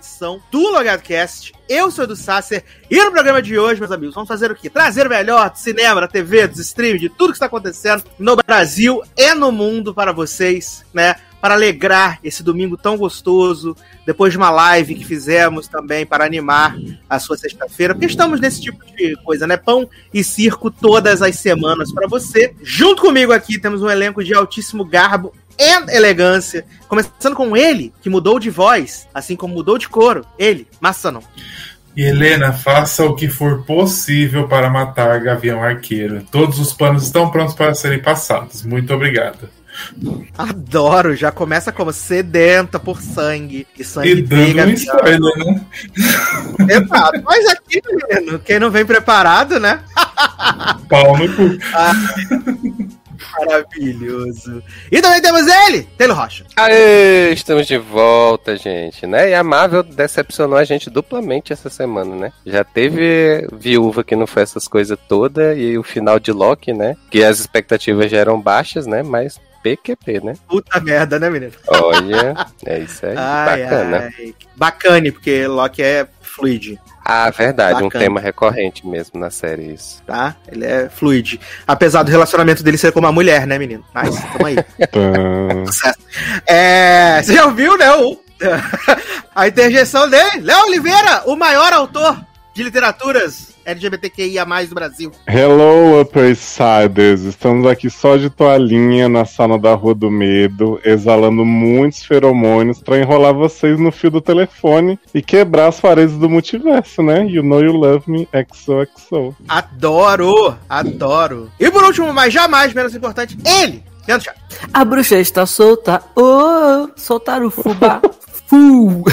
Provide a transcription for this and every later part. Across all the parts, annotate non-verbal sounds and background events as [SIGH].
edição do LogadoCast. Eu sou do Sasser e no programa de hoje, meus amigos, vamos fazer o quê? Trazer o melhor do cinema, da TV, dos streams, de tudo que está acontecendo no Brasil e no mundo para vocês, né? Para alegrar esse domingo tão gostoso, depois de uma live que fizemos também para animar a sua sexta-feira, porque estamos nesse tipo de coisa, né? Pão e circo todas as semanas para você. Junto comigo aqui temos um elenco de altíssimo garbo e elegância. Começando com ele, que mudou de voz, assim como mudou de couro. Ele, Massanon. Helena, faça o que for possível para matar Gavião Arqueiro. Todos os planos estão prontos para serem passados. Muito obrigado. Adoro, já começa como sedenta por sangue. E sangue e dando um spoiler, né? Exato. Mas aqui, menino, quem não vem preparado, né? Pau no cu. Ah, maravilhoso. E também temos ele, Taylor Rocha. Aê, estamos de volta, gente, né? E a Marvel decepcionou a gente duplamente essa semana, né? Já teve Viúva que não foi essas coisas todas e o final de Loki, né? Que as expectativas já eram baixas, né? Mas PQP, né? Puta merda, né, menino? Olha, [LAUGHS] é isso aí. Ai, bacana. Ai. Bacane, porque Loki é fluid. Ah, verdade, Bacana. um tema recorrente mesmo na série isso. Tá? Ele é fluid. Apesar do relacionamento dele ser com uma mulher, né, menino? Mas, tamo aí. [LAUGHS] é, você já ouviu, né, o, [LAUGHS] a interjeição dele? Léo Oliveira, o maior autor de literaturas LGBTQIA+, do Brasil. Hello, Upper Siders. Estamos aqui só de toalhinha na sala da Rua do Medo, exalando muitos feromônios para enrolar vocês no fio do telefone e quebrar as paredes do multiverso, né? You know you love me, XOXO. Adoro, adoro. E por último, mas jamais menos importante, ele, A bruxa está solta, oh, soltar o fubá. [LAUGHS] Fu!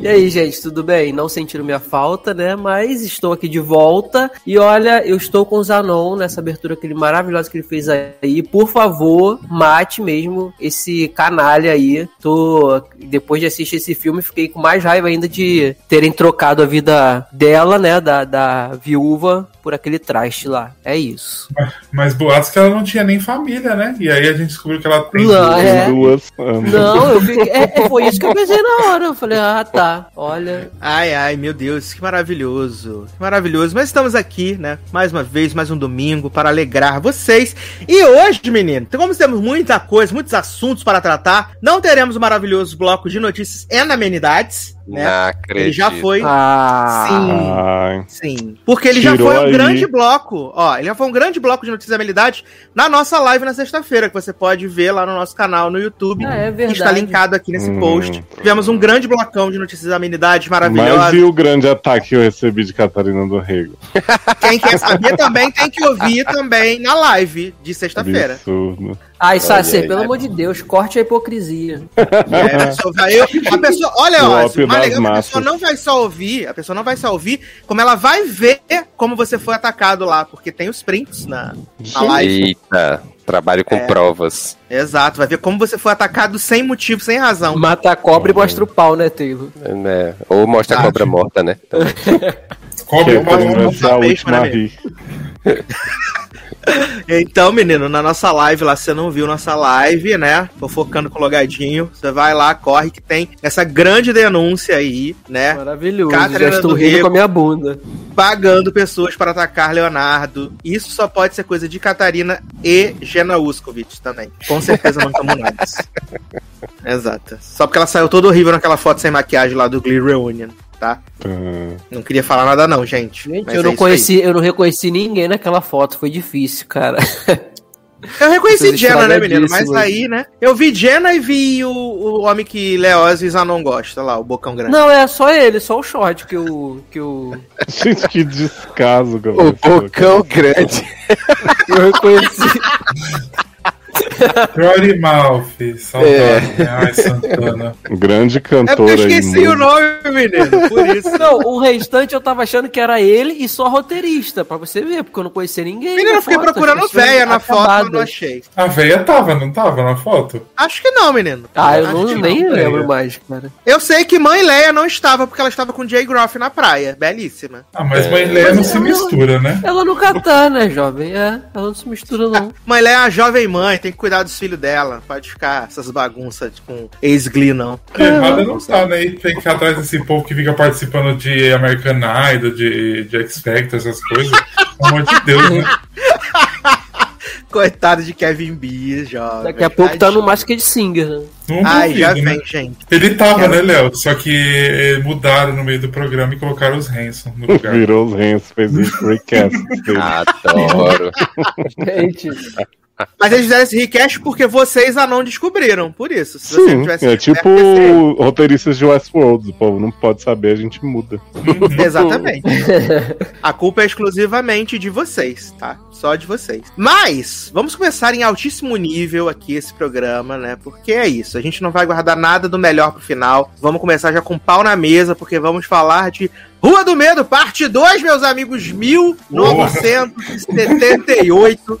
E aí, gente, tudo bem? Não sentiram minha falta, né? Mas estou aqui de volta. E olha, eu estou com o Zanon nessa abertura aquele maravilhosa que ele fez aí. Por favor, mate mesmo esse canalha aí. Tô depois de assistir esse filme, fiquei com mais raiva ainda de terem trocado a vida dela, né, da, da viúva por aquele traste lá. É isso. Mas, mas boatos que ela não tinha nem família, né? E aí a gente descobriu que ela tem não, é... duas. Não, eu vi, é, é, foi isso que eu pensei na hora. Eu falei, ah, tá. Olha. Ai, ai, meu Deus, que maravilhoso. Que maravilhoso. Mas estamos aqui, né? Mais uma vez, mais um domingo para alegrar vocês. E hoje, menino, como temos muita coisa, muitos assuntos para tratar, não teremos o maravilhoso bloco de notícias e amenidades né? Ele já foi. Ah. Sim. Sim. Porque ele já foi um aí. grande bloco. Ó, ele já foi um grande bloco de notícias habilidade na nossa live na sexta-feira, que você pode ver lá no nosso canal no YouTube. Ah, é que está linkado aqui nesse hum. post. Tivemos um grande blocão de notícias amenidades maravilhosas. Mas e o grande ataque que eu recebi de Catarina do Rego? Quem quer saber também tem que ouvir também na live de sexta-feira. Absurdo. Ai, Sassi, pelo amor de Deus, corte a hipocrisia. É, a pessoa vai, eu, a pessoa, olha, ó, mais legal, a pessoa não vai só ouvir, a pessoa não vai só ouvir, como ela vai ver como você foi atacado lá, porque tem os prints na, na live. Eita, trabalho com é, provas. Exato, vai ver como você foi atacado sem motivo, sem razão. Mata a cobra e mostra o pau, né, Taylor? É, ou mostra a cobra morta, né? [LAUGHS] cobra morta. a última rir. [LAUGHS] Então, menino, na nossa live lá, você não viu nossa live, né? Fofocando com o logadinho. Você vai lá, corre que tem essa grande denúncia aí, né? Maravilhoso. Catarina já estou rindo Rego, com a minha bunda. Pagando pessoas para atacar Leonardo. Isso só pode ser coisa de Catarina e Gena Uskovich também. Com certeza não estamos nós. [LAUGHS] Exato. Só porque ela saiu toda horrível naquela foto sem maquiagem lá do Glee Reunion tá? Uhum. Não queria falar nada não, gente. gente eu não é conheci, eu não reconheci ninguém naquela foto, foi difícil, cara. [LAUGHS] Eu reconheci Jenna, né, menino? Mas aí, né? Eu vi Jenna e vi o, o homem que Leozes não gosta lá, o bocão grande. Não, é só ele, só o short que o. Que o... [LAUGHS] Gente, que descaso, cara. O bocão grande. eu reconheci. [LAUGHS] Rory Malfi, saudade. É. Ai, Santana. Grande cantor é eu esqueci aí, o nome, menino, por isso. [LAUGHS] Não, o restante eu tava achando que era ele e só roteirista, pra você ver, porque eu não conhecia ninguém. Menino, eu fiquei foto, procurando véia na foto, não achei. A véia tava, não tava na foto? Acho que não, menino. Ah, eu não, nem não, lembro véia. mais, cara. Eu sei que Mãe Leia não estava, porque ela estava com Jay Groff na praia. Belíssima. Ah, mas Mãe Leia mas não se mistura, né? Ela nunca tá, né, jovem? É, ela não se mistura, não. Mãe Leia é a jovem mãe, tem que cuidar dos filhos dela. Pode ficar essas bagunças com ex-Glee, não. Errada não tá, né? E ficar atrás desse povo que fica participando de American Idol, de, de X Factor, essas coisas. [LAUGHS] Pelo amor de Deus, né? [LAUGHS] Coitado de Kevin Bees, jovem. Daqui a pouco tá no. Masked Singer, né? Não Ai, duvido, já né? vem, gente. Ele tava, Quero- né, Léo? Só que eh, mudaram no meio do programa e colocaram os Hanson no lugar. Virou os rens, fez um recast. [LAUGHS] Adoro. Gente, [LAUGHS] Mas eles fizeram esse request porque vocês a não descobriram. Por isso. Se você Sim, tivesse é tipo aberto, roteiristas de Westworld. O povo não pode saber, a gente muda. você- [LAUGHS] Exatamente. [LAUGHS] a culpa é exclusivamente de vocês, tá? Só de vocês. Mas, vamos começar em altíssimo nível aqui esse programa, né? Porque é isso. A gente não vai guardar nada do melhor pro final. Vamos começar já com pau na mesa, porque vamos falar de Rua do Medo, parte 2, meus amigos, 1978.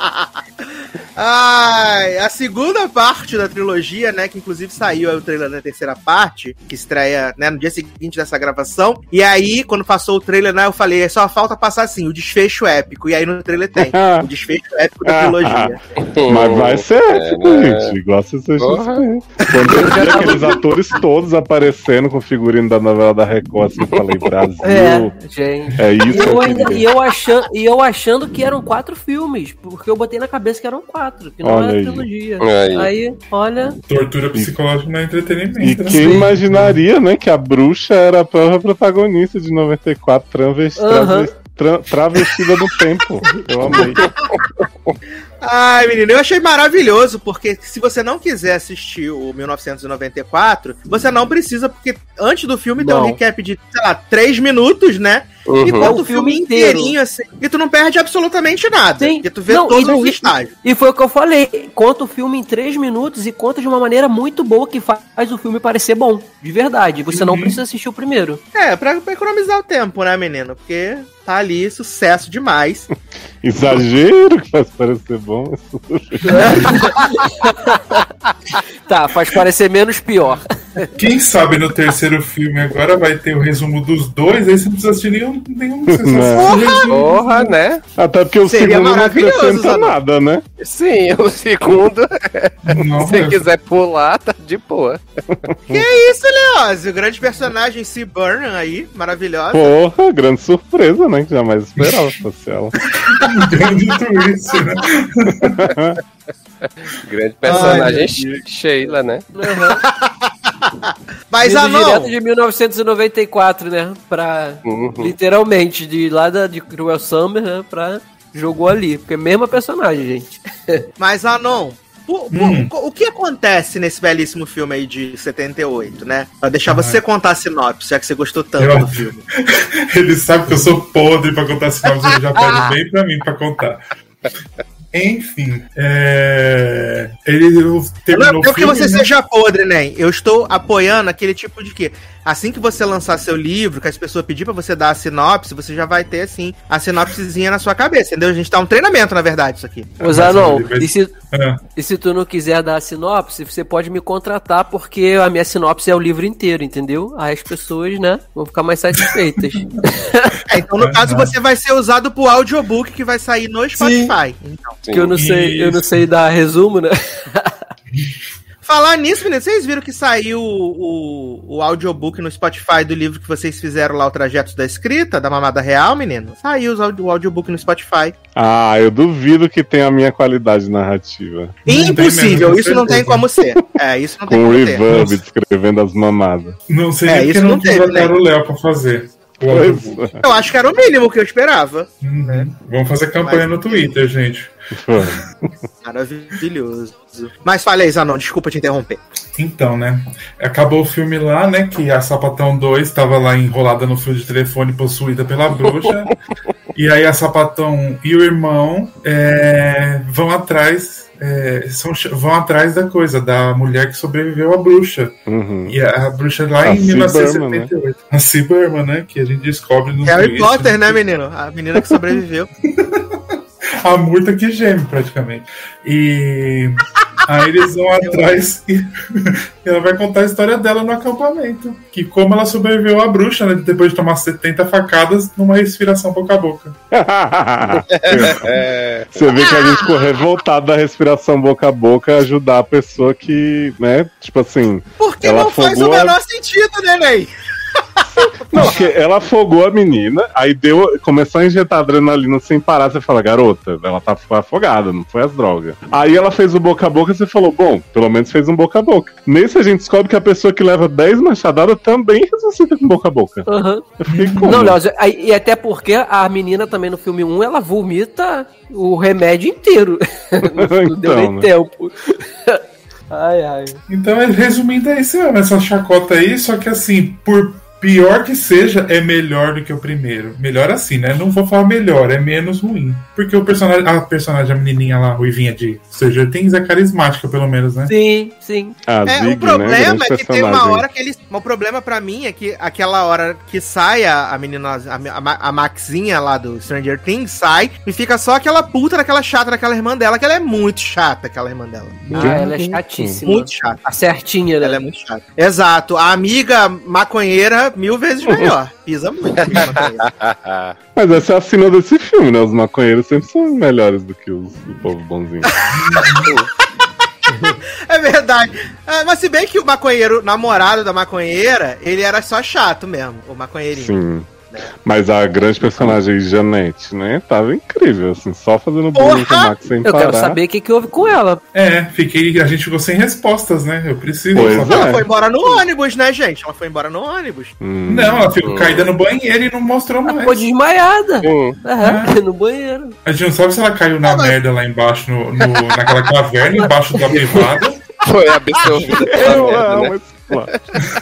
Ai, a segunda parte da trilogia, né? Que inclusive saiu aí o trailer da terceira parte, que estreia né, no dia seguinte dessa gravação. E aí, quando passou o trailer, né, eu falei, só falta passar assim, o desfecho épico. E aí no trailer tem [LAUGHS] o desfecho épico da trilogia. [LAUGHS] Mas vai ser épico, né? gente. Gosta de ser Porra. suspense. Quando eu vi aqueles atores todos aparecendo com o figurino da novela da Record, assim, eu falei, Brasil. é, gente. É E isso eu, que ainda, eu e, eu achando, e eu achando que eram quatro filmes, porque eu botei na cabeça que eram quatro, que não Olha era aí. trilogia. Aí. Aí, olha, Tortura psicológica não é entretenimento. E né? quem imaginaria, né, que a bruxa era a própria protagonista de 94, travesti, Aham. travesti- tra- travestida no tempo. Eu amei. Ai, menino, eu achei maravilhoso, porque se você não quiser assistir o 1994, você não precisa, porque antes do filme tem um recap de, sei lá, três minutos, né? E Uhum. conta É o filme inteirinho, assim. E tu não perde absolutamente nada. Sim. Porque tu vê Não, todos e- os estágios. E foi o que eu falei. Conta o filme em três minutos e conta de uma maneira muito boa que faz o filme parecer bom. De verdade. Você não Uhum. precisa assistir o primeiro. É, pra, pra economizar o tempo, né, menino? Porque tá ali, sucesso demais. [LAUGHS] Exagero que faz parecer bom. [LAUGHS] Tá, faz parecer menos pior. Quem sabe no terceiro filme agora vai ter o resumo dos dois, aí você não precisa assistir nenhum. Nenhum o resumo. Porra, né? Até porque o Seria segundo não acrescenta nada, né? Sim, [LAUGHS] o segundo, Não, se é- quiser pular, tá de boa. que isso, Leoz? O grande personagem C. Burnham aí, maravilhosa. Porra, grande surpresa, né? Que jamais esperava fosse ela. grande twist, né? Grande personagem Ai, Sheila, né? [LAUGHS] Mas ah, Vindo não. direto de 1994, né? Pra. Uhum. Literalmente, de lá da, de Cruel Summer, né? Pra. Jogou ali. Porque é a mesma personagem, gente. [LAUGHS] Mas Anon, po- po- Hum. o que acontece nesse belíssimo filme aí de 78, né? Pra deixar você contar a sinopse, já que você gostou tanto Eu- do filme. [LAUGHS] Ele sabe que eu sou podre pra contar sinopse, ele já pede bem pra mim pra contar. Enfim, é... ele Não terminou é porque filme, você né? seja podre, né? Eu estou apoiando aquele tipo de que assim que você lançar seu livro, que as pessoas pedir pra você dar a sinopse, você já vai ter assim a sinopsezinha na sua cabeça, entendeu? A gente tá um treinamento, na verdade, isso aqui. Ô, Zanon, e se, Ah, e se tu não quiser dar a sinopse, você pode me contratar, porque a minha sinopse é o livro inteiro, entendeu? Aí as pessoas, né, vão ficar mais satisfeitas. [LAUGHS] É, então, no caso, você vai ser usado pro audiobook que vai sair no Spotify. Então. que eu não sei, eu não sei dar resumo, né? [LAUGHS] Falar nisso, menino, vocês viram que saiu o, o audiobook no Spotify do livro que vocês fizeram lá, o Trajetos da Escrita, da Mamada Real, menino? Saiu o audiobook no Spotify. Ah, eu duvido que tenha a minha qualidade narrativa. Impossível, com isso não tem como ser. É, isso não tem Com o como ter. reverb descrevendo as mamadas. não sei É, isso não não teve, né? o Léo pra fazer. Eu acho que era o mínimo que eu esperava. Uhum. Vamos fazer campanha Mas- no Twitter, gente. [LAUGHS] Maravilhoso. Mas falei, Zanon, desculpa te interromper. Então, né? Acabou o filme lá, né? Que a Sapatão 2 estava lá enrolada no fio de telefone, possuída pela bruxa. e aí a Sapatão e o irmão é, vão atrás. é, são, vão atrás da coisa, da mulher que sobreviveu à bruxa. Uhum. E a, a bruxa lá A em Sea 1978. A Sea Burman, né? Que a gente descobre no Harry Potter, né? né, menino? A menina que sobreviveu. [LAUGHS] [LAUGHS] A murta que geme, praticamente. E Aí eles vão atrás [LAUGHS] e ela vai contar a história dela no acampamento. Que como ela sobreviveu à bruxa, né? Depois de tomar 70 facadas numa respiração boca a boca. É, [LAUGHS] Você vê que a gente ficou revoltado da respiração boca a boca ajudar a pessoa que, né? Tipo assim. Porque Ela não faz o menor sentido, né, Ney? [LAUGHS] Não, porque ela afogou a menina, aí deu, começou a injetar adrenalina sem parar. Você fala, garota, ela tá afogada, não foi as drogas. Aí ela fez o boca a boca, você falou, bom, pelo menos fez um boca a boca. Nesse a gente descobre que a pessoa que leva 10 machadadas também ressuscita com boca a boca. Aham. Eu fiquei como? Não, Léo, e até porque a menina também no filme 1, ela vomita o remédio inteiro. [LAUGHS] Não deu nem Então, né? tempo. Ai, ai. Então, resumindo, é isso mesmo, essa chacota aí, só que assim, por pior que seja, é melhor do que o primeiro. Melhor assim, né? Não vou falar melhor, é menos ruim. Porque o personagem, a personagem, a menininha lá, ruivinha de Stranger Things, é carismática, pelo menos, né? Sim, sim. A É, Zig, o problema né? é que tem uma hora que eles. O problema pra mim é que aquela hora que sai a, a menina, a, a, Ma- a Maxinha lá do Stranger Things, sai e fica só aquela puta daquela chata daquela irmã dela, que ela é muito chata, aquela irmã dela. Ah, ela é chatíssima. Muito chata. A certinha, né? Ela é muito chata. Exato. A amiga maconheira, mil vezes melhor. Pisa muito. [LAUGHS] Mas essa é a cena desse filme, né? Os maconheiros sempre são melhores do que os, o povo bonzinho. É verdade. Ah, mas se bem que o maconheiro, namorado da maconheira, ele era só chato mesmo, o maconheirinho. Sim. Mas a grande personagem Janete, né? Tava incrível, assim, só fazendo bullying com o Max sem Eu parar. quero saber o que, que houve com ela. É, fiquei, a gente ficou sem respostas, né? Eu preciso Pois saber. Ela É. foi embora no ônibus, né, gente? Ela foi embora no ônibus. Hum. Não, ela ficou caída no banheiro e não mostrou Ela mais. ficou desmaiada. hum, É, [LAUGHS] no banheiro. A gente não sabe se ela caiu na mas- merda lá embaixo, no, no- naquela caverna, embaixo da [LAUGHS] privada. foi absorvida Eu merda, amo né? esse plot. [LAUGHS]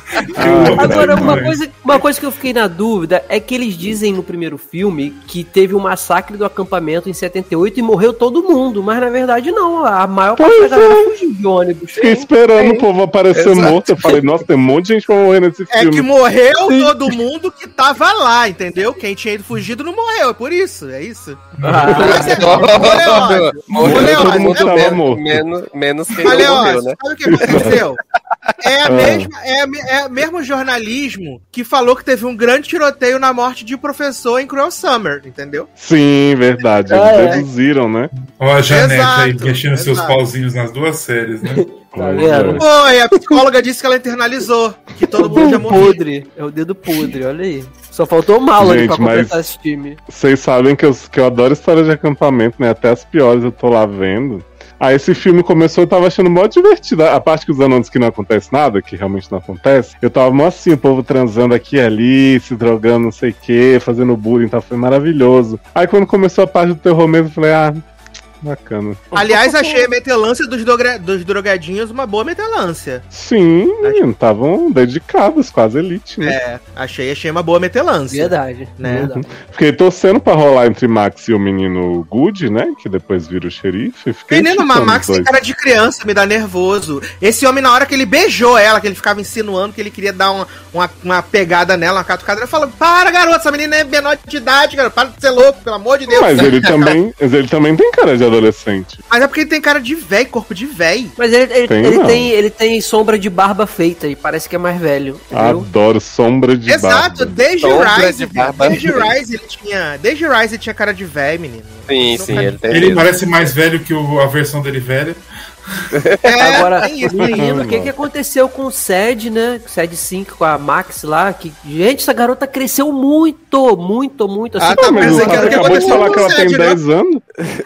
Agora, uma coisa, uma coisa que eu fiquei na dúvida é que eles dizem no primeiro filme que teve um massacre do acampamento em 78 e morreu todo mundo, mas na verdade não. A maior parte Pois da galera é. fugiu de ônibus. Fiquei esperando Sim. o povo aparecer Exato. morto. Eu falei, nossa, tem um monte de gente pra morrer nesse É filme. que morreu todo mundo que tava lá, entendeu? Quem tinha ido fugido não morreu, é por isso, é isso. Ah, Mas [LAUGHS] é, Morreu Leózio, todo mundo tava menos, morto. menos, menos quem morreu, né? sabe o que aconteceu? É, a [LAUGHS] Ah. mesma, é, a me- é o mesmo jornalismo que falou que teve um grande tiroteio na morte de um professor em Cruel Summer, entendeu? Sim, verdade. Eles Ah, é. deduziram, né? Ó, a Janete aí Exato, mexendo seus exato. pauzinhos nas duas séries, né? [LAUGHS] Tá vendo? é. Foi, a psicóloga disse que ela internalizou, que todo o mundo já morreu. podre. É o dedo podre, olha aí. Só faltou o Gente, pra completar esse time. Vocês sabem que eu, que eu adoro história de acampamento, né? Até as piores eu tô lá vendo. Aí esse filme começou, eu tava achando mó divertido. A parte que os anões que não acontece nada, que realmente não acontece, eu tava mó assim, o povo transando aqui e ali, se drogando, não sei o que, fazendo bullying, tá? Foi maravilhoso. Aí quando começou a parte do terror mesmo, eu falei, ah, bacana. Aliás, achei a metelância dos, dogra- dos drogadinhos uma boa metelância. Sim, estavam dedicados, quase elite, né? É, achei, achei uma boa metelância. Verdade. Né? verdade. Fiquei torcendo pra rolar entre Max e o menino Good, né? Que depois vira o xerife. Fiquei Menino, mas Max tem cara de criança, me dá nervoso. Esse homem, na hora que ele beijou ela, que ele ficava insinuando que ele queria dar uma, uma, uma pegada nela, uma catucada, ele falou: Para, garoto, essa menina é menor de idade, cara, para de ser louco, pelo amor de Deus. Mas ele [LAUGHS] também, mas ele também tem cara de adolescente. Mas é porque ele tem cara de véi, corpo de véi. Mas ele, ele, Tem ele tem, ele tem sombra de barba feita e parece que é mais velho. Entendeu? Adoro sombra de Exato, barba. desde Sombra Rise, de barba. desde Rise ele tinha, desde Rise ele tinha cara de véi, menino. Sim, sim, ele tem Ele mesmo. parece mais velho que o- a versão dele velha. É, [LAUGHS] Agora, tem isso aí. menino, o que, que aconteceu com o Sed, né? Sed 5 com a Max lá. Que, gente, essa garota cresceu muito, muito, muito. Assim, Ah, tá, Ah, mas o que acabou de falar que ela tem Sed, né? 10 anos.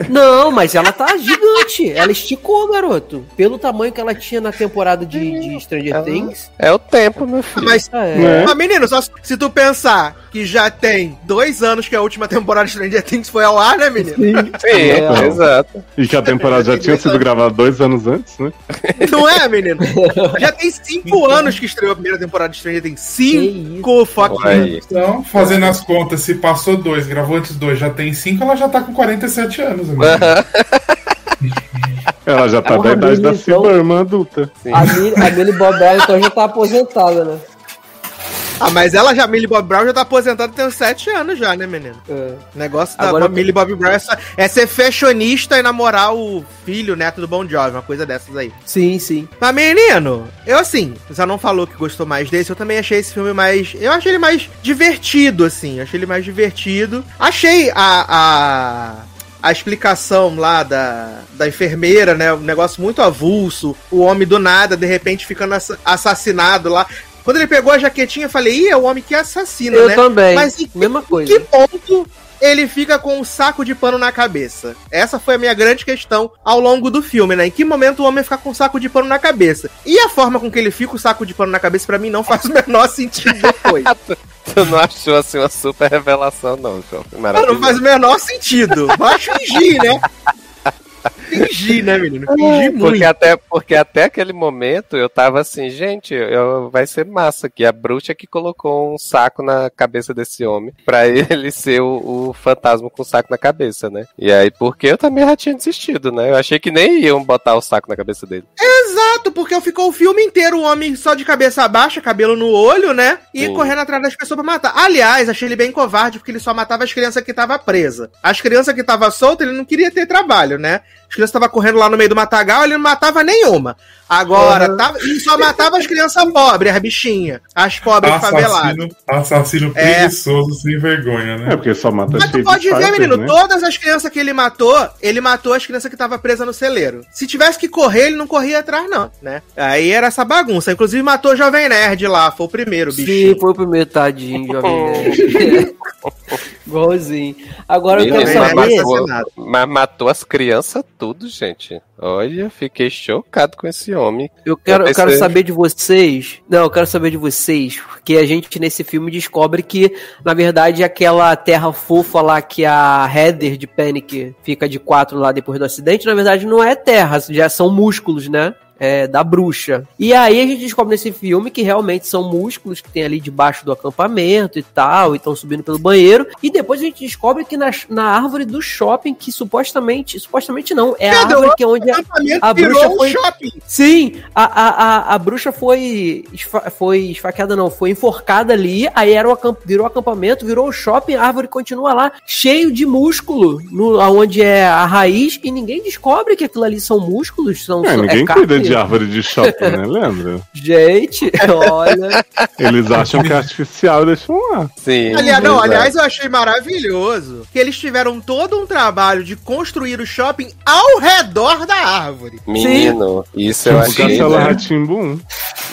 Não, mas ela tá gigante. Ela esticou, garoto. Pelo tamanho que ela tinha na temporada de, de Stranger Ela- Things. É o tempo, meu filho. Mas, Ah, é. Né? mas, menino, só se tu pensar que já tem dois anos que a última temporada de Stranger Things foi ao ar, né, menino? Sim, É. exato. E que a temporada já tinha sido gravada dois anos antes, né? Não é, menino? [LAUGHS] Já tem cinco anos que estreou a primeira temporada de Stranger Things. Cinco fucking Olha anos. aí. Então, fazendo as contas, se passou dois, gravou antes dois, já tem cinco, ela já tá com 47 anos. amigo. [LAUGHS] Ela já tá da idade da Silva, irmã adulta. Sim. A Millie, a Millie Bob Brown, então já tá aposentada, né? Ah, mas ela já, Millie Bob Brown, já tá aposentada tem uns 7 anos já, né, menino? É. O negócio da Agora Millie Bob Brown é, só- é ser fashionista e namorar o filho, neto do Bon Jovi, uma coisa dessas aí. Sim, sim. Mas, menino, eu assim, você não falou que gostou mais desse, eu também achei esse filme mais. Eu achei ele mais divertido, assim. Achei ele mais divertido. Achei a. a... A explicação lá da, da enfermeira, né? Um negócio muito avulso. O homem do nada, de repente, ficando ass- assassinado lá. Quando ele pegou a jaquetinha, eu falei, ih, é o homem que assassina, Eu né? também. Mas em Mesma que coisa. ponto ele fica com um saco de pano na cabeça? Essa foi a minha grande questão ao longo do filme, né? Em que momento o homem fica com um saco de pano na cabeça? E a forma com que ele fica o saco de pano na cabeça, pra mim, não faz o menor sentido depois. [LAUGHS] Tu não achou assim uma super revelação, não, João? Maravilhoso. não faz o menor sentido. Vai fingir, né? Fingir, né, menino? Fingir muito. Porque até, porque até aquele momento eu tava assim, gente, eu, vai ser massa que a bruxa que colocou um saco na cabeça desse homem pra [LAUGHS] ele ser o, o fantasma com o saco na cabeça, né? E aí, porque eu também já tinha desistido, né? Eu achei que nem iam botar o saco na cabeça dele. Exato, porque ficou o filme inteiro o homem só de cabeça baixa, cabelo no olho, né? E Sim. correndo atrás das pessoas pra matar. Aliás, achei ele bem covarde, porque ele só matava as crianças que estavam presas. As crianças que estavam soltas, ele não queria ter trabalho, né? As crianças estavam correndo lá no meio do matagal, ele não matava nenhuma. Agora, Uhum. tava, e só matava as crianças pobres, as bichinhas. As pobres faveladas. Assassino, assassino É. preguiçoso sem vergonha, né? É, porque só mata Mas tu pode ver, menino, né? todas as crianças que ele matou, ele matou as crianças que estavam presas no celeiro. Se tivesse que correr, ele não corria atrás, não, né? Aí era essa bagunça. Inclusive matou o Jovem Nerd lá, foi o primeiro, bicho. Sim, foi o primeiro tadinho, jovem [LAUGHS] nerd. [LAUGHS] Igualzinho. Agora eu Meu quero Deus, mas saber. matou- matou, mas matou as crianças tudo, gente. Olha, fiquei chocado com esse homem. Eu quero, Eu eu quero saber de vocês. Não, eu quero saber de vocês, porque a gente nesse filme descobre que, na verdade, aquela terra fofa lá que a Heather de Panic fica de quatro lá depois do acidente, na verdade não é terra, já são músculos, né? É, da bruxa. E aí a gente descobre nesse filme que realmente são músculos que tem ali debaixo do acampamento e tal, e estão subindo pelo banheiro. E depois a gente descobre que na, na árvore do shopping, que supostamente. Supostamente não, é a Pedro, árvore que é onde O a, acampamento a virou bruxa um foi- shopping. Sim, a, a, a, a bruxa foi, esfa- foi esfaqueada, não, foi enforcada ali, aí era o acamp, virou acampamento, virou o shopping, a árvore continua lá, cheio de músculo, no, onde é a raiz, e ninguém descobre que aquilo ali são músculos, são É, são- ninguém carne. cuida de árvore de shopping, né? Lembra? [LAUGHS] Gente, olha. Eles acham que é artificial e deixam lá. Sim. Aliás, não, aliás, eu achei maravilhoso que eles tiveram todo um trabalho de construir o shopping ao redor da árvore. Menino, isso eu O achei. Castelo Né? Ratimbum.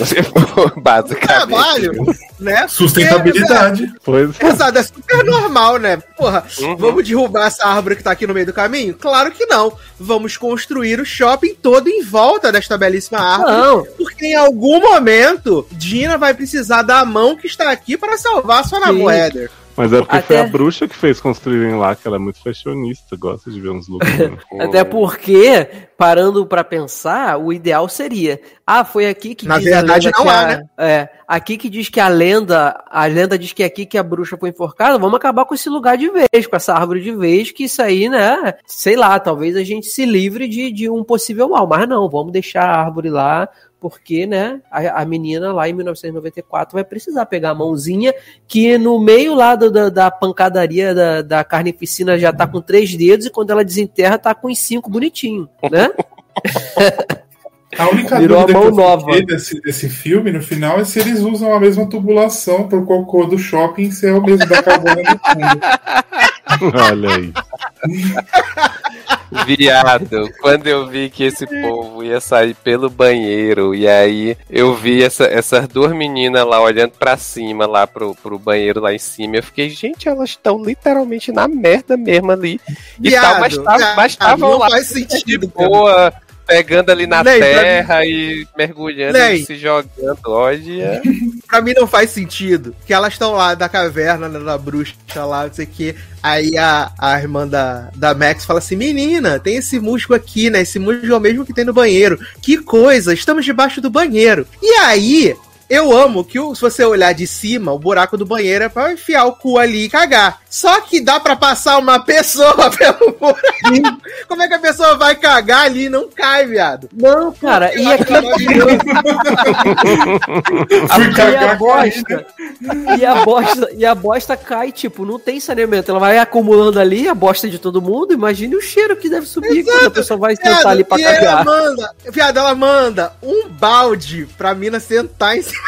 [LAUGHS] Basicamente. Trabalho, né? Sustentabilidade. Pois é. Exato, é super normal, né? Porra, Uhum. vamos derrubar essa árvore que tá aqui no meio do caminho? Claro que não. Vamos construir o shopping todo em volta desta belíssima árvore. Não, Porque em algum momento, Dina vai precisar da mão que está aqui para salvar sua namorada. Mas é porque Até- foi a bruxa que fez construírem lá, que ela é muito fashionista, gosta de ver uns looks. [LAUGHS] até porque, parando pra pensar, o ideal seria, ah, foi aqui que Na verdade, não há, a- né? É, aqui que diz que a lenda, a lenda diz que é aqui que a bruxa foi enforcada, vamos acabar com esse lugar de vez, com essa árvore de vez, que isso aí, né, sei lá, talvez a gente se livre de, de um possível mal, mas não, vamos deixar a árvore lá, porque, né, a, a menina lá em 1994 vai precisar pegar a mãozinha, que no meio lá do- da, da pancadaria da, da carnificina já tá com três dedos, e quando ela desenterra tá com os cinco bonitinho, né? [LAUGHS] A única Virou a dúvida mão que eu nova. desse, desse filme, no final, é se eles usam a mesma tubulação pro cocô do shopping ser o mesmo da cabana do fundo. [LAUGHS] Olha aí. [LAUGHS] Viado, quando eu vi que esse povo ia sair pelo banheiro, e aí eu vi essa- essas duas meninas lá olhando pra cima, lá pro, pro banheiro lá em cima, eu fiquei, gente, elas estão literalmente na merda mesmo ali. E tal, mas Viado, tavam- viado, mas estavam não lá faz de sentido. boa, pegando ali na pra terra e mergulhando Ney. e se jogando. Olha. Pra mim não faz sentido. Que elas estão lá da caverna, né, da bruxa lá, não sei o quê. Aí a, a irmã da, da Max fala assim: Menina, tem esse musgo aqui, né? Esse musgo é o mesmo que tem no banheiro. Que coisa, estamos debaixo do banheiro. E aí. Eu amo que o- se você olhar de cima, o buraco do banheiro é pra enfiar o cu ali e cagar. Só que dá pra passar uma pessoa [LAUGHS] pelo buraco. Como é que a pessoa vai cagar ali e não cai, viado? Não, cara, e aqui [LAUGHS] Fui e a cagar bosta. E a bosta, e a bosta cai, tipo, não tem saneamento. Ela vai acumulando ali a bosta de todo mundo. Imagine o cheiro que deve subir quando a pessoa vai sentar Viado, ali pra e ela cagar. manda, viado, ela manda um balde pra mina sentar em cima.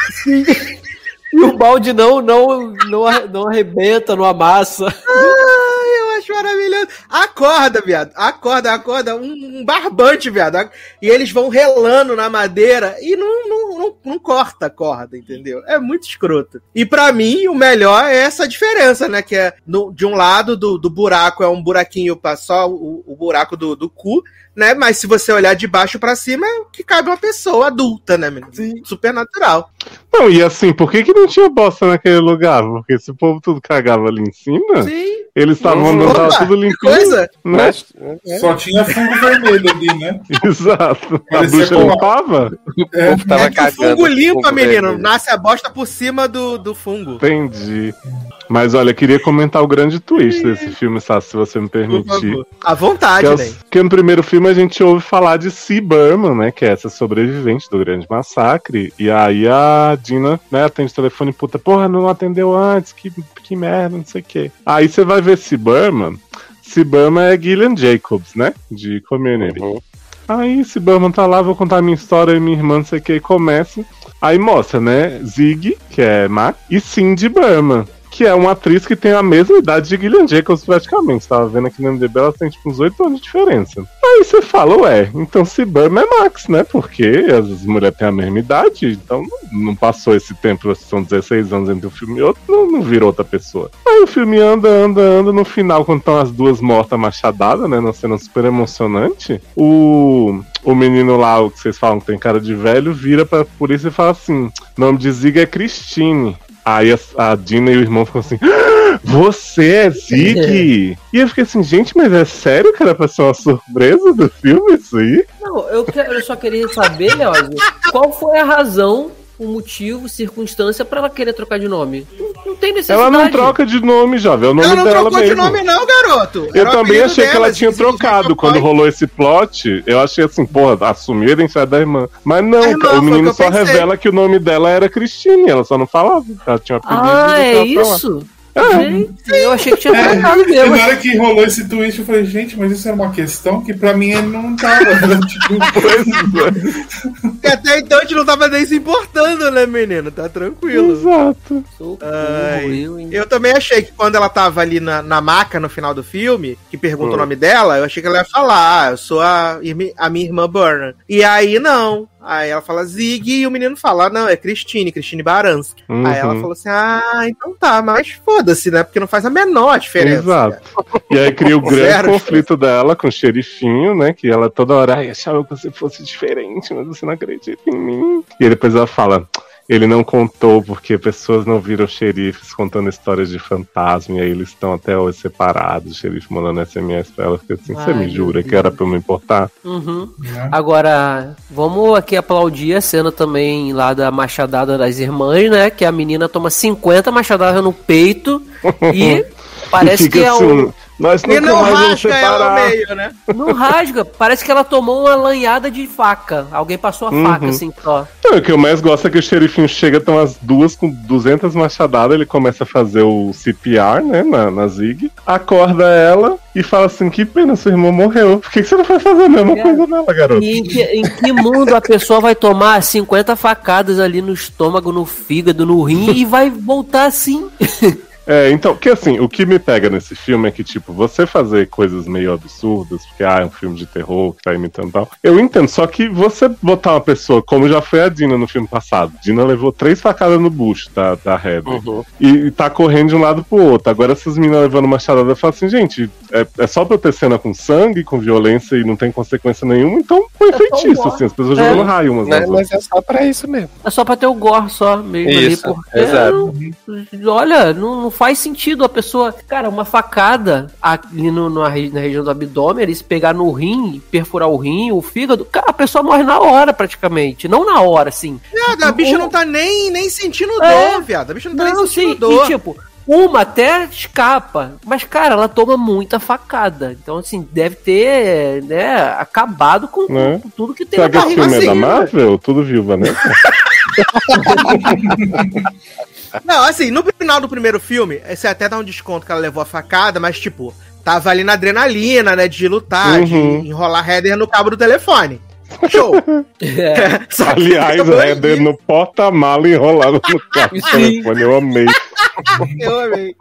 E o balde não, não, não, não arrebenta, não amassa. Ai, eu acho maravilhoso. Acorda, viado. Acorda, acorda. Um, um barbante, viado. E eles vão relando na madeira e não, não, não, não corta a corda, entendeu? É muito escroto. E pra mim, o melhor é essa diferença, né? Que é no- de um lado do, do buraco é um buraquinho só o, o buraco do, do cu, né? Mas se você olhar de baixo pra cima, é o que cabe uma pessoa adulta, né, menino? Super natural. Não, e assim, por que, que não tinha bosta naquele lugar? Porque se o povo tudo cagava ali em cima, Sim. eles estavam andando, Opa, tava tudo Que limpinho. coisa. Né? Mas, Só tinha fungo vermelho ali, né? [LAUGHS] Exato. A bruxa limpava? o povo tava É que o cagando. fungo limpa, fungo menino. vermelho. Nasce a bosta por cima do, do fungo. Entendi. Mas olha, queria comentar o grande twist desse filme, Sassi, se você me Por permitir. favor. À vontade, Que, é o- né? que no primeiro filme a gente ouve falar de Burman, né? Que é essa sobrevivente do grande massacre. E aí a Dina, né, atende o telefone puta, porra, não atendeu antes, que, que merda, não sei o quê. Aí você vai ver Sea Burman. É Gillian Jacobs, né? De Community. Uhum. Aí Burman tá lá, vou contar minha história e minha irmã, não sei o que, e começa. Aí mostra, né? Zig, que é Mac, e Cindy Burman. Que é uma atriz que tem a mesma idade de Gillian Jacobs praticamente. Tava vendo aqui no MDB, ela tem tipo uns 8 anos de diferença. Aí você fala, ué, então se Burma é Max, né? Porque as mulheres têm a mesma idade, então não- passou esse tempo, são 16 anos entre um filme e outro, não, não virou outra pessoa. Aí o filme anda, anda, anda, no final, quando estão as duas mortas machadadas, né? Numa cena super emocionante, o, o menino lá, o que vocês falam que tem cara de velho, vira pra polícia e fala assim: nome de Zig é Christine. Aí a, a Dina e o irmão ficam assim: "Ah, Você é Zig? [LAUGHS] e eu fiquei assim, gente, mas é sério que era pra ser uma surpresa do filme isso aí? Não, eu, que- eu só queria saber, Leózio, qual foi a razão, o motivo, circunstância pra ela querer trocar de nome? Não, não tem necessidade. Ela não troca de nome, jovem, é o nome Ela não dela trocou mesmo. de nome, não, garoto. Eu Era também achei que dela, ela tinha trocado. Quando rolou esse plot, eu achei assim, porra, assumir a identidade da irmã. Mas não, irmã, o menino que só pensei. revela que o nome dela era Cristine, ela só não falava. Ela tinha um apelido Ah, é isso? É. Gente, eu achei que tinha É, trocado E mesmo. na hora que rolou esse twist, eu falei, gente, mas isso era uma questão que pra mim ele não tava. Era, tipo, [LAUGHS] Porque até então a gente não tava nem se importando, né, menino? Tá tranquilo. Exato. Ai, eu, também achei que quando ela tava ali na, na maca no final do filme, que pergunta Hum. o nome dela, eu achei que ela ia falar, ah, eu sou a, a minha irmã Burner. E aí não. Aí ela fala Zig e o menino fala, ah, não, é Cristine, Cristine Baranski. Uhum. Aí ela falou assim, ah, então tá, mas foda-se, né? Porque não faz a menor diferença. Exato. E aí cria o [LAUGHS] grande conflito dela com o xerifinho, né? Que ela toda hora ai, achava que você fosse diferente, mas você não acredita em mim. E aí depois ela fala. Ele não contou porque pessoas não viram xerifes contando histórias de fantasma e aí eles estão até hoje separados. O xerife mandando SMS pra ela. Fica assim: Você me jura que Deus. era pra eu me importar? Uhum. né? Agora, vamos aqui aplaudir a cena também lá da machadada das irmãs, né? Que a menina toma 50 machadadas no peito [LAUGHS] e parece e que é um. Nós E não rasga ela no meio, né? Não rasga, parece que ela tomou uma lanhada de faca. Alguém passou a Uhum. faca assim, ó. Não, o que eu mais gosto é que o xerifinho chega, estão as duas com 200 machadadas, ele começa a fazer o CPR, né, na, na Zig, acorda ela e fala assim, que pena, seu irmão morreu. Por que, que você não vai fazer a mesma É. coisa nela, garoto? E em que, em que mundo a pessoa vai tomar 50 facadas ali no estômago, no fígado, no rim e vai voltar assim? [LAUGHS] É, então, que assim, o que me pega nesse filme é que, tipo, você fazer coisas meio absurdas, porque, ah, é um filme de terror que tá imitando e tal, eu entendo, só que você botar uma pessoa, como já foi a Dina no filme passado, Dina levou três facadas no bucho da, da Heather, Uhum. e, e tá correndo de um lado pro outro. Agora essas meninas levando uma charada, eu falo assim, gente, é, é só pra eu ter cena com sangue, com violência e não tem consequência nenhuma, então foi feitiço, gore. assim, as pessoas É. jogando raio umas Né, nas Mas é só pra isso mesmo. É só pra ter o gore só mesmo Isso, ali, porque exato. não- olha, não, não faz sentido a pessoa. Cara, uma facada ali no, na, na região do abdômen, eles pegar no rim, perfurar o rim, o fígado, cara, a pessoa morre na hora praticamente. Não na hora, assim. Viado, a bicha não tá nem, nem sentindo dor, É. viado. A bicha não tá Não, nem sentindo sim, dor. e tipo, uma até escapa, mas cara, ela toma muita facada. Então, assim, deve ter, né, acabado com, Né? com tudo que tem que na esse barriga. filme é da assim, Marvel? Tudo viúva, né? [LAUGHS] Não, assim, no final do primeiro filme, você até dá um desconto que ela levou a facada, mas, tipo, tava ali na adrenalina, né? De lutar, Uhum. de enrolar header no cabo do telefone. Show! [LAUGHS] É. [LAUGHS] Aliás, Heather no porta-mala enrolado no carro do telefone. Eu amei. [LAUGHS] Eu amei.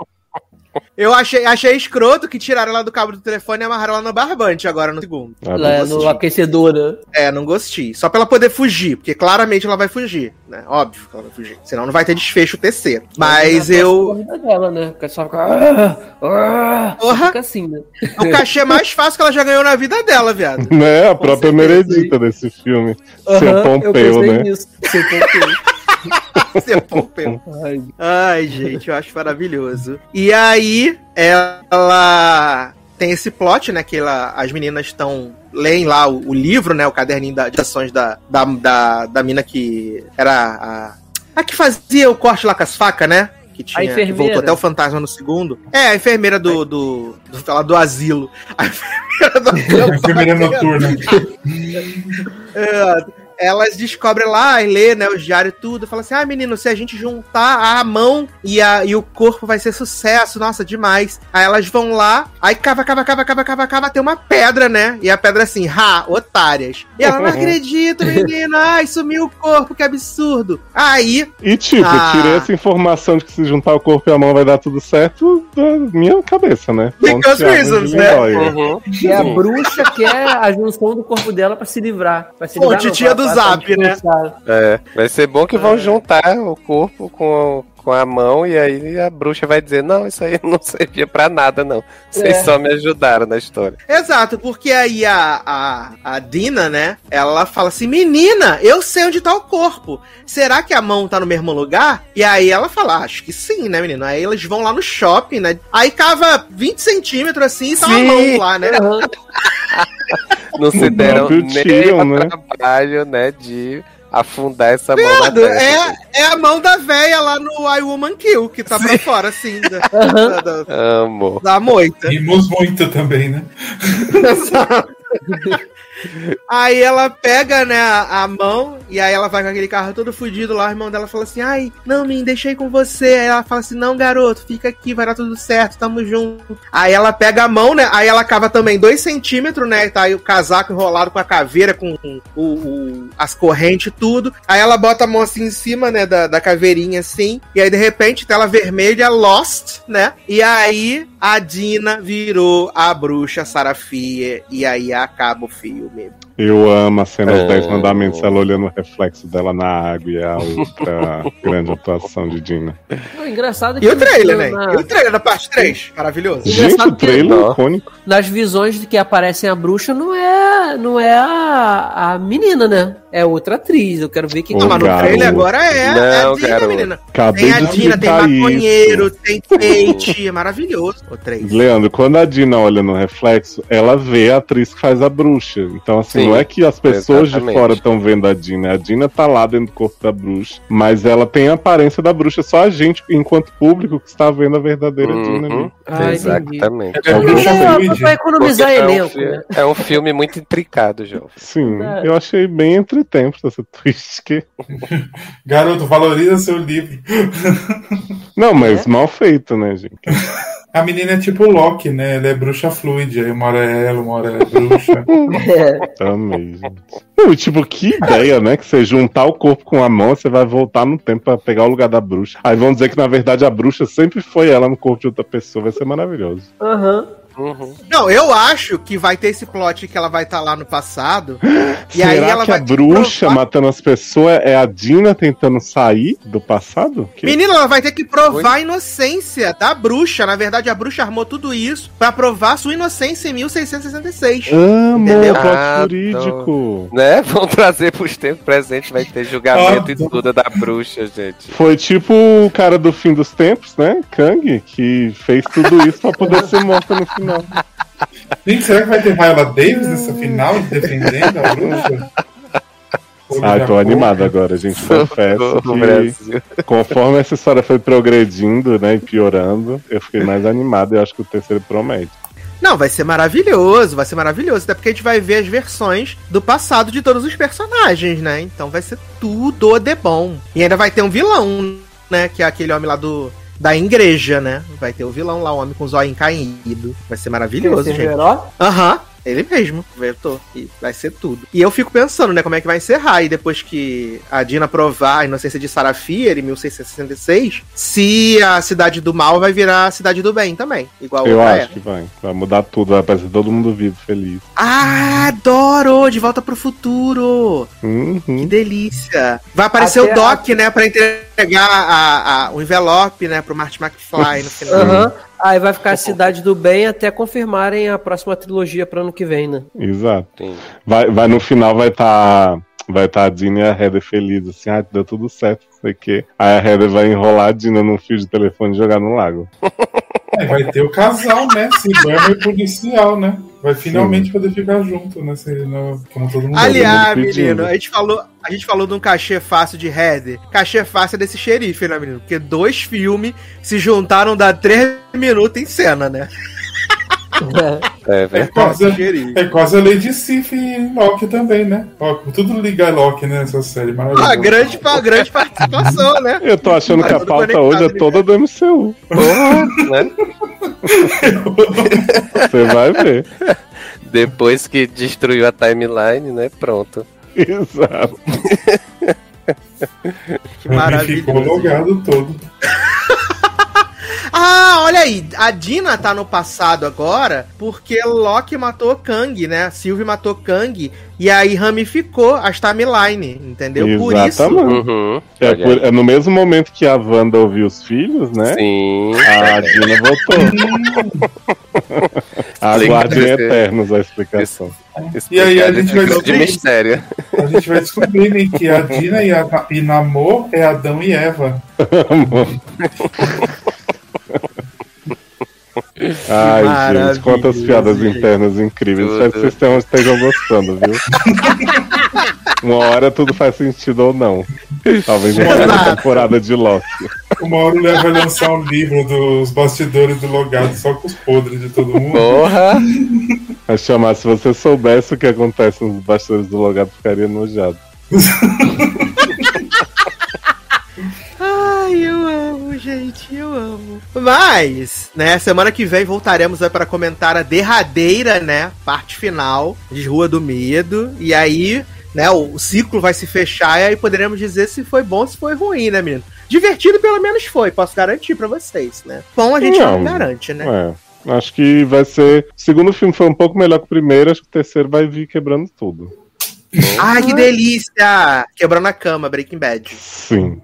Eu achei, achei escroto que tiraram ela do cabo do telefone e amarraram ela no barbante agora no segundo. Ah, Lá é no aquecedor, né? É, não gostei. Só pra ela poder fugir, porque claramente ela vai fugir, né? Óbvio que ela vai fugir. Senão não vai ter desfecho o terceiro. Mas É a eu. corrida dela, né? Porque só fica. Ah, ah, Porra. fica assim, né? O cachê mais fácil que ela já ganhou na vida dela, viado. [LAUGHS] Né, a própria certeza, Meredita desse filme. Seu Aham, eu Pompeu, pensei né? nisso. Seu Pompeu. [LAUGHS] Pompeu. Ai, Ai, gente, eu acho maravilhoso. E aí, ela tem esse plot, né? Que ela, as meninas estão. leem lá o, o livro, né? O caderninho da, de ações da, da, da, da mina que era a. A que fazia o corte lá com as facas, né? Que, tinha, que enfermeira. voltou até o fantasma no segundo. É, a enfermeira do. do, do, lá do asilo. [LAUGHS] A enfermeira do. [LAUGHS] A enfermeira noturna. É, elas descobrem lá e lê, né, os diários e tudo. Fala assim: ah, menino, se a gente juntar a mão e, a, e o corpo vai ser sucesso, nossa, demais. Aí elas vão lá, aí cava, cava, cava, cava, cava, cava, tem uma pedra, né? E a pedra assim, ha, otárias. E ela, não [LAUGHS] acredito, menino, ai, sumiu o corpo, que absurdo. Aí, E tipo, Ah. tirei essa informação de que se juntar o corpo e a mão vai dar tudo certo da minha cabeça, né? [LAUGHS] Because reasons, né? Uhum. E a bruxa quer a junção do corpo dela pra se livrar. Pra se Pô, livrar, titia Zap, né? É, vai ser bom que É. vão juntar o corpo com, com a mão e aí a bruxa vai dizer: Não, isso aí [LAUGHS] não servia pra nada, não. Vocês É. só me ajudaram na história. Exato, porque aí a, a, a Dina, né? Ela fala assim: Menina, eu sei onde tá o corpo. Será que a mão tá no mesmo lugar? E aí ela fala: "Ah, Acho que sim, né, menina? Aí eles vão lá no shopping, né? Aí cava 20 centímetros assim e tá a mão lá, né? [LAUGHS] Não se deram nem o né? trabalho, né, de afundar essa mão terra. é, é a mão da véia lá no I Woman Kill, que tá pra fora, assim, da, [LAUGHS] da, da, Amo. da moita. Rimos muito também, né? [LAUGHS] Aí ela pega, né, a, mão, e aí ela vai com aquele carro todo fudido lá, o irmão dela fala assim, ai, não, me deixei com você. Aí ela fala assim, não, garoto, fica aqui, vai dar tudo certo, tamo junto. Aí ela pega a mão, né, aí ela cava também dois centímetros, né, tá aí o casaco enrolado com a caveira, com o, o- as correntes tudo. Aí ela bota a mão assim em cima, né, da, da caveirinha assim, e aí de repente tela vermelha, Lost, né, e aí a Dina virou a bruxa Sarafia, e aí acaba o filme. me. Eu amo a cena dos Ah. 10 mandamentos, ela olhando o reflexo dela na água e a outra [LAUGHS] grande atuação de Dina. O engraçado é que E o trailer, né? na- E o trailer da parte 3? Maravilhoso. Gente, o que- trailer é Não. icônico. nas visões de que aparecem a bruxa não é não é a, a menina, né? É outra atriz. Eu quero ver que Não, mas no garoto. trailer agora é, é a Não, Dina, garoto. menina. Acabei Tem a Dina, tem maconheiro, isso. tem pente. É maravilhoso. O 3. Leandro, quando a Dina olha no reflexo, ela vê a atriz que faz a bruxa. Então, assim, Sim, não é que as pessoas de exatamente. fora estão vendo a Dina. A Dina tá lá dentro do corpo da bruxa. Mas ela tem a aparência da bruxa. Só a gente, enquanto público, que está vendo a verdadeira Dina Uhum. ali. Ah. Exatamente. É É, economizar é um elenco, fi- né? É um filme muito intricado, João. Sim, É. eu achei bem entre tempos essa [LAUGHS] twist. Que... [LAUGHS] Garoto, valoriza seu livro. [LAUGHS] Não, mas mal feito, né, gente? A menina é tipo Loki, né? Ela é bruxa fluide. Aí uma hora é ela, uma hora é bruxa. É. Amei, gente. Tipo, que ideia, né? Que você juntar o corpo com a mão, você vai voltar no tempo pra pegar o lugar da bruxa. Aí vão dizer que, na verdade, a bruxa sempre foi ela no corpo de outra pessoa. Vai ser maravilhoso. Aham. Uhum. Não, eu acho que vai ter esse plot que ela vai estar lá no passado. [GASPS] e Será aí ela que vai a bruxa provar- matando as pessoas é a Dina tentando sair do passado? Que- Menina, ela vai ter que provar a inocência da bruxa. Na verdade, a bruxa armou tudo isso pra provar sua inocência em 1666. Amo, Entendeu? plot Ah, jurídico. Né? [LAUGHS] Vão trazer pros tempos presentes, vai ter julgamento Ah, e tudo da bruxa, gente. Foi tipo o cara do fim dos tempos, né? Kang, que fez tudo isso pra poder [LAUGHS] ser morto no final. Gente, será que vai ter Viola Davis nessa final defendendo a bruxa? [LAUGHS] Ah, tô animado agora, gente. Confesso que conforme essa história foi progredindo, né, e piorando, eu fiquei mais animado e eu acho que o terceiro promete. Não, vai ser maravilhoso, vai ser maravilhoso. Até porque a gente vai ver as versões do passado de todos os personagens, né? Então vai ser tudo de bom. E ainda vai ter um vilão, né? Que é aquele homem lá do. Da igreja, né? Vai ter o vilão lá, o homem com o zóio caído. Vai ser maravilhoso, Esse gente. Aham, ele mesmo, vetou. E vai ser tudo. E eu fico pensando, né, como é que vai encerrar. E depois que a Dina provar a inocência de Sarafir em 1666, se a cidade do mal vai virar a cidade do bem também. Igual Eu a acho que vai. Vai mudar tudo, vai aparecer todo mundo vivo, feliz. Ah, adoro! De volta pro futuro! Que Uhum. delícia! Vai aparecer Até o Doc, né, pra entregar a, a- o envelope, né, pro Marty McFly no final. Aham. Aí vai ficar a Cidade do Bem até confirmarem a próxima trilogia para ano que vem, né? Exato. Sim. Vai, vai no final vai estar vai tá a Dina e a Heather felizes, assim, ah, deu tudo certo, não sei o quê. Aí a Heather vai enrolar a Dina num fio de telefone e jogar no lago. [LAUGHS] É, vai ter o casal, né? Ciberma e policial, né? Vai finalmente poder ficar junto, né? Se, no, como todo mundo Aliás, todo mundo pedindo. menino, a gente falou, a gente falou de um cachê fácil de Heather. Cachê fácil é desse xerife, né, menino? Porque dois filmes se juntaram dá três minutos em cena, né? É É verdade. quase, é quase a Lady Sif e Loki também, né? Ó, tudo liga a Loki né, nessa série. Maravilhoso. Uma grande, uma grande participação, né? Eu tô achando Tá que a tudo pauta hoje é né, toda do MCU. Porra, né? [LAUGHS] Você vai ver. Depois que destruiu a timeline, né? Pronto. Exato. Que maravilha. Ficou logado todo. Ah, olha aí, a Dina tá no passado agora porque Loki matou Kang, né? Sylvie matou Kang e aí ramificou as timeline, entendeu? Por isso. Exatamente. Uhum. É, por- é no mesmo momento que a Wanda ouviu os filhos, né? Sim. A Dina voltou. [LAUGHS] Aguardem eternos a explicação. E aí a gente vai de descobrir. mistério. A gente vai descobrir né, que a Dina e, a, e Namor é Adão e Eva. [LAUGHS] Ai, maravilhoso, gente, quantas piadas internas incríveis. Tudo. Espero que vocês tenham- estejam gostando, viu? [LAUGHS] Uma hora tudo faz sentido ou não. Talvez uma Exato. temporada de Loki. Uma hora o Léo vai lançar um livro dos bastidores do logado só com os podres de todo mundo. Porra! Vai chamar, se você soubesse o que acontece nos bastidores do logado, ficaria nojado. [LAUGHS] Ai, eu amo, gente, eu amo. Mas, né, semana que vem voltaremos aí para comentar a derradeira, né, parte final de Rua do Medo. E aí, né, o, ciclo vai se fechar e aí poderemos dizer se foi bom ou se foi ruim, né, menino? Divertido pelo menos foi, posso garantir pra vocês, né? Bom a gente não, Não. garante, né? É. Acho que vai ser. O segundo filme foi um pouco melhor que o primeiro, acho que o terceiro vai vir quebrando tudo. Ai, que delícia! Quebrando a cama, Breaking Bad. Sim.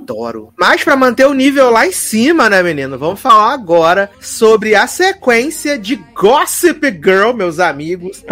Adoro. Mas pra manter o nível lá em cima, né, menino? Vamos falar agora sobre a sequência de Gossip Girl, meus amigos.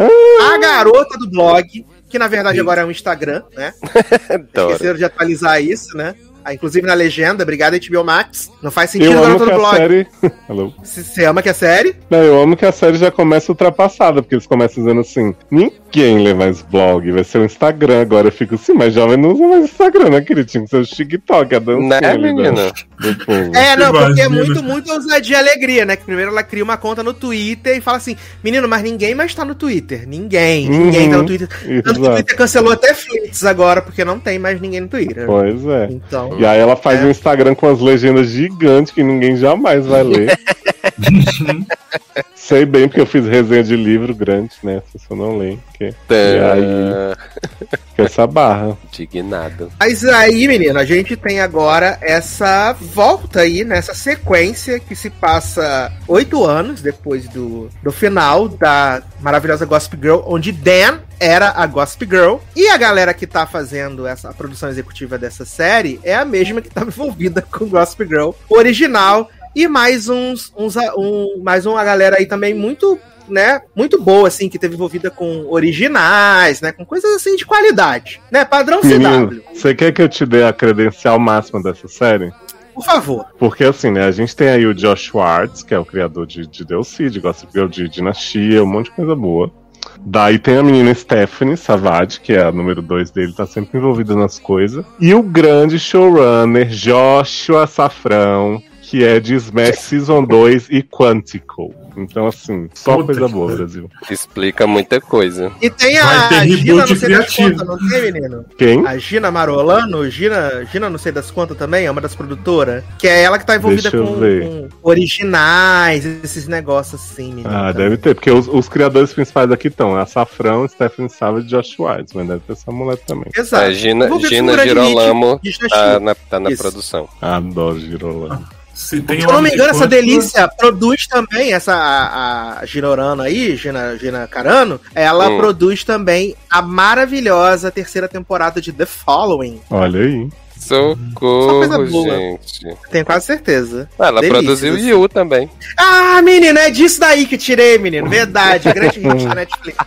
A garota do blog, que na verdade agora é um Instagram, né? [LAUGHS] Esqueceram de atualizar isso, né? Ah, inclusive na legenda, obrigado HBO Max. Não faz sentido Eu a amo que a blog. série. [LAUGHS] Hello. Se você ama que é série, Não, eu amo que a série já começa ultrapassada, porque eles começam dizendo assim: ninguém lê mais blog, vai ser o Instagram agora. Eu fico assim, mas jovem não usa mais Instagram, né, querido? Tinha que ser o TikTok, a dancinha Né, menino? do povo. É, não, porque é muito, muito ousadia e alegria, né? Que primeiro ela cria uma conta no Twitter e fala assim: menino, mas ninguém mais tá no Twitter. Ninguém, ninguém tá no Uhum. Twitter. Tanto que o. Twitter cancelou até Flits agora, porque não tem mais ninguém no Twitter. Pois é. Então. E aí ela faz É. um Instagram com as legendas gigantes que ninguém jamais vai ler. [LAUGHS] [LAUGHS] Sei bem, porque eu fiz resenha de livro grande, né? Se você não lê. Que... E aí, que essa barra. Indignado. Mas aí, menino, a gente tem agora essa volta aí, nessa sequência que se passa oito anos depois do, do final da maravilhosa Gossip Girl, onde Dan era a Gossip Girl. E a galera que tá fazendo essa a produção executiva dessa série é a mesma que estava envolvida com Gossip Girl original. E mais uns, uns um, mais uma galera aí também muito né, muito boa, assim, que teve envolvida com originais, né, com coisas assim de qualidade, né, padrão Menino, CW. você quer que eu te dê a credencial máxima dessa série? Por favor. Porque assim, né, a gente tem aí o Josh Schwartz, que é o criador de, de DLC, de Gossip Girl, de Dinastia, um monte de coisa boa. Daí tem a menina Stephanie Savage, que é a número 2 dele, tá sempre envolvida nas coisas. E o grande showrunner Joshua Safrão, que é de Smash Season 2 e Quantico. Então, assim, só Puta coisa boa. Brasil. Explica muita coisa. E tem a Gina, não sei das contas, não tem, menino? Quem? A Gina Marolano, Gina, Gina não sei das contas também, é uma das produtoras. Que é ela que tá envolvida com, com originais, esses negócios assim, menino. Ah, também. deve ter, porque os, os criadores principais aqui estão a Safrão, Stephanie Savage e Josh Schwartz, mas deve ter essa mulher também. Exato. A Gina, com Gina grande Girolamo Gina tá na, tá na Isso. produção. Adoro Girolamo. Se tem Se eu não me engano, essa delícia produz também, essa a, a Ginorano aí, Gina, Gina Carano, ela Hum. produz também a maravilhosa terceira temporada de The Following. Olha aí. Só Socorro, coisa boa. gente. Tenho quase certeza. Ah, ela Delícia, produziu assim. Yu também. Ah, menino, é disso daí que tirei, menino. Verdade, [LAUGHS] grande hit da Netflix.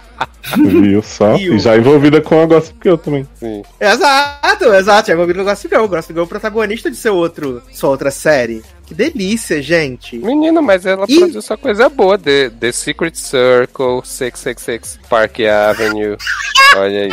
Viu só? Viu. E já envolvida com a Gossip Girl também. Sim. Exato, exato. Já envolvido no Gossip Girl. Gossip Girl é o protagonista de seu outro, sua outra série. Que delícia, gente. Menino, mas ela Ih. produziu só coisa boa. The, The Secret Circle, 666 Park Avenue. [LAUGHS] Olha aí.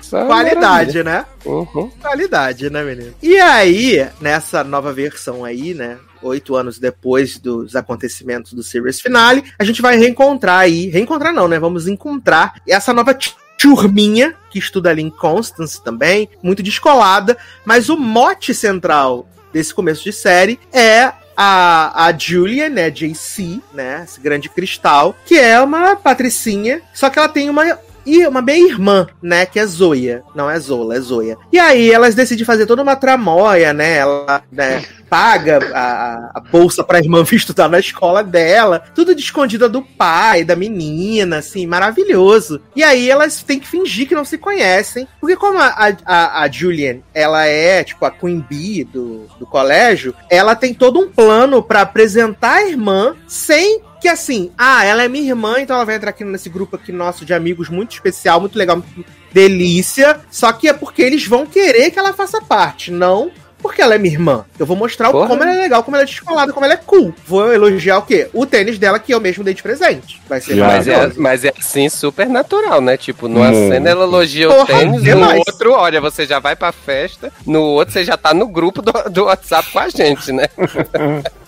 Só Qualidade, né? Uhum. Qualidade, né, menino? E aí, nessa nova versão aí, né? Oito anos depois dos acontecimentos do series finale, a gente vai reencontrar aí. Reencontrar não, né? Vamos encontrar essa nova turminha que estuda ali em Constance também, muito descolada, mas o mote central desse começo de série é a, a Julia, né, JC, né, esse grande cristal, que é uma patricinha, só que ela tem uma e uma meia-irmã, né, que é Zoya. Não é Zola, é Zoya. E aí elas decidem fazer toda uma tramóia, né? Ela né, paga a, a bolsa pra irmã [LAUGHS] vir estudar na escola dela. Tudo de escondida do pai, da menina, assim, maravilhoso. E aí elas têm que fingir que não se conhecem. Porque como a, a, a Julian, ela é, tipo, a Queen Bee do, do colégio, ela tem todo um plano pra apresentar a irmã sem que assim, ah, ela é minha irmã, então ela vai entrar aqui nesse grupo aqui nosso de amigos muito especial, muito legal, muito delícia. Só que é porque eles vão querer que ela faça parte, não porque ela é minha irmã. Eu vou mostrar o- Porra. como ela é legal, como ela é descolada, como ela é cool. Vou elogiar o quê? O tênis dela, que eu mesmo dei de presente. Vai ser. Mas é, mas é assim super natural, né? Tipo, numa Muito. cena ela elogia o Porra, tênis, no demais. outro, olha, você já vai pra festa, no outro você já tá no grupo do, do WhatsApp com a gente, né? [LAUGHS]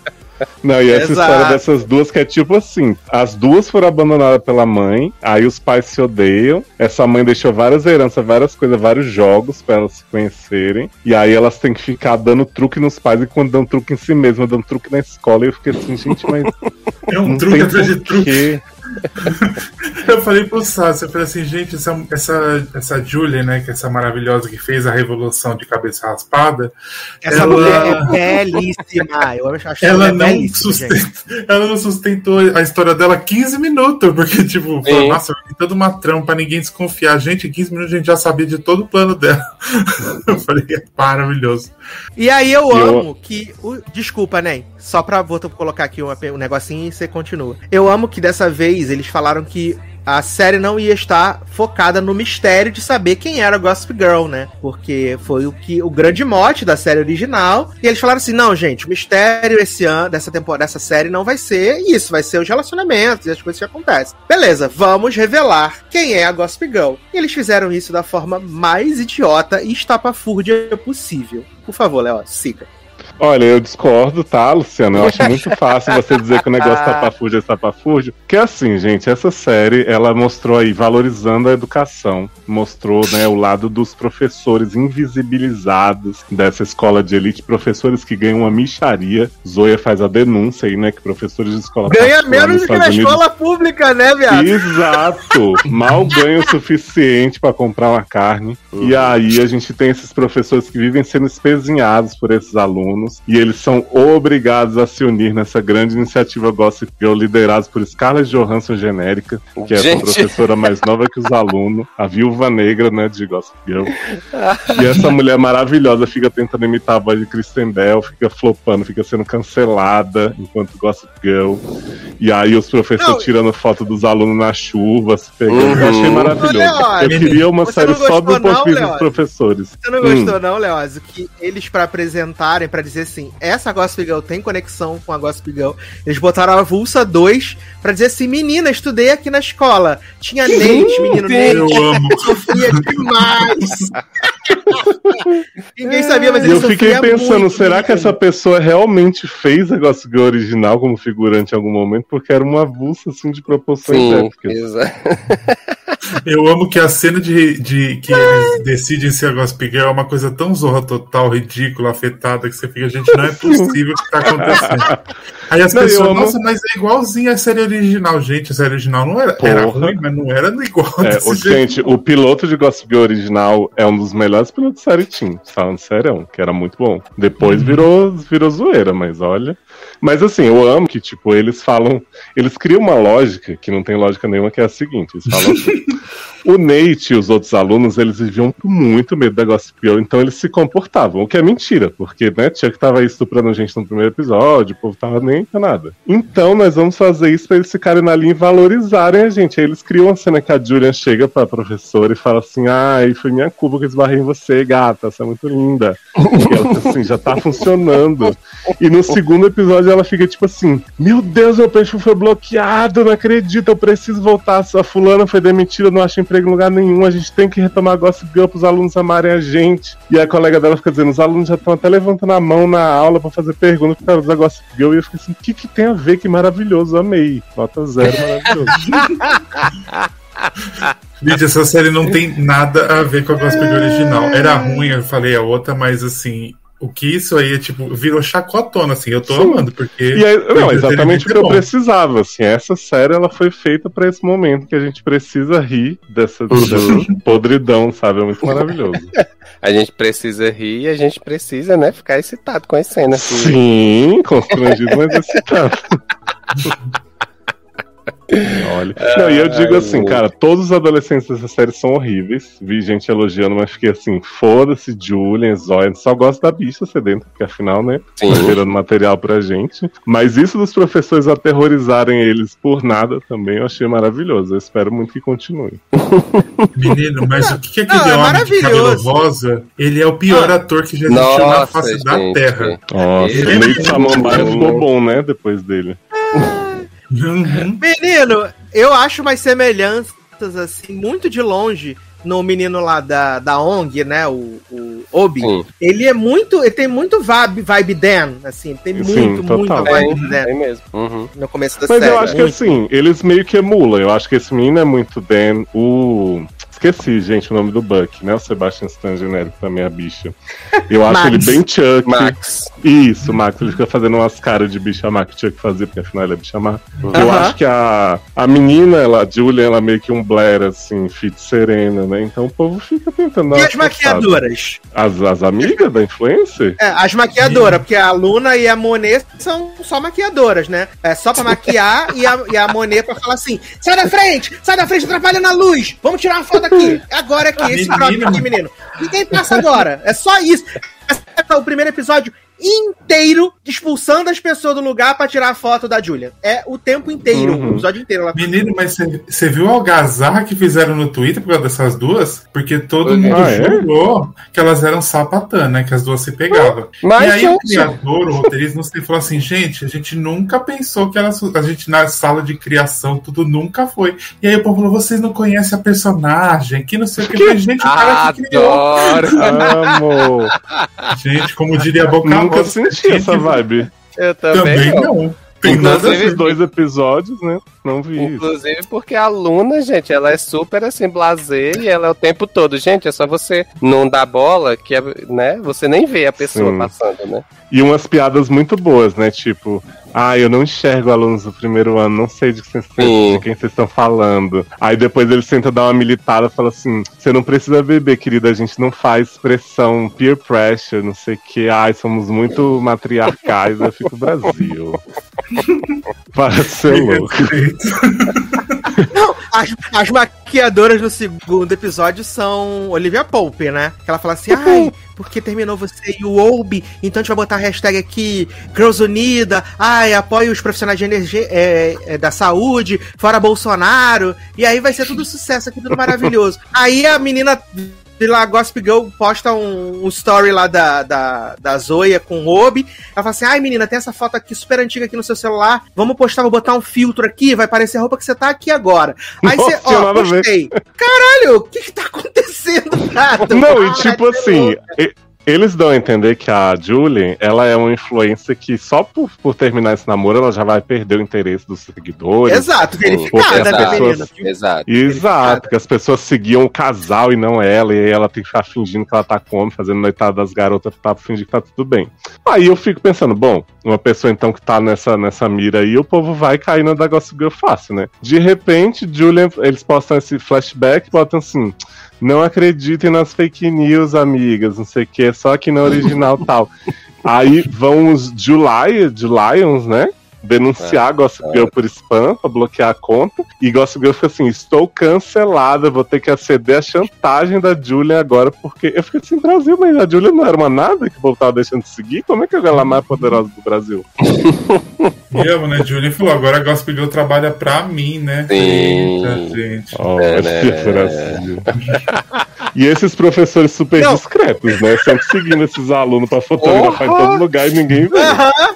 Não, e essa Exato. história dessas duas que é tipo assim: as duas foram abandonadas pela mãe, aí os pais se odeiam. Essa mãe deixou várias heranças, várias coisas, vários jogos pra elas se conhecerem. E aí elas têm que ficar dando truque nos pais e quando dão truque em si mesma, dando truque na escola. E eu fiquei assim, gente, mas. [LAUGHS] É um truque atrás de truque. [LAUGHS] Eu falei pro Sassi, eu falei assim, gente, essa, essa, essa Julia, né, que é essa maravilhosa que fez a revolução de cabeça raspada, Essa ela- mulher é belíssima. Eu acho essa ela mulher não, sustenta, ela não sustentou a história dela 15 minutos, porque, tipo, foi, Sim. nossa, tem toda uma trama pra ninguém desconfiar. Gente, em 15 minutos a gente já sabia de todo o plano dela. [LAUGHS] Eu falei, é maravilhoso. E aí eu Eu- amo que. o- Desculpa, Nen. Só pra vou colocar aqui uma- um negocinho e você continua. Eu amo que dessa vez eles falaram que a série não ia estar focada no mistério de saber quem era a Gossip Girl, né? Porque foi o que o grande mote da série original. E eles falaram assim: não, gente, o mistério esse ano, dessa temporada, dessa série não vai ser isso, vai ser os relacionamentos e as coisas que acontecem. Beleza, vamos revelar quem é a Gossip Girl. E eles fizeram isso da forma mais idiota e estapafúrdia possível. Por favor, Léo, siga. Olha, eu discordo, tá, Luciano? Eu acho muito fácil você dizer que o negócio tapafúrdio [LAUGHS] é tapafúrdio. Que assim, gente, essa série, ela mostrou aí, valorizando a educação. Mostrou, né, o lado dos professores invisibilizados dessa escola de elite. Professores que ganham uma micharia. Zoya faz a denúncia aí, né, que professores de escola Ganha menos que na Unidos escola pública, né, viado? Exato! Mal [LAUGHS] ganha o suficiente pra comprar uma carne. E aí a gente tem esses professores que vivem sendo espezinhados por esses alunos. E eles são obrigados a se unir nessa grande iniciativa Gossip Girl, liderados por Scarlett Johansson genérica, que é essa Gente. professora mais nova que os alunos, a viúva negra, né, de Gossip Girl. E essa mulher maravilhosa fica tentando imitar a voz de Kristen Bell, fica flopando, fica sendo cancelada enquanto Gossip Girl. E aí os professores Não, tirando foto dos alunos na chuva, se pegando. Eu achei Uhum. maravilhoso. Olha, Eu queria uma série só do vista dos professores. Você não Hum. gostou, não, Leoz? Que eles, pra apresentarem, pra dizer assim, essa Gossip Girl tem conexão com a Gossip Girl, eles botaram a Vulsa 2 pra dizer assim, menina, estudei aqui na escola. Tinha Nate, menino Eu Nate, amo. sofria demais. [LAUGHS] Ninguém sabia, mas ele eu fiquei pensando, muito, será que essa pessoa realmente fez a Gossip Girl original como figurante em algum momento? Porque era uma avulsa assim de proporções Sim, épicas. exato. [LAUGHS] Eu amo que a cena de, de que eles decidem ser a Gossip Girl é uma coisa tão zorra total, ridícula, afetada, que você fica, gente, não é possível o que tá acontecendo. Aí as Não, pessoas, amo- nossa, mas é igualzinho a série original. Gente, a série original não era, era ruim, mas não era igual É, desse o- jeito. gente, o piloto de Gossip Girl original é um dos melhores pilotos de série Team, falando sério, que era muito bom. Depois virou, virou zoeira, mas olha. Mas assim, eu amo que, tipo, eles falam. Eles criam uma lógica que não tem lógica nenhuma, que é a seguinte: eles falam assim. [LAUGHS] O Nate e os outros alunos, eles viviam com muito medo da Gossip Girl, então eles se comportavam, o que é mentira, porque, né, Chuck tava aí estuprando gente no primeiro episódio, o povo tava nem pra nada. Então nós vamos fazer isso pra eles ficarem na linha e valorizarem a gente. Aí eles criam uma cena que a Julian chega pra professora e fala assim, ai, foi minha culpa que eu esbarrei em você, gata, você é muito linda. E ela assim, já tá funcionando. E no segundo episódio ela fica tipo assim: Meu Deus, meu perfil foi bloqueado, não acredito, eu preciso voltar. A fulana foi demitida, não acha emprego em lugar nenhum. A gente tem que retomar Gossip Girl pros alunos amarem a gente. E a colega dela fica dizendo: os alunos já estão até levantando a mão na aula pra fazer pergunta pro cara da Gossip Girl. E eu fico assim: o que, que tem a ver? Que maravilhoso, amei. Nota zero, maravilhoso. [LAUGHS] Gente, essa série não tem nada a ver com a Gospel original. Era ruim, eu falei a outra, mas assim, o que isso aí é tipo, virou chacotona, assim. Eu tô Sim. amando, porque. E aí, não, o exatamente o que é eu bom. precisava, assim, essa série ela foi feita pra esse momento que a gente precisa rir dessa, dessa podridão, sabe? É muito maravilhoso. [LAUGHS] A gente precisa rir e a gente precisa, né, ficar excitado com as cenas. que- Sim, constrangido, mas excitado. [LAUGHS] Olha. [LAUGHS] Não, e eu digo assim, cara, todos os adolescentes dessa série são horríveis. Vi gente elogiando, mas fiquei assim, foda-se, Julian, Zoya, só gosto da bicha sedenta, porque afinal, né, Sim. tá gerando material pra gente. Mas isso dos professores aterrorizarem eles por nada também, eu achei maravilhoso. Eu espero muito que continue. [LAUGHS] Menino, mas o que, que é Não, aquele é homem de cabelo maravilhoso. rosa? Ele é o pior Ah. ator que já existiu na Nossa, face da gente. Terra. Nossa, Ele o é Nate muito Samambaia ficou bom, né, depois dele. Uhum. Menino, eu acho umas semelhanças, assim, muito de longe no menino lá da, da ONG, né? O, o Obi. Sim. Ele é muito. Ele tem muito vibe, vibe Dan, assim. Tem Sim, muito, muito vibe Tem, Dan tem mesmo. Uhum. no começo da Mas série. eu acho que Muito. assim, eles meio que emulam. Eu acho que esse menino é muito Dan. O. Esqueci, gente, o nome do Buck, né? O Sebastian Stan genérico também, a bicha. Eu acho Max. ele bem Chuck. Max. Isso, Max, ele fica fazendo umas caras de bicha má que Chuck fazia, porque afinal ele é bicha má. Eu acho que a, a menina, ela, a Julia, ela é meio que um Blair, assim, fit serena, né? Então o povo fica tentando E as maquiadoras? As, as amigas da influencer? É, as maquiadoras, porque a Luna e a Monet são só maquiadoras, né? É só pra maquiar e a, e a Monet pra falar assim: sai da frente, sai da frente, atrapalha na luz, vamos tirar uma foto aqui. [LAUGHS] Agora aqui, esse Menina. crop aqui, menino. Ninguém passa agora, é só isso. Esse é o primeiro episódio inteiro expulsando as pessoas do lugar pra tirar a foto da Julia. É o tempo inteiro, Uhum. o episódio inteiro. Ela... Menino, mas você viu a algazarra que fizeram no Twitter por causa dessas duas? Porque todo Ah, mundo é? jurou que elas eram sapatã, né? Que as duas se pegavam. Mas, e aí o gente- criador, o roteirista, não sei, falou assim, gente, a gente nunca pensou que elas, a gente na sala de criação, tudo nunca foi. E aí o povo falou, vocês não conhecem a personagem, que não sei o que. Falei, gente, o cara que criou. Amo! [LAUGHS] Gente, como diria a Boca Nunca senti essa vibe. Eu também, Também não. não. Tem Inclusive, nada dois episódios, né? Não vi isso. Inclusive porque a Luna, gente, ela é super assim, blazer e ela é o tempo todo. Gente, é só você não dar bola que, é, né, você nem vê a pessoa Sim. passando, né? E umas piadas muito boas, né? Tipo, ah, eu não enxergo alunos do primeiro ano, não sei de, que Sim. de quem vocês estão falando. Aí depois ele tenta dar uma militada e fala assim: você não precisa beber, querida, a gente não faz pressão, peer pressure, não sei o que. Ai, somos muito matriarcais, eu fico Brasil. [LAUGHS] Para ser louco. [LAUGHS] Não, as, as maquiadoras no segundo episódio são Olivia Pope, né? Que ela fala assim, ai, porque terminou você e o Obi, então a gente vai botar hashtag aqui, Girls Unida, ai, apoie os profissionais de energia, é, é, da saúde, fora Bolsonaro, e aí vai ser tudo sucesso aqui, tudo maravilhoso. [LAUGHS] aí a menina de lá, Gossip Girl, posta um, um story lá da, da, da Zoya com o Obi. Ela fala assim: ai, menina, tem essa foto aqui super antiga aqui no seu celular. Vamos postar, vou botar um filtro aqui, vai parecer a roupa que você tá aqui agora. Aí Nossa, você, ó, postei. Caralho, o que que tá [LAUGHS] acontecendo, cara? Não, e tipo que assim. Eles dão a entender que a Julie, ela é uma influência que só por, por terminar esse namoro ela já vai perder o interesse dos seguidores. Exato, porque verificada, as né, pessoas-? Exato. Exato, que as pessoas seguiam o casal e não ela, e aí ela tem que ficar fingindo que ela tá com homem, fazendo noitada das garotas pra fingir que tá tudo bem. Aí eu fico pensando, bom, uma pessoa então que tá nessa, nessa mira aí, o povo vai cair da Gossip Girl fácil, né? De repente, Julian, eles postam esse flashback e botam assim. Não acreditem nas fake news, amigas, não sei o que, só que na original tal. [LAUGHS] Aí vão os July, Julians, né? Denunciar a Gossip Girl por spam, pra bloquear a conta. E Gossip Girl fica assim: estou cancelada, vou ter que aceder à chantagem da Julia agora, porque eu fiquei assim, Brasil, mas a Julia não era uma nada que o povo tava deixando de seguir? Como é que ela é a mais poderosa do Brasil? [LAUGHS] E amo, né? Julie falou, agora a Gospel Girl trabalha pra mim, né? Sim. Eita, gente. Oh, É, né? [LAUGHS] E esses professores super Não. discretos, né? Sempre seguindo esses alunos pra fotografar em Porra! todo lugar e ninguém vê.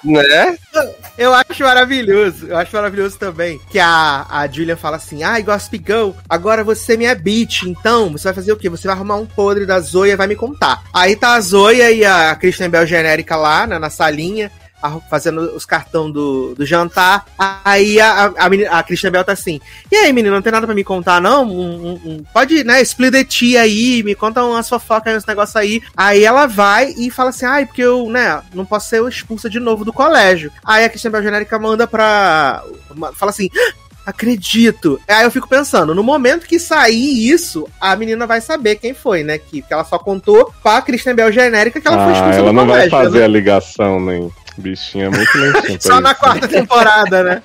Né? Eu acho maravilhoso. Eu acho maravilhoso também que a, a Julia fala assim: ai, Gossip Girl, agora você é minha bitch. Então, você vai fazer o quê? Você vai arrumar um podre da Zoya e vai me contar. Aí tá a Zoya e a Christian Bell genérica lá, né, na salinha. Fazendo os cartão do, do jantar. Aí a, a, a, menina- a Christian Bell tá assim: E aí, menina, não tem nada pra me contar, não? Um- um- um- pode, né, split the tea aí, me conta umas fofocas aí, uns negócios aí. Aí ela vai e fala assim: ai, porque eu, né, não posso ser expulsa de novo do colégio. Aí a Christian Bell genérica manda pra. Fala assim. "Ah, Acredito. Aí eu fico pensando, no momento que sair isso, a menina vai saber quem foi, né? Que, que ela só contou pra Christian Bell genérica que ela foi Ah, expulsa ela do não vai colégio. fazer né? a ligação, nem. Bichinha é muito lentinha. [LAUGHS] Só na isso. quarta temporada, né?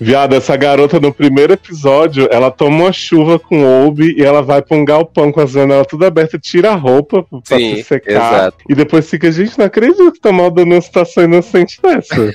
Viado, essa garota no primeiro episódio, ela toma uma chuva com o Obi e ela vai pra um galpão com as janelas tudo abertas, tira a roupa pra Sim, se secar. exato. E depois fica, gente, não acredito que tá mal dando uma situação inocente dessa. [LAUGHS]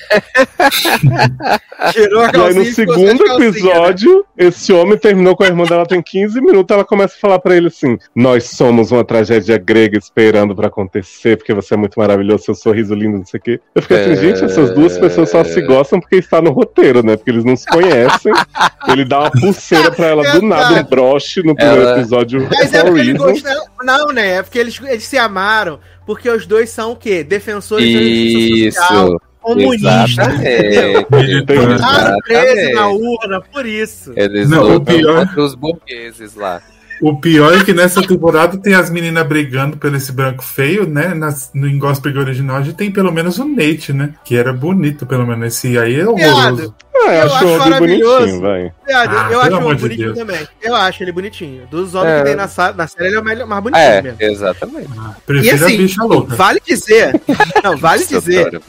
Tirou a E aí calcinha no segundo calcinha, né? episódio, esse homem terminou com a irmã dela tem 15 minutos, ela começa a falar pra ele assim: "Nós somos uma tragédia grega esperando pra acontecer, porque você é muito maravilhoso, seu sorriso lindo, não sei o quê". Eu fiquei assim, É. gente, essas duas pessoas só se gostam porque está no roteiro, né? Porque eles não se conhecem. ele dá uma pulseira pra ela do nada, um broche no primeiro Ela- episódio. Mas é porque ele reasons. gosta. Não, né? É porque eles, eles se amaram. Porque os dois são o quê? Defensores da justiça social, Isso. comunistas. entendeu? Militante. Ficaram presos Exatamente. na urna, por isso. Eles Não, o lutam pior- contra os burgueses lá. O pior é que nessa temporada tem as meninas brigando pelo esse branco feio, né? Nas, no Girl original a gente tem pelo menos o Nate, né? Que era bonito, pelo menos. Esse aí é horroroso. Ah, eu Eu acho maravilhoso. bonitinho, vai. Ah, eu acho ele bonitinho Deus. também. Eu acho ele bonitinho. Dos homens É. que tem na, na série, ele é o melhor- mais bonitinho É, mesmo. exatamente. E Prefiro a assim, bicha louca. vale dizer, [LAUGHS] não, vale dizer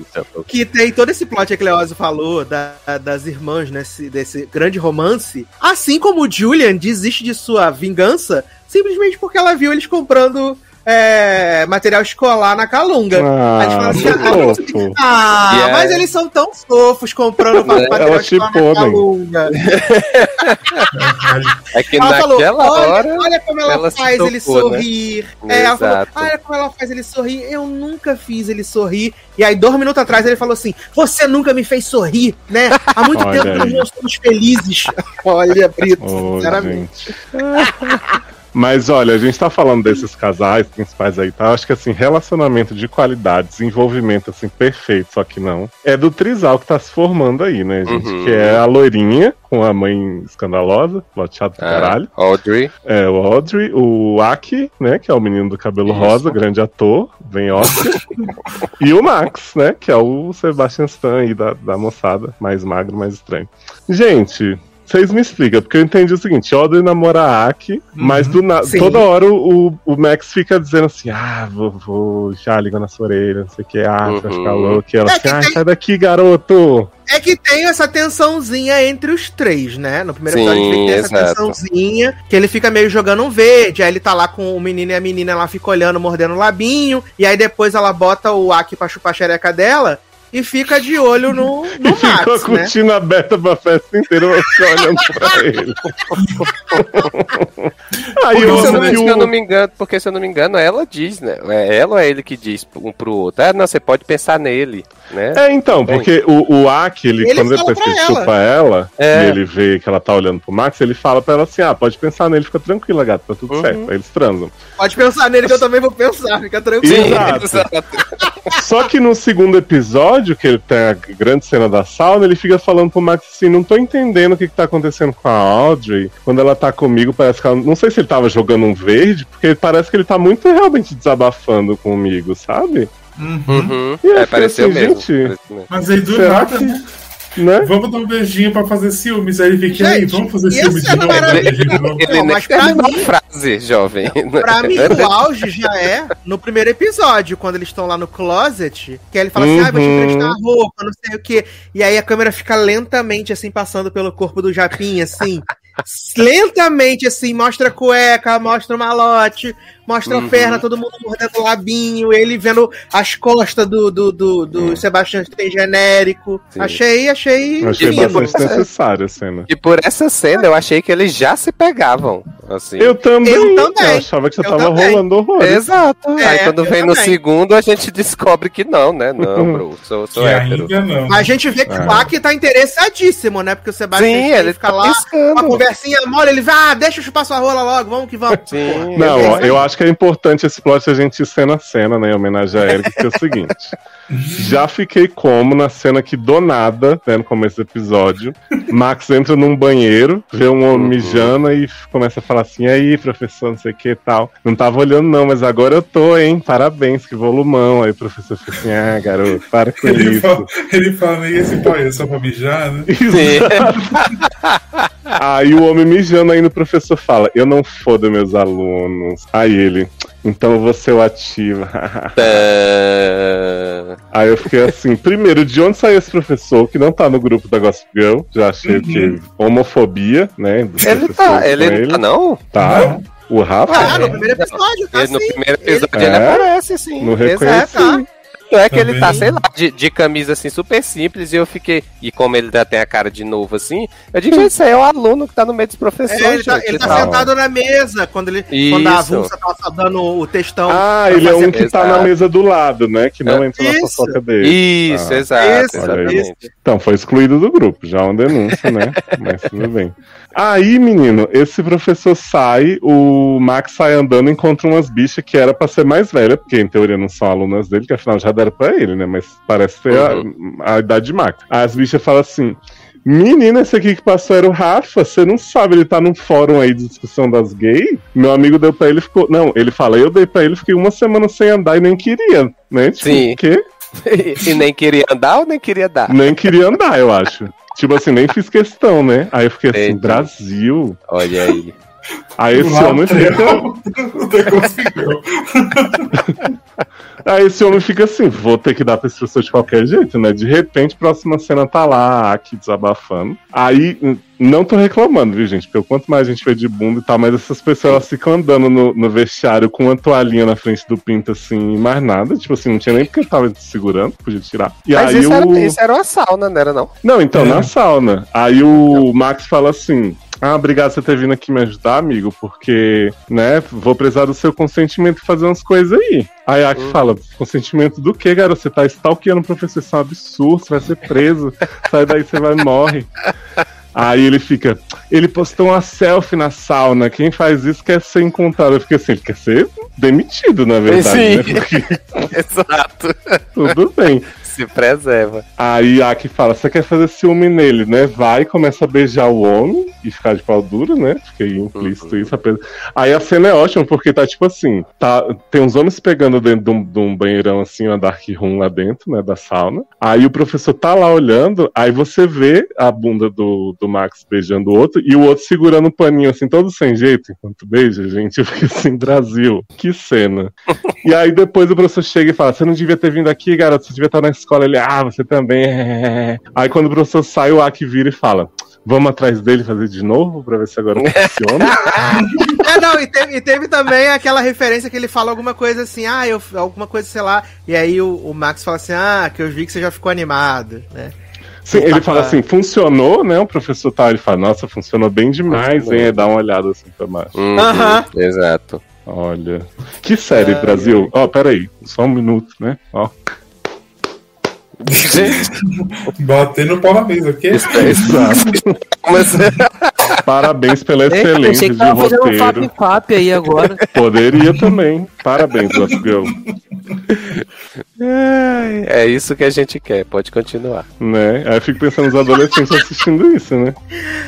que tem todo esse plot que a Cleose falou da- das irmãs nesse, desse grande romance, assim como o Julian desiste de sua vingança simplesmente porque ela viu eles comprando é, material escolar na Calunga. Ah, Aí falam assim, ah. Ah, Yeah. mas eles são tão fofos comprando [LAUGHS] material Ela escolar na né? Calunga. [LAUGHS] É que Ela falou, naquela olha, hora. olha como ela, ela faz ele né? sorrir. É, ela falou, Exato. olha como ela faz ele sorrir. Eu nunca fiz ele sorrir. E aí, dois minutos atrás, ele falou assim: Você nunca me fez sorrir, né? Há muito Olha tempo que nós aí. não estamos felizes. [LAUGHS] olha, Brito, Ô, sinceramente. Mas olha, a gente tá falando desses casais principais aí, tá? Acho que assim, relacionamento de qualidade, desenvolvimento assim, perfeito, só que não. É do trisal que tá se formando aí, né, gente? Uhum. Que é a loirinha com a mãe escandalosa, loteado do caralho. Ah, Audrey. É, o Audrey, o Aki, né, que é o menino do cabelo Isso. rosa, grande ator, vem Oscar. [LAUGHS] e o Max, né, que é o Sebastian Stan aí da, da moçada, mais magro, mais estranho. Gente, vocês me explicam, porque eu entendi o seguinte, Audrey namora a Aki, mas do na... Sim. toda hora o, o Max fica dizendo assim, ah, vou, vou já liga na sua orelha, não sei o que, ah, você vai ficar Uhum. louco. E ela É assim, ah, tem- sai daqui, garoto. É que tem essa tensãozinha entre os três, né? No primeiro Sim, episódio tem essa exato. tensãozinha, que ele fica meio jogando um verde, aí ele tá lá com o menino e a menina ela fica olhando, mordendo o labinho, e aí depois ela bota o Aki pra chupar a xereca dela e fica de olho no, no [LAUGHS] E ficou a Max, né? cortina aberta pra festa inteira, eu fico olhando pra ele. [LAUGHS] Aí Porque, eu se eu, não, se eu não me engano, porque se eu não me engano, ela diz, né? É ela ou é ele que diz um pro outro. Ah, não, você pode pensar nele, né? É, então, porque o, o Aki, ele, Ele quando depois que ele ela. chupa ela, É. e ele vê que ela tá olhando pro Max, ele fala pra ela assim, ah, pode pensar nele, fica tranquila, gato, tá tudo Uhum. certo. Aí eles transam. Pode pensar nele que eu também vou pensar, fica tranquilo. [LAUGHS] Exato. Só que no segundo episódio, que ele tem a grande cena da sauna, ele fica falando pro Max assim, não tô entendendo o que, que tá acontecendo com a Audrey. Quando ela tá comigo, parece que ela. Não sei se ele tava jogando um verde, porque parece que ele tá muito realmente desabafando comigo, sabe? Uhum. Uhum. E É, pareceu assim, mesmo. gente, mesmo. Mas aí do Será nada, que- né? né? Vamos dar um beijinho pra fazer ciúmes. Aí ele fica, aí, vamos fazer ciúmes de novo. Ele Não, nem mas pra mim- frase, jovem. [LAUGHS] Pra mim, o [LAUGHS] auge já é no primeiro episódio, quando eles estão lá no closet, que aí ele fala assim, ah, vou te Uhum. emprestar a roupa, não sei o quê. E aí a câmera fica lentamente, assim, passando pelo corpo do Japim, assim. [LAUGHS] lentamente, assim, mostra a cueca, mostra o malote, mostra Uhum. a perna, todo mundo mordendo o labinho, ele vendo as costas do, do, do, do Sebastian Stan genérico. Sim. Achei, achei, Achei divino. bastante necessária a cena. E por essa cena eu achei que eles já se pegavam. Assim. Eu também. Eu também. achava que já Eu tava também. rolando horror. Exato. É, Aí quando eu vem no também. segundo, a gente descobre que não, né? Não, [LAUGHS] bro. Sou, Que sou hétero. ainda não. A gente vê que É. o Aki tá interessadíssimo, né? Porque o Sebastian Sim, ele fica tá lá, uma piscando. conversinha mole, ele vai, ah, deixa eu chupar sua rola logo, vamos que vamos. Sim. Não, eu acho que é importante esse plot a gente ir cena a cena, né? Em homenagem a Eric, que é o seguinte. [LAUGHS] Já fiquei como na cena que do nada, né, no começo do episódio, Max entra num banheiro, vê um homem Uhum. mijando e começa a falar assim, aí, professor, não sei o que e tal. Não tava olhando não, mas agora eu tô, hein? Parabéns, que volumão. Aí o professor fica assim, ah, garoto, para com Ele isso. fala, ele fala, nem esse pai é só pra mijar, né? [LAUGHS] Sim. [LAUGHS] Aí o homem mijando aí no professor fala, eu não fodo meus alunos. Aí ele, então você o ativa. [LAUGHS] Tá. Aí eu fiquei assim, primeiro, de onde saiu esse professor que não tá no grupo da Gossip Girl? Já achei Uhum. que homofobia, né? Ele tá, com ele, tá, não? Tá. Não. O Rafa? Ah, é. no primeiro episódio, tá Ele, no assim. primeiro episódio Ele- ele, É? aparece, sim. Não Exato. É que ele tá, Também. sei lá, de, de camisa assim super simples e eu fiquei. E como ele já tem a cara de novo assim, eu digo, isso aí é o aluno que tá no meio dos professores. É, ele tá, gente, ele tá sentado na mesa quando, ele, quando a Isso. avulsa tá só dando o textão. Ah, ele é um que tá Exato. na mesa do lado, né? Que não É. entra na Isso. fofoca dele. Isso, Ah. exato, Isso, exatamente. Então, foi excluído do grupo, já uma denúncia, né? [LAUGHS] Mas tudo bem. Aí, menino, esse professor sai, o Max sai andando e encontra umas bichas que era pra ser mais velha, porque em teoria não são alunas dele, que afinal já deram pra ele, né? Mas parece ser a, a idade. Aí as bichas falam assim. Menina, esse aqui que passou era o Rafa. Você não sabe, ele tá num fórum aí de discussão das gays. Meu amigo deu pra ele e ficou. Não, ele fala, eu dei pra ele, fiquei uma semana sem andar e nem queria, né? Tipo, Sim. o quê? [LAUGHS] e nem queria andar ou nem queria dar? Nem queria andar, eu acho. Tipo assim, nem fiz questão, né? Aí eu fiquei assim, Entendi. Brasil. Olha aí. Aí esse homem fica. [LAUGHS] Aí esse homem fica assim, vou ter que dar pra esse professor de qualquer jeito, né? De repente, próxima cena tá lá, aqui desabafando. Aí, não tô reclamando, viu, gente? Porque quanto mais a gente vê de bunda e tal, mas essas pessoas elas ficam andando no, no vestiário com uma toalhinha na frente do pinto, assim, e mais nada. Tipo assim, não tinha nem porque tava segurando, podia tirar. E Mas aí isso, o. era, isso era uma sauna, não era não? Não, então, É. na sauna. Aí o Max fala assim. Ah, obrigado por você ter vindo aqui me ajudar, amigo, porque, né, vou precisar do seu consentimento e fazer umas coisas aí. Aí a Aki Uhum. fala, consentimento do quê, garoto? Você tá stalkeando o professor, isso é um absurdo, você vai ser preso. [LAUGHS] Sai daí, você vai morrer. Aí ele fica, ele postou uma selfie na sauna. Quem faz isso quer ser encontrado. Eu fiquei assim, ele quer ser demitido, na verdade, Sim. né? Porque [LAUGHS] Exato. tudo bem. Se preserva. Aí a Aki fala, você quer fazer ciúme nele, né? Vai, começa a beijar o homem e ficar de pau duro, né? Fiquei implícito isso. apesar- Aí a cena é ótima, porque tá tipo assim, tá, tem uns homens pegando dentro de um, de um banheirão assim, uma dark room lá dentro, né, da sauna. Aí o professor tá lá olhando, aí você vê a bunda do, do Max beijando o outro e o outro segurando um paninho assim, todo sem jeito, enquanto beija, gente. [LAUGHS] Eu fiquei assim, Brasil, que cena. [LAUGHS] E aí depois o professor chega e fala: Você não devia ter vindo aqui, garoto, você devia estar na escola. Ele, ah, você também. é." Aí quando o professor sai, o Aki vira e fala: Vamos atrás dele fazer de novo pra ver se agora funciona. [LAUGHS] É, não, e teve, e teve também aquela referência que ele fala alguma coisa assim, ah, eu, alguma coisa, sei lá, e aí o, o Max fala assim, ah, que eu vi que você já ficou animado, né? Sim, ele fala assim: funcionou, né? O professor tá, ele fala: Nossa, funcionou bem demais, hein? Aí Dá uma olhada assim pra baixo. Uhum, Aham. Exato. Olha. Que série, Brasil? Ó, peraí, só um minuto, né? Ó. Gente, Batendo pau na mesa é Exato. mas Parabéns pela excelência pensei que de tava fazendo um roteiro. fap-fap aí agora. Poderia também. Parabéns, Gossip Girl. é isso que a gente quer. Pode continuar. Né? Aí eu fico pensando nos adolescentes assistindo isso, né?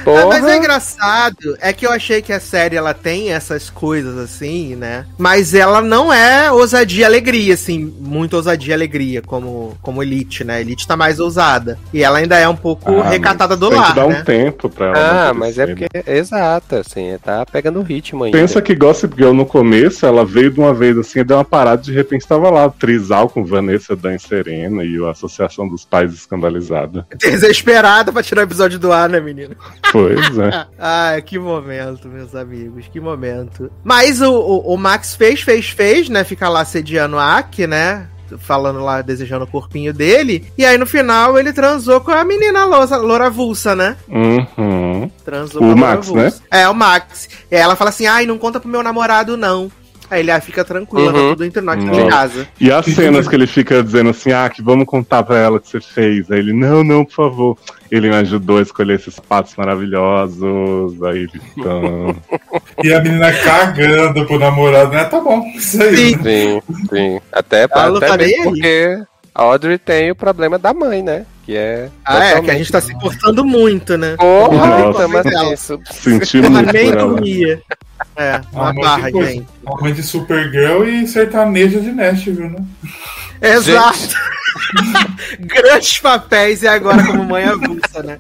Ah, mas é Porra. engraçado, é que eu achei que a série ela tem essas coisas assim, né? Mas ela não é ousadia e alegria, assim, muito ousadia e alegria, como, como Elite, né? Elite tá mais ousada. E ela ainda é um pouco Ah, recatada do tem lar, que dar né? um tempo pra ela. Ah, amadurecer, mas é né? porque. Exato, assim, tá pegando o ritmo ainda. Pensa que Gossip Girl no começo, ela veio de uma vez assim, deu uma parada, de repente tava lá, Trisal com Vanessa Dan Serena e a Associação dos Pais Escandalizada. Desesperada pra tirar o episódio do ar, né, menino? Pois é. [LAUGHS] Ah, que momento, meus amigos, que momento. Mas o, o, o Max fez, fez, fez, né? Ficar lá sediando a Aki, né? Falando lá, desejando o corpinho dele. E aí no final ele transou com a menina loura, loura avulsa, né? Uhum. Transou O com a loura Max, avulsa. É, o Max. E aí ela fala assim: ai, não conta pro meu namorado, não. Aí ele ah, fica tranquilo, tá Uhum. tudo entre nós tá Nossa. em casa. E as cenas que ele fica dizendo assim, ah, que vamos contar pra ela o que você fez. Aí ele, não, não, por favor. Ele me ajudou a escolher esses sapatos maravilhosos. Aí ele, então... [LAUGHS] E a menina cagando pro namorado, né? Tá bom, isso aí. Sim. Sim, sim. Até, tá até nem mesmo porque a Audrey tem o problema da mãe, né? Que é. Ah, é, que a gente tá se importando muito, né? Porra, Nossa. mas isso. Senti nem ela. dormia. É, uma Ah, mas barra, coisa. gente. A mãe de Supergirl e sertaneja de Nashville, né? Exato. [LAUGHS] Grandes papéis e agora como mãe avulsa, né?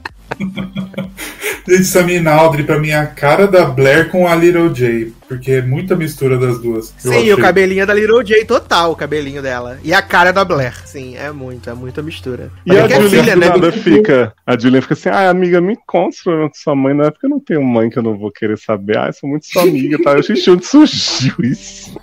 Menina Audrey, pra mim, é a cara da Blair com a Little J. Porque é muita mistura das duas. Sim, achei. o cabelinho é da Little J total, o cabelinho dela. E a cara da Blair. Sim, é muito, é muita mistura. E a Porque é Julian filha, né? nada fica. A Julian fica assim, ah, amiga, me conta com sua mãe. Não é porque eu não tenho mãe que eu não vou querer saber. Ah, eu sou muito sua amiga, tá? Eu xixi, onde surgiu isso?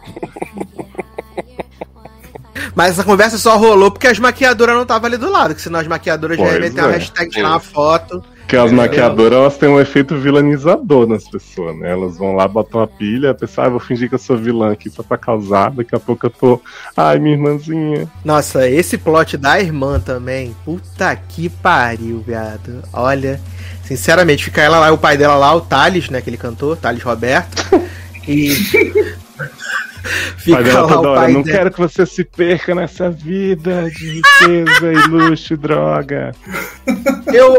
Mas essa conversa só rolou porque as maquiadoras não estavam ali do lado, que senão as maquiadoras já Pois iam meter uma é. hashtag tirar uma foto. Porque as Entendeu? maquiadoras, elas têm um efeito vilanizador nas pessoas, né? Elas vão lá, botam uma pilha, a pessoa, ah, vou fingir que eu sou vilã aqui só pra causar. Daqui a pouco eu tô, ai, minha irmãzinha. Nossa, esse plot da irmã também. Puta que pariu, viado. Olha, sinceramente, fica ela lá, o pai dela lá, o Thales, né? Aquele cantor, Thales Roberto. E. [LAUGHS] [LAUGHS] Fica pai dela lá toda o hora, não dela. quero que você se perca nessa vida de riqueza e luxo e droga. Eu,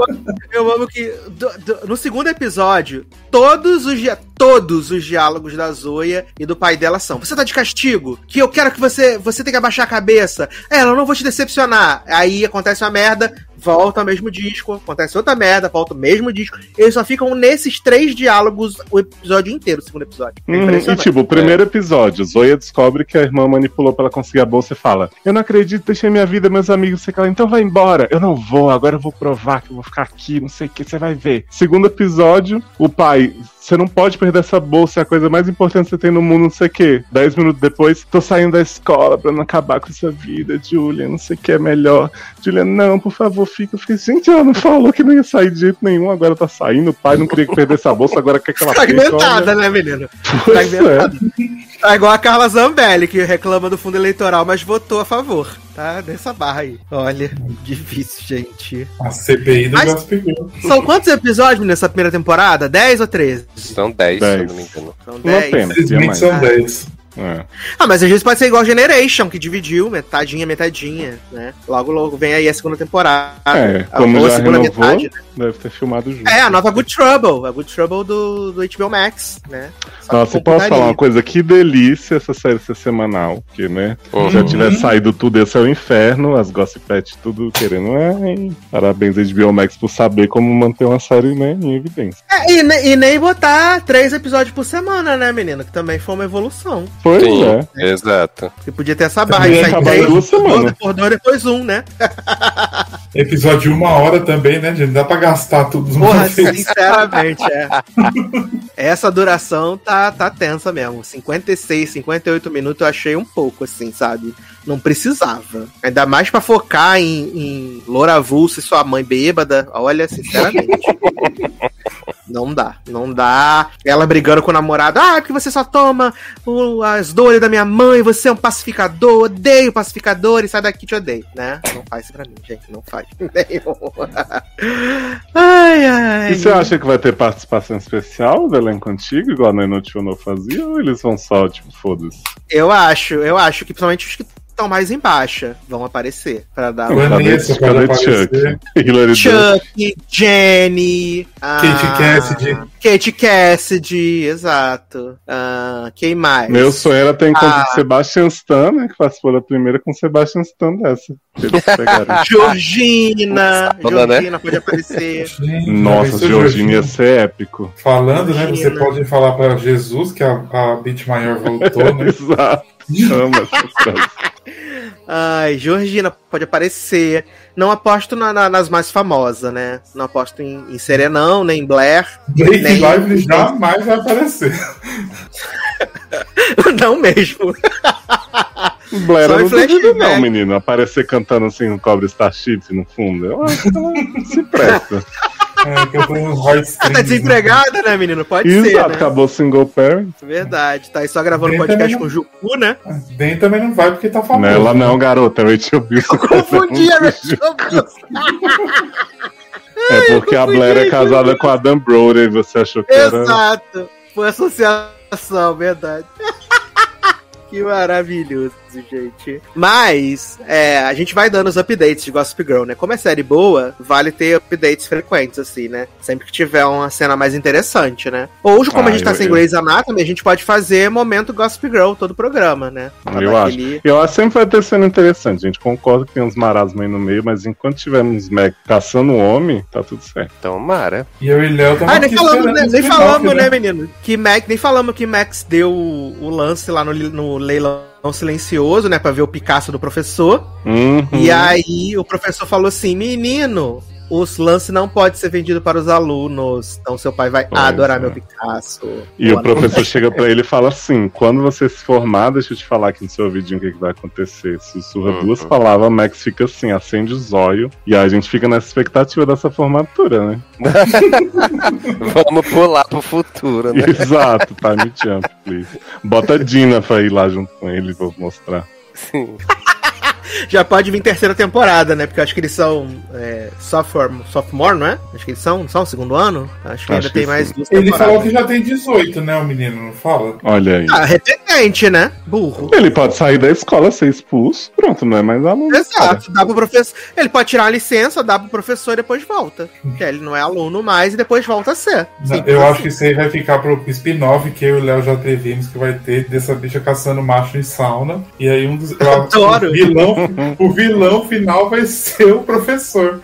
eu amo que do- do- no segundo episódio, todos os, todos os diálogos da Zoya e do pai dela são: Você tá de castigo? Que eu quero que você você tenha que abaixar a cabeça. É, eu não vou te decepcionar. Aí acontece uma merda, volta ao mesmo disco, acontece outra merda, volta ao mesmo disco. Eles só ficam nesses três diálogos o episódio inteiro, o segundo episódio. É Uhum, e tipo, o primeiro episódio, Zoya descobre que a irmã manipulou pra ela conseguir a bolsa e fala: Eu não acredito, deixei minha vida, meus amigos, sei que ela, então vai embora. Eu não vou, agora eu vou provar que eu vou ficar aqui, não sei o que, você vai ver. Segundo episódio, o pai. Você não pode perder essa bolsa, é a coisa mais importante que você tem no mundo, não sei o quê. Dez minutos depois, tô saindo da escola pra não acabar com essa vida, Julia, não sei o que é melhor. Julia, não, por favor, fica. Eu fiquei, gente, ela não falou que não ia sair de jeito nenhum, agora tá saindo. O pai não queria que perdesse a bolsa, agora quer que ela. Fragmentada, né, menino? Pois é. Fragmentada. Tá igual a Carla Zambelli, que reclama do fundo eleitoral, mas votou a favor. Tá nessa barra aí. Olha, difícil, gente. A CPI do Mas- Gossip Girl. São quantos episódios nessa primeira temporada? 10 ou 13? São 10, se eu Dez. não me engano. São Uma 10. pena. São 10. É. Ah, mas às vezes pode ser igual Generation, que dividiu, metadinha, metadinha, né? Logo, logo vem aí a segunda temporada. É, A- como a já segunda renovou, metade, né? deve ter filmado junto. É, a nova Good Trouble, a Good Trouble do, do HBO Max, né? Só que Nossa, posso falar uma coisa? Que delícia essa série ser semanal. Porque, né? Uhum. Já tiver saído tudo, esse é o inferno, as gossipet tudo querendo. É, hein? Parabéns HBO Max por saber como manter uma série né, em evidência. É, e, e nem botar três episódios por semana, né, menino? Que também foi uma evolução. Pois Sim, é. exato. Você podia ter essa barra de sair três, duas semanas. por dois, depois um, né? [LAUGHS] Episódio de uma hora também, né, gente? Dá pra gastar tudo uma Porra, vez. sinceramente, é. [LAUGHS] Essa duração tá, tá tensa mesmo. 56, 58 minutos eu achei um pouco, assim, sabe? Não precisava. Ainda mais pra focar em, em Loura Avulsa e sua mãe bêbada. Olha, sinceramente. [LAUGHS] Não dá, não dá. Ela brigando com o namorado. Ah, porque você só toma o- as dores da minha mãe, você é um pacificador, odeio pacificadores, sai daqui, te odeio, né? Não faz isso pra mim, gente, não faz. [LAUGHS] ai, ai. E você acha que vai ter participação especial do elenco antigo, igual a Noite não fazia? Ou eles vão só, tipo, foda-se? Eu acho, eu acho que principalmente os que estão mais em baixa vão aparecer pra dar. Ué, Vanessa pode Chuck? [LAUGHS] aparecer. Duff? Chuck, Jenny, a- Kate Cassidy. Kate Cassidy, exato. Ah, quem mais? Meu sonho era ter encontrado Ah. Sebastian Stan, né? Que participou da primeira com Sebastian Stan dessa. [LAUGHS] Georgina, Sábado, né? Georgina pode aparecer. [LAUGHS] Gente, Nossa, Georgina ia ser épico. Falando, né? Você Georgina. pode falar pra Jesus que a, a Beat Maior voltou, né? Exato. Amo coisas. Ai, Georgina pode aparecer. Não aposto na- na- nas mais famosas, né? Não aposto em, em Serenão, nem em Blair. Blake Nem- Lively jamais vai aparecer. [LAUGHS] não mesmo. Blair não duvido não, menino. Aparecer cantando assim no Cobre Starship no fundo. Eu acho que ela se presta. [LAUGHS] É, que eu [LAUGHS] Ah, tá desempregada, né, menino? Pode ser, Exato, né? acabou o single parent. Verdade. Tá aí só gravando Bem podcast também com o Jucu, né? né? Ben também não vai porque tá famoso. Nela não, garota. Eu te ouvi isso. Confundi a [LAUGHS] É porque a Blair é casada com a Dan Brody você achou que era. Exato. Foi associação, verdade. [LAUGHS] que maravilhoso, gente. Mas, é, a gente vai dando os updates de Gossip Girl, né? Como é série boa, vale ter updates frequentes, assim, né? Sempre que tiver uma cena mais interessante, né? Ou, como Ah, a gente tá eu- sem eu- Grey's Anatomy, a gente pode fazer momento Gossip Girl, todo o programa, né? Pra Eu acho. Eu acho que sempre vai ter cena interessante. A gente concorda que tem uns marasmos aí no meio, mas enquanto tivermos Mac caçando homem, tá tudo certo. Tomara. E eu e Léo estamos Ah, nem falamos, né, nem falamos, né, né? menino? Que Mac, nem falamos que Max deu o, o lance lá no, no leilão silencioso, né, pra ver o Picasso do professor. Uhum. E aí o professor falou assim: menino, os lances não pode ser vendido para os alunos. Então seu pai vai Pois adorar é. meu Picasso. E o professor chega pra ele e fala assim: quando você se formar, deixa eu te falar aqui no seu ouvidinho o que, que vai acontecer. Sussurra Uhum. duas palavras, Max fica assim, acende os olhos, e aí a gente fica nessa expectativa dessa formatura, né? [LAUGHS] Vamos pular pro futuro, né? Exato, time jump, please. Bota a Dina pra ir lá junto com ele, vou mostrar. Sim. Já pode vir terceira temporada, né? Porque eu acho que eles são é, sophomore, sophomore, não é? Acho que eles são, são segundo ano. Acho que Acho ainda que tem sim. mais duas Ele falou que já tem 18, né, o menino, não fala? Olha aí. Ah, repetente, né? Burro. Ele pode sair da escola, ser expulso, pronto, não é mais aluno. cara. Exato, dá pro professor. Ele pode tirar a licença, dá pro professor e depois volta. Que ele não é aluno mais e depois volta a ser. Simples eu assim. acho que isso aí vai ficar pro spin-off que eu e o Léo já previmos que vai ter dessa bicha caçando macho em sauna. E aí um dos. eu [LAUGHS] acho que Adoro. O vilão, o vilão final vai ser o professor.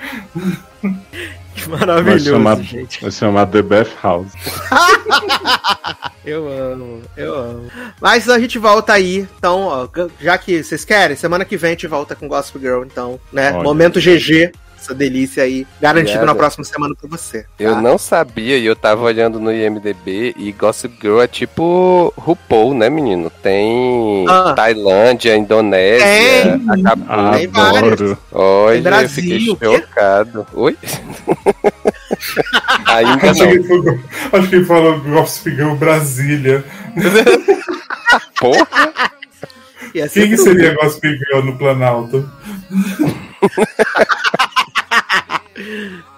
Que Vai maravilhoso, chamar, gente. vai chamar The Beth House. [LAUGHS] Eu amo, eu amo. Mas a gente volta aí. Então, ó, já que vocês querem, semana que vem a gente volta com Gospel Girl, então, né? Olha. Momento GG. Essa delícia aí, garantido Obrigado. na próxima semana pra você. Eu tá? não sabia e eu tava olhando no IMDB e Gossip Girl é tipo RuPaul, né, menino? Tem Ah. Tailândia, Indonésia, Tem. Acapulco. Tem vários. Adoro. Olha, Brasil, eu fiquei chocado. Oi? [LAUGHS] Ainda Acho que, não. ele falou, acho que ele falou Gossip Girl Brasília. [LAUGHS] Porra, Quem que seria Gossip Girl no Planalto? [LAUGHS]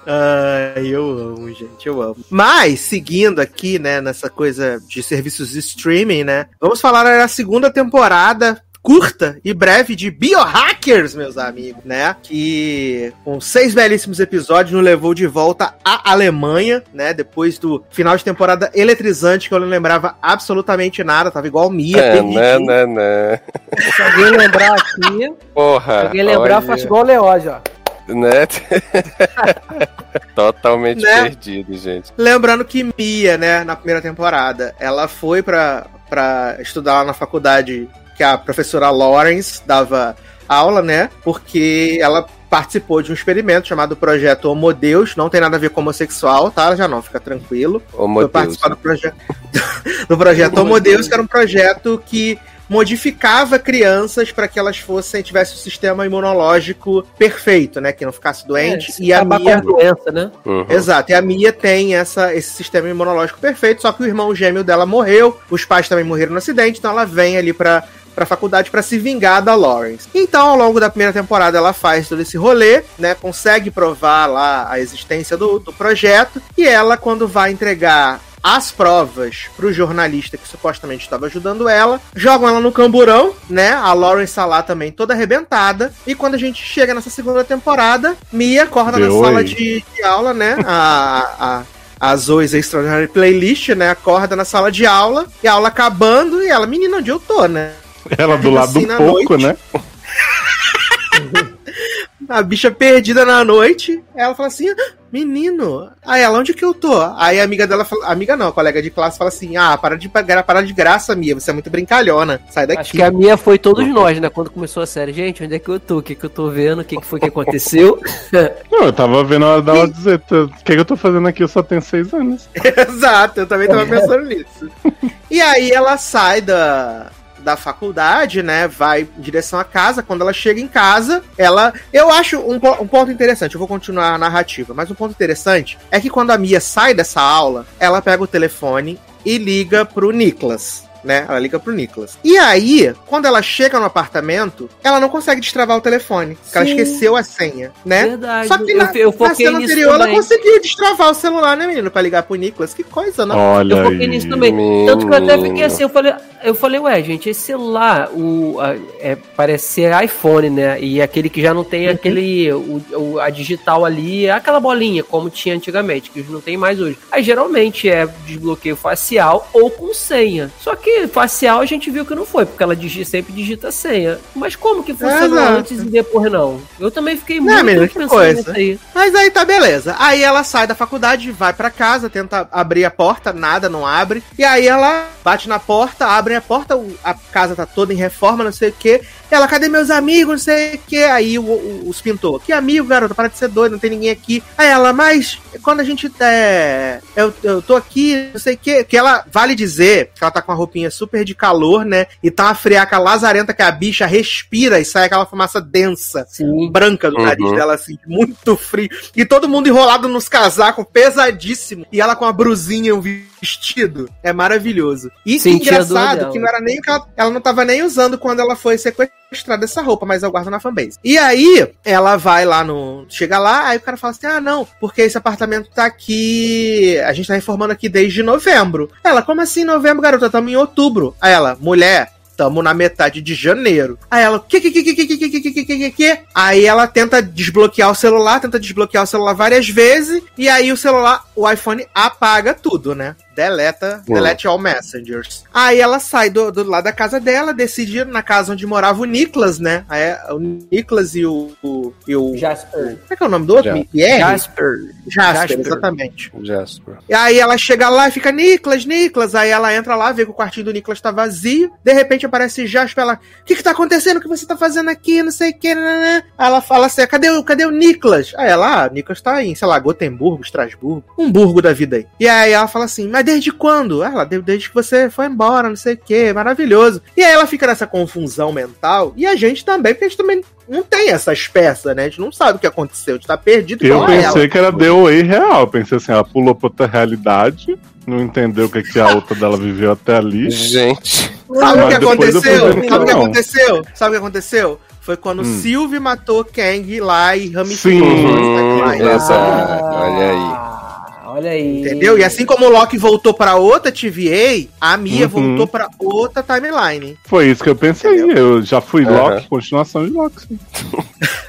Ai, eu amo, gente, eu amo. Mas, seguindo aqui, né, nessa coisa de serviços de streaming, né, vamos falar da segunda temporada curta e breve de Biohackers, meus amigos, né? Que com seis belíssimos episódios nos levou de volta à Alemanha, né? Depois do final de temporada eletrizante que eu não lembrava absolutamente nada, tava igual Mia, É, né, né, né. Se alguém lembrar aqui, Porra. se alguém lembrar, olha, faz igual o Leódio, ó. Né? [LAUGHS] Totalmente Né? perdido, gente. Lembrando que Mia, né, na primeira temporada, ela foi pra, pra estudar lá na faculdade que a professora Lawrence dava aula, né? Porque ela participou de um experimento chamado Projeto Homo Deus, não tem nada a ver com homossexual, tá? Já não, fica tranquilo. Ô, Foi participar do projeto [LAUGHS] do projeto Homo Deus, que era um projeto que modificava crianças para que elas fossem tivessem um sistema imunológico perfeito, né, que não ficasse doente. É, e a Mia com a doença, né? Uhum. Exato, e a Mia tem essa, esse sistema imunológico perfeito, só que o irmão gêmeo dela morreu, os pais também morreram no acidente, então ela vem ali pra, pra faculdade pra se vingar da Lawrence. Então, ao longo da primeira temporada, ela faz todo esse rolê, né? Consegue provar lá a existência do, do projeto, e ela, quando vai entregar as provas pro jornalista que supostamente estava ajudando ela, jogam ela no camburão, né? A Lawrence tá lá também toda arrebentada. E quando a gente chega nessa segunda temporada, Mia acorda na Oi. sala de, de aula, né? A, a, a Zoe's Extraordinary Playlist, né? Acorda na sala de aula, e a aula acabando, e ela, menina, onde eu tô, né? Ela do lado Assim, do na pouco, noite. né? [LAUGHS] A bicha perdida na noite, ela fala assim: "Ah, menino, aí ela, onde que eu tô? Aí a amiga dela fala, amiga não, a colega de classe fala assim: ah, para de pagar, para de graça, Mia, você é muito brincalhona, sai daqui. Acho que a minha foi todos nós, né? Quando começou a série. Gente, onde é que eu tô? O que, que eu tô vendo? O que, que foi que aconteceu? [LAUGHS] Não, eu tava vendo a hora dela dizer, "Tá, o que, que eu tô fazendo aqui? Eu só tenho seis anos. [LAUGHS] Exato, eu também tava pensando nisso. E aí ela sai da, da faculdade, né? Vai em direção à casa. Quando ela chega em casa, ela. Eu acho um, um ponto interessante. Eu vou continuar a narrativa, mas um ponto interessante é que quando a Mia sai dessa aula, ela pega o telefone e liga pro Nicholas. Né? Ela liga pro Nicholas. E aí, quando ela chega no apartamento, ela não consegue destravar o telefone. Porque ela esqueceu a senha, né? Verdade. Só que eu, na, eu na foquei cena nisso anterior ela também. conseguiu destravar o celular, né, menino? Pra ligar pro Nicholas. Que coisa, né? Olha Eu foquei aí. nisso também. Tanto que eu até fiquei Menino. assim, eu falei, eu falei, ué, gente, esse celular, o, a- é, parece ser iPhone, né? E aquele que já não tem aquele, o, o- a digital ali, é aquela bolinha, como tinha antigamente, que não tem mais hoje. Aí geralmente é desbloqueio facial ou com senha. Só que facial a gente viu que não foi, porque ela digi, sempre digita senha. Mas como que funciona Exato. antes e depois não? Eu também fiquei Não, muito menino, que pensando coisa. nisso aí. Mas aí tá beleza. Aí ela sai da faculdade, vai pra casa, tenta abrir a porta, nada, não abre. E aí ela bate na porta, abre a porta, a casa tá toda em reforma, não sei o quê. Ela, cadê meus amigos, não sei o quê. Aí o, o, os pintou. Que amigo, garota, para de ser doido, não tem ninguém aqui. Aí ela, mas quando a gente. É, eu, eu tô aqui, não sei o quê. Que ela, vale dizer que ela tá com uma roupinha super de calor, né? E tá uma friaca lazarenta que a bicha respira e sai aquela fumaça densa Sim. branca do Uhum. nariz dela, assim, muito frio. E todo mundo enrolado nos casacos, pesadíssimo. E ela com a brusinha, um vestido. É maravilhoso. E Senti engraçado que não era nem ela, ela não tava nem usando quando ela foi sequestrada essa roupa, mas eu guardo na fanbase. E aí, ela vai lá no. Chega lá, aí o cara fala assim: ah, não, porque esse apartamento tá aqui. A gente tá reformando aqui desde novembro. Ela, como assim novembro, garota? Tamo em outubro. Aí ela, mulher, Tamo na metade de janeiro. Aí ela, que, que, que, que, que, que, que, que, que, que? Aí ela tenta desbloquear o celular, tenta desbloquear o celular várias vezes, e aí o celular, o iPhone apaga tudo, né? Deleta, Hum. delete all messengers. Aí ela sai do, do lado da casa dela, decide ir na casa onde morava o Nicholas, né? Aí o Nicholas e o. o, e o Jasper. como é que é o nome do outro? Pierre? Jasper. Jasper, Jasper. exatamente. Jasper. E aí ela chega lá e fica, Nicolas, Nicolas. Aí ela entra lá, vê que o quartinho do Nicolas tá vazio. De repente aparece Jasper, ela, o que que tá acontecendo? O que você tá fazendo aqui? Não sei o que, né? Aí ela fala assim, cadê o, cadê o Nicolas? Aí ela, ah, o Nicolas tá em, sei lá, Gotemburgo, Estrasburgo. Um burgo da vida aí. E aí ela fala assim, mas desde quando? Ela, desde que você foi embora, não sei o que, maravilhoso. E aí ela fica nessa confusão mental, e a gente também, porque a gente também não tem essas peças, né? A gente não sabe o que aconteceu, a gente tá perdido Eu pensei ela. que era DOA real. Eu pensei assim, ela pulou pra outra realidade, não entendeu o que, que a outra dela viveu até ali. Gente. Sabe o que aconteceu? Sabe o que aconteceu? Sabe o que aconteceu? Foi quando Hum. Sylvie matou Kang lá e Sim. ramificou. Hum, Lá, exato. olha aí. Olha aí. Entendeu? E assim como o Loki voltou pra outra TVA, a Mia Uhum. voltou pra outra timeline. Foi isso que eu pensei. Eu já fui Aham. Loki, continuação de Loki. [LAUGHS]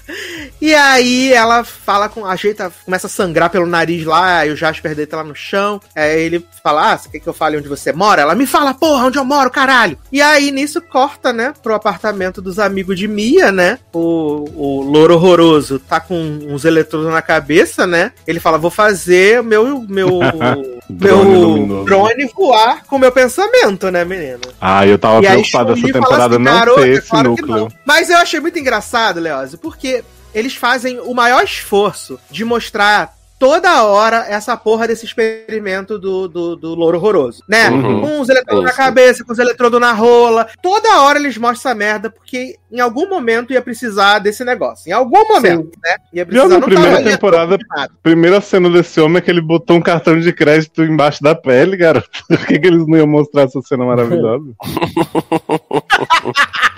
E aí ela fala com. Ajeita, começa a sangrar pelo nariz lá, aí o Jasper deita lá no chão. Aí ele fala: Ah, você quer que eu fale onde você mora? Ela me fala, porra, onde eu moro, caralho. E aí nisso corta, né, pro apartamento dos amigos de Mia, né? O, o louro horroroso tá com uns eletrodos na cabeça, né? Ele fala: Vou fazer meu. meu [LAUGHS] Drone meu luminoso. drone voar com o meu pensamento, né, menino? Ah, eu tava E aí preocupado essa temporada assim, não "Garota, ter esse claro núcleo. não." Mas eu achei muito engraçado, Leózio, porque eles fazem o maior esforço de mostrar toda hora essa porra desse experimento do, do, do louro horroroso, né? Uhum. Com os eletrodos na cabeça, com os eletrodos na rola. Toda hora eles mostram essa merda, porque em algum momento ia precisar desse negócio. Em algum momento, né? Ia Já na não primeira temporada, primeira cena desse homem é que ele botou um cartão de crédito embaixo da pele, garoto. [LAUGHS] Por que, que eles não iam mostrar essa cena maravilhosa? [LAUGHS]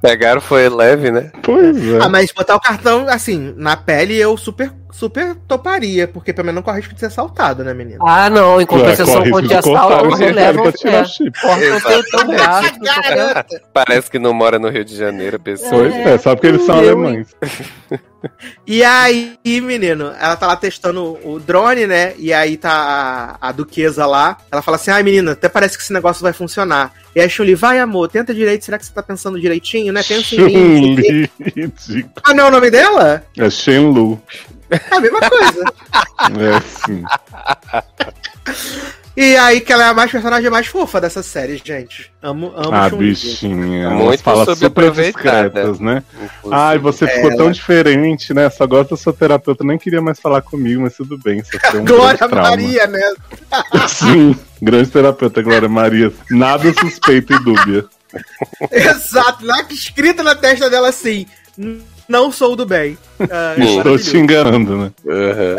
Pegaram foi leve, né? Pois é. Ah, mas botar o cartão, assim, na pele eu super, super toparia, porque pelo menos não corre risco de ser assaltado, né, menino? Ah, não. Em compensação, corre quando te assaltam, você leva. É, o. [LAUGHS] Garota. Parece que não mora no Rio de Janeiro, a pessoa. Pois é, só porque eles são alemães. [LAUGHS] E aí, menino, ela tá lá testando o drone, né? E aí tá a, a duquesa lá. Ela fala assim: ai, menina, até parece que esse negócio vai funcionar. E aí a Chun-Li, vai, amor, tenta direito. Será que você tá pensando direitinho, né? Pensa em mim. [LAUGHS] Ah, não é o nome dela? É Shenlu. É a mesma coisa. [LAUGHS] É sim. E aí que ela é a mais personagem mais fofa dessa série, gente. Amo, amo Ah, bichinha. Muito fala super discretas, né? Inclusive. Ai, você ficou tão diferente, né? Só gosta da sua terapeuta, nem queria mais falar comigo, mas tudo bem. Um [LAUGHS] Glória. Maria, né? [LAUGHS] Sim, grande terapeuta, Glória Maria. Nada suspeito e dúbia. [LAUGHS] Exato, lá que escrito na testa dela assim: "N- não sou do bem. Sim. Estou te enganando, né? Aham.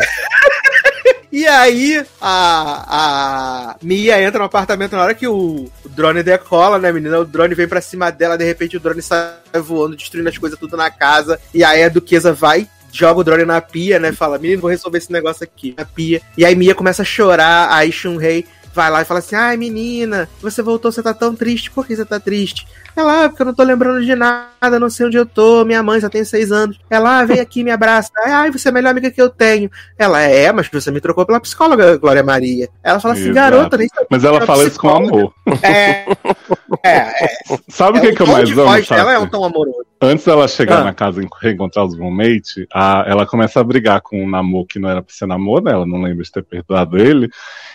E aí, a, a Mia entra no apartamento na hora que o, drone decola, né, menina? O drone vem pra cima dela, de repente o drone sai voando, destruindo as coisas tudo na casa. E aí a duquesa vai, joga o drone na pia, né? Fala, menino, vou resolver esse negócio aqui, na pia. E aí Mia começa a chorar, aí Shun-Rei vai lá e fala assim: Ai, menina, você voltou, você tá tão triste, por que você tá triste? Ela, ah, porque eu não tô lembrando de nada, não sei onde eu tô, minha mãe já tem seis anos. Ela, ah, vem aqui, me abraça. Ai, você é a melhor amiga que eu tenho. Ela, é, mas você me trocou pela psicóloga, Glória Maria. Ela fala assim, Exato. garota, nem sabia Mas ela fala isso com psicóloga. amor. É, é, é. Sabe o que, É, que eu mais amo, voz dela é um tom amoroso. Antes dela chegar Ah. na casa e reencontrar os roommates, a, ela começa a brigar com um namoro que não era pra ser namoro, né? Ela não lembra de ter perdoado ele.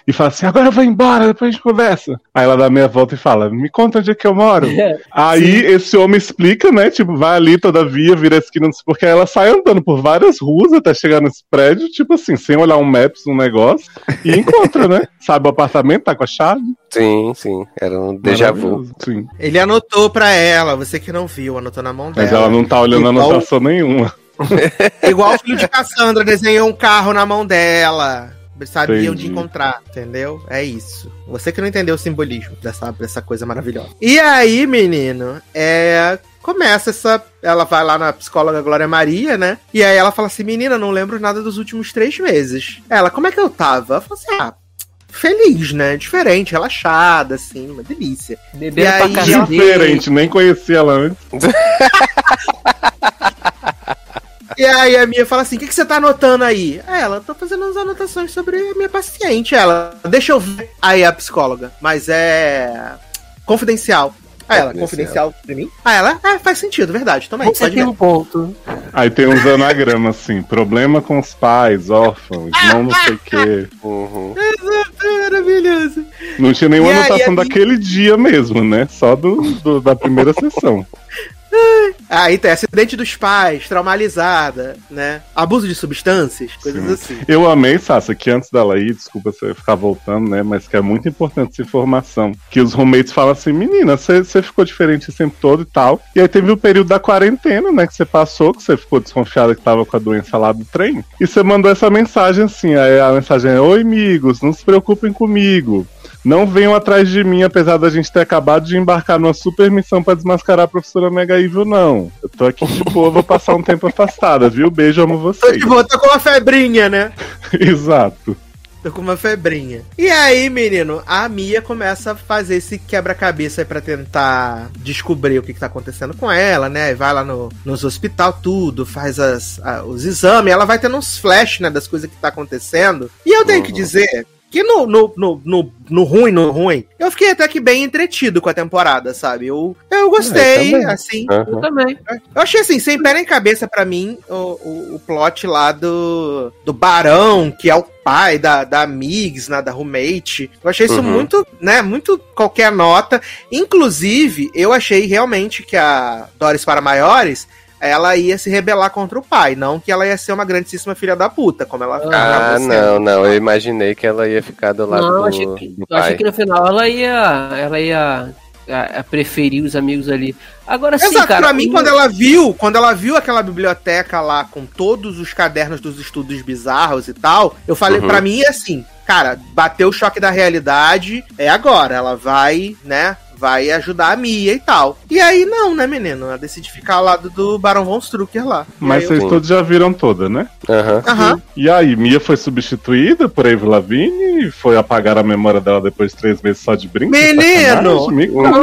E fala assim, agora vai embora, depois a gente conversa. Aí ela dá meia volta e fala, me conta onde é que eu moro. [LAUGHS] Aí esse homem explica, né? Tipo, vai ali todavia, vira a esquina, porque ela sai andando por várias ruas até chegar nesse prédio, tipo assim, sem olhar um maps, um negócio, e [LAUGHS] encontra, né? Sabe o apartamento, tá com a chave. Sim, sim. Era um déjà vu. Sim. Ele anotou pra ela, você que não viu, anotou na mão dela. Mas ela não tá olhando Igual- anotação nenhuma. [LAUGHS] Igual o filho de Cassandra desenhou um carro na mão dela. Sabia Entendi. onde encontrar, entendeu? É isso. Você que não entendeu o simbolismo dessa, dessa coisa maravilhosa. E aí, menino, é. Começa essa. Ela vai lá na psicóloga Glória Maria, né? E aí ela fala assim: Menina, não lembro nada dos últimos três meses. Ela, como é que eu tava? Ela falou assim: Ah, feliz, né? Diferente, relaxada, assim, uma delícia. Beberam E pra aí. Diferente, nem conhecia ela antes. [LAUGHS] E aí a Mia fala assim: o que, que você tá anotando aí? Ela, tô fazendo umas anotações sobre a minha paciente. Ela, deixa eu ver. Aí a psicóloga, mas é. confidencial. Aí ela, Confidencial. pra mim? Aí ela, é, faz sentido, verdade, toma aí, Você pode tem um ponto. Aí tem uns anagramas assim, problema com os pais, órfãos, não não sei o quê. Uhum. Maravilhoso. Não tinha nenhuma E aí, anotação a minha- daquele dia mesmo, né? Só do, do- da primeira sessão. Aí tem acidente dos pais, traumatizada, né? Abuso de substâncias, coisas Sim. assim. Eu amei, Sassa, que antes dela ir, desculpa você ficar voltando, né? Mas que é muito importante essa informação. Que os roommates falam assim, menina, você você ficou diferente esse tempo todo e tal. E aí teve o período da quarentena, né? Que você passou, que você ficou desconfiada que tava com a doença lá do trem. E você mandou essa mensagem assim, aí a mensagem é, Oi, amigos, não se preocupem comigo. Não venham atrás de mim, apesar da gente ter acabado de embarcar numa super missão pra desmascarar a professora Mega Evil, não. Eu tô aqui de boa, vou passar um tempo afastada, viu? Beijo, amo Tô vocês. de volta com uma febrinha, né? [LAUGHS] Exato. Tô com uma febrinha. E aí, menino, a Mia começa a fazer esse quebra-cabeça aí pra tentar descobrir o que, que tá acontecendo com ela, né? Vai lá no, nos hospital, tudo, faz as, a- os exames. Ela vai tendo uns flash, né, das coisas que tá acontecendo. E eu tenho que dizer que no, no, no, no, no ruim, no ruim, eu fiquei até que bem entretido com a temporada, sabe? Eu, eu gostei, também. assim. Eu Aham. também. Eu achei assim, sem pé nem cabeça pra mim, o, o, o plot lá do, do Barão, que é o pai da, da Migs, né, da roommate. Eu achei isso Uhum. muito, né, muito qualquer nota. Inclusive, eu achei realmente que a Doris para Maiores, ela ia se rebelar contra o pai, não que ela ia ser uma grandíssima filha da puta, como ela Ah, não, não. Eu imaginei que ela ia ficar do lado Não, do, achei que, do eu achei pai. que no final ela ia. Ela ia. A, a preferir os amigos ali. Agora sim, Exato, cara. pra mim, o- quando ela viu, quando ela viu aquela biblioteca lá com todos os cadernos dos estudos bizarros e tal, eu falei, Uhum. pra mim é assim, cara, bateu o choque da realidade, é agora, ela vai, né, vai ajudar a Mia e tal. E aí, não, né, menino? Ela decide ficar ao lado do Barão Von Strucker lá. Mas vocês Sim. todos já viram toda, né? Aham. eu- Aham. E aí, Mia foi substituída por Avril Lavigne e foi apagar a memória dela depois de três meses só de brinco? Menino!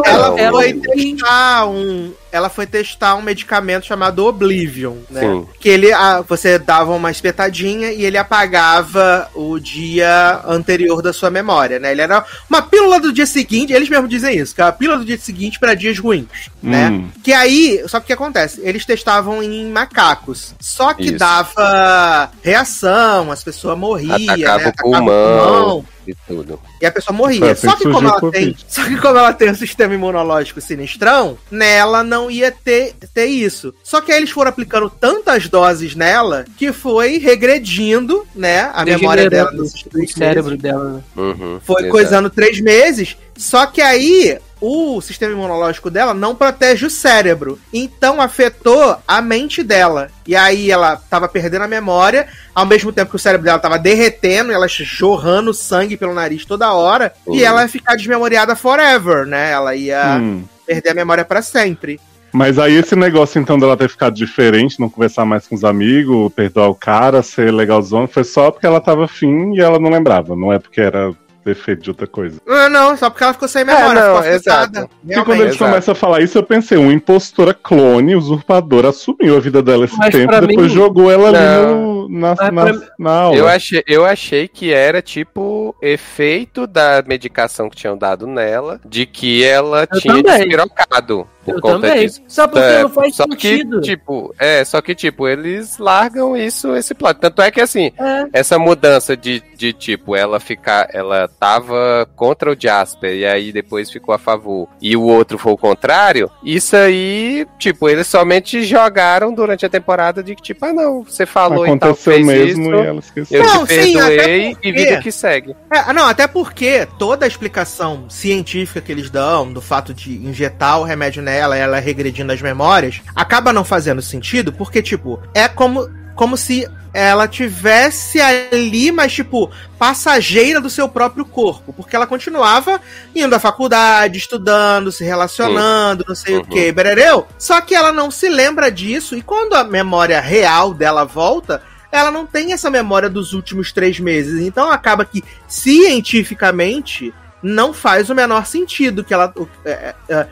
Ela foi não. testar um. Ela foi testar um medicamento chamado Oblivion, né? Sim. Que ele. ah, você dava uma espetadinha e ele apagava o dia anterior da sua memória, né? Ele era uma pílula do dia seguinte, eles mesmos dizem isso, que é a pílula do dia seguinte para dias ruins, né? Hum. Que aí, só que o que acontece? Eles testavam em macacos. Só que Isso. dava reação, as pessoas morriam, Atacava né? o pulmão e tudo. e a pessoa morria. Só que como ela tem, só que como ela tem um sistema imunológico sinistrão, nela não ia ter, ter isso. Só que aí eles foram aplicando tantas doses nela que foi regredindo, né, a memória dela o cérebro meses. dela. né? Uhum, Foi exato. coisando três meses. Só que aí o sistema imunológico dela não protege o cérebro. Então afetou a mente dela. E aí ela tava perdendo a memória, ao mesmo tempo que o cérebro dela tava derretendo, e ela jorrando sangue pelo nariz toda hora. E Uhum. ela ia ficar desmemoriada forever, né? Ela ia Hum. perder a memória pra sempre. Mas aí esse negócio então dela ter ficado diferente, não conversar mais com os amigos, perdoar o cara, ser legalzão, foi só porque ela tava afim e ela não lembrava, não é porque era defeito de outra coisa. Não, não, só porque ela ficou sem memória, É, não, ficou exato. Porque quando eles começam a falar isso, eu pensei, uma impostora clone, usurpadora, assumiu a vida dela esse Mas tempo, depois mim- jogou ela ali Não. no, na, Mas na, pra- na aula. Eu achei, eu achei que era tipo efeito da medicação que tinham dado nela, de que ela Eu tinha também. despirocado por Eu conta também. disso. Só porque É, não faz só sentido. que, tipo, é, só que, tipo, eles largam isso, esse plot. Tanto é que, assim, É. essa mudança de, de, tipo, ela ficar, ela tava contra o Jasper e aí depois ficou a favor e o outro foi o contrário, isso aí, tipo, eles somente jogaram durante a temporada de que, tipo, ah, não, você falou e tal, Aconteceu fez mesmo isso, e ela esqueceu. eu Não, te sim, perdoei porque- e vida que segue. É, não, até porque toda a explicação científica que eles dão do fato de injetar o remédio nela e ela regredindo as memórias acaba não fazendo sentido, porque, tipo, é como, como se ela tivesse ali, mas, tipo, passageira do seu próprio corpo, porque ela continuava indo à faculdade, estudando, se relacionando, não sei o Uhum. que, berereu. Só que ela não se lembra disso, e quando a memória real dela volta, ela não tem essa memória dos últimos três meses. Então acaba que, cientificamente, não faz o menor sentido que ela. o- é, é, é,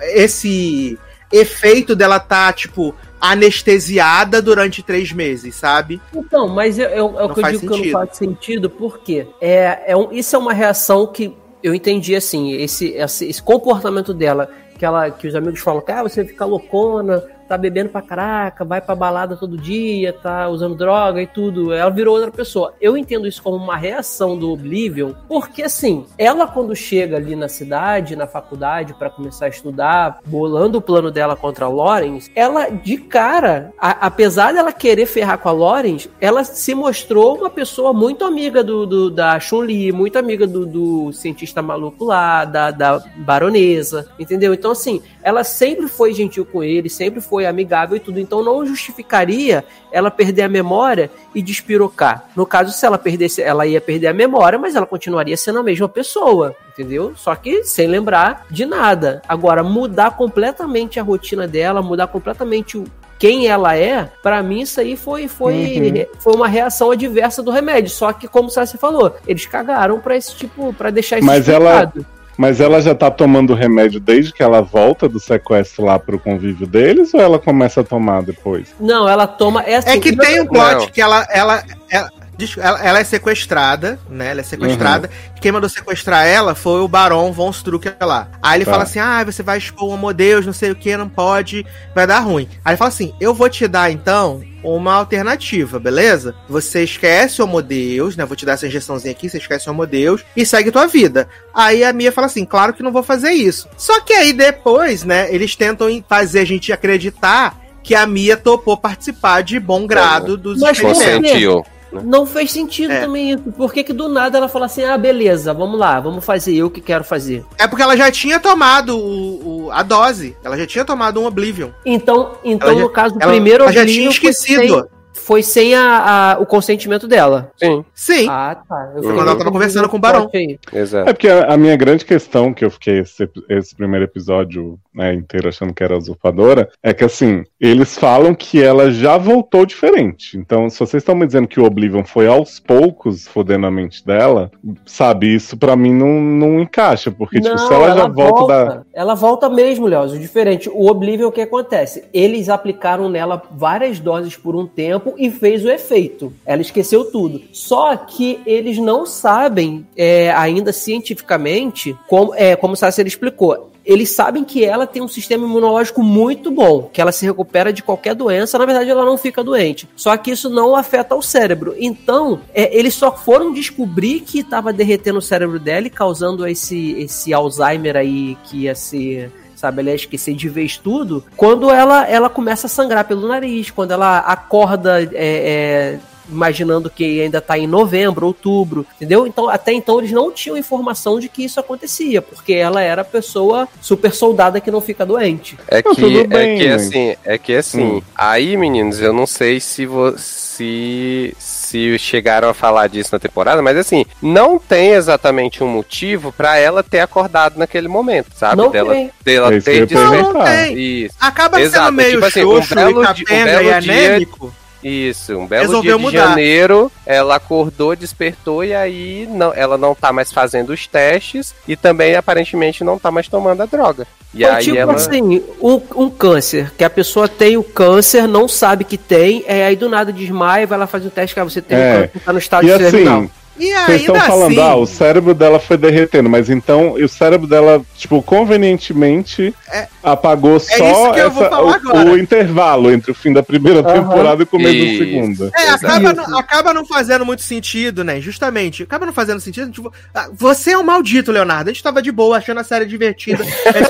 esse efeito dela tá, tipo, anestesiada durante três meses, sabe? Então, mas eu, eu- é o que eu digo que sentido. não faz sentido, porque é, é um, isso é uma reação que eu entendi assim, esse, esse, esse comportamento dela, que, ela, que os amigos falam que ah, você fica loucona tá bebendo pra caraca, vai pra balada todo dia, tá usando droga e tudo. Ela virou outra pessoa. Eu entendo isso como uma reação do Oblivion, porque assim, ela quando chega ali na cidade, na faculdade, para começar a estudar, bolando o plano dela contra a Lawrence, ela de cara, a, apesar dela querer ferrar com a Lawrence, ela se mostrou uma pessoa muito amiga do, do da Chun-Li, muito amiga do, do cientista maluco lá, da, da baronesa, entendeu? Então, assim, ela sempre foi gentil com ele, sempre foi amigável e tudo. Então, não justificaria ela perder a memória e despirocar. No caso, se ela perdesse, ela ia perder a memória, mas ela continuaria sendo a mesma pessoa, entendeu? Só que sem lembrar de nada. Agora, mudar completamente a rotina dela, mudar completamente o quem ela é, para mim isso aí foi, foi, uhum. foi uma reação adversa do remédio. Só que, como você falou, eles cagaram para esse tipo, para deixar isso Mas ela mas ela já tá tomando remédio desde que ela volta do sequestro lá pro convívio deles ou ela começa a tomar depois? Não, ela toma. É, assim, é que tem um plot não. que ela, ela, ela, ela, ela, é sequestrada, né? Ela é sequestrada. Uhum. Quem mandou sequestrar ela foi o Barão von Strucker lá. Aí ele tá. fala assim: ah, você vai expor o Deus, não sei o que, não pode, vai dar ruim. Aí ele fala assim: eu vou te dar então uma alternativa, beleza? Você esquece o Homo Deus, né? Vou te dar essa injeçãozinha aqui, você esquece o Homo Deus e segue tua vida. Aí a Mia fala assim: claro que não vou fazer isso. Só que aí depois, né, eles tentam fazer a gente acreditar que a Mia topou participar de bom grado dos Mas experimentos. Né? Não fez sentido é. também isso. Por que, que do nada ela fala assim: ah, beleza, vamos lá, vamos fazer eu que quero fazer? É porque ela já tinha tomado o, o a dose. Ela já tinha tomado um Oblivion. Então, então no caso do primeiro ela Oblivion. Ela já tinha esquecido foi sem a, a, o consentimento dela. Sim. Sim. Ah, tá. Eu quando ela tava conversando com o Barão. Exato. É porque a, a, minha grande questão, que eu fiquei esse, esse primeiro episódio né, inteiro achando que era usurpadora, é que assim, eles falam que ela já voltou diferente. Então, se vocês estão me dizendo que o Oblivion foi aos poucos fodendo a mente dela, sabe, isso para mim não, não encaixa. Porque, não, tipo, se ela, ela já volta, volta da. Ela volta mesmo, Leoz. Diferente. O Oblivion, o que acontece? Eles aplicaram nela várias doses por um tempo e fez o efeito. Ela esqueceu tudo. Só que eles não sabem é, ainda cientificamente, como, é, como o Sasser explicou, eles sabem que ela tem um sistema imunológico muito bom, que ela se recupera de qualquer doença, na verdade ela não fica doente. Só que isso não afeta o cérebro. Então, é, eles só foram descobrir que estava derretendo o cérebro dela e causando esse, esse Alzheimer aí que ia ser sabe? Ela ia esquecer de vez tudo. Quando ela, ela começa a sangrar pelo nariz, quando ela acorda é, é, imaginando que ainda está em novembro, outubro, entendeu? Então, até então eles não tinham informação de que isso acontecia, porque ela era a pessoa super soldada que não fica doente. É que, bem, é que assim, é que assim, hum. aí, meninos, eu não sei se você se chegaram a falar disso na temporada, mas assim, não tem exatamente um motivo para ela ter acordado naquele momento, sabe? Não dela, tem. dela é ter não, não tem. Isso. Acaba Exato. sendo meio tipo assim, um belo, e, um belo e anêmico. Dia, isso, um belo Resolveu dia de mudar. janeiro, ela acordou, despertou e aí não, ela não tá mais fazendo os testes e também aparentemente não tá mais tomando a droga. E Foi aí tipo ela... assim, um, um, câncer, que a pessoa tem o câncer, não sabe que tem, é, aí do nada desmaia, vai lá fazer o teste que você tem é. câncer, tá no estado e de assim, e Vocês estão falando, assim... ah, o cérebro dela foi derretendo, mas então o cérebro dela, tipo, convenientemente é... apagou é só essa, o, o, intervalo entre o fim da primeira uhum. temporada e o começo isso. da segunda. É, acaba não, acaba não fazendo muito sentido, né? Justamente. Acaba não fazendo sentido. Tipo, ah, você é um maldito, Leonardo. A gente tava de boa, achando a série divertida. [LAUGHS] É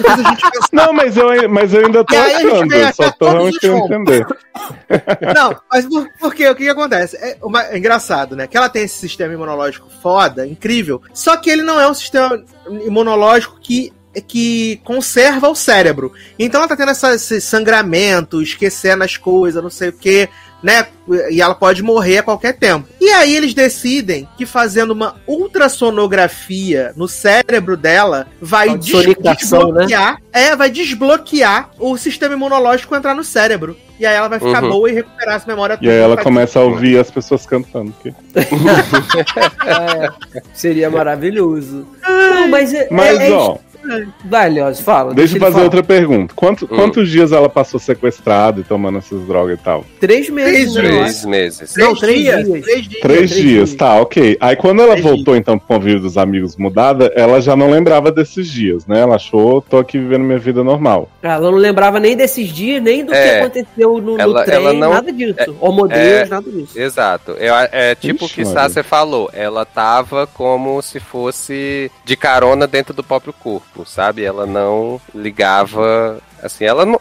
não, mas eu, mas eu ainda tô achando. Só tô realmente querendo entender. Não, mas por, porque o que, que acontece? É, uma, é engraçado, né? Que ela tem esse sistema imunológico imunológico foda, incrível. Só que ele não é um sistema imunológico que que conserva o cérebro. Então ela tá tendo essa, esse sangramento, esquecendo as coisas, não sei o que, né? E ela pode morrer a qualquer tempo. E aí eles decidem que fazendo uma ultrassonografia no cérebro dela vai des né? desbloquear, né? é, vai desbloquear o sistema imunológico entrar no cérebro. E aí ela vai ficar uhum. boa e recuperar essa memória E aí ela começa a ouvir as pessoas cantando. Que... [LAUGHS] é, seria maravilhoso. Não, mas, é, mas é, é ó, Vai, Leoz, fala. Deixa eu ele fazer falar. outra pergunta. Quanto- Hum. Quantos dias ela passou sequestrada e tomando essas drogas e tal? Três meses, Três né, eu Três meses. Não, Três três dias. dias. Três dias. Três três dias, dias. tá, ok. Aí quando ela Três voltou, então, pro convívio dos amigos mudada, ela já não lembrava desses dias, né? Ela achou, tô aqui vivendo minha vida normal. Ela não lembrava nem desses dias, nem do que É. aconteceu no, no Ela- trem, ela não- nada disso. é- Homo Deus, é- nada disso. Exato. Eu, é tipo o que. Sasser falou. Ela tava como se fosse de carona dentro do próprio corpo, sabe? Ela não ligava. Assim, ela não.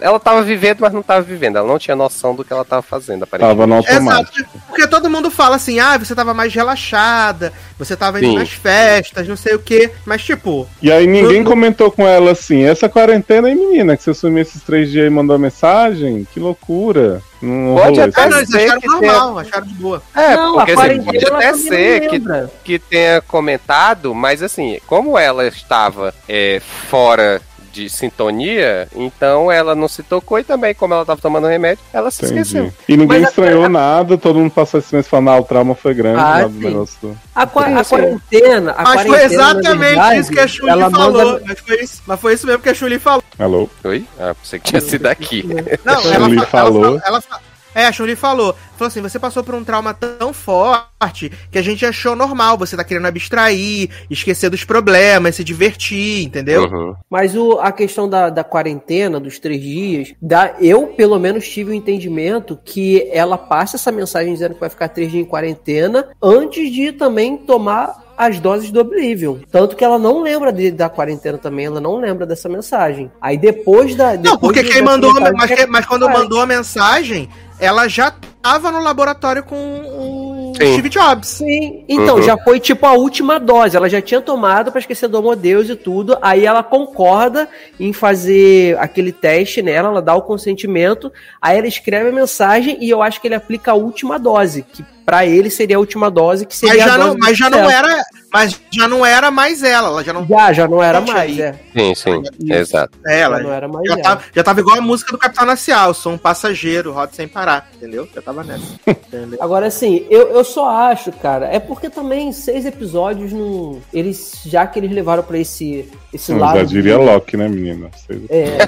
Ela tava vivendo, mas não tava vivendo. Ela não tinha noção do que ela tava fazendo, aparentemente. Tava no automático. Exato. Porque todo mundo fala assim, ah, você tava mais relaxada, você tava indo Sim. nas festas, não sei o quê. Mas, tipo, E aí ninguém No- comentou com ela assim, essa quarentena aí, menina, que você sumiu esses três dias e mandou mensagem? Que loucura. Não Pode rolou até ah, não, eles ser acharam que normal, acharam de boa. É, não, porque a assim, quarentena pode ela até ser que, que tenha comentado, mas assim, como ela estava é, fora de sintonia, então ela não se tocou e também, como ela estava tomando remédio, ela se esqueceu. Entendi. E ninguém Mas a- estranhou nada, todo mundo passou esse mês falando, ah, o trauma foi grande Ah, do sim. negócio do... A, qua- a quarentena. A Mas foi quarentena, na exatamente verdade, isso que a Chuli falou. manda- Mas, foi isso, mas foi isso mesmo que a Chuli falou. Alô? Oi? Ah, pensei que tinha sido aqui. Não, A ela, falou. Ela, fa- ela fa- é, a Chun-Li falou. Falou assim: você passou por um trauma tão forte que a gente achou normal. Você tá querendo abstrair, esquecer dos problemas, se divertir, entendeu? Uhum. Mas o, a questão da, da quarentena, dos três dias, da, eu pelo menos tive o entendimento que ela passa essa mensagem dizendo que vai ficar três dias em quarentena antes de também tomar as doses do Oblivion. Tanto que ela não lembra de- da quarentena também, ela não lembra dessa mensagem. Aí depois da. Não, depois porque de- quem mandou, mensagem, mas, que- mas quando faz. mandou a mensagem, ela já tava no laboratório com o Sim. Steve Jobs. Sim, então Uhum. já foi tipo a última dose. Ela já tinha tomado pra esquecer do Homo Deus e tudo. Aí ela concorda em fazer aquele teste nela, ela dá o consentimento. Aí ela escreve a mensagem e eu acho que ele aplica a última dose, que pra ele seria a última dose, que seria Mas já, a não, dose mas do já não era. Mas já não era mais ela. Ela já não. Já, já não era mais, é. Sim, sim, Isso. exato. É, Já ela. não era mais Já ela. tava, já tava igual a música do Capitão Nacial, sou um passageiro, roda sem parar, entendeu? Já tava nessa. [LAUGHS] Entendeu? Agora, assim, eu, eu só acho, cara, é porque também seis episódios não. Eles, já que eles levaram pra esse, esse Não, lado. já de- diria Loki, né, menina? É,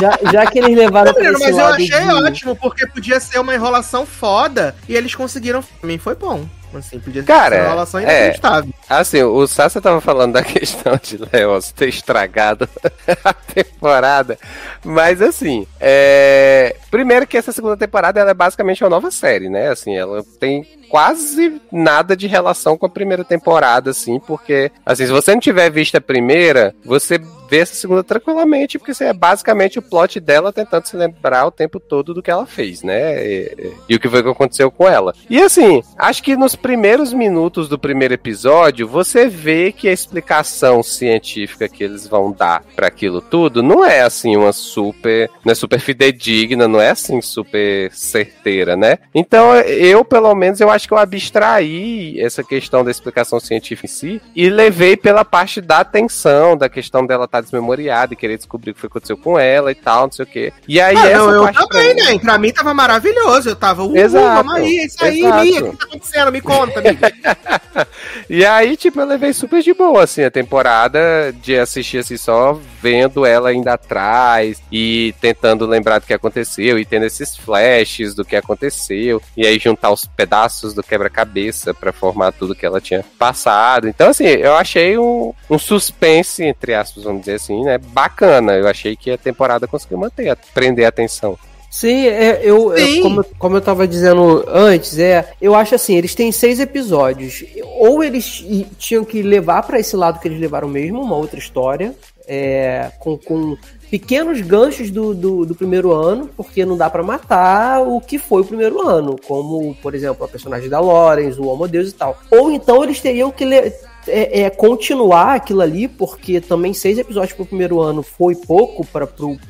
já, já que eles levaram pra Menino, esse mas eu achei de- ótimo, porque podia ser uma enrolação foda e eles conseguiram. Pra mim foi bom. Assim, podia Cara, ser uma enrolação é. inacreditável. Assim, o Sassa tava falando da [LAUGHS] questão de Leos ter estragado [LAUGHS] a temporada. Mas assim, é... primeiro que essa segunda temporada ela é basicamente uma nova série, né? Assim, ela tem quase nada de relação com a primeira temporada, assim, porque assim, se você não tiver visto a primeira, você vê essa segunda tranquilamente, porque assim, é basicamente o plot dela tentando se lembrar o tempo todo do que ela fez, né? E, e o que foi que aconteceu com ela. E assim, acho que nos primeiros minutos do primeiro episódio, você vê que a explicação científica que eles vão dar para aquilo tudo não é assim uma super, não é super fidedigna, não é assim super certeira, né? Então, eu pelo menos eu acho que eu abstraí essa questão da explicação científica em si e levei pela parte da atenção, da questão dela estar desmemoriada e querer descobrir o que aconteceu com ela e tal, não sei o quê. E aí Ah, não, eu pra também, mim- né? Pra mim tava maravilhoso. Eu tava, uh, Exato, vamos aí, é isso aí. Lia, o que tá acontecendo? Me conta, amigo. [LAUGHS] E aí, tipo, eu levei super de boa, assim, a temporada de assistir, assim, só vendo ela ainda atrás e tentando lembrar do que aconteceu e tendo esses flashes do que aconteceu e aí juntar os pedaços do quebra-cabeça pra formar tudo que ela tinha passado. Então, assim, eu achei um, um suspense, entre aspas, vamos dizer assim, né, bacana. Eu achei que a temporada conseguiu manter, prender a atenção. Sim, é, eu, eu- Sim. como, como eu tava dizendo antes, é, eu acho assim, eles têm seis episódios. Ou eles tinham que levar pra esse lado que eles levaram mesmo, uma outra história, é, com, com pequenos ganchos do, do, do primeiro ano, porque não dá pra matar o que foi o primeiro ano, como, por exemplo, a personagem da Lawrence, o Homo Deus e tal. Ou então eles teriam que le- é, é, continuar aquilo ali, porque também seis episódios pro primeiro ano foi pouco para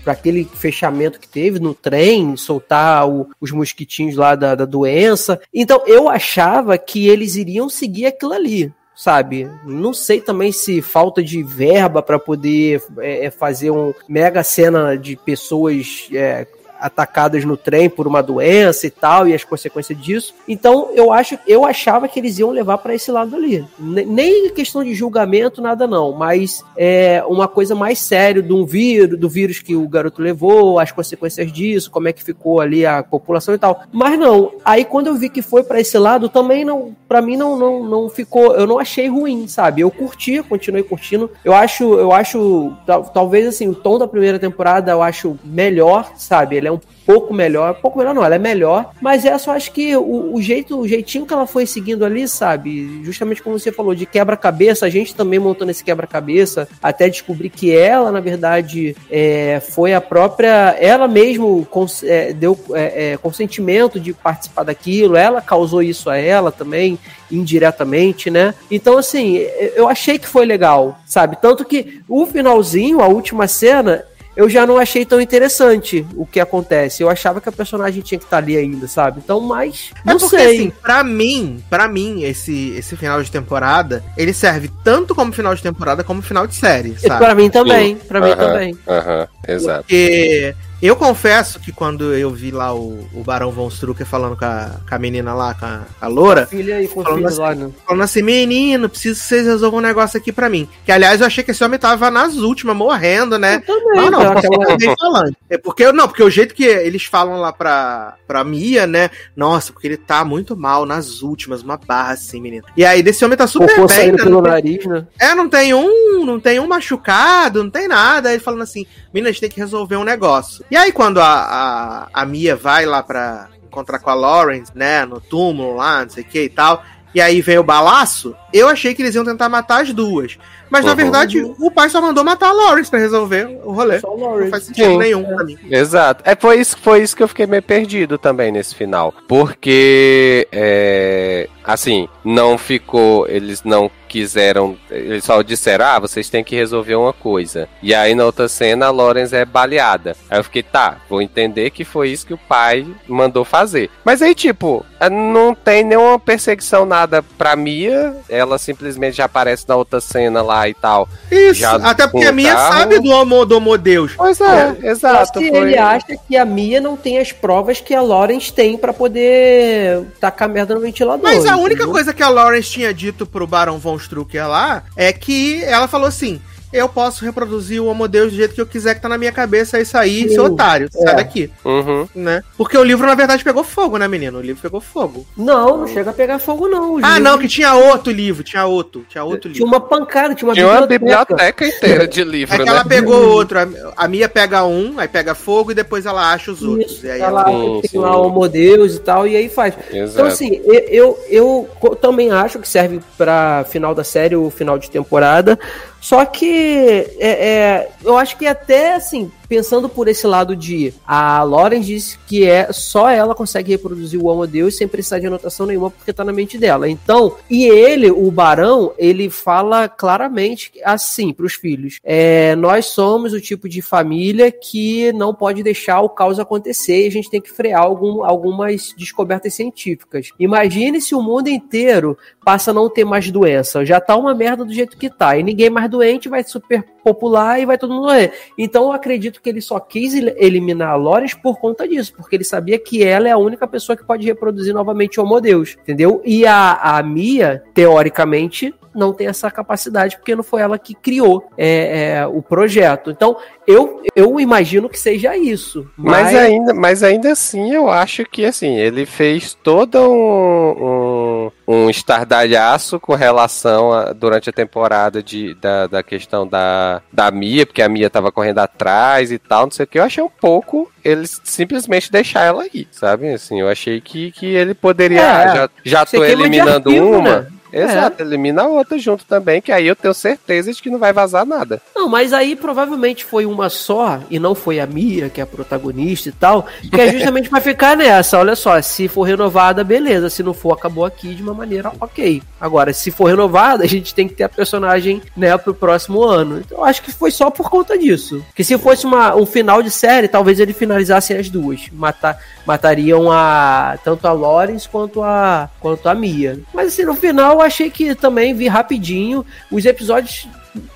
aquele fechamento que teve no trem, soltar o- os mosquitinhos lá da, da doença. Então eu achava que eles iriam seguir aquilo ali. Sabe, não sei também se falta de verba para poder é, é, fazer um mega cena de pessoas é, atacadas no trem por uma doença e tal, e as consequências disso. Então, eu acho, eu achava que eles iam levar para esse lado ali. Nem questão de julgamento, nada não, mas é uma coisa mais séria de um vírus, do vírus que o garoto levou, as consequências disso, como é que ficou ali a população e tal. Mas não, aí quando eu vi que foi para esse lado, também não, para mim não, não, não ficou, eu não achei ruim, sabe? Eu curti, continuei curtindo. Eu acho, eu acho, talvez assim, o tom da primeira temporada eu acho melhor, sabe? Ele é um pouco melhor, pouco melhor não, ela é melhor, mas essa eu acho que o, o jeito, o jeitinho que ela foi seguindo ali, sabe? Justamente como você falou, de quebra-cabeça, a gente também montando esse quebra-cabeça, até descobrir que ela, na verdade, é, foi a própria, ela mesmo cons, é, deu é, é consentimento de participar daquilo, ela causou isso a ela também, indiretamente, né? Então, assim, eu achei que foi legal, sabe? Tanto que o finalzinho, a última cena, eu já não achei tão interessante o que acontece. Eu achava que a personagem tinha que estar tá ali ainda, sabe? Então, mas não é porque, sei. Assim, pra mim, para mim, esse, esse final de temporada, ele serve tanto como final de temporada como final de série, sabe? Pra mim também, Sim. pra mim também. Aham, exato. Porque eu confesso que quando eu vi lá o, o Barão Von Strucker falando com a, com a menina lá, com a, a Loura, filha e com falando, assim, lá, né? falando assim, menino, preciso que vocês resolvam um negócio aqui pra mim. Que aliás eu achei que esse homem tava nas últimas, morrendo, né? Eu também, não, não, aquela... falando. É porque, não, porque o jeito que eles falam lá pra, pra Mia, né? Nossa, porque ele tá muito mal nas últimas, uma barra assim, menino. E aí desse homem tá super Pô, bem, né? Pelo nariz, né? É, não tem um, não tem um machucado, não tem nada. Aí falando assim, menina, a gente tem que resolver um negócio. E aí quando a a, a Mia vai lá pra encontrar com a Lawrence, né, no túmulo lá, não sei o que e tal, e aí vem o balaço, eu achei que eles iam tentar matar as duas. Mas uhum. na verdade, o pai só mandou matar a Lawrence pra resolver o rolê. Só Lawrence. Não faz sentido Sim. nenhum pra mim. Exato. É, foi, isso, foi isso que eu fiquei meio perdido também nesse final. Porque, é, assim, não ficou. Eles não quiseram. Eles só disseram, ah, vocês têm que resolver uma coisa. E aí na outra cena a Lawrence é baleada. Aí eu fiquei, tá, vou entender que foi isso que o pai mandou fazer. Mas aí, tipo, não tem nenhuma perseguição nada pra Mia. Ela simplesmente já aparece na outra cena lá e tal. Isso, até porque a Mia carro. sabe do homo, do homo Deus. Pois é, é exato. Foi... Ele acha que a Mia não tem as provas que a Lawrence tem para poder tacar merda no ventilador. Mas a única coisa que a Lawrence tinha dito pro Barão von Strucker lá é que ela falou assim: eu posso reproduzir o Homo Deus do jeito que eu quiser, que tá na minha cabeça, é isso aí, seu otário, é. sai daqui. Uhum. Né? Porque o livro, na verdade, pegou fogo, né, menino? O livro pegou fogo. Não, não chega a pegar fogo, não. Ah, não, que tinha outro livro, tinha outro, tinha outro livro. Tinha uma pancada, tinha uma tinha biblioteca. uma biblioteca inteira de [LAUGHS] livro, é que né? ela pegou outro, a Mia pega um, aí pega fogo e depois ela acha os outros. Isso, e aí ela, ela... tem lá o Homo Deus e tal, e aí faz. Então, Exato. Então, assim, eu, eu, eu também acho que serve pra final da série, o final de temporada, só que é, é, eu acho que até assim, pensando por esse lado de a Lauren disse que é só ela consegue reproduzir o Amo Deus sem precisar de anotação nenhuma porque tá na mente dela. Então, e ele, o Barão, ele fala claramente assim para os filhos: é, nós somos o tipo de família que não pode deixar o caos acontecer e a gente tem que frear algum, algumas descobertas científicas. Imagine se o mundo inteiro passa a não ter mais doença. Já tá uma merda do jeito que tá. E ninguém mais doente vai super popular e vai todo mundo morrer. Então eu acredito que ele só quis eliminar a Lores por conta disso, porque ele sabia que ela é a única pessoa que pode reproduzir novamente o Homo Deus, entendeu? E a, a Mia, teoricamente, não tem essa capacidade, porque não foi ela que criou é, é, o projeto. Então, eu, eu imagino que seja isso. Mas... mas... ainda, mas ainda assim, eu acho que assim, ele fez todo um, um, um estardalhaço com relação a, durante a temporada de, da, da questão da, da Mia, porque a Mia tava correndo atrás e tal, não sei o que. Eu achei um pouco eles simplesmente deixar ela aí, sabe? Assim, eu achei que, que ele poderia. É, já, já tô eliminando arquivo, uma. Né? Exato, é. elimina a outra junto também, que aí eu tenho certeza de que não vai vazar nada. Não, mas aí provavelmente foi uma só, e não foi a Mia, que é a protagonista e tal, que é [LAUGHS] justamente pra ficar nessa. Olha só, se for renovada, beleza. Se não for, acabou aqui de uma maneira ok. Agora, se for renovada, [LAUGHS] a gente tem que ter a personagem, né, pro próximo ano. Então, acho que foi só por conta disso. Que se fosse uma, um final de série, talvez ele finalizasse as duas. Matar, matariam a tanto a Lawrence quanto a, quanto a Mia. Mas assim, no final eu achei que também vi rapidinho. Os episódios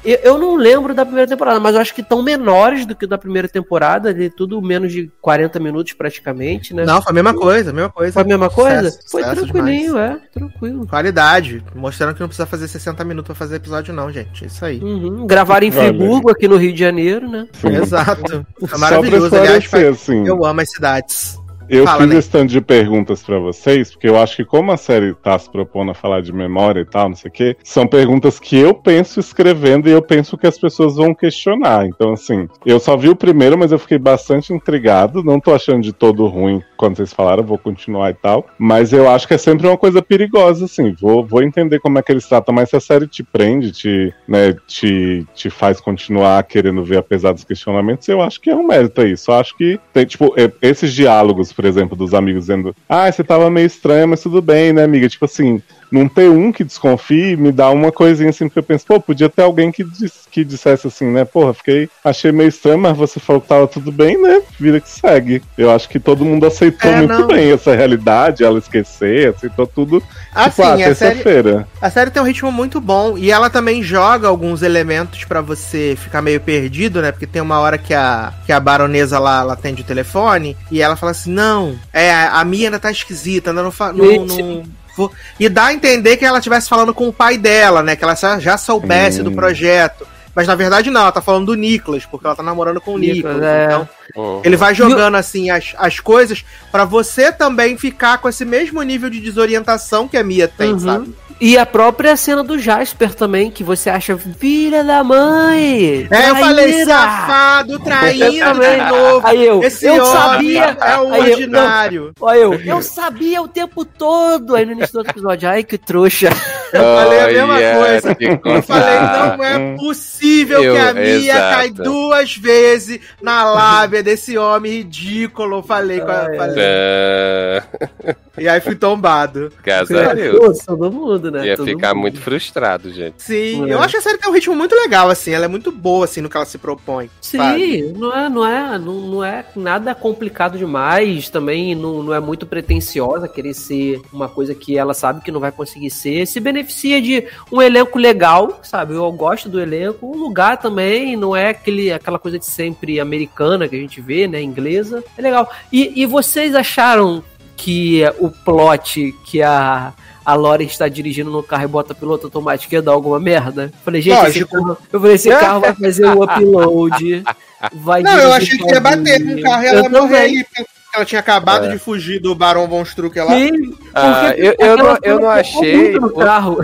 Eu, eu não lembro da primeira temporada, mas eu acho que estão menores do que da primeira temporada, de tudo menos de 40 minutos praticamente, né? Não, foi a mesma coisa, a mesma coisa. Foi a mesma coisa? Sucesso, Foi sucesso tranquilinho, é, tranquilo. Qualidade. Mostrando que não precisa fazer 60 minutos pra fazer episódio, não, gente. É isso aí. Uhum. Gravaram em. Friburgo, aqui no Rio de Janeiro, né? Sim. Exato. É maravilhoso. Aliás, assim, eu amo as cidades. Eu Fala, fiz esse tanto de perguntas pra vocês, porque eu acho que como a série tá se propondo a falar de memória e tal, não sei o quê, são perguntas que eu penso escrevendo e eu penso que as pessoas vão questionar. Então, assim, eu só vi o primeiro, mas eu fiquei bastante intrigado. Não tô achando de todo ruim quando vocês falaram, vou continuar e tal. Mas eu acho que é sempre uma coisa perigosa, assim. Vou, vou entender como é que eles tratam, mas se a série te prende, te, né, te, te faz continuar querendo ver apesar dos questionamentos, eu acho que é um mérito aí. Só acho que tem, tipo, esses diálogos, por exemplo, dos amigos dizendo, ah, você tava meio estranha, mas tudo bem, né, amiga? Tipo assim, não ter um que desconfie me dá uma coisinha assim, porque eu penso, pô, podia ter alguém que, dis- que dissesse assim, né, porra, fiquei, achei meio estranho, mas você falou que tava tudo bem, né, vida que segue. Eu acho que todo mundo aceitou É, muito não. bem essa realidade, ela esquecer, aceitou tudo, Assim, tipo, ah, a série, terça-feira. a série tem um ritmo muito bom e ela também joga alguns elementos pra você ficar meio perdido, né? Porque tem uma hora que a, que a baronesa lá ela atende o telefone e ela fala assim: Não, é, a Mia ainda tá esquisita, ainda não, não, não vou-" E dá a entender que ela estivesse falando com o pai dela, né? Que ela já soubesse Hum. do projeto. Mas na verdade não, ela tá falando do Nicholas, porque ela tá namorando com o Nicholas, Nicholas. é. Então, ele vai jogando assim as, as coisas pra você também ficar com esse mesmo nível de desorientação que a Mia tem, Uhum. sabe? E a própria cena do Jasper também, que você acha filha da mãe. É, eu falei traíra." safado, traindo Eu de novo. Aí eu, Esse eu homem sabia. é o Aí eu- ordinário. Olha eu, eu sabia o tempo todo. Aí no início do outro episódio, ai que trouxa. Eu falei a mesma Olha, coisa. que Eu falei, não é possível Eu- que a Mia exato. cai duas vezes na lábia desse homem ridículo. Eu falei, com Ai, falei. Ah, E aí fui tombado. Graças a Deus. Pô, Todo mundo, né? Ia Todo ficar mundo. muito frustrado, gente. Sim, É. eu acho que a série tem um ritmo muito legal, assim. Ela é muito boa, assim, no que ela se propõe. sabe? Sim, não é, não, é, não, não é nada complicado demais, também não, não é muito pretensiosa querer ser uma coisa que ela sabe que não vai conseguir ser. Se beneficia de um elenco legal, sabe? Eu gosto do elenco. O lugar também não é aquele, aquela coisa de sempre americana que a gente vê, né? Inglesa. É legal. E, e vocês acharam que o plot que a. A Lore está dirigindo no carro e bota piloto automático ia dar alguma merda? Falei, gente, esse carro, eu falei, esse carro vai fazer um upload. Vai Não, eu achei que ia bater no carro e ela morrer porque Ela tinha acabado É. de fugir do Barão Von Strucker lá. Sim, Ah, eu- eu não- ela eu não achei- muito no carro.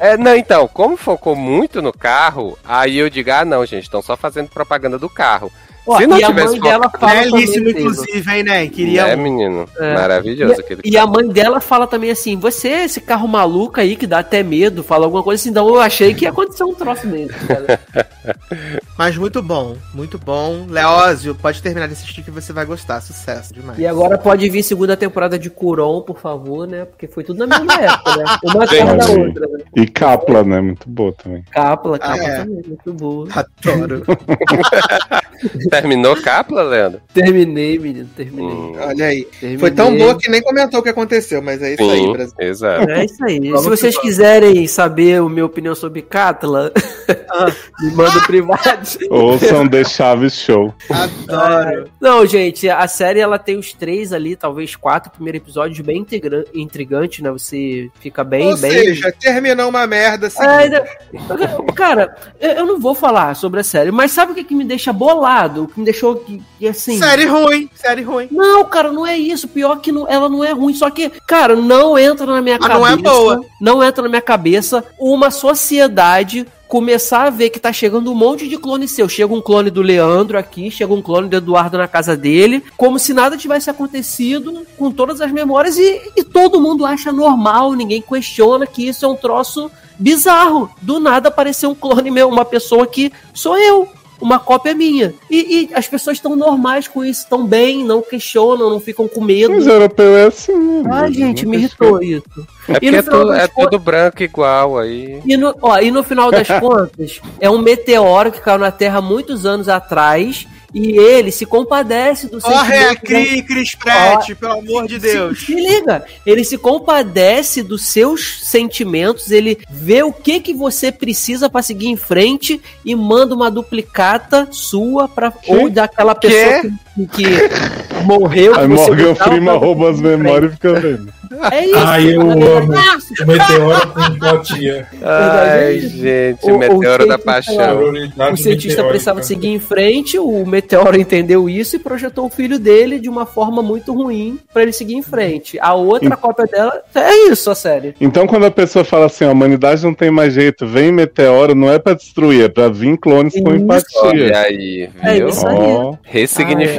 É, não, então, como focou muito no carro, aí eu digo, ah, não, gente, estão só fazendo propaganda do carro. Ó, Se não e a tivesse mãe dela fala Belíssimo, inclusive, hein, né? Queria é, um. menino? É. Maravilhoso aquele E a mãe dela fala também assim: você, esse carro maluco aí que dá até medo, fala alguma coisa assim. Então eu achei que ia acontecer um troço cara. [LAUGHS] Mas muito bom, muito bom. Leózio, pode terminar de assistir que você vai gostar. Sucesso demais. E agora pode vir segunda temporada de Curon, por favor, né? Porque foi tudo na mesma [LAUGHS] época, né? Uma cara da outra, né? E Capla, né? Muito boa também. Capla, Capla Ah, é. também, muito boa. Adoro. [LAUGHS] Terminou Capla, Leandro? Terminei, menino, terminei. Hum, Olha aí. terminei. Foi tão boa que nem comentou o que aconteceu, mas é isso aí, sim, Brasil. exato. É isso aí. Vamos Se vocês que quiserem saber a minha opinião sobre Catla, Ah. [LAUGHS] me manda privado. Ouçam The Chaves Show. Adoro. Não, gente, a série ela tem os três ali, talvez quatro primeiros episódios bem intrigantes, né? Você fica bem, Ou bem. seja, terminou uma merda assim. É, [LAUGHS] cara, eu eu não vou falar sobre a série, mas sabe o que, que me deixa bolado? O que me deixou assim. Série ruim, série ruim. Não, cara, não é isso. Pior que não, ela não é ruim. Só que, cara, não entra na minha Mas cabeça. não é boa. Não entra na minha cabeça uma sociedade começar a ver que tá chegando um monte de clone seu. Chega um clone do Leandro aqui, chega um clone do Eduardo na casa dele, como se nada tivesse acontecido com todas as memórias e, e todo mundo acha normal, ninguém questiona que isso é um troço bizarro. Do nada apareceu um clone meu, uma pessoa que sou eu. Uma cópia minha. E, e as pessoas estão normais com isso, estão bem, não questionam, não ficam com medo. Mas europeu é assim, né? Ai, gente, me irritou isso. É porque é, das é tudo branco igual aí. E no, ó, e no final das [LAUGHS] contas, é um meteoro que caiu na Terra muitos anos atrás E ele se compadece do Corre a sentimento da- Cri, Cris Pratt, pelo amor de Deus. Se, se liga, ele se compadece dos seus sentimentos, ele vê o que que você precisa pra seguir em frente e manda uma duplicata sua para ou daquela pessoa que, que morreu. que Aí você Morgan Freeman rouba as memórias e fica vendo. É isso. Ai, eu cara. amo. O meteoro com empatia. Ai, gente, O- o meteoro da cientista paixão. O cientista precisava seguir em frente, o Meteoro entendeu isso e projetou o filho dele de uma forma muito ruim pra ele seguir em frente. A outra cópia dela é isso, a série. Então, quando a pessoa fala assim, a humanidade não tem mais jeito, vem meteoro, não é pra destruir, é pra vir clones com Isso. empatia. Olha aí, É viu? isso aí.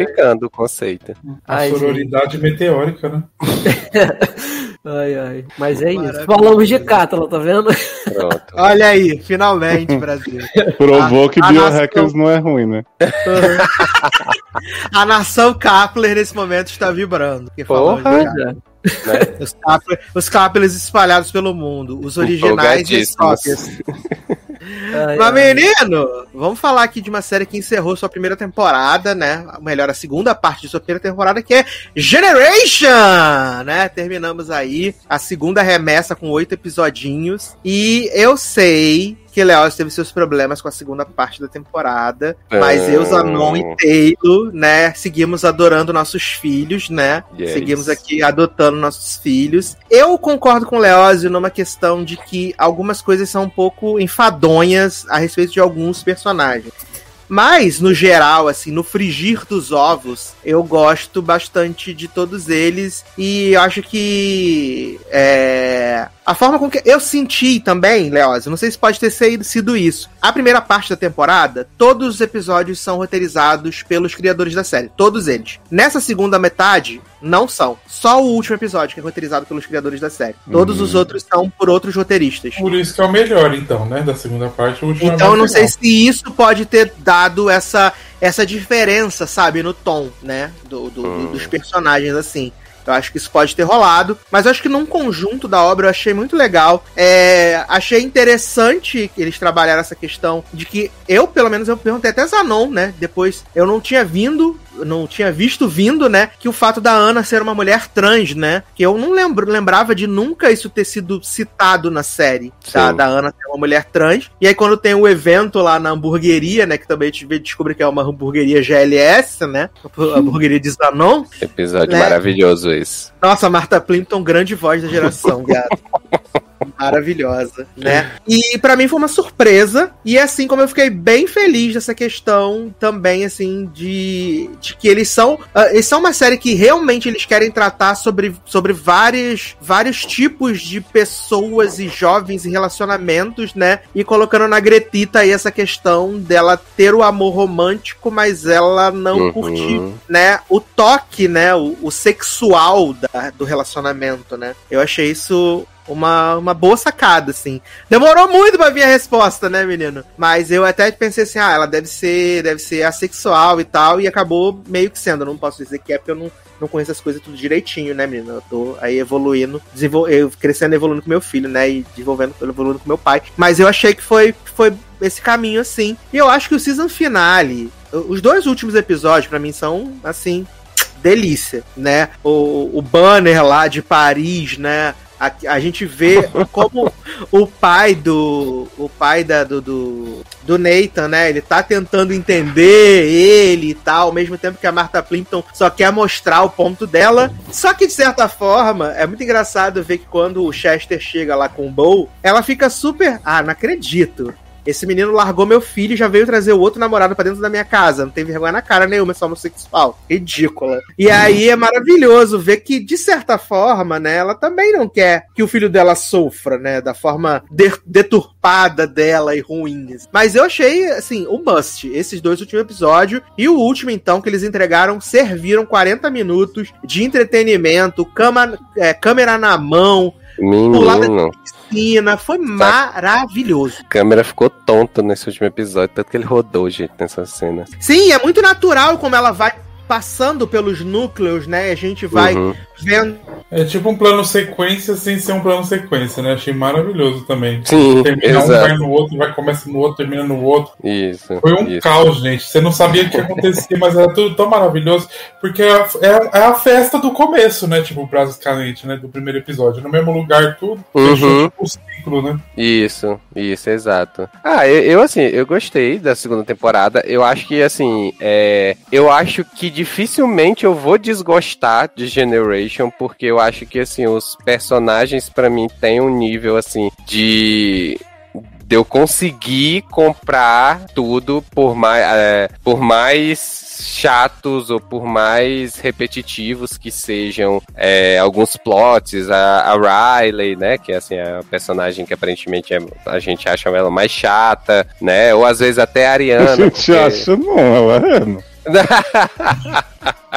Ressignificando o conceito. A Ai, sororidade meteórica, né? [LAUGHS] Ai, ai. Mas é isso. Maravilha. Falamos de Cátala, tá vendo? Pronto. [LAUGHS] Olha aí, finalmente, Brasil. provou que a biohackers não é ruim, né? [LAUGHS] A nação Kapler nesse momento está vibrando. que Porra. já. Né? Os, Kapler, os Kaplers espalhados pelo mundo. Os originais e Empolgadíssimos. cópias. Ai, Mas, ai. menino, vamos falar aqui de uma série que encerrou sua primeira temporada, né? Melhor, a segunda parte de sua primeira temporada, que é Generation! Né? Terminamos aí a segunda remessa com oito episodinhos. E eu sei que Leoz teve seus problemas com a segunda parte da temporada. Mas eu, Zanon e Taylor, né? Seguimos adorando nossos filhos, né? Yes. Seguimos aqui adotando nossos filhos. Eu concordo com o Leózio numa questão de que algumas coisas são um pouco enfadonhas a respeito de alguns personagens. Mas, no geral, assim, no frigir dos ovos, eu gosto bastante de todos eles. E acho que. É, a forma com que. Eu senti também, Leózio, não sei se pode ter sido- isso. A primeira parte da temporada, todos os episódios são roteirizados pelos criadores da série. Todos eles. Nessa segunda metade, não são. Só o último episódio que é roteirizado pelos criadores da série. Todos os outros são por outros roteiristas. Por isso que é o melhor, então, né? Da segunda parte, o último é Então eu mais não sei legal. se isso pode ter dado essa, essa diferença, sabe, no tom, né? Do, do- Hum. Dos personagens, assim. Eu acho que isso pode ter rolado. Mas eu acho que num conjunto da obra eu achei muito legal. É, achei interessante que eles trabalharam essa questão de que eu, pelo menos, eu perguntei até Zanon, né? Depois eu não tinha vindo. Não tinha visto vindo, né? Que o fato da Ana ser uma mulher trans, né? Que eu não lembro, lembrava de nunca isso ter sido citado na série. Tá? Da Ana ser uma mulher trans. E aí, quando tem o evento lá na hamburgueria, né? Que também a gente descobre que é uma hamburgueria GLS, né? A hamburgueria de Zanon. Episódio Né? maravilhoso esse. Nossa, Marta Plimpton, grande voz da geração, viado. [LAUGHS] Maravilhosa, né? E pra mim foi uma surpresa. E assim como eu fiquei bem feliz dessa questão também, assim, de, de que eles são. ah, eles são uma série que realmente eles querem tratar sobre, sobre vários, vários tipos de pessoas e jovens e relacionamentos, né? E colocando na Gretita aí essa questão dela ter o amor romântico, mas ela não Uhum. curtir né, o toque, né, o, o sexual da- do relacionamento, né? Eu achei isso uma, uma boa sacada, assim. Demorou muito pra vir a resposta, né, menino? Mas eu até pensei assim, ah, ela deve ser, deve ser assexual e tal, e acabou meio que sendo. Eu não posso dizer que é porque eu não, não conheço as coisas tudo direitinho, né, menino? Eu tô aí evoluindo, desenvol eu crescendo e evoluindo com meu filho, né, e desenvolvendo, evoluindo com meu pai. Mas eu achei que foi, foi esse caminho, assim. E eu acho que o season finale, os dois últimos episódios, pra mim, são, assim, delícia, né? O, o banner lá de Paris, né? A, a gente vê [LAUGHS] como o pai do. O pai da, do, do, do Nathan, né? Ele tá tentando entender ele e tal, ao mesmo tempo que a Martha Plimpton só quer mostrar o ponto dela. Só que, de certa forma, é muito engraçado ver que quando o Chester chega lá com o Bo, ela fica super. Ah, não acredito. Esse menino largou meu filho e já veio trazer o outro namorado pra dentro da minha casa. Não tem vergonha na cara nenhuma, é só homossexual. Ridícula. E aí é maravilhoso ver que, de certa forma, né, ela também não quer que o filho dela sofra, né, da forma de- deturpada dela e ruim. Mas eu achei, assim, o must. Esses dois últimos episódios e o último, então, que eles entregaram, serviram 40 minutos de entretenimento, cama, é, câmera na mão, Menino, piscina. Foi maravilhoso. a câmera ficou tonta nesse último episódio, tanto que ele rodou, gente, nessa cena. Sim, é muito natural como ela vai passando pelos núcleos, né? A gente vai Uhum. vendo. É tipo um plano sequência sem ser um plano sequência, né? Achei maravilhoso também. Sim, Termina um, exato. vai no outro, vai começa no outro, termina no outro. Isso. Foi um isso. caos, gente. Você não sabia o que acontecia, mas era tudo tão maravilhoso. Porque é a, é a- é a festa do começo, né? Tipo, basicamente, né? Do primeiro episódio. No mesmo lugar, tudo. Uhum. Fechou tipo o ciclo, né? Isso, isso, exato. Ah, eu, eu, assim, eu gostei da segunda temporada. Eu acho que, assim, é, eu acho que dificilmente eu vou desgostar de Generation, porque eu acho que, assim, os personagens, pra mim, têm um nível, assim, de de eu conseguir comprar tudo por mais, é, por mais chatos ou por mais repetitivos que sejam é, alguns plots, a, a Riley, né, que é assim a personagem que aparentemente é- a gente acha ela mais chata, né, ou às vezes até a [LAUGHS] A Ariana. gente porque- acha, não, ela é. não. [LAUGHS]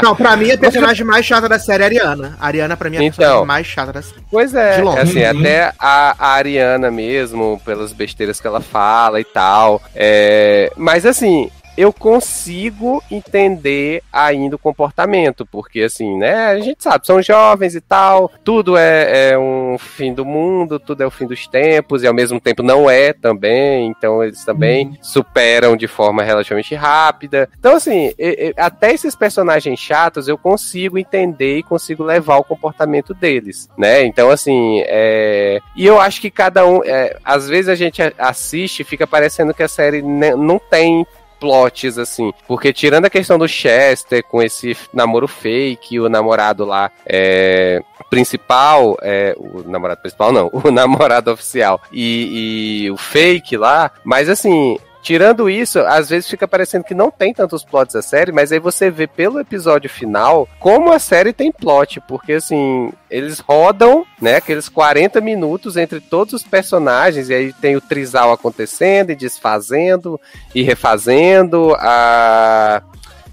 Não, pra mim a personagem mais chata da série é a Ariana. A Ariana, pra mim, é a Então. personagem mais chata da série. Pois é, assim, Uhum. até a, a Ariana mesmo, pelas besteiras que ela fala e tal. É, mas assim, eu consigo entender ainda o comportamento, porque assim, né, a gente sabe, são jovens e tal, tudo é, é um fim do mundo, tudo é o fim dos tempos, e ao mesmo tempo não é também, então eles também superam de forma relativamente rápida. Então, assim, até esses personagens chatos eu consigo entender e consigo levar o comportamento deles, né? Então, assim, é... e eu acho que cada um, é, às vezes a gente assiste e fica parecendo que a série não tem plots, assim. Porque tirando a questão do Chester com esse namoro fake, o namorado lá é, principal, é, o namorado principal não, [LAUGHS] o namorado oficial e, e o fake lá, mas assim. Tirando isso, às vezes fica parecendo que não tem tantos plots a série, mas aí você vê pelo episódio final como a série tem plot, porque assim, eles rodam, né, aqueles 40 minutos entre todos os personagens, e aí tem o trisal acontecendo e desfazendo e refazendo, a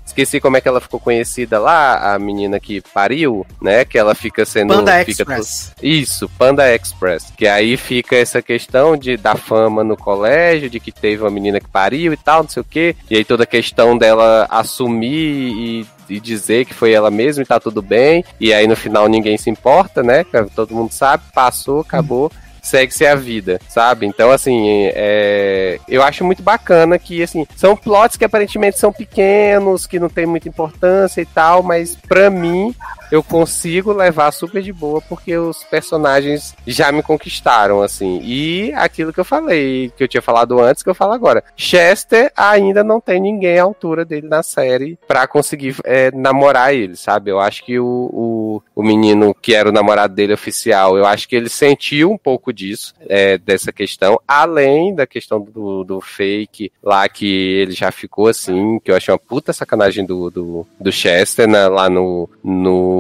Esqueci como é que ela ficou conhecida lá, a menina que pariu, né? Que ela fica sendo. Panda fica Express. isso, Panda Express. Que aí fica essa questão de da fama no colégio, de que teve uma menina que pariu e tal, não sei o quê. E aí toda a questão dela assumir e, e dizer que foi ela mesma e tá tudo bem. E aí no final ninguém se importa, né? Todo mundo sabe, passou, acabou. Segue-se a vida, sabe? Então, assim, é, eu acho muito bacana que, assim, são plots que aparentemente são pequenos, que não tem muita importância e tal, mas pra mim, eu consigo levar super de boa porque os personagens já me conquistaram, assim. E aquilo que eu falei, que eu tinha falado antes, que eu falo agora. Chester ainda não tem ninguém à altura dele na série pra conseguir é, namorar ele, sabe? Eu acho que o, o, o menino que era o namorado dele oficial, eu acho que ele sentiu um pouco disso, é, dessa questão, além da questão do, do fake lá que ele já ficou assim, que eu achei uma puta sacanagem do, do, do Chester né, lá no, no.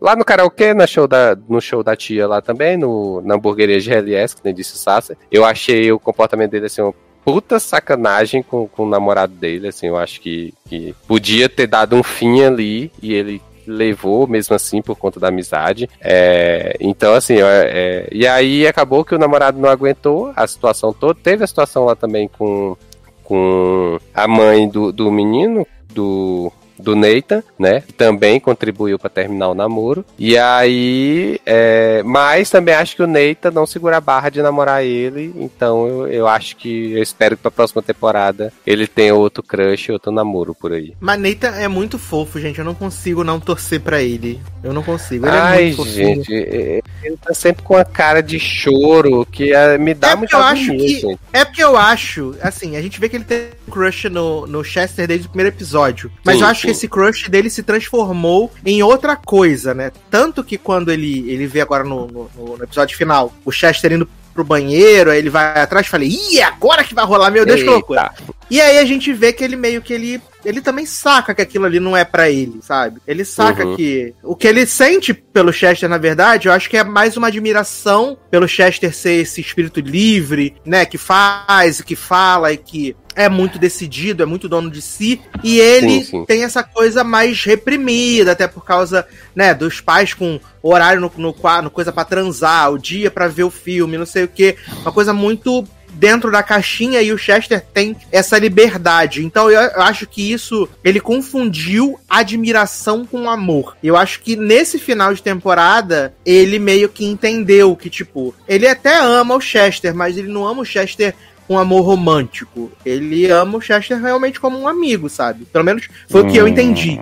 Lá no karaokê, na show da, no show da tia lá também, no, na hamburgueria GLS, que nem disse o Sasser. Eu achei o comportamento dele assim, uma puta sacanagem com, com o namorado dele, assim, eu acho que, que podia ter dado um fim ali e ele levou mesmo assim por conta da amizade. É, então, assim, é, é, e aí acabou que o namorado não aguentou a situação toda. Teve a situação lá também com, com a mãe do, do menino, do, do Nathan, né? Também contribuiu para terminar o namoro. E aí, é, mas também acho que o Nathan não segura a barra de namorar ele. Então eu, eu acho que eu espero que pra próxima temporada ele tenha outro crush, outro namoro por aí. Mas Nathan é muito fofo, gente. Eu não consigo não torcer pra ele. Eu não consigo. Ele é Ai, muito fofinho. gente, é- ele tá sempre com a cara de choro que é, me dá É porque eu acho que- gente. É porque eu acho, assim, a gente vê que ele tem um crush no, no Chester desde o primeiro episódio. Mas Sim, eu acho. Que esse crush dele se transformou em outra coisa, né? Tanto que quando ele, ele vê agora no, no- no episódio final o Chester indo pro banheiro, aí ele vai atrás e fala, ih, é agora que vai rolar, meu Deus, que loucura. Eita. E aí a gente vê que ele meio que ele. Ele também saca que aquilo ali não é pra ele, sabe? Ele saca Uhum. que. O que ele sente pelo Chester, na verdade, eu acho que é mais uma admiração pelo Chester ser esse espírito livre, né? Que faz, que fala e que é muito decidido, é muito dono de si. E ele Sim, sim. tem essa coisa mais reprimida, até por causa, né, dos pais com horário no, no, no coisa pra transar, o dia pra ver o filme, não sei o quê. Uma coisa muito dentro da caixinha e o Chester tem essa liberdade. Então eu, eu acho que isso ele confundiu admiração com amor. Eu acho que nesse final de temporada ele meio que entendeu que tipo, ele até ama o Chester, mas ele não ama o Chester um amor romântico. Ele ama o Chester realmente como um amigo, sabe? Pelo menos foi o que eu entendi.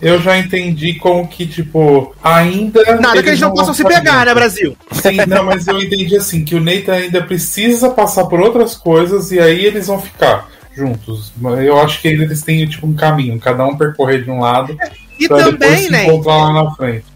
Eu já entendi como que, tipo, ainda. Nada que eles não possam se pegar, né, Brasil? Sim, não, mas eu entendi assim, que o Nathan ainda precisa passar por outras coisas e aí eles vão ficar juntos. Eu acho que eles têm, tipo, um caminho, cada um percorrer de um lado. E também, né?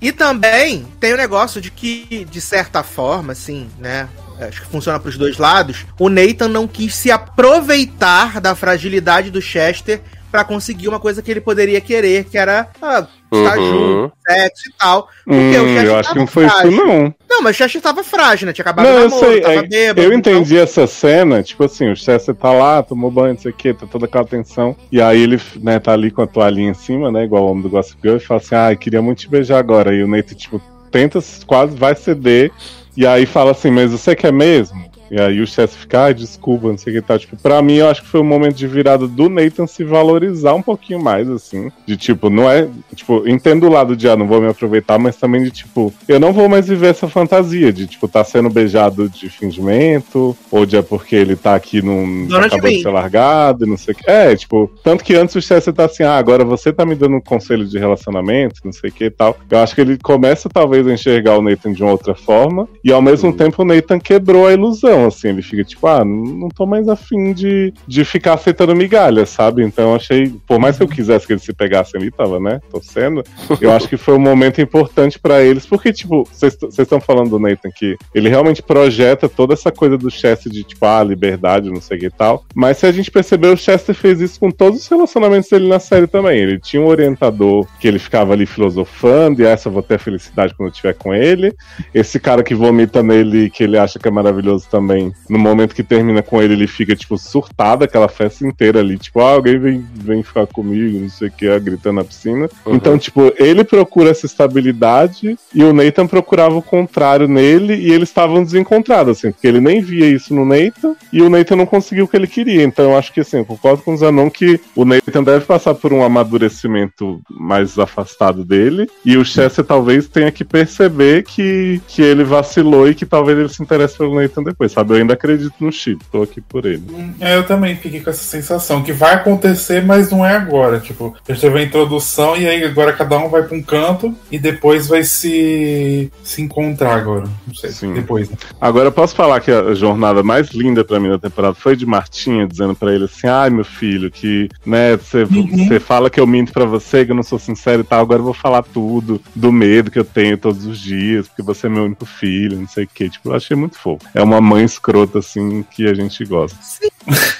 E também tem o negócio de que, de certa forma, assim, né? Acho que funciona para os dois lados, o Nathan não quis se aproveitar da fragilidade do Chester para conseguir uma coisa que ele poderia querer, que era ah, estar uhum. junto, sexo e tal. Porque hum, o Chester eu acho que não foi frágil. isso, não. Não, mas o Chester tava frágil, né? Tinha acabado não, o namoro, sei, tava é, bêbado. Eu então. entendi então... essa cena, tipo assim, o Chester tá lá, tomou banho, não sei o que, tá toda aquela tensão. E aí ele, né, tá ali com a toalhinha em cima, né? Igual o homem do Gossip Girl, e fala assim, ah, queria muito te beijar agora. E o Nathan, tipo, tenta, quase vai ceder. E aí fala assim, mas você quer mesmo? E aí o Chess fica, ah, desculpa, não sei o que tá. Tipo, pra mim, eu acho que foi um momento de virada do Nathan se valorizar um pouquinho mais, assim. De tipo, não é. Tipo, entendo o lado de, ah, não vou me aproveitar, mas também de tipo, eu não vou mais viver essa fantasia de, tipo, tá sendo beijado de fingimento, ou de é porque ele tá aqui num. Dona acabou de, de ser largado e não sei o que. É, tipo, tanto que antes o Chess tá assim, ah, agora você tá me dando um conselho de relacionamento, não sei o que e tal. Eu acho que ele começa, talvez, a enxergar o Nathan de uma outra forma, e ao mesmo uhum. tempo o Nathan quebrou a ilusão assim, ele fica tipo, ah, não tô mais afim de, de ficar aceitando migalhas, sabe? Então achei, por mais que eu quisesse que eles se pegassem ali, tava, né, torcendo, eu acho que foi um momento importante para eles, porque, tipo, vocês estão falando do Nathan que ele realmente projeta toda essa coisa do Chester de, tipo, ah, liberdade, não sei o que e tal, mas se a gente perceber, o Chester fez isso com todos os relacionamentos dele na série também, ele tinha um orientador que ele ficava ali filosofando, e essa eu vou ter felicidade quando eu estiver com ele, esse cara que vomita nele, que ele acha que é maravilhoso também, também. No momento que termina com ele, ele fica, tipo, surtado aquela festa inteira ali. Tipo, ah, alguém vem, vem ficar comigo, não sei o que, gritando na piscina. Uhum. Então, tipo, ele procura essa estabilidade e o Nathan procurava o contrário nele e eles estavam desencontrados, assim, porque ele nem via isso no Nathan e o Nathan não conseguiu o que ele queria. Então, eu acho que, assim, eu concordo com o Zanon que o Nathan deve passar por um amadurecimento mais afastado dele e o Chester talvez tenha que perceber que, que ele vacilou e que talvez ele se interesse pelo Nathan depois, sabe? Eu ainda acredito no Chip, tô aqui por ele. É, eu também fiquei com essa sensação que vai acontecer, mas não é agora. Tipo, já teve a introdução e aí agora cada um vai pra um canto e depois vai se, se encontrar agora. Não sei, Sim. depois. Né? Agora eu posso falar que a jornada mais linda para mim da temporada foi de Martinha dizendo para ele assim: ai meu filho, que né, você uhum. fala que eu minto para você, que eu não sou sincero e tal, agora eu vou falar tudo do medo que eu tenho todos os dias, porque você é meu único filho, não sei o que. Tipo, eu achei muito fofo. É uma mãe escrota, assim, que a gente gosta. Sim.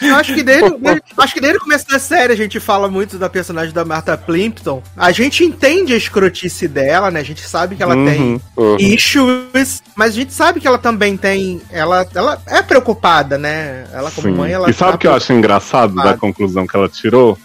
Eu acho que desde, desde, acho que desde o começo da série a gente fala muito da personagem da Martha Plimpton. A gente entende a escrotice dela, né? A gente sabe que ela uhum, tem uhum. issues, mas a gente sabe que ela também tem. Ela, ela é preocupada, né? Ela, como Sim. mãe, ela. E sabe tá o que eu acho engraçado da conclusão que ela tirou?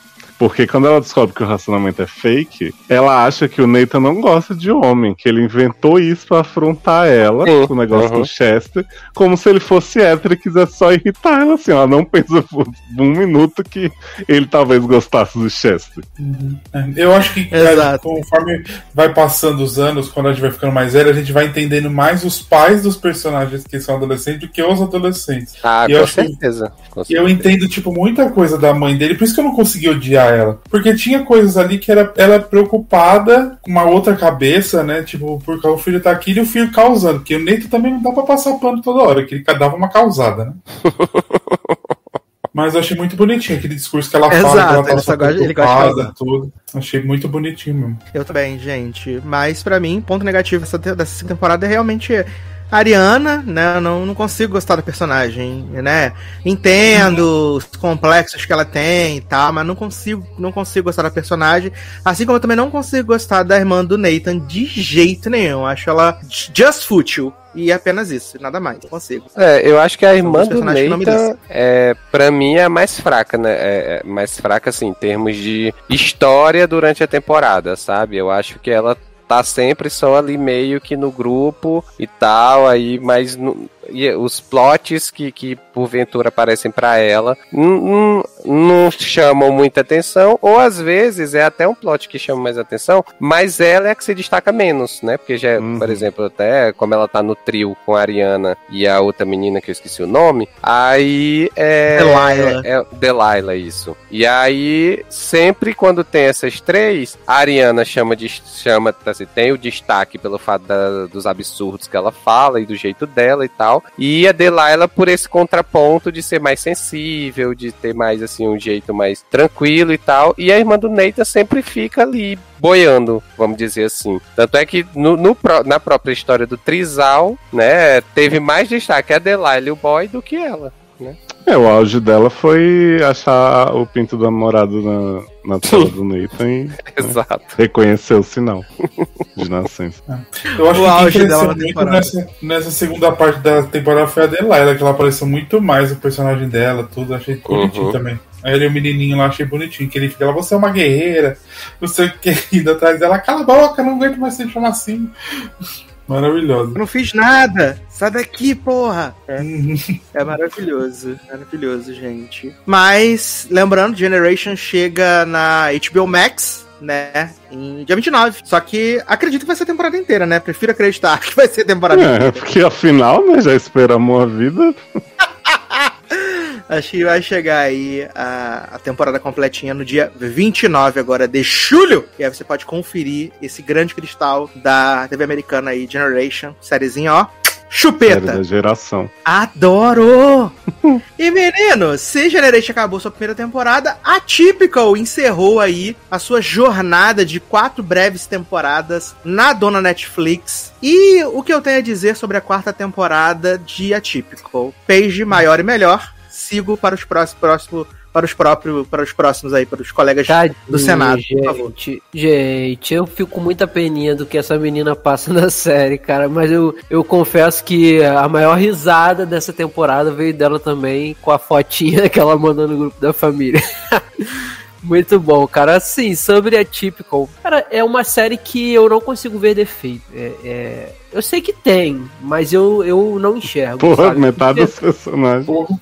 Porque quando ela descobre que o relacionamento é fake, ela acha que o Nathan não gosta de homem, que ele inventou isso para afrontar ela, Sim. o negócio uhum. do Chester, como se ele fosse hétero e quisesse só irritar ela, assim. Ela não pensa por um minuto que ele talvez gostasse do Chester. Uhum. Eu acho que cara, conforme vai passando os anos, quando a gente vai ficando mais velho, a gente vai entendendo mais os pais dos personagens que são adolescentes do que os adolescentes. Ah, e com, certeza. com certeza. Eu entendo, tipo, muita coisa da mãe dele, por isso que eu não consegui odiar ela. Porque tinha coisas ali que era ela preocupada com uma outra cabeça, né? Tipo, porque o filho tá aqui e o filho causando. Porque o Neito também não dá pra passar pano toda hora, que ele dava uma causada, né? [LAUGHS] Mas eu achei muito bonitinho aquele discurso que ela fala, Exato, que ela tá gosta, ele gosta tudo. Achei muito bonitinho mesmo. Eu também, gente. Mas para mim, ponto negativo dessa, dessa temporada é realmente Ariana, né? Eu não, não consigo gostar da personagem, né? Entendo os complexos que ela tem e tal, mas não consigo, não consigo gostar da personagem. Assim como eu também não consigo gostar da irmã do Nathan de jeito nenhum. Acho ela just fútil. E é apenas isso, nada mais, não consigo. É, eu acho que a irmã do Nathan, é, pra mim, é a mais fraca, né? É, é mais fraca, assim, em termos de história durante a temporada, sabe? Eu acho que ela tá sempre só ali meio que no grupo e tal, aí, mas os plots que, que porventura aparecem para ela não, chamam muita atenção, ou às vezes é até um plot que chama mais atenção, mas ela é a que se destaca menos, né? Porque já, Uhum. por exemplo, até como ela tá no trio com a Ariana e a outra menina que eu esqueci o nome, aí é. Delilah. É, Delilah, isso. E aí, sempre quando tem essas três, a Ariana chama de. chama, assim, tem o destaque pelo fato da- dos absurdos que ela fala e do jeito dela e tal. E a Delilah por esse contraponto de ser mais sensível, de ter mais assim um jeito mais tranquilo e tal. E a irmã do Nathan sempre fica ali boiando, vamos dizer assim. Tanto é que no, no na própria história do Trisal, né, teve mais destaque a Delilah e o boy do que ela. É, o auge dela foi achar o pinto do namorado na, na tela do Nathan e [LAUGHS] Exato. reconhecer o sinal de nascença. Eu acho O que auge dela na muito nessa, nessa segunda parte da temporada foi a Delilah, que ela apareceu muito mais o personagem dela, tudo. Achei bonitinho Uhum. também. Aí ele, o menininho lá, achei bonitinho, que ele fica lá, você é uma guerreira, não sei o que, [LAUGHS] indo atrás dela, cala a boca, não aguento mais ser chamar assim. Maravilhoso. Eu não fiz nada. Sai daqui, porra. É, Uhum. é maravilhoso. Maravilhoso, gente. Mas, lembrando, Generation chega na HBO Max. Né, em dia 29. Só que acredito que vai ser a temporada inteira, né? Prefiro acreditar [LAUGHS] que vai ser a temporada É, inteira. porque afinal, né, já esperamos a vida. [LAUGHS] Acho que vai chegar aí a, a temporada completinha no dia 29 agora de julho. E aí você pode conferir esse grande cristal da TV americana aí, Generation. Sériezinha, ó. Série Chupeta. da geração. Adoro! [LAUGHS] e menino, se Generation acabou sua primeira temporada, a Typical encerrou aí a sua jornada de quatro breves temporadas na dona Netflix. E o que eu tenho a dizer sobre a quarta temporada de Atypical? Page maior e melhor. Sigo para os próximos, próximo, para os próprios, para os próximos aí, para os colegas Tadinho, do Senado, por favor. gente, gente, eu fico com muita peninha do que essa menina passa [LAUGHS] na série, cara. Mas eu, eu confesso que a maior risada dessa temporada veio dela também com a fotinha [LAUGHS] que ela mandou no grupo da família. [LAUGHS] Muito bom, cara. Assim, sobre a Typical, cara, é uma série que eu não consigo ver defeito. É, é- eu sei que tem, mas eu, eu não enxergo. Porra, sabe? metade dos personagens. Porra.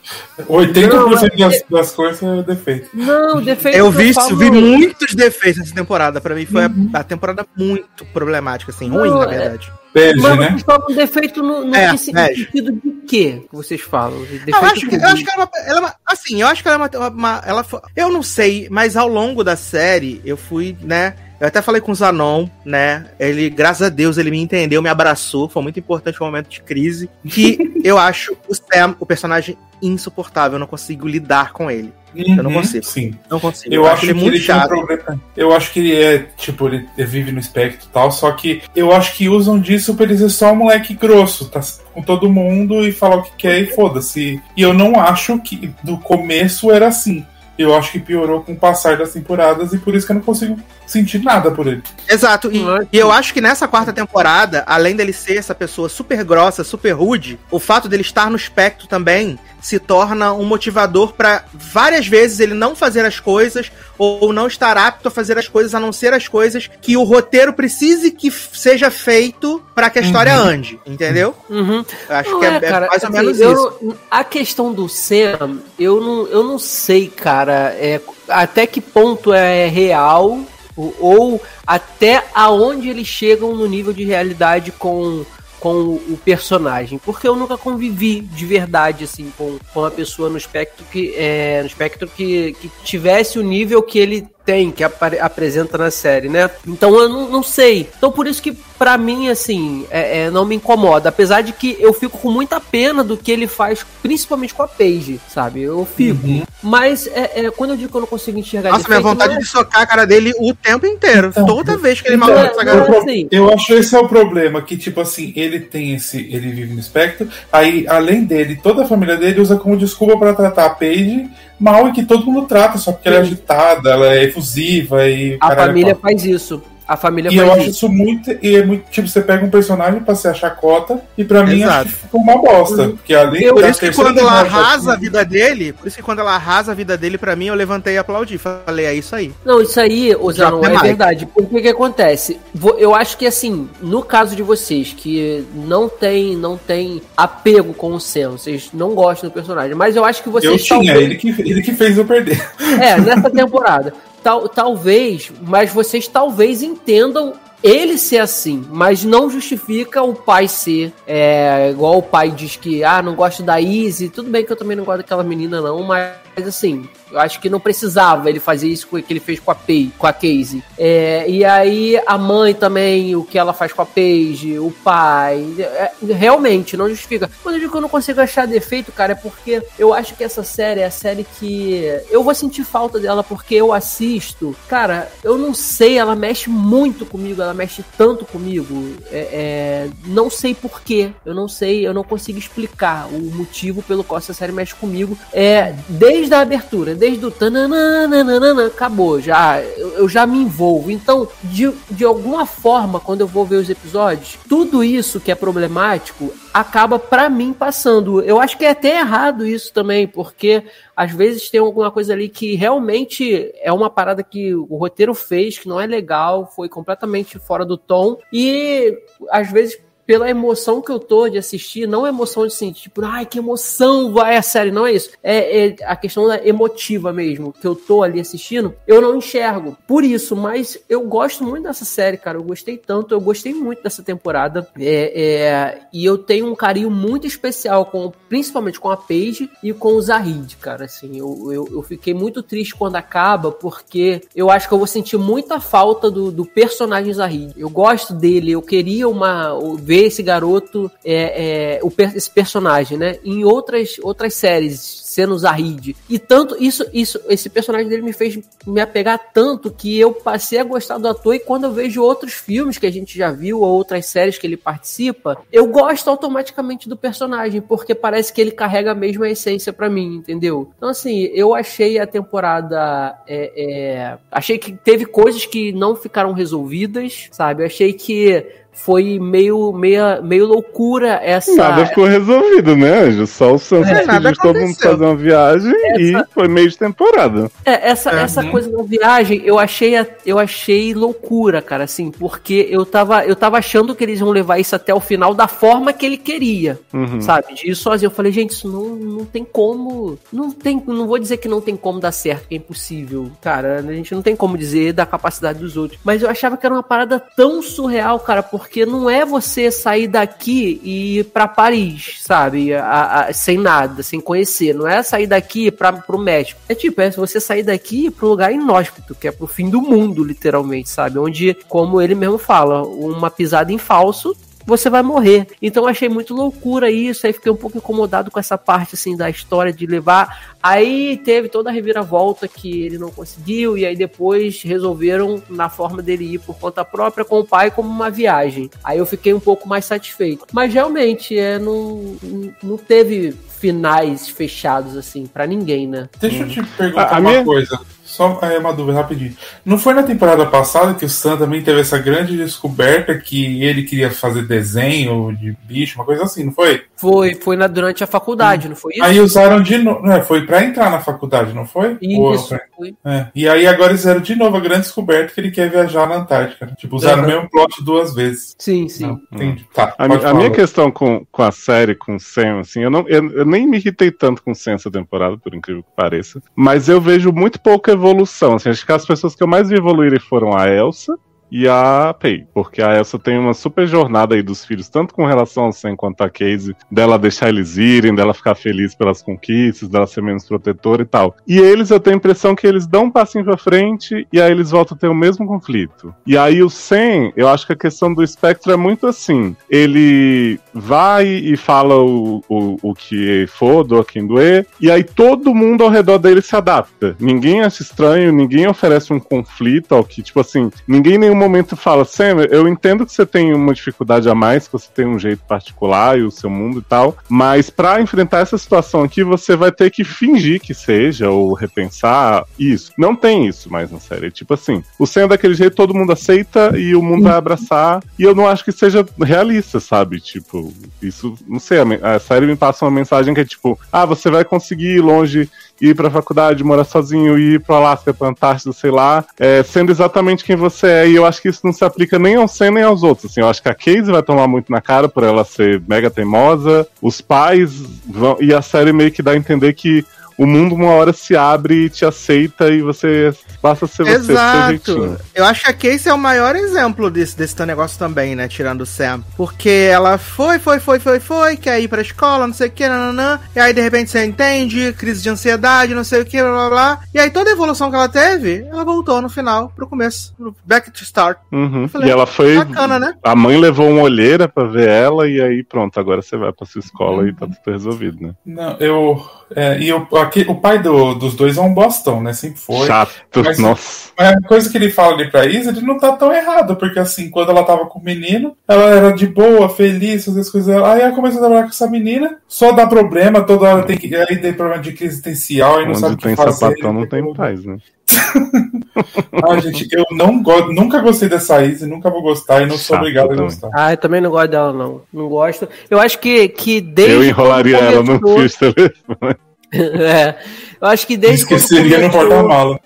80% das, das coisas é defeito. Não, defeito. Eu vi, falo- vi muitos defeitos nessa temporada. Pra mim foi a, a temporada muito problemática, assim, ruim, Não, na é- verdade. Bege, Mas né? falam defeito no, no É, que se- é. sentido de quê que vocês falam? Eu acho, que, eu acho que ela, é uma- ela é. Assim, eu acho que ela é uma. uma- ela foi- eu não sei, mas ao longo da série, eu fui, né? Eu até falei com o Zanon, né? Ele, graças a Deus, ele me entendeu, me abraçou. Foi muito importante no momento de crise. Que [LAUGHS] eu acho o Sam, o personagem, insuportável. Eu não consigo lidar com ele. Eu não Uhum, consigo. Sim. Não consigo. Eu acho que ele muito ele tem um chato. problema. Eu acho que ele é, tipo, ele vive no espectro e tal, só que eu acho que usam disso pra ele ser só um moleque grosso, tá com todo mundo e falar o que quer e foda-se. E eu não acho que do começo era assim. Eu acho que piorou com o passar das temporadas e por isso que eu não consigo sentir nada por ele. Exato, e, e eu acho que nessa quarta temporada, além dele ser essa pessoa super grossa, super rude, o fato dele estar no espectro também se torna um motivador pra várias vezes ele não fazer as coisas ou não estar apto a fazer as coisas a não ser as coisas que o roteiro precise que seja feito pra que a história ande, entendeu? Uhum. Eu acho Não que é, é cara, mais ou assim, menos eu isso. não- a questão do Sam, eu não, eu não sei, cara, é, até que ponto é real ou, ou até aonde eles chegam no nível de realidade com com o personagem, porque eu nunca convivi de verdade assim com, com uma pessoa no espectro que é, no espectro que, que tivesse o nível que ele tem, que apresenta na série, né? Então eu não, não sei. Então por isso que pra mim assim é- é, não me incomoda, apesar de que eu fico com muita pena do que ele faz, principalmente com a Paige, sabe? Eu fico. Mas é, é, quando eu digo que eu não consigo enxergar Nossa, minha vontade não é- de socar a cara dele o tempo inteiro. Então, Toda vez que ele então, é- essa garota. é assim. Eu acho esse é o problema, que tipo assim, ele tem esse. Ele vive no espectro, aí além dele, toda a família dele usa como desculpa pra tratar a Paige mal e que todo mundo trata, só porque ela é Sim. agitada, ela é efusiva e. A é família faz isso. A família E eu acho isso. muito. E é muito. Tipo, você pega um personagem pra ser a chacota, e pra mim Exato. acho que ficou uma bosta. Porque além Por da isso que quando ela arrasa a vida dele, por isso que quando ela arrasa a vida dele, pra mim, eu levantei e aplaudi. Falei, é isso aí. Não, isso aí, tem é mais. verdade. Porque o que acontece? Eu acho que assim, no caso de vocês que não tem, não tem apego com o Sam, vocês não gostam do personagem, mas eu acho que vocês Eu tinha, talvez- ele que, ele que fez eu perder. É, nessa [LAUGHS] temporada. Tal, talvez, mas vocês talvez entendam ele ser assim, mas não justifica o pai ser é, igual o pai diz que ah, não gosto da Izzy, tudo bem que eu também não gosto daquela menina não, mas assim, eu acho que não precisava ele fazer isso que ele fez com a Pei, com a Casey. É, e aí a mãe também, o que ela faz com a Paige, o pai, é, realmente não justifica. Quando eu digo que eu não consigo achar defeito, cara, é porque eu acho que essa série é a série que eu vou sentir falta dela porque eu assisto. Cara, eu não sei, ela mexe muito comigo, ela mexe tanto comigo. É, é, não sei porquê, eu não sei, eu não consigo explicar o motivo pelo qual essa série mexe comigo. É desde a abertura, desde o tananana, acabou, já eu, eu já me envolvo. Então, de, de alguma forma, quando eu vou ver os episódios, tudo isso que é problemático acaba pra mim passando. Eu acho que é até errado isso também, porque às vezes tem alguma coisa ali que realmente é uma parada que o roteiro fez, que não é legal, foi completamente fora do tom, e às vezes pela emoção que eu tô de assistir, não é emoção de assim, tipo, ai, que emoção vai a série, não é isso. É, é a questão da emotiva mesmo, que eu tô ali assistindo, eu não enxergo. Por isso, mas eu gosto muito dessa série, cara. Eu gostei tanto, eu gostei muito dessa temporada. É, é, e eu tenho um carinho muito especial, com, principalmente com a Paige e com o Zahid, cara. Assim, eu, eu, eu fiquei muito triste quando acaba, porque eu acho que eu vou sentir muita falta do, do personagem Zahid. Eu gosto dele, eu queria uma ver esse garoto, é, é, o, esse personagem, né? Em outras, outras séries, sendo Zahid. E tanto isso, isso, esse personagem dele me fez me apegar tanto que eu passei a gostar do ator e quando eu vejo outros filmes que a gente já viu ou outras séries que ele participa, eu gosto automaticamente do personagem porque parece que ele carrega a mesma essência para mim, entendeu? Então assim, eu achei a temporada, é, é, achei que teve coisas que não ficaram resolvidas, sabe? Eu achei que foi meio, meio, meio loucura essa. Nada ficou resolvido, né, Anjo? Só o Santos É, pediu todo mundo fazer uma viagem e foi meio de temporada. É, essa, É, essa né? coisa da viagem, eu achei, a- eu achei loucura, cara, assim, porque eu tava, eu tava achando que eles iam levar isso até o final da forma que ele queria, Uhum. sabe? De ir sozinho. Eu falei, gente, isso não, não tem como. Não tem, não vou dizer que não tem como dar certo, que é impossível. Cara, a gente não tem como dizer da capacidade dos outros. Mas eu achava que era uma parada tão surreal, cara, porque não é você sair daqui e ir pra Paris, sabe? A- a- sem nada, sem conhecer. Não é sair daqui pra, pro México. É tipo, é você sair daqui pro lugar inóspito, que é pro fim do mundo, literalmente, sabe? Onde, como ele mesmo fala, uma pisada em falso você vai morrer. Então eu achei muito loucura isso, aí fiquei um pouco incomodado com essa parte assim da história de levar. Aí teve toda a reviravolta que ele não conseguiu e aí depois resolveram na forma dele ir por conta própria com o pai como uma viagem. Aí eu fiquei um pouco mais satisfeito. Mas realmente é não não teve finais fechados assim pra ninguém, né? Deixa eu te perguntar A- a uma minha- coisa. Só é uma dúvida rapidinho. Não foi na temporada passada que o Sam também teve essa grande descoberta que ele queria fazer desenho de bicho, uma coisa assim, não foi? Foi foi na durante a faculdade, não foi isso? Aí usaram de novo. Não, foi pra entrar na faculdade, não foi? Isso, foi. é. E aí agora fizeram de novo a grande descoberta que ele quer viajar na Antártica. Tipo, usaram Uhum. o mesmo plot duas vezes. Sim, sim. Não, entendi. Tá, A, a minha questão com, com a série, com o Sam, assim, eu, não, eu, eu nem me irritei tanto com o Sam essa temporada, por incrível que pareça. Mas eu vejo muito pouca evolução. Assim, acho que as pessoas que eu mais vi evoluírem foram a Elsa e a Pei. Porque a Elsa tem uma super jornada aí dos filhos, tanto com relação ao Sam quanto a Casey, dela deixar eles irem, dela ficar feliz pelas conquistas, dela ser menos protetora e tal. E eles, eu tenho a impressão que eles dão um passinho pra frente e aí eles voltam a ter o mesmo conflito. E aí o Sam, eu acho que a questão do espectro é muito assim. Ele vai e fala o, o, o que for, do quem doer, e aí todo mundo ao redor dele se adapta. Ninguém acha estranho, ninguém oferece um conflito ao que, tipo assim, ninguém nenhum momento fala, Sam, eu entendo que você tem uma dificuldade a mais, que você tem um jeito particular e o seu mundo e tal, mas para enfrentar essa situação aqui, você vai ter que fingir que seja, ou repensar isso. Não tem isso mais na série. Tipo assim, o Sam é daquele jeito, todo mundo aceita e o mundo vai abraçar, e eu não acho que seja realista, sabe? Tipo, isso, não sei, a, a série me passa uma mensagem que é tipo, ah, você vai conseguir ir longe ir pra faculdade, morar sozinho, ir pro Alasca, pra Antártida, sei lá, é, sendo exatamente quem você é. E eu acho que isso não se aplica nem ao Sam nem aos outros. Assim, eu acho que a Casey vai tomar muito na cara por ela ser mega teimosa. Os pais vão. E a série meio que dá a entender que o mundo uma hora se abre e te aceita e você basta ser você, Exato. Eu acho que a Casey é o maior exemplo desse, desse teu negócio também, né? Tirando o Sam. Porque ela foi, foi, foi, foi, foi, quer ir pra escola, não sei o que, nananã. E aí, de repente, você entende, crise de ansiedade, não sei o que, blá, blá, blá. E aí, toda a evolução que ela teve, ela voltou no final, pro começo. Back to start. Uhum. Falei, e ela foi... Bacana, né? A mãe levou uma olheira pra ver ela e aí, pronto, agora você vai pra sua escola uhum. e tá tudo resolvido, né? Não, eu... É, e eu, aqui, o pai do, dos dois é um bostão, né? Sempre foi. Chato, mas, nossa. Mas a coisa que ele fala ali pra Isa, ele não tá tão errado, porque assim, quando ela tava com o menino, ela era de boa, feliz, fazer as coisas. Aí ela começou a trabalhar com essa menina, só dá problema, toda hora tem que. Aí tem problema de crise existencial e não Onde sabe o que fazer. sapatão não tem paz, né? [LAUGHS] ah, gente, eu não gosto, nunca gostei dessa Izzy, nunca vou gostar e não sou obrigado também. a gostar. Ah, eu também não gosto dela, não. Não gosto. Eu acho que, que desde. Eu enrolaria ela no fio telefone. [LAUGHS] é. Eu acho que desde. Esqueceria no porta-mala.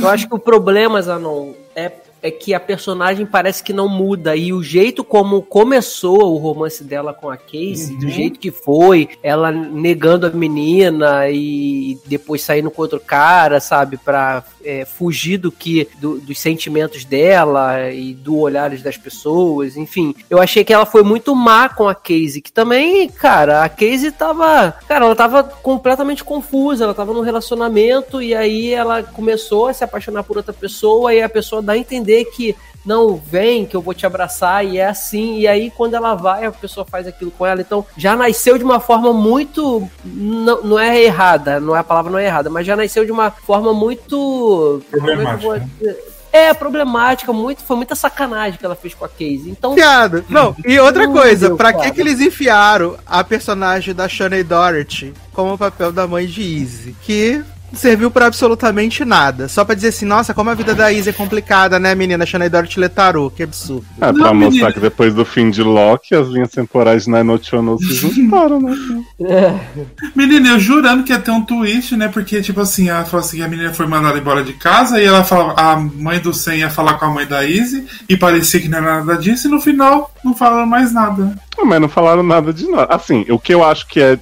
Eu acho que o problema, Zanon, é é que a personagem parece que não muda. E o jeito como começou o romance dela com a Casey, uhum. do jeito que foi, ela negando a menina e depois saindo com outro cara, sabe, pra é, fugir do que do, dos sentimentos dela e do olhares das pessoas, enfim. Eu achei que ela foi muito má com a Casey, que também, cara, a Casey tava, cara, ela tava completamente confusa, ela tava num relacionamento e aí ela começou a se apaixonar por outra pessoa e a pessoa dá a entender entender que não, vem que eu vou te abraçar e é assim. E aí, quando ela vai, a pessoa faz aquilo com ela. Então, já nasceu de uma forma muito. Não, não é errada, não é a palavra não é errada, mas já nasceu de uma forma muito. Problemática. É, problemática, muito, foi muita sacanagem que ela fez com a Casey. Então. Piada. Não, e outra coisa, pra que, que eles enfiaram a personagem da Shanae Doherty como o papel da mãe de Izzy? Que serviu para absolutamente nada. Só para dizer assim, nossa, como a vida da Izzy é complicada, né, menina? Xanaidor te letarou, que absurdo. É, pra Não, mostrar menina. que depois do fim de Loki, as linhas temporais de Nainochono se juntaram, né? [LAUGHS] É. Menina, eu jurando que ia ter um twist, né? Porque, tipo assim, ela falou assim, a menina foi mandada embora de casa e ela falava, a mãe do Sen ia falar com a mãe da Izzy e parecia que não era nada disso e no final não falaram mais nada. Não, mas não falaram nada de nada. Assim, o que eu acho que é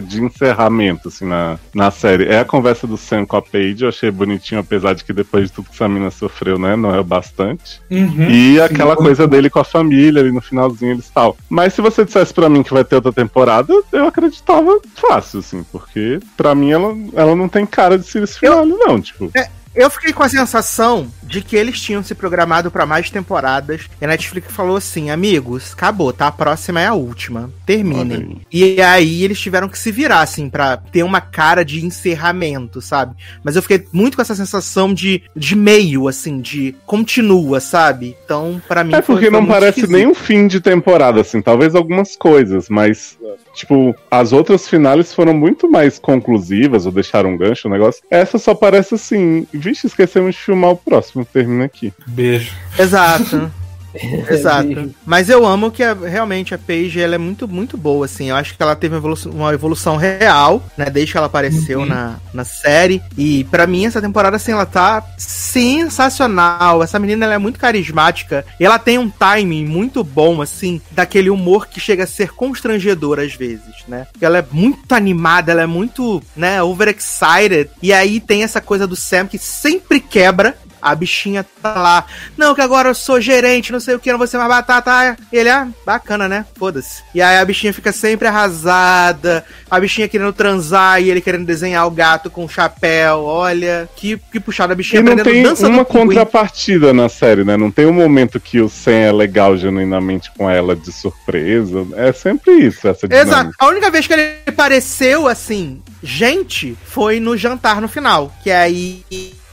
de encerramento, assim, na, na série é a conversa do Sam com a Paige. Eu achei bonitinho, apesar de que depois de tudo que essa mina sofreu, né? Não é o bastante. Uhum, e aquela sim. coisa dele com a família ali no finalzinho, eles tal. Mas se você dissesse para mim que vai ter outra temporada, eu acreditava fácil, assim, porque para mim ela, ela não tem cara de ser esse final, não. Tipo. É eu fiquei com a sensação de que eles tinham se programado para mais temporadas. E a Netflix falou assim: amigos, acabou, tá? A próxima é a última. Terminem. E aí eles tiveram que se virar, assim, pra ter uma cara de encerramento, sabe? Mas eu fiquei muito com essa sensação de, de meio, assim, de continua, sabe? Então, para mim. É porque foi, foi não parece esquisito. nem um fim de temporada, assim. Talvez algumas coisas, mas Tipo, as outras finais foram muito mais conclusivas, ou deixaram um gancho, o negócio. Essa só parece assim, vixe, esquecemos de filmar o próximo, termina aqui. Beijo. Exato. [LAUGHS] Exato. Mas eu amo que a, realmente a Paige ela é muito, muito boa, assim. Eu acho que ela teve uma evolução, uma evolução real, né? Desde que ela apareceu uhum. na, na série. E para mim, essa temporada, assim, ela tá sensacional. Essa menina ela é muito carismática. E ela tem um timing muito bom, assim, daquele humor que chega a ser constrangedor às vezes, né? Ela é muito animada, ela é muito, né, overexcited. E aí tem essa coisa do Sam que sempre quebra a bichinha tá lá. Não, que agora eu sou gerente, não sei o que, não vou ser mais batata. Ele, ah, bacana, né? Foda-se. E aí a bichinha fica sempre arrasada. A bichinha querendo transar e ele querendo desenhar o gato com o chapéu. Olha, que, que puxada a bichinha e não tem uma contrapartida na série, né? Não tem um momento que o Sam é legal genuinamente com ela de surpresa. É sempre isso, essa dinâmica. Exato. A única vez que ele apareceu assim, gente, foi no jantar no final. Que aí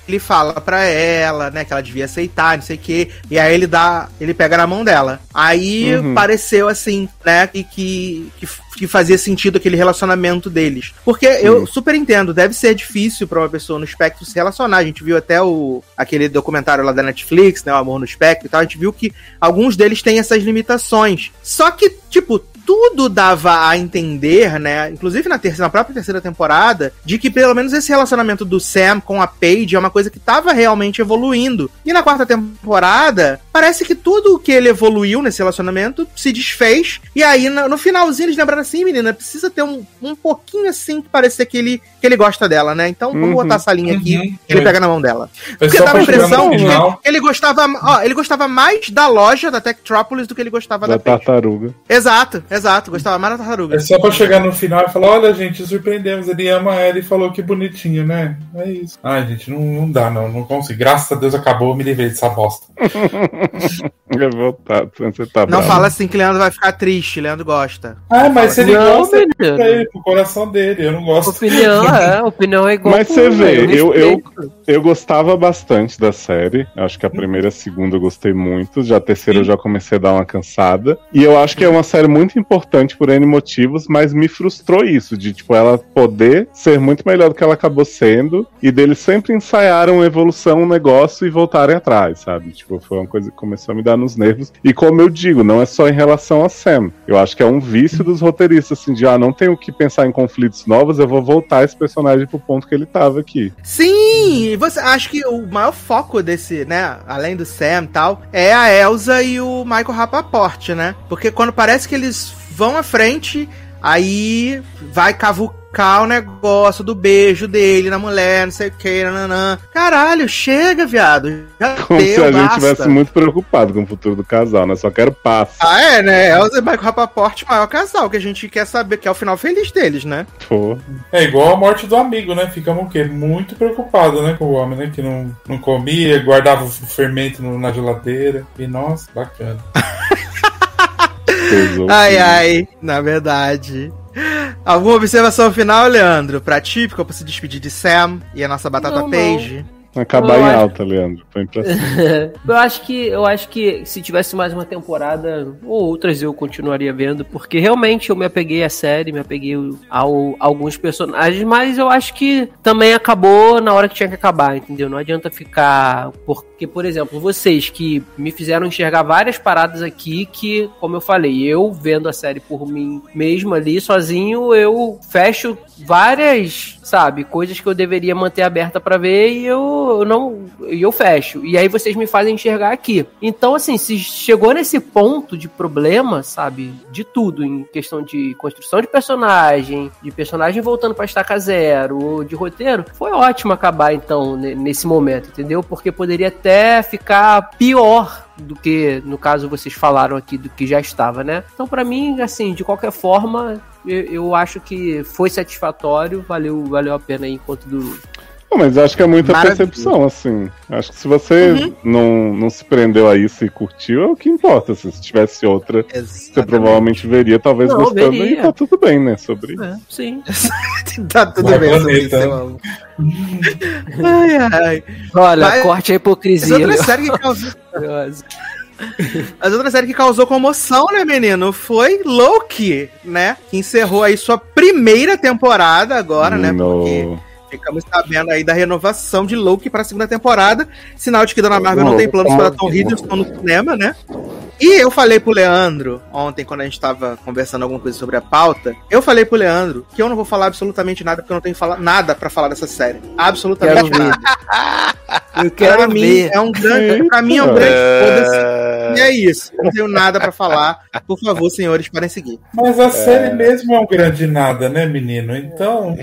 ele fala pra ela, né, que ela devia aceitar, não sei o quê. E aí ele dá, ele pega na mão dela. Aí Uhum. pareceu assim, né, que, que, que, fazia sentido aquele relacionamento deles. Porque eu super entendo, deve ser difícil pra uma pessoa no espectro se relacionar. A gente viu até o aquele documentário lá da Netflix, né, o Amor no Espectro e tal. A gente viu que alguns deles têm essas limitações. Só que, tipo, tudo dava a entender, né? Inclusive na, terceira, na própria terceira temporada, de que pelo menos esse relacionamento do Sam com a Paige é uma coisa que tava realmente evoluindo. E na quarta temporada, parece que tudo que ele evoluiu nesse relacionamento se desfez. E aí, no, no finalzinho, eles lembraram assim, menina, precisa ter um, um pouquinho assim que parecer que ele, que ele gosta dela, né? Então vamos Uhum. botar essa linha aqui. Uhum. Ele pega na mão dela. Porque dava a impressão que ele, gostava, ó, ele gostava mais da loja da Techtropolis do que ele gostava da, Da Paige. tartaruga. Exato, exato. Gostava mais da tartaruga. É só pra chegar no final e falar, olha, gente, surpreendemos, ele ama ela e falou que bonitinho, né? É isso. Ai, gente, não, não dá, não, não consigo. Graças a Deus acabou, eu me livrei dessa bosta. [LAUGHS] Revoltado. Você tá Não bravo. fala assim que Leandro vai ficar triste, Leandro gosta. Ah, mas se ele Não, gosta, é menino. pra ele, pro coração dele, eu não gosto. Opinião, [LAUGHS] é, opinião é igual. Mas você vê, eu- eu-. Eu gostava bastante da série. Acho que a primeira e a segunda eu gostei muito. Já a terceira eu já comecei a dar uma cansada. E eu acho que é uma série muito importante por N motivos, mas me frustrou isso, de tipo, ela poder ser muito melhor do que ela acabou sendo, e deles sempre ensaiaram evolução, um negócio e voltarem atrás, sabe? Tipo, foi uma coisa que começou a me dar nos nervos. E como eu digo, não é só em relação a Sam. Eu acho que é um vício dos roteiristas, assim, de ah, não tenho que pensar em conflitos novos, eu vou voltar esse personagem pro ponto que ele tava aqui. Sim! Você acha que o maior foco desse, né? Além do Sam e tal, é a Elsa e o Michael Rapaport, né? Porque quando parece que eles vão à frente, aí vai cavucar o negócio do beijo dele na mulher, não sei o que, nananã. Caralho, chega, viado. Já [LAUGHS] Como se deu, a gente basta. estivesse muito preocupado com o futuro do casal, né? Só quero paz. Ah, é, né? Elsa e Michael Rapaport, maior casal, que a gente quer saber, que é o final feliz deles, né? Pô. É igual a morte do amigo, né? Ficamos o quê? Muito preocupados, né? Com o homem, né? Que não, não comia, guardava o fermento no- na geladeira. E nossa, bacana. [LAUGHS] Ai, ai, na verdade. Alguma observação final, Leandro? Pra ti, porque eu preciso despedir de Sam e a nossa batata Não, não. Acabar Eu em acho- alta, Leandro. Põe pra cima. eu acho que eu acho que se tivesse mais uma temporada ou outras eu continuaria vendo, porque realmente eu me apeguei à série, me apeguei ao, a alguns personagens, mas eu acho que também acabou na hora que tinha que acabar, entendeu? Não adianta ficar porque, por exemplo, vocês que me fizeram enxergar várias paradas aqui que, como eu falei, eu vendo a série por mim mesmo ali sozinho, eu fecho várias, sabe, coisas que eu deveria manter aberta pra ver e eu, eu não e eu fecho. E aí vocês me fazem enxergar aqui. Então, assim, se chegou nesse ponto de problema, sabe, de tudo, em questão de construção de personagem, de personagem voltando pra estaca zero, ou de roteiro, foi ótimo acabar então ne- nesse momento, entendeu? Porque poderia até ficar pior do que, no caso, vocês falaram aqui do que já estava, né? Então, pra mim, assim, de qualquer forma, eu, acho que foi satisfatório, valeu, valeu a pena aí enquanto durou. Não, mas eu acho que é muita Maravilha. percepção, assim. Acho que se você Uhum. não, não se prendeu a isso e curtiu, é o que importa. Se tivesse outra, você provavelmente veria, talvez Não, gostando, veria. e tá tudo bem, né? Sobre isso. É, sim. [LAUGHS] tá tudo Vai, bem, planeta. isso, amo. Ai, ai. Olha, Mas- corte a As hipocrisia. outras séries que [LAUGHS] causou, as outras séries que causou comoção, né, menino? Foi Loki, né? Que encerrou aí sua primeira temporada agora, né? Porque No... ficamos sabendo aí da renovação de Loki para a segunda temporada. Sinal de que Dona Marvel não tem planos para Tom Hiddleston no cinema, né? E eu falei pro Leandro, ontem, quando a gente tava conversando alguma coisa sobre a pauta, eu falei pro Leandro que eu não vou falar absolutamente nada, porque eu não tenho fala- nada pra falar dessa série. Quero Absolutamente ver. nada. [LAUGHS] Eu Pra quero mim, ver. é um grande. Pra mim é um grande foda-se. E é isso. Não tenho nada pra falar. Por favor, senhores, podem seguir. Mas a série mesmo é um grande nada, né, menino? Então,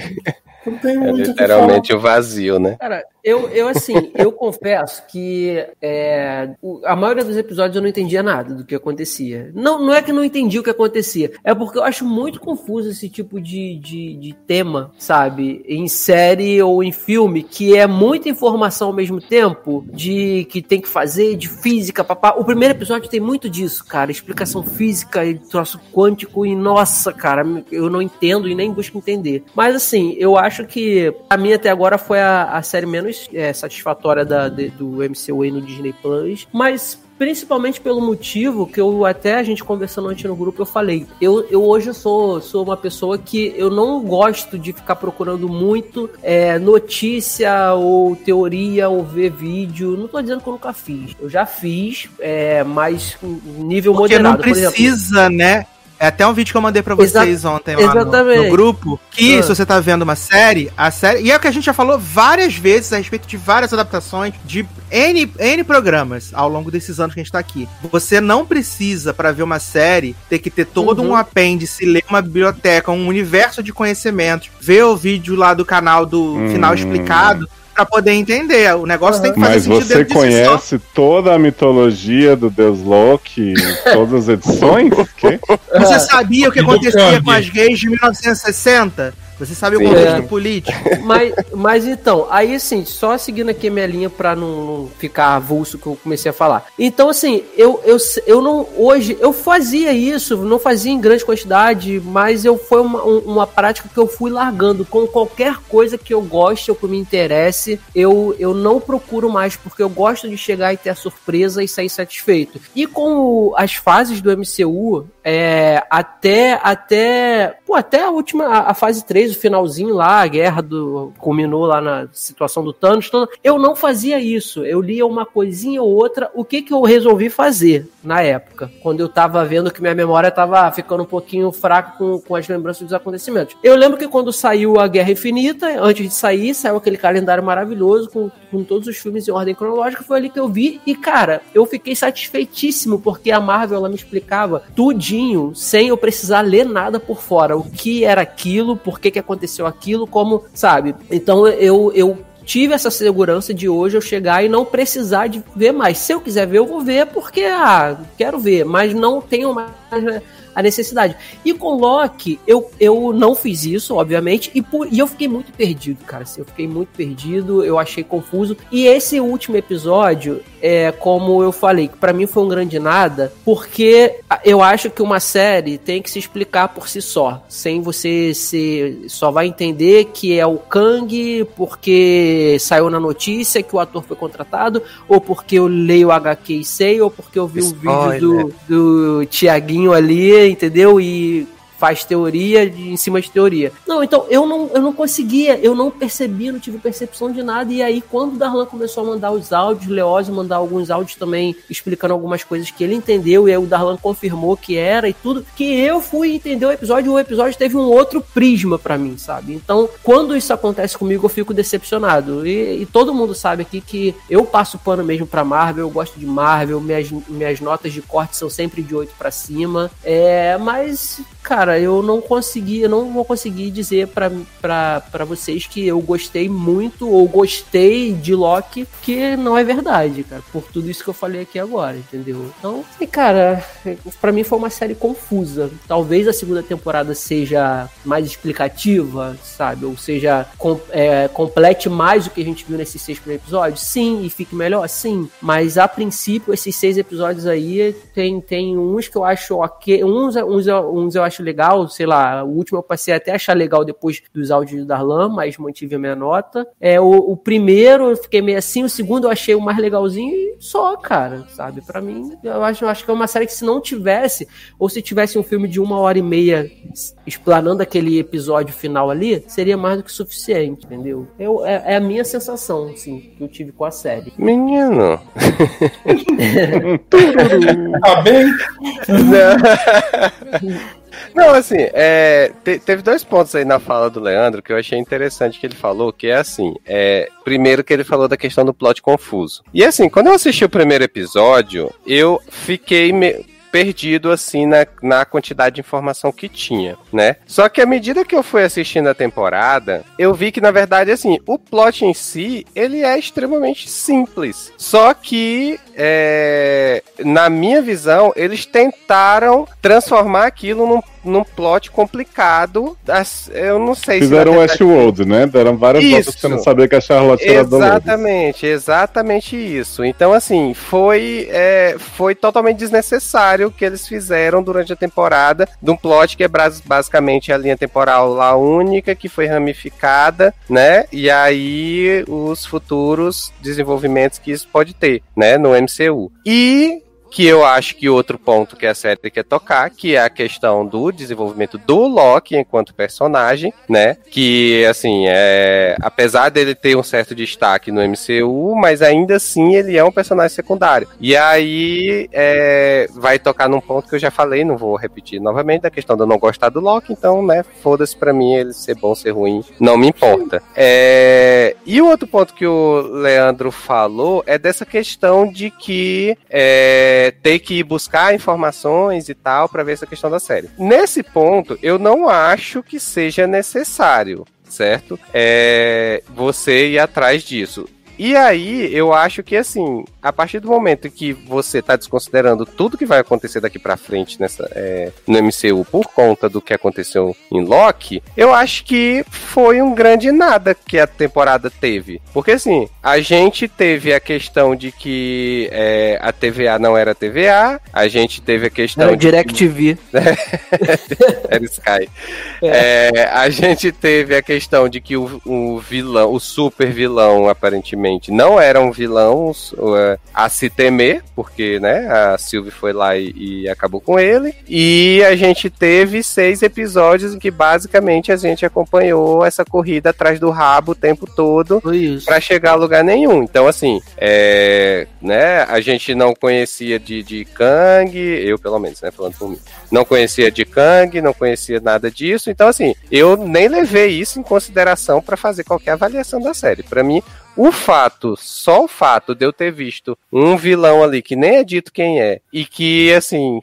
não tem É muito o que falar. literalmente o vazio, né? Cara, eu, eu assim, eu confesso que é, a maioria dos episódios eu não entendia nada do que acontecia. Não, não é que não entendi o que acontecia, é porque eu acho muito confuso esse tipo de, de, de tema, sabe? Em série ou em filme, que é muita informação ao mesmo tempo, de que tem que fazer, de física, papá. O primeiro episódio tem muito disso, cara. Explicação física e troço quântico, e nossa, cara, eu não entendo e nem busco entender. Mas assim, eu acho que a minha até agora foi a, a série menos é, satisfatória da, de, do MCU no Disney Plus, mas principalmente pelo motivo que eu até a gente conversando antes no grupo eu falei. Eu, eu hoje sou, sou uma pessoa que eu não gosto de ficar procurando muito é, notícia ou teoria ou ver vídeo. Não tô dizendo que eu nunca fiz. Eu já fiz, é, mas nível Porque moderado. não precisa, né? É até um vídeo que eu mandei pra vocês Exa ontem lá no, no grupo. Que Ah. se você tá vendo uma série, a série. E é o que a gente já falou várias vezes a respeito de várias adaptações de N, N programas ao longo desses anos que a gente tá aqui. Você não precisa, pra ver uma série, ter que ter todo Uhum. um apêndice, ler uma biblioteca, um universo de conhecimentos, ver o vídeo lá do canal do Hum. final explicado. Pra poder entender. O negócio tem que fazer Mas sentido você dentro de si só. conhece toda a mitologia do Deus Loki, todas as edições? [LAUGHS] Que? Você sabia o que acontecia com as gays de 1960? Você sabe o Sim. contexto É. político? [LAUGHS] mas, mas então, aí assim, só seguindo aqui a minha linha pra não, ficar avulso que eu comecei a falar. Então, assim, eu, eu, eu não. Hoje, eu fazia isso, não fazia em grande quantidade, mas eu foi uma, um- uma prática que eu fui largando. Com qualquer coisa que eu goste ou que me interesse, eu, eu não procuro mais, porque eu gosto de chegar e ter a surpresa e sair satisfeito. E com o- as fases do MCU, é, até, até, pô, até a última, a, a fase 3, o finalzinho lá, a guerra do, culminou lá na situação do Thanos, toda, eu não fazia isso, eu lia uma coisinha ou outra, o que que eu resolvi fazer na época, quando eu tava vendo que minha memória tava ficando um pouquinho fraca com, com as lembranças dos acontecimentos. Eu lembro que quando saiu a Guerra Infinita, antes de sair, saiu aquele calendário maravilhoso com, com todos os filmes em ordem cronológica, foi ali que eu vi, e cara, eu fiquei satisfeitíssimo, porque a Marvel, ela me explicava tudinho, sem eu precisar ler nada por fora, o que era aquilo, por que que aconteceu aquilo, como, sabe? Então eu, eu tive essa segurança de hoje eu chegar e não precisar de ver mais. Se eu quiser ver, eu vou ver porque, ah, quero ver, mas não tenho mais a necessidade. E com Loki, eu, eu não fiz isso, obviamente, e, por, e eu fiquei muito perdido, cara. Assim, eu fiquei muito perdido, eu achei confuso. E esse último episódio, é como eu falei, que pra mim foi um grande nada, porque eu acho que uma série tem que se explicar por si só, sem você se só vai entender que é o Kang porque saiu na notícia que o ator foi contratado, ou porque eu leio o HQ e sei, ou porque eu vi o Spoiler. vídeo do, do Tiaguinho ali, entendeu? E faz teoria de, em cima de teoria. Não, então eu não, eu não conseguia, eu não percebi, não tive percepção de nada. E aí, quando o Darlan começou a mandar os áudios, Leózio mandar alguns áudios também explicando algumas coisas que ele entendeu, e aí o Darlan confirmou que era e tudo, que eu fui entender o episódio, o episódio teve um outro prisma pra mim, sabe? Então, quando isso acontece comigo, eu fico decepcionado. E, e todo mundo sabe aqui que eu passo pano mesmo pra Marvel, eu gosto de Marvel, minhas, minhas notas de corte são sempre de 8 pra cima. É, mas cara, eu não consegui, eu não vou conseguir dizer pra vocês que eu gostei muito ou gostei de Loki, que não é verdade, cara, por tudo isso que eu falei aqui agora, entendeu? Então, e, cara, pra mim foi uma série confusa. Talvez a segunda temporada seja mais explicativa, sabe? Ou seja, com, é, complete mais o que a gente viu nesses seis primeiros episódios? Sim, e fique melhor? Sim. Mas a princípio, esses seis episódios aí, tem, tem uns que eu acho ok, uns, uns, uns eu acho legal, sei lá, o último eu passei até a achar legal depois dos áudios do Darlan, mas mantive a minha nota. É, o, o primeiro eu fiquei meio assim, o segundo eu achei o mais legalzinho e só, cara, sabe? Pra mim, eu acho, eu acho que é uma série que se não tivesse, ou se tivesse um filme de uma hora e meia explanando aquele episódio final ali, seria mais do que suficiente, entendeu? Eu, é, é a minha sensação, assim, que eu tive com a série. Menino. [LAUGHS] [LAUGHS] Tá bem? [LAUGHS] Não, assim, é, te- teve dois pontos aí na fala do Leandro que eu achei interessante que ele falou, que é assim, é, primeiro que ele falou da questão do plot confuso. E assim, quando eu assisti o primeiro episódio, eu fiquei me- perdido assim na, na quantidade de informação que tinha, né? Só que à medida que eu fui assistindo a temporada, eu vi que na verdade assim, o plot em si, ele é extremamente simples. Só que é, na minha visão, eles tentaram transformar aquilo num num plot complicado. eu não sei Fizeram se. Westworld, né? Deram várias Isso. voltas pra você não saber que a Charlotte era. Exatamente, exatamente isso. Então, assim, foi, é, foi totalmente desnecessário o que eles fizeram durante a temporada de um plot que é basicamente a linha temporal lá única, que foi ramificada, né? E aí os futuros desenvolvimentos que isso pode ter, né? No MCU. E que eu acho que outro ponto que a série quer tocar, que é a questão do desenvolvimento do Loki enquanto personagem, né? Que, assim, é... apesar dele ter um certo destaque no MCU, mas ainda assim ele é um personagem secundário. E aí é... vai tocar num ponto que eu já falei, não vou repetir novamente, da questão de eu não gostar do Loki, então, né, foda-se pra mim ele ser bom, ser ruim, não me importa. É... E o outro ponto que o Leandro falou é dessa questão de que é, ter que ir buscar informações e tal para ver essa questão da série. Nesse ponto, eu não acho que seja necessário, certo? É, você ir atrás disso. E aí, eu acho que assim, a partir do momento que você tá desconsiderando tudo que vai acontecer daqui pra frente nessa, é, no MCU por conta do que aconteceu em Loki, eu acho que foi um grande nada que a temporada teve. Porque assim, a gente teve a questão de que é, a TVA não era TVA, a gente teve a questão Era DirecTV. [LAUGHS] era Sky. É, a gente teve a questão de que o, o vilão, o super vilão, aparentemente, não era um vilão o- é, a se temer, porque né, a Sylvie foi lá e, e acabou com ele. E a gente teve seis episódios em que basicamente a gente acompanhou essa corrida atrás do rabo o tempo todo para chegar a lugar nenhum. Então, assim, é, né, a gente não conhecia de, de Kang, eu pelo menos, né, falando por mim, não conhecia de Kang, não conhecia nada disso. Então, assim, eu nem levei isso em consideração para fazer qualquer avaliação da série. Para mim, o fato, só o fato de eu ter visto um vilão ali que nem é dito quem é e que, assim,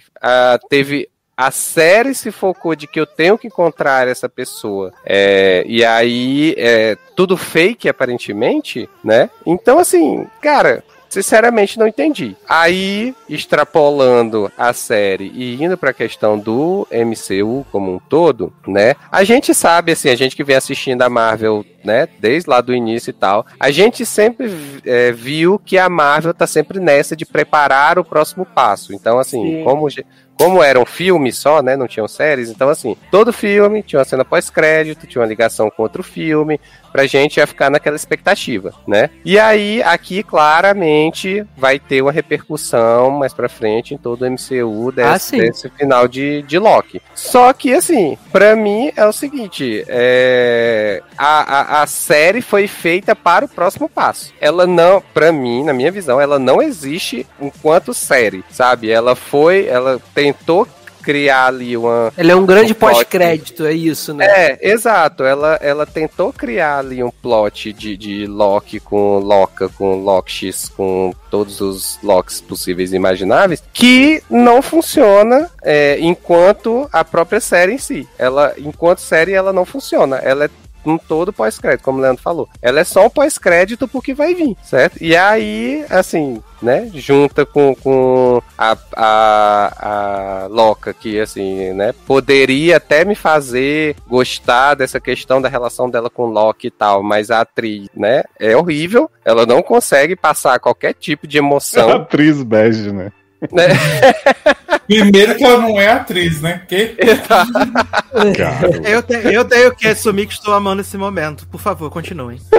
teve a série se focou de que eu tenho que encontrar essa pessoa. É, e aí, é, tudo fake, aparentemente, né? Então, assim, cara. Sinceramente, não entendi. Aí, extrapolando a série e indo pra questão do MCU como um todo, né? A gente sabe, assim, a gente que vem assistindo a Marvel, né? Desde lá do início e tal, a gente sempre é, viu que a Marvel tá sempre nessa de preparar o próximo passo. Então, assim, Sim. como como eram filmes só, né? Não tinham séries, então assim, todo filme tinha uma cena pós-crédito, tinha uma ligação com outro filme, pra gente ia ficar naquela expectativa, né? E aí, aqui claramente vai ter uma repercussão mais pra frente em todo o MCU desse, Ah, desse final de, de Loki. Só que, assim, pra mim é o seguinte: é, a, a, a série foi feita para o próximo passo. Ela não, pra mim, na minha visão, ela não existe enquanto série, sabe? Ela foi, ela tentou criar ali uma, Ele é um grande Um pós-crédito, é isso, né? é, exato. Ela, ela tentou criar ali um plot de, de Loki com Loca, com Lockx, com todos os Locks possíveis e imagináveis, que não funciona é, enquanto a própria série em si. Ela, enquanto série, ela não funciona. Ela é um todo pós-crédito, como o Leandro falou. Ela é só um pós-crédito porque vai vir, certo? E aí, assim, né, junta com, com a, a, a Loca, que, assim, né, poderia até me fazer gostar dessa questão da relação dela com Loki e tal, mas a atriz, né, é horrível, ela não consegue passar qualquer tipo de emoção, [LAUGHS] Atriz bege, né? Né? [LAUGHS] Primeiro que ela não é atriz, né? Que? Eu, te- eu tenho que assumir que estou amando esse momento. Por favor, continuem. [LAUGHS]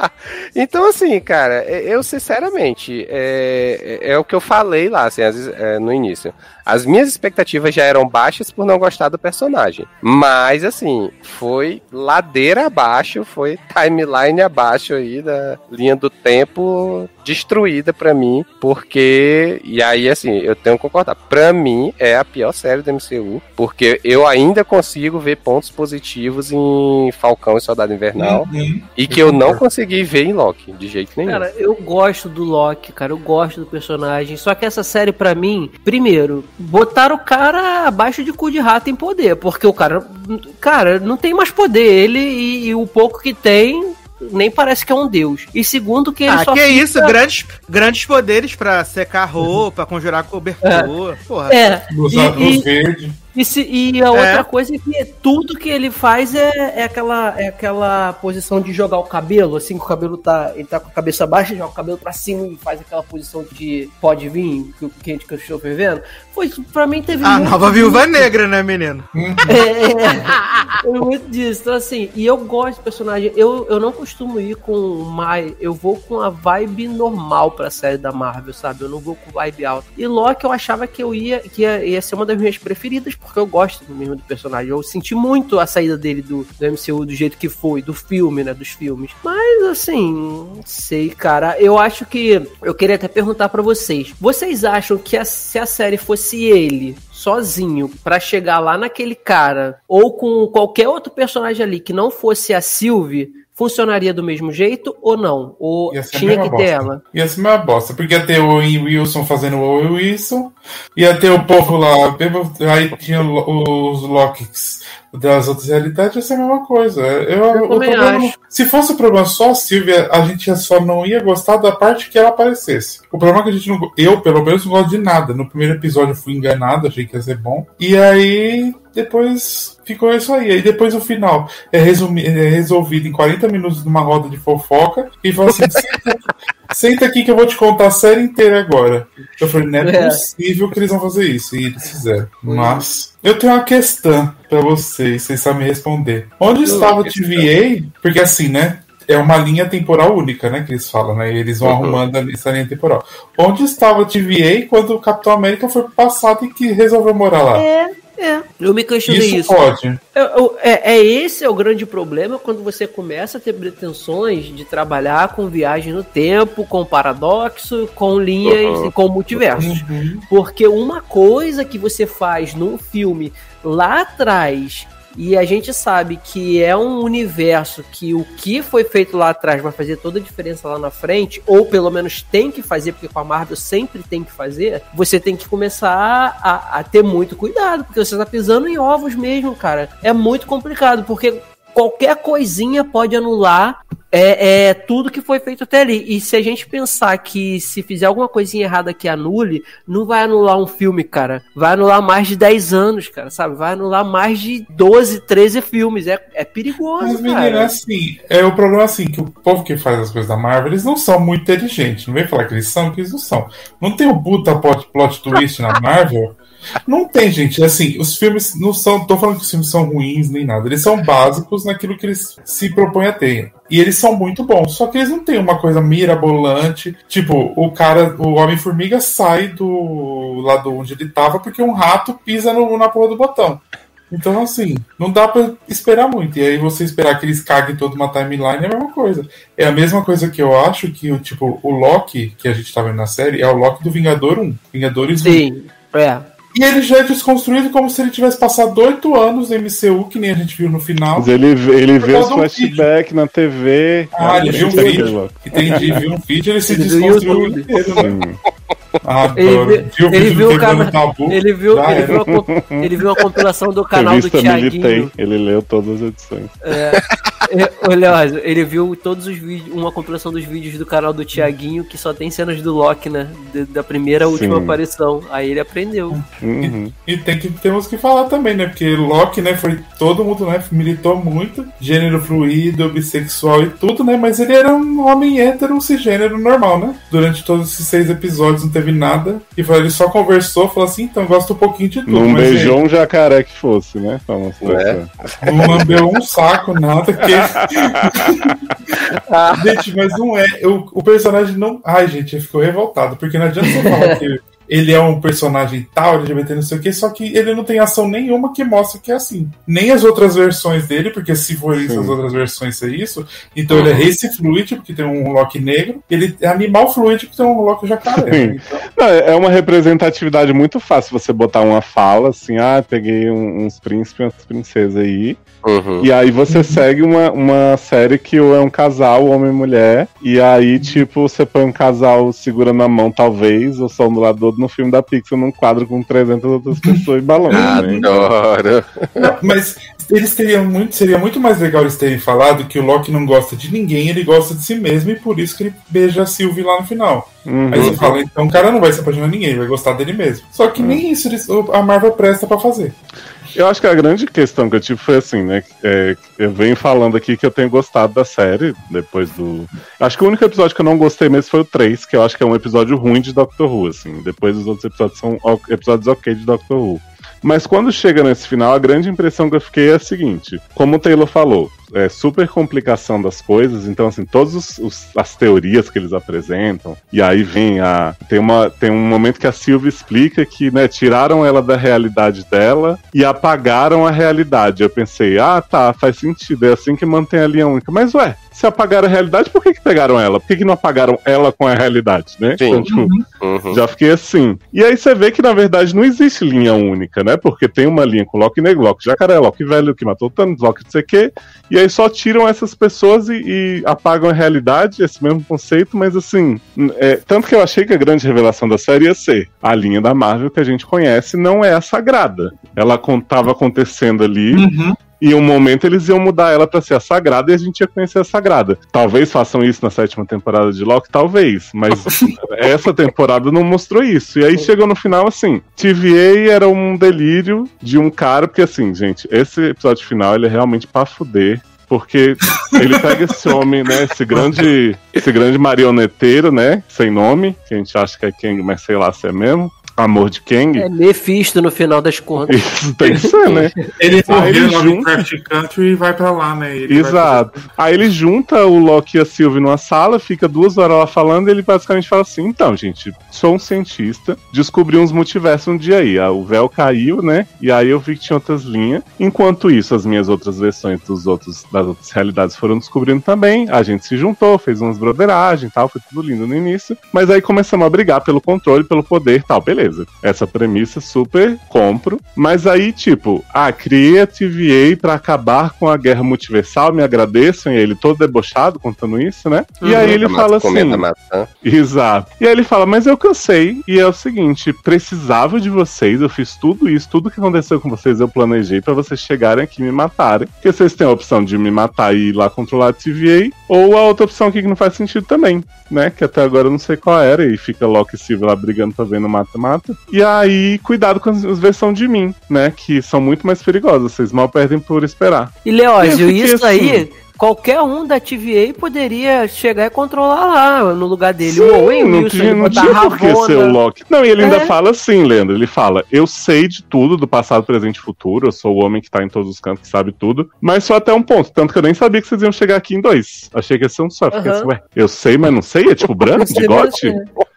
[LAUGHS] Então, assim, cara, eu sinceramente, é, é, é o que eu falei lá, assim, é, no início. As minhas expectativas já eram baixas por não gostar do personagem. Mas, assim, foi ladeira abaixo, foi timeline abaixo aí da linha do tempo destruída pra mim, porque. E aí, assim, eu tenho que concordar. Pra mim, é a pior série do MCU, porque eu ainda consigo ver pontos positivos em Falcão e Soldado Invernal. Uhum. E que eu não consegui ver em Loki, de jeito nenhum. Cara, eu gosto do Loki, cara, eu gosto do personagem. Só que essa série, pra mim, primeiro, botaram o cara abaixo de cu de rato em poder. Porque o cara, cara, não tem mais poder. Ele e, e o pouco que tem, nem parece que é um deus. E segundo, que ele ah, só que fica- isso, grandes, grandes poderes pra secar roupa, conjurar cobertor. [LAUGHS] Porra. É. Os E- e- verdes. E, se, e a outra coisa é que tudo que ele faz é, é, aquela, é aquela posição de jogar o cabelo, assim, que o cabelo tá. Ele tá com a cabeça baixa, joga o cabelo pra cima e faz aquela posição de pode vir, que o quente que eu estou vivendo. Foi, pra mim teve. A muito nova viúva negra, né, menino? [LAUGHS] É, é, muito disso. Então, assim, e eu gosto de personagem. Eu, eu não costumo ir com mais. Eu vou com a vibe normal pra série da Marvel, sabe? Eu não vou com vibe alta. E Loki eu achava que eu ia, que ia, ia ser uma das minhas preferidas, porque eu gosto mesmo do personagem. Eu senti muito a saída dele do, do MCU do jeito que foi, do filme, né? Dos filmes. Mas, assim, não sei, cara. Eu acho que. Eu queria até perguntar para vocês. Vocês acham que a, se a série fosse ele, sozinho para chegar lá naquele cara ou com qualquer outro personagem ali que não fosse a Sylvie, funcionaria do mesmo jeito ou não? Ou Ia tinha que ter bosta. ela? Ia ser uma bosta, porque ia ter o Wilson fazendo o Owen Wilson, ia ter o povo lá, aí tinha os Locks das outras realidades, ia ser a mesma coisa. Eu, Eu problema- acho. se fosse o problema só a Silvia, a gente só não ia gostar da parte que ela aparecesse. O problema é que a gente não. Eu, pelo menos, não gosto de nada. No primeiro episódio eu fui enganado, achei que ia ser bom. E aí, depois ficou isso aí. Aí depois o final é, resumi- é resolvido em 40 minutos numa roda de fofoca e fala assim: [LAUGHS] senta, senta aqui que eu vou te contar a série inteira agora. Eu falei, não é, É. possível que eles vão fazer isso. E eles fizeram. Mas. Eu tenho uma questão pra vocês, vocês sabem me responder. Onde estava o TVA? Porque assim, né? É uma linha temporal única, né? Que eles falam, né? E eles vão Uhum. arrumando essa linha temporal. Onde estava o TVA quando o Capitão América foi passado e que resolveu morar lá? É, é. Eu me questionei isso, isso. pode. Eu- eu- é, é esse é o grande problema quando você começa a ter pretensões de trabalhar com viagem no tempo, com paradoxo, com linhas Uhum. e com multiversos. Uhum. Porque uma coisa que você faz num filme lá atrás e a gente sabe que é um universo que o que foi feito lá atrás vai fazer toda a diferença lá na frente, ou pelo menos tem que fazer, porque com a Marvel sempre tem que fazer, você tem que começar a, a ter muito cuidado, porque você tá pisando em ovos mesmo, cara. É muito complicado, porque qualquer coisinha pode anular é, é tudo que foi feito até ali. E se a gente pensar que se fizer alguma coisinha errada que anule, não vai anular um filme, cara. Vai anular mais de 10 anos, cara, sabe? Vai anular mais de 12, 13 filmes. É, é perigoso, Mas, cara. assim, é o problema assim, que o povo que faz as coisas da Marvel, eles não são muito inteligentes. Não vem falar que eles são, que eles não são. Não tem o puta plot, plot twist na Marvel. Não tem, gente. Assim, os filmes não são. Tô falando que os filmes são ruins nem nada. Eles são básicos naquilo que eles se propõem a ter. E eles são muito bons. Só que eles não têm uma coisa mirabolante. Tipo, o cara, o Homem-Formiga sai do lado onde ele tava porque um rato pisa no, na porra do botão. Então, assim, não dá pra esperar muito. E aí você esperar que eles caguem toda uma timeline é a mesma coisa. É a mesma coisa que eu acho que o tipo, o Loki que a gente tá vendo na série é o Loki do Vingador 1. Vingadores 1. Sim, é. E ele já é desconstruído como se ele tivesse passado oito anos no MCU, que nem a gente viu no final. Mas ele, ele vê os do flashbacks na TV. Ah, ele viu um Entendi, vídeo. Entendi, viu um vídeo ele se Ele desconstruiu inteiro, né? Adoro. Ele viu ele viu do o cara- Tabu? Ele viu, ele viu, a, [LAUGHS] ele viu a compilação do canal do Revista Militei. Tiaguinho. Ele leu todas as edições. É, Leózio, ele viu todos os vídeos, uma compilação dos vídeos do canal do Tiaguinho que só tem cenas do Loki, né? De- da primeira à última Sim. aparição. Aí ele aprendeu. Uhum. E tem que, temos que falar também, né? Porque Loki, né, foi todo mundo, né, militou muito, gênero fluido, bissexual e tudo, né? Mas ele era um homem hétero cisgênero normal, né? Durante todos esses seis episódios não teve nada. E foi- ele só conversou, falou assim, então gosto um pouquinho de tudo. Não beijou um jacaré que fosse, né? Mostrar É. Não lambeu um saco, nada, que. [LAUGHS] gente, mas não é. O, o personagem não. Ai, gente, eu fico revoltado, porque não adianta você falar que ele é um personagem tal, LGBT, não sei o que, só que ele não tem ação nenhuma que mostre que é assim. Nem as outras versões dele, porque se for isso, Sim. as outras versões ser isso, então ele é race fluid, porque tem um Loki negro, ele é animal fluid, porque tem um Loki jacaré. Então, Não, é uma representatividade muito fácil você botar uma fala assim, ah, peguei uns príncipes e umas princesas aí. Uhum. E aí você segue uma, uma série que é um casal, homem e mulher, e aí, tipo, você põe um casal segurando a mão, talvez, ou só um do lado do outro, no filme da Pixar num quadro com 300 outras pessoas e balões, né? Adoro. Não, mas eles teriam muito, seria muito mais legal eles terem falado que o Loki não gosta de ninguém, ele gosta de si mesmo e por isso que ele beija a Sylvie lá no final. Uhum. Aí você fala, então o cara não vai se apaixonar de ninguém, vai gostar dele mesmo. Só que nem isso eles- a Marvel presta pra fazer. Eu acho que a grande questão que eu tive foi assim, né? é, eu venho falando aqui que eu tenho gostado da série, depois do. Acho que o único episódio que eu não gostei mesmo foi o 3, que eu acho que é um episódio ruim de Doctor Who, assim. Depois os outros episódios são episódios ok de Doctor Who. Mas quando chega nesse final, a grande impressão que eu fiquei é a seguinte: como o Taylor falou, é super complicação das coisas, então assim, todas as teorias que eles apresentam, e aí vem a. Tem, uma, tem um momento que a Sylvie explica que, né, tiraram ela da realidade dela e apagaram a realidade. Eu pensei, ah, tá, faz sentido, é assim que mantém a linha única. Mas ué, se apagaram a realidade, por que, que pegaram ela? Por que, que não apagaram ela com a realidade, né? Sim. Então, tipo, Uhum. já fiquei assim. E aí você vê que, na verdade, não existe linha única, né? Porque tem uma linha com Loki Negro, Loki Jacaré, Loki Velho, que matou Thanos, Loki não sei o quê. E aí só tiram essas pessoas e, e apagam a realidade, esse mesmo conceito, mas assim. é, tanto que eu achei que a grande revelação da série ia ser a linha da Marvel que a gente conhece não é a sagrada. Ela con- tava acontecendo ali. E um momento eles iam mudar ela pra ser a sagrada e a gente ia conhecer a sagrada. Talvez façam isso na sétima temporada de Loki, talvez, mas [LAUGHS] essa temporada não mostrou isso. E aí chegou no final assim: TVA era um delírio de um cara, porque assim, gente, esse episódio final ele é realmente pra fuder. Porque ele pega esse homem, né? Esse grande, esse grande marioneteiro, né? Sem nome, que a gente acha que é Kang, mas sei lá se é mesmo. Amor de Kang. É Mephisto no final das contas. Isso tem que ser, né? [LAUGHS] Ele morreu lá junta- Craft Country e vai pra lá, né? Ele Exato. Aí ele junta o Loki e a Sylvie numa sala, fica duas horas lá falando e ele basicamente fala assim: então, gente, sou um cientista, descobri uns multiversos um dia aí. Ah, O véu caiu, né? E aí eu vi que tinha outras linhas. Enquanto isso, as minhas outras versões dos outros, das outras realidades foram descobrindo também. A gente se juntou, fez umas broderagem e tal, foi tudo lindo no início. Mas aí começamos a brigar pelo controle, pelo poder e tal, beleza. Essa premissa super compro. Mas aí, tipo, ah, criei a TVA pra acabar com a guerra multiversal, me agradeçam, e ele todo debochado contando isso, né? E aí ele Tá fala assim. maçã. Exato. E aí ele fala, mas eu cansei, e é o seguinte, precisava de vocês, eu fiz tudo isso, tudo que aconteceu com vocês eu planejei pra vocês chegarem aqui e me matarem. Porque vocês têm a opção de me matar e ir lá controlar a TVA, ou a outra opção aqui que não faz sentido também, né? Que até agora eu não sei qual era, e fica Loki e Sylvie lá brigando pra ver no mata-mata. E aí, cuidado com as as versões de mim, né? Que são muito mais perigosas, vocês mal perdem por esperar. E Leózio, isso assim. aí, qualquer um da TVA poderia chegar e controlar lá no lugar dele. Sim, o Owen não Wilson, tinha, não tinha por que ser o Loki. Não, e ele ainda É. fala assim, Leandro. Ele fala: Eu sei de tudo, do passado, presente e futuro. Eu sou o homem que tá em todos os cantos, que sabe tudo. Mas só até um ponto. Tanto que eu nem sabia que vocês iam chegar aqui em dois. Achei que ia ser um só. Aham. assim, ué, eu sei, mas não sei? É tipo [LAUGHS] branco, de gote?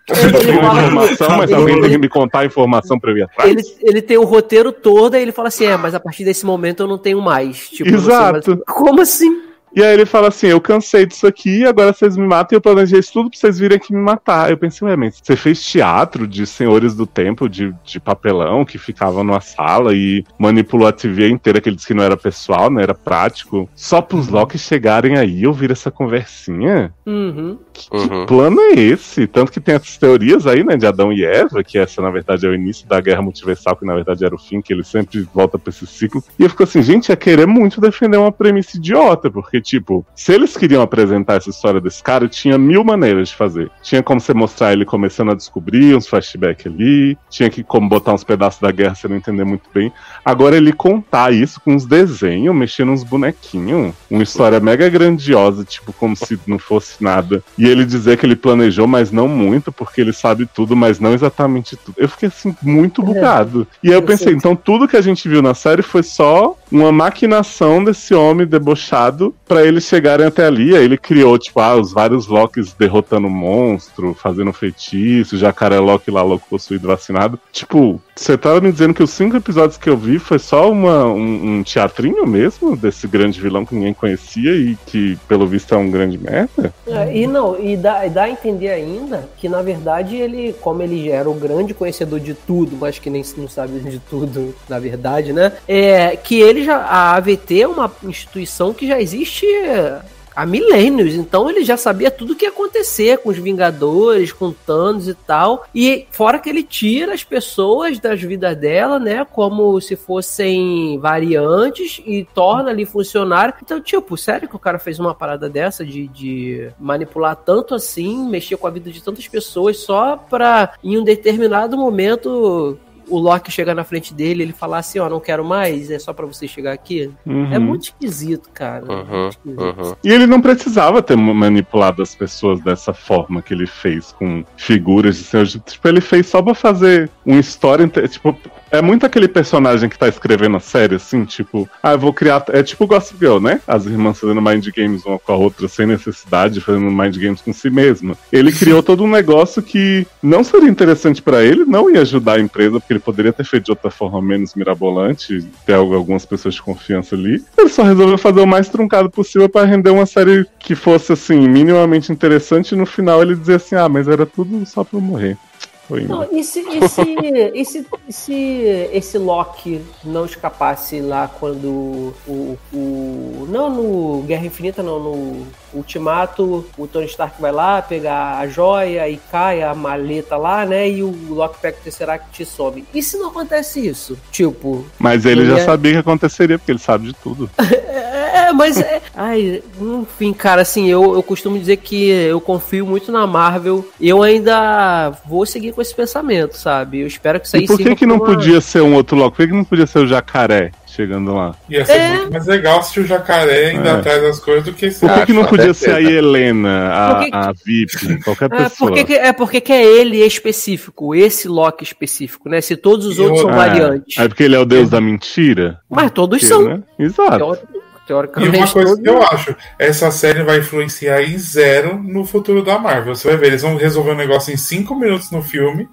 Ele fala- informação, mas alguém tem que me contar a informação pra eu ir atrás. Ele, ele tem o roteiro todo e ele fala assim: é, mas a partir desse momento eu não tenho mais. Tipo, sei mais- Exato. Como assim? E aí ele fala assim: Eu cansei disso aqui, agora vocês me matam e eu planejei isso tudo pra vocês virem aqui me matar. Eu pensei, ué, mas você fez teatro de senhores do tempo, de, de papelão, que ficavam numa sala e manipulou a TV inteira, que ele disse que não era pessoal, não era prático, só pros Loki chegarem aí e ouvir essa conversinha? Uhum. Uhum. plano é esse? Tanto que tem essas teorias aí, né, de Adão e Eva, que essa, na verdade, é o início da guerra multiversal, que na verdade era o fim, que ele sempre volta pra esse ciclo. E eu fico assim, gente, é querer muito defender uma premissa idiota, porque, tipo, se eles queriam apresentar essa história desse cara, tinha mil maneiras de fazer. Tinha como você mostrar ele começando a descobrir uns flashbacks ali, tinha que como botar uns pedaços da guerra você não entender muito bem. Agora ele contar isso com uns desenhos, mexendo uns bonequinhos, uma história mega grandiosa, tipo, como se não fosse nada. E ele dizer que ele planejou, mas não muito, porque ele sabe tudo, mas não exatamente tudo. Eu fiquei assim, muito bugado. E aí eu pensei, então tudo que a gente viu na série foi só uma maquinação desse homem debochado pra eles chegarem até ali. Aí ele criou, tipo, ah, os vários Locks derrotando monstro, fazendo feitiço, jacaré Loki lá, louco possuído, vacinado. Tipo, você tava me dizendo que os cinco episódios que eu vi foi só uma, um, um teatrinho mesmo desse grande vilão que ninguém conhecia e que, pelo visto, é um grande merda? É, e não, e dá, dá a entender ainda que, na verdade, ele, como ele era o grande conhecedor de tudo, mas que nem não sabe de tudo, na verdade, né? É que ele já. A AVT é uma instituição que já existe há milênios. Então ele já sabia tudo o que ia acontecer com os Vingadores, com Thanos e tal. E fora que ele tira as pessoas das vidas dela, né? Como se fossem variantes e torna ali funcionar. Então, tipo, sério que o cara fez uma parada dessa de, de manipular tanto assim, mexer com a vida de tantas pessoas só pra em um determinado momento o Loki chegar na frente dele ele falar assim, ó, não quero mais, é só para você chegar aqui. Uhum. É muito esquisito, cara. Uhum, muito esquisito. uhum. E ele não precisava ter manipulado as pessoas dessa forma que ele fez, com figuras de senhor. Tipo, ele fez só pra fazer uma história. Tipo, é muito aquele personagem que tá escrevendo a série, assim, tipo, ah, eu vou criar. É tipo Gossip Girl, né? As irmãs fazendo mind games uma com a outra sem necessidade, fazendo mind games com si mesma. Ele criou todo um negócio que não seria interessante pra ele, não ia ajudar a empresa, porque ele poderia ter feito de outra forma menos mirabolante, ter al- algumas pessoas de confiança ali. Ele só resolveu fazer o mais truncado possível pra render uma série que fosse, assim, minimamente interessante e no final ele dizer assim, ah, mas era tudo só pra eu morrer. Indo. Não, e se, e se, e se, e se esse Loki não escapasse lá quando o, o. Não no Guerra Infinita, não, no Ultimato, o Tony Stark vai lá pegar a joia e cai a maleta lá, né? E o Loki pega o Tesseract e some. E se não acontece isso? Tipo. Mas ele Ele já é- sabia que aconteceria, porque ele sabe de tudo. [LAUGHS] É, mas. É, ai, enfim, cara, assim, eu, eu costumo dizer que eu confio muito na Marvel. Eu ainda vou seguir com esse pensamento, sabe? Eu espero que isso aí E por que que não uma- podia ser um outro Loki? Por que que não podia ser o jacaré chegando lá? Ia ser É. muito mais legal se o jacaré ainda É. atrás das coisas do que esse. Por que, que não podia ser a Helena, a, que a VIP, qualquer É pessoa? porque, que, é porque que é ele específico, esse Loki específico, né? Se todos os E outros eu- são Ah, variantes. É porque ele é o deus da mentira? Mas todos Que, são. né? Exato. Teo- E Teoricamente, uma coisa que eu acho, essa série vai influenciar em zero no futuro da Marvel. Você vai ver, eles vão resolver o negócio em cinco minutos no filme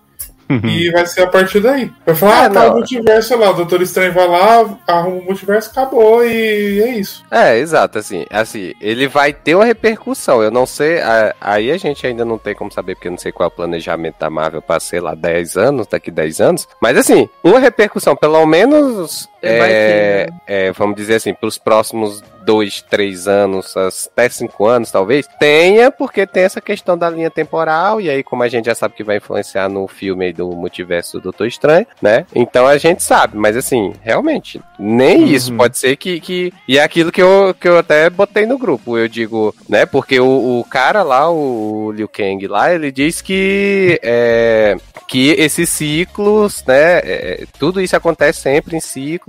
e vai ser a partir daí. Vai falar, É, ah, tá não. o multiverso lá, o Doutor Estranho vai lá, arruma o multiverso, acabou e é isso. É, exato, assim, assim, ele vai ter uma repercussão, eu não sei, a- aí a gente ainda não tem como saber, porque eu não sei qual é o planejamento da Marvel pra, sei lá, 10 anos, daqui 10 anos, mas assim, uma repercussão, pelo menos, É, ter, né? é, vamos dizer assim, pros próximos 2, 3 anos, até 5 anos, talvez, tenha, porque tem essa questão da linha temporal, e aí, como a gente já sabe que vai influenciar no filme aí do multiverso do Doutor Estranho, né, então a gente sabe, mas assim, realmente, nem Uhum. isso, pode ser que, que. E é aquilo que eu, que eu até botei no grupo. Eu digo, né? Porque o, o cara lá, o Liu Kang lá, ele diz que. É, que esses ciclos, né? é, tudo isso acontece sempre em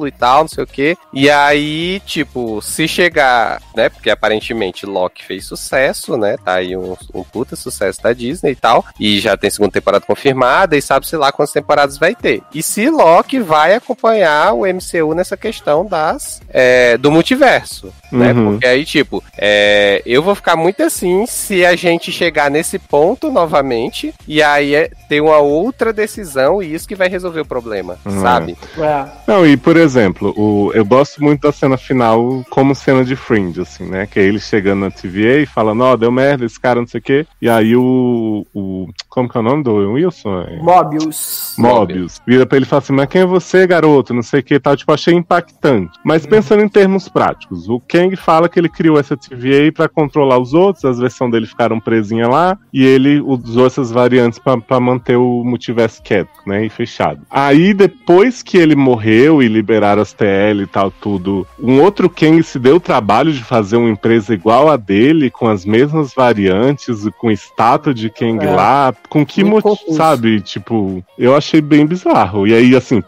ciclo e tal, não sei o quê. E aí, tipo, se chegar, né? Porque aparentemente Loki fez sucesso, né? Tá aí um, um puta sucesso da Disney e tal. E já tem segunda temporada confirmada e sabe-se lá quantas temporadas vai ter. E se Loki vai acompanhar o MCU nessa questão das é, do multiverso, né? Uhum. Porque aí, tipo, é, eu vou ficar muito assim se a gente chegar nesse ponto novamente e aí é, ter uma outra decisão e isso que vai resolver o problema, Uhum. sabe? É. Não, e por exemplo, o, eu gosto muito da cena final como cena de Fringe, assim, né? Que é ele chegando na TVA e falando, ó, deu merda, esse cara, não sei o quê. E aí o. o como que é o nome do Wilson? É- Mobius. Mobius. Vira pra ele e fala assim, mas quem é você, garoto? Não sei o que tal. Tipo, achei impactante. Mas pensando em termos práticos, o Kang fala que ele criou essa TVA pra controlar os outros, as versões dele ficaram presinhas lá, e ele usou essas variantes pra- pra manter o multiverso quieto, né? E fechado. Aí, depois que ele morreu e liberaram as TL e tal, tudo, um outro Kang se deu o trabalho de fazer uma empresa igual a dele, com as mesmas variantes, com estátua de Kang É. lá, com que Muito motivo, sabe? Tipo, eu achei bem bizarro. E aí, assim,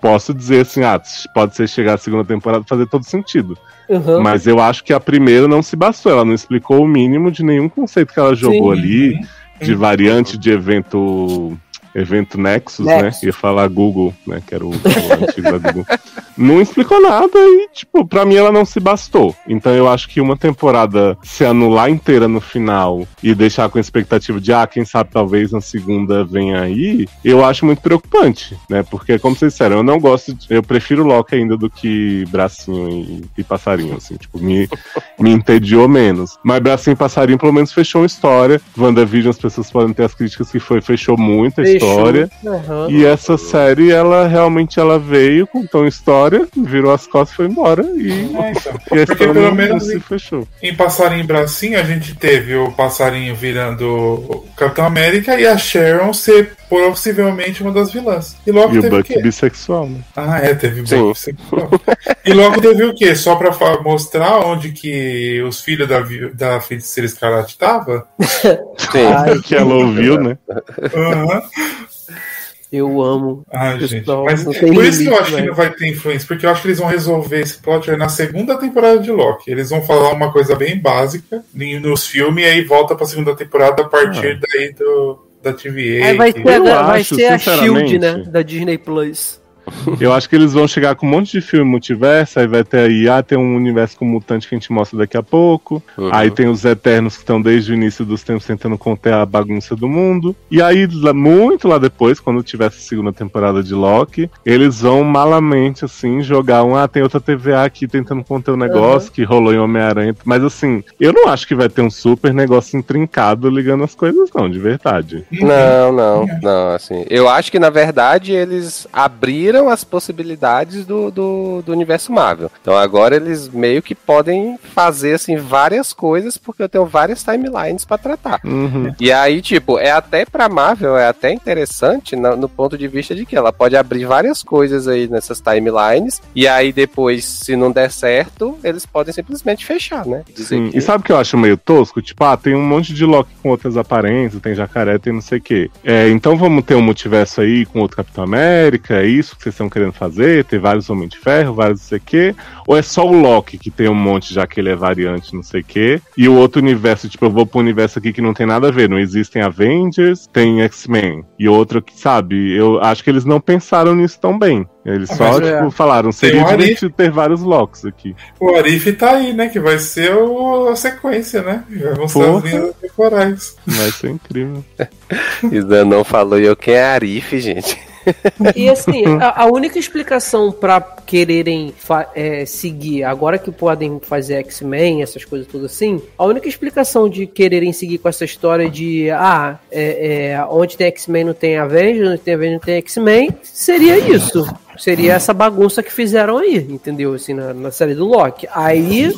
posso dizer assim, ah, pode ser chegar a segunda temporada fazer todo sentido. Uhum. Mas eu acho que a primeira não se bastou. Ela não explicou o mínimo de nenhum conceito que ela jogou Sim. ali, de variante de evento. Evento Nexus, Nexus. né? Ia falar Google, né? Que era o, o antigo da Google. [LAUGHS] Não explicou nada e, tipo, pra mim ela não se bastou. Então eu acho que uma temporada se anular inteira no final e deixar com a expectativa de, ah, quem sabe talvez na segunda venha aí, eu acho muito preocupante, né? Porque, como vocês disseram, eu não gosto, de- eu prefiro Loki ainda do que Bracinho e, e Passarinho, assim, tipo, me, [LAUGHS] me entediou menos. Mas Bracinho e Passarinho pelo menos fechou uma história. WandaVision, as pessoas podem ter as críticas que foi, fechou muito a Fechou história. Aham. E essa série, ela realmente ela veio, contou uma história, virou as costas e foi embora. E, É, então. e a Porque pelo menos se fechou. Em Passarinho Bracinho, a gente teve o Passarinho virando o Capitão América e a Sharon ser possivelmente uma das vilãs. E logo E o teve o Buck quê? bissexual, né? Ah, é, teve. Buck sexual. E logo teve o quê? Só pra mostrar onde que os filhos da, da feiticeira Escarlate tava? [LAUGHS] Sim. Ai, [LAUGHS] Que ela ouviu, né? Aham. Eu amo. Isso gente. Mas por isso que eu limite, acho que não vai ter influência, porque eu acho que eles vão resolver esse plot aí na segunda temporada de Loki. Eles vão falar uma coisa bem básica nos filmes e aí volta pra segunda temporada a partir daí do, da TVA. Aí vai ser, a, Eu vai acho, ser a Shield, né? Da Disney Plus. Eu acho que eles vão chegar com um monte de filme multiverso, aí vai ter aí, ah, tem um universo com mutante que a gente mostra daqui a pouco. Uhum. Aí tem os Eternos que estão desde o início dos tempos tentando conter a bagunça do mundo. E aí, muito lá depois, quando tiver essa segunda temporada de Loki, eles vão malamente, assim, jogar um, ah, tem outra TVA aqui tentando conter o negócio que rolou em Homem-Aranha. Mas assim, eu não acho que vai ter um super negócio intrincado ligando as coisas, não, de verdade. Não, não, não, assim. Eu acho que, na verdade, eles abriram as possibilidades do, do, do universo Marvel. Então agora eles meio que podem fazer, assim, várias coisas, porque eu tenho várias timelines pra tratar. Uhum. E aí, tipo, é até pra Marvel, é até interessante no, no ponto de vista de que ela pode abrir várias coisas aí nessas timelines, e aí depois, se não der certo, eles podem simplesmente fechar, né? Sim. que- E sabe o que eu acho meio tosco? Tipo, ah, tem um monte de Loki com outras aparências, tem jacaré, tem não sei o quê. É, então vamos ter um multiverso aí com outro Capitão América, é isso vocês estão querendo fazer? Ter vários Homens de Ferro, vários não sei o quê? Ou é só o Loki que tem um monte, já que ele é variante, não sei o quê? E o outro universo, tipo, eu vou pro universo aqui que não tem nada a ver. Não existem Avengers, tem X-Men. E outro que, sabe, eu acho que eles não pensaram nisso tão bem. Eles Ah, só, mas é. tipo, falaram, seria divertido ter vários Locks aqui. O Arif tá aí, né? Que vai ser o- a sequência, né? Vão ser as linhas temporais. Vai ser incrível. [LAUGHS] Isa não falou e eu quem é Arif, gente. E assim, a, a única explicação pra quererem é, seguir, agora que podem fazer X-Men, essas coisas tudo assim, a única explicação de quererem seguir com essa história de ah, é, é, onde tem X-Men não tem Avengers, onde tem Avengers não tem X-Men, seria isso. Seria essa bagunça que fizeram aí, entendeu? Assim, na, na série do Loki. Aí,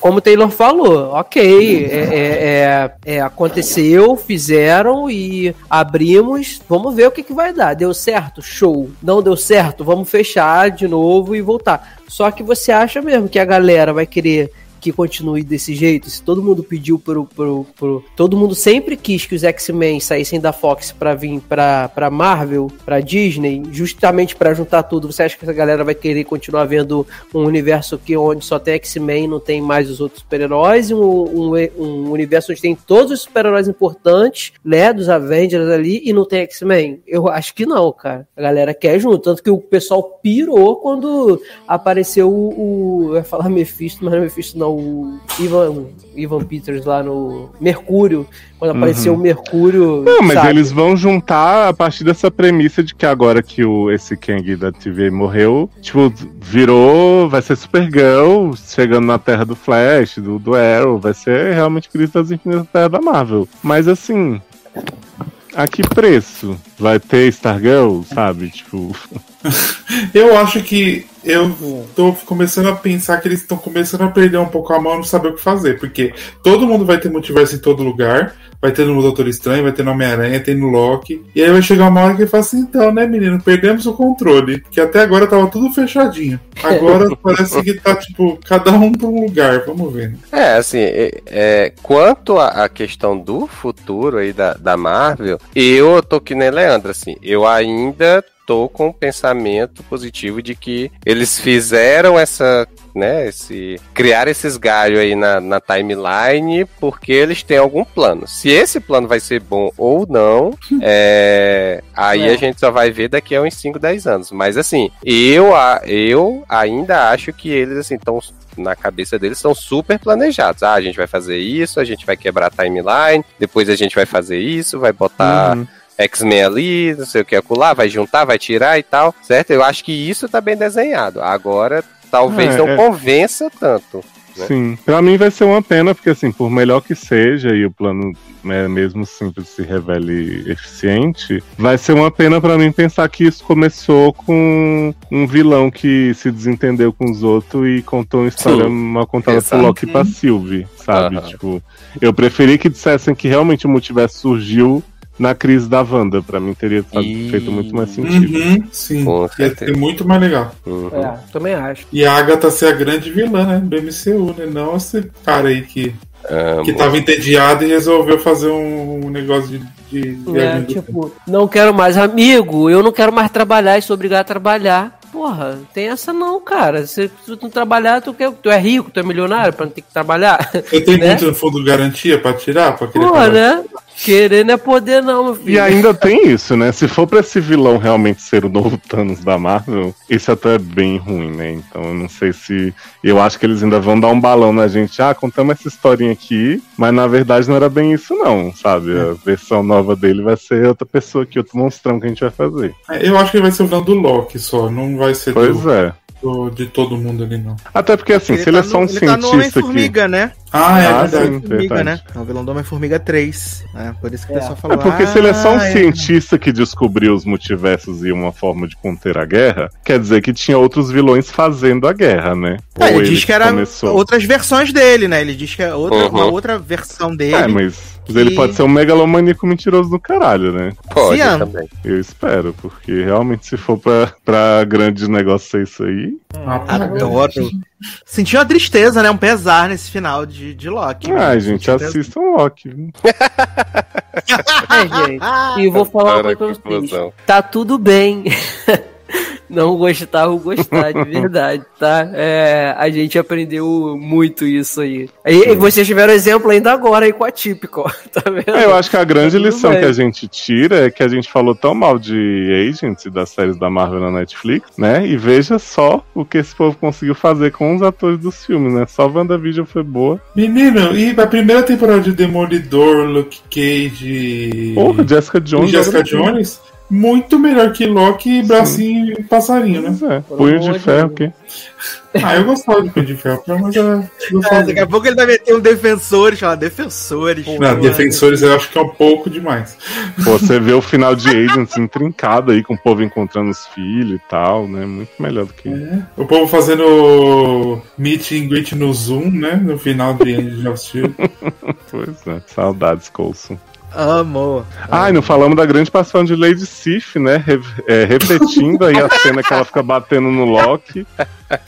como o Taylor falou, ok, é, é- é- é, aconteceu, fizeram e abrimos, vamos ver o que, que vai dar. Deu certo? Show. Não deu certo? Vamos fechar de novo e voltar. Só que você acha mesmo que a galera vai querer que continue desse jeito, se todo mundo pediu pro, pro, pro todo mundo sempre quis que os X-Men saíssem da Fox pra vir pra, pra Marvel, pra Disney, justamente pra juntar tudo, você acha que essa galera vai querer continuar vendo um universo que onde só tem X-Men não tem mais os outros super-heróis, um, um, um universo onde tem todos os super-heróis importantes, né, dos Avengers ali, e não tem X-Men? Eu acho que não, cara. A galera quer junto, tanto que o pessoal pirou quando apareceu o, o eu ia falar Mephisto, mas não é Mephisto não, o Ivan, Ivan Peters lá no Mercúrio, quando apareceu o Mercúrio. Não, mas sabe? eles vão juntar a partir dessa premissa de que agora que o, esse Kang da TV morreu, tipo, virou, vai ser Supergirl chegando na Terra do Flash, do, do Arrow, vai ser realmente Crise das Infinitas Terra da Marvel. Mas assim, a que preço? Vai ter Stargirl, sabe? Tipo, [LAUGHS] [LAUGHS] Eu acho que eu tô começando a pensar que eles estão começando a perder um pouco a mão, não saber o que fazer, porque todo mundo vai ter multiverso em todo lugar, vai ter no Doutor Estranho, vai ter no Homem-Aranha, tem no Loki, e aí vai chegar uma hora que ele fala assim, então, né, menino, perdemos o controle, porque até agora tava tudo fechadinho. Agora [LAUGHS] parece que tá, tipo, cada um pra um lugar, vamos ver. É, assim, é, é, quanto à à questão do futuro aí da, da Marvel, eu tô que nem Leandro, assim, eu ainda tô com o pensamento positivo de que eles fizeram essa, né, esse, criar esses galhos aí na, na timeline porque eles têm algum plano. Se esse plano vai ser bom ou não, [LAUGHS] é, aí É. a gente só vai ver daqui a uns 5, 10 anos. Mas assim, eu, eu ainda acho que eles, assim, estão na cabeça deles são super planejados. Ah, a gente vai fazer isso, a gente vai quebrar a timeline, depois a gente vai fazer isso, vai botar uhum. X-Men ali, não sei o que acular, vai juntar, vai tirar e tal, certo? Eu acho que isso tá bem desenhado. Agora, talvez É, não é. convença tanto. né? Sim, pra mim vai ser uma pena, porque assim, por melhor que seja e o plano, né, mesmo simples, se revele eficiente, vai ser uma pena pra mim pensar que isso começou com um vilão que se desentendeu com os outros e contou uma história Sim, mal contada exato. pro Loki pra Sylvie, sabe? Aham. Tipo, eu preferi que dissessem que realmente o multiverso surgiu na crise da Wanda. Pra mim teria fa- E- feito muito mais sentido. Uhum, sim. Ia certeza. ser muito mais legal. Uhum. É, também acho. E a Agatha ser a grande vilã, né? Do MCU, né? Não esse cara aí que, Amo. que tava entediado e resolveu fazer um, negócio de. de É, tipo, não quero mais amigo, eu não quero mais trabalhar e sou obrigado a trabalhar. Porra, tem essa não, cara. Se tu não trabalhar, tu, quer, tu é rico, tu é milionário pra não ter que trabalhar. Você tem [LAUGHS] né? muito fundo garantia pra tirar? Pra querer Porra, né? Querer não é poder não, meu filho. E ainda tem isso, né? Se for pra esse vilão realmente ser o novo [LAUGHS] Thanos da Marvel, isso até é bem ruim, né? Então eu não sei se. Eu acho que eles ainda vão dar um balão na gente. Ah, contamos essa historinha aqui, mas na verdade não era bem isso, não, sabe? A versão nova dele vai ser outra pessoa aqui, outro monstrão que a gente vai fazer. É, Eu acho que ele vai ser o vilão do Loki só, não vai ser Pois do, é. Do- de todo mundo ali, não. Até porque assim, se ele é tá só no, um ele tá no cientista que. Homem-Formiga, né? Ah, é Ah, verdade. sim. Formiga, verdade. né? É o vilão do Homem-Formiga 3. né? Por isso que o É. pessoal falou. É porque se ele é só um "Ah, cientista que descobriu os multiversos e uma forma de conter a guerra, quer dizer que tinha outros vilões fazendo a guerra, né? É, Ou ele diz que era começou. outras versões dele, né? Ele diz que é outra, Uhum. uma outra versão dele. É, mas que- ele pode ser um megalomaníaco mentiroso do caralho, né? Pode Sim, também. Eu espero, porque realmente se for pra, pra grande negócio ser isso aí. Ah, Adoro. Senti uma tristeza, né? Um pesar nesse final de, de Loki. Ai, Senti gente, um assistam Loki. viu? [LAUGHS] É, gente. E eu vou falar uma Cara, coisa que pra vocês. Tá tudo bem. Não gostar ou gostar, de [LAUGHS] verdade, tá? É, a gente aprendeu muito isso aí. E, e vocês tiveram exemplo ainda agora aí com a típico, [LAUGHS] tá vendo? É, eu acho que a grande Tudo lição bem. que a gente tira é que a gente falou tão mal de Agents e das séries da Marvel na Netflix, né? E veja só o que esse povo conseguiu fazer com os atores dos filmes, né? Só WandaVision foi boa. Menino, e a primeira temporada de Demolidor, Luke Cage Porra, Jessica e Jones. Jessica agora sim. Jones, muito melhor que Loki e bracinho e passarinho, né? É, punho de ferro, o Deus. quê? Ah, eu gostava de Punho de Ferro, mas É, gostava. daqui a pouco ele vai meter um defensores, falar defensores. Não, Defensores eu acho que é um pouco demais. Pô, você vê o final de Agents [LAUGHS] intrincado aí, com o povo encontrando os filhos e tal, né? Muito melhor do que. O povo fazendo meet and greet no Zoom, né? No final de End of Shield. [LAUGHS] Pois é, saudades, Coulson. Amor. Ah, e não falamos da grande passão de Lady Sif, né? Re- é, repetindo aí a [LAUGHS] cena que ela fica batendo no Loki.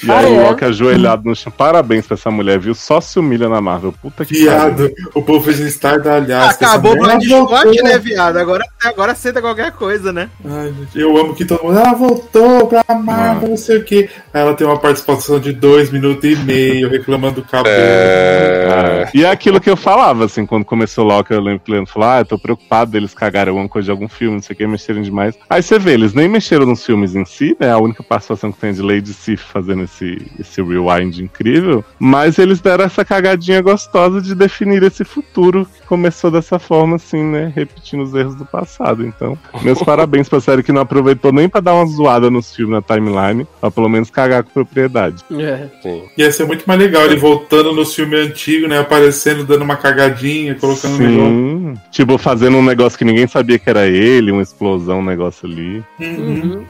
E aí Ah, o é? Loki ajoelhado no chão. Parabéns pra essa mulher, viu? Só se humilha na Marvel. Puta que Viado, o povo fez um estardalhaço. Acabou o Ela voltou. né, viado? Agora, agora aceita qualquer coisa, né? Ai, gente, eu amo que todo mundo. Ela voltou pra Marvel, não sei o quê. Aí Ela tem uma participação de dois minutos e meio reclamando do cabelo. É... Ah, E é aquilo que eu falava, assim, quando começou o Loki, eu lembro que o Leandro falou: Ah, eu tô preocupado deles cagarem alguma coisa de algum filme, não sei o que, mexerem demais. Aí você vê, eles nem mexeram nos filmes em si, né? A única participação que tem é de Lady Sif fazendo esse, esse rewind incrível. Mas eles deram essa cagadinha gostosa de definir esse futuro que começou dessa forma, assim, né? Repetindo os erros do passado. Então, meus [LAUGHS] parabéns pra série que não aproveitou nem pra dar uma zoada nos filmes na timeline, pra pelo menos cagar com propriedade. É. Sim. Ia ser muito mais legal ele voltando no filme antigo, né? Aparecendo, dando uma cagadinha, colocando um. Sim. Tipo, fazendo um negócio que ninguém sabia que era ele, uma explosão, um negócio ali. Uhum. Uhum.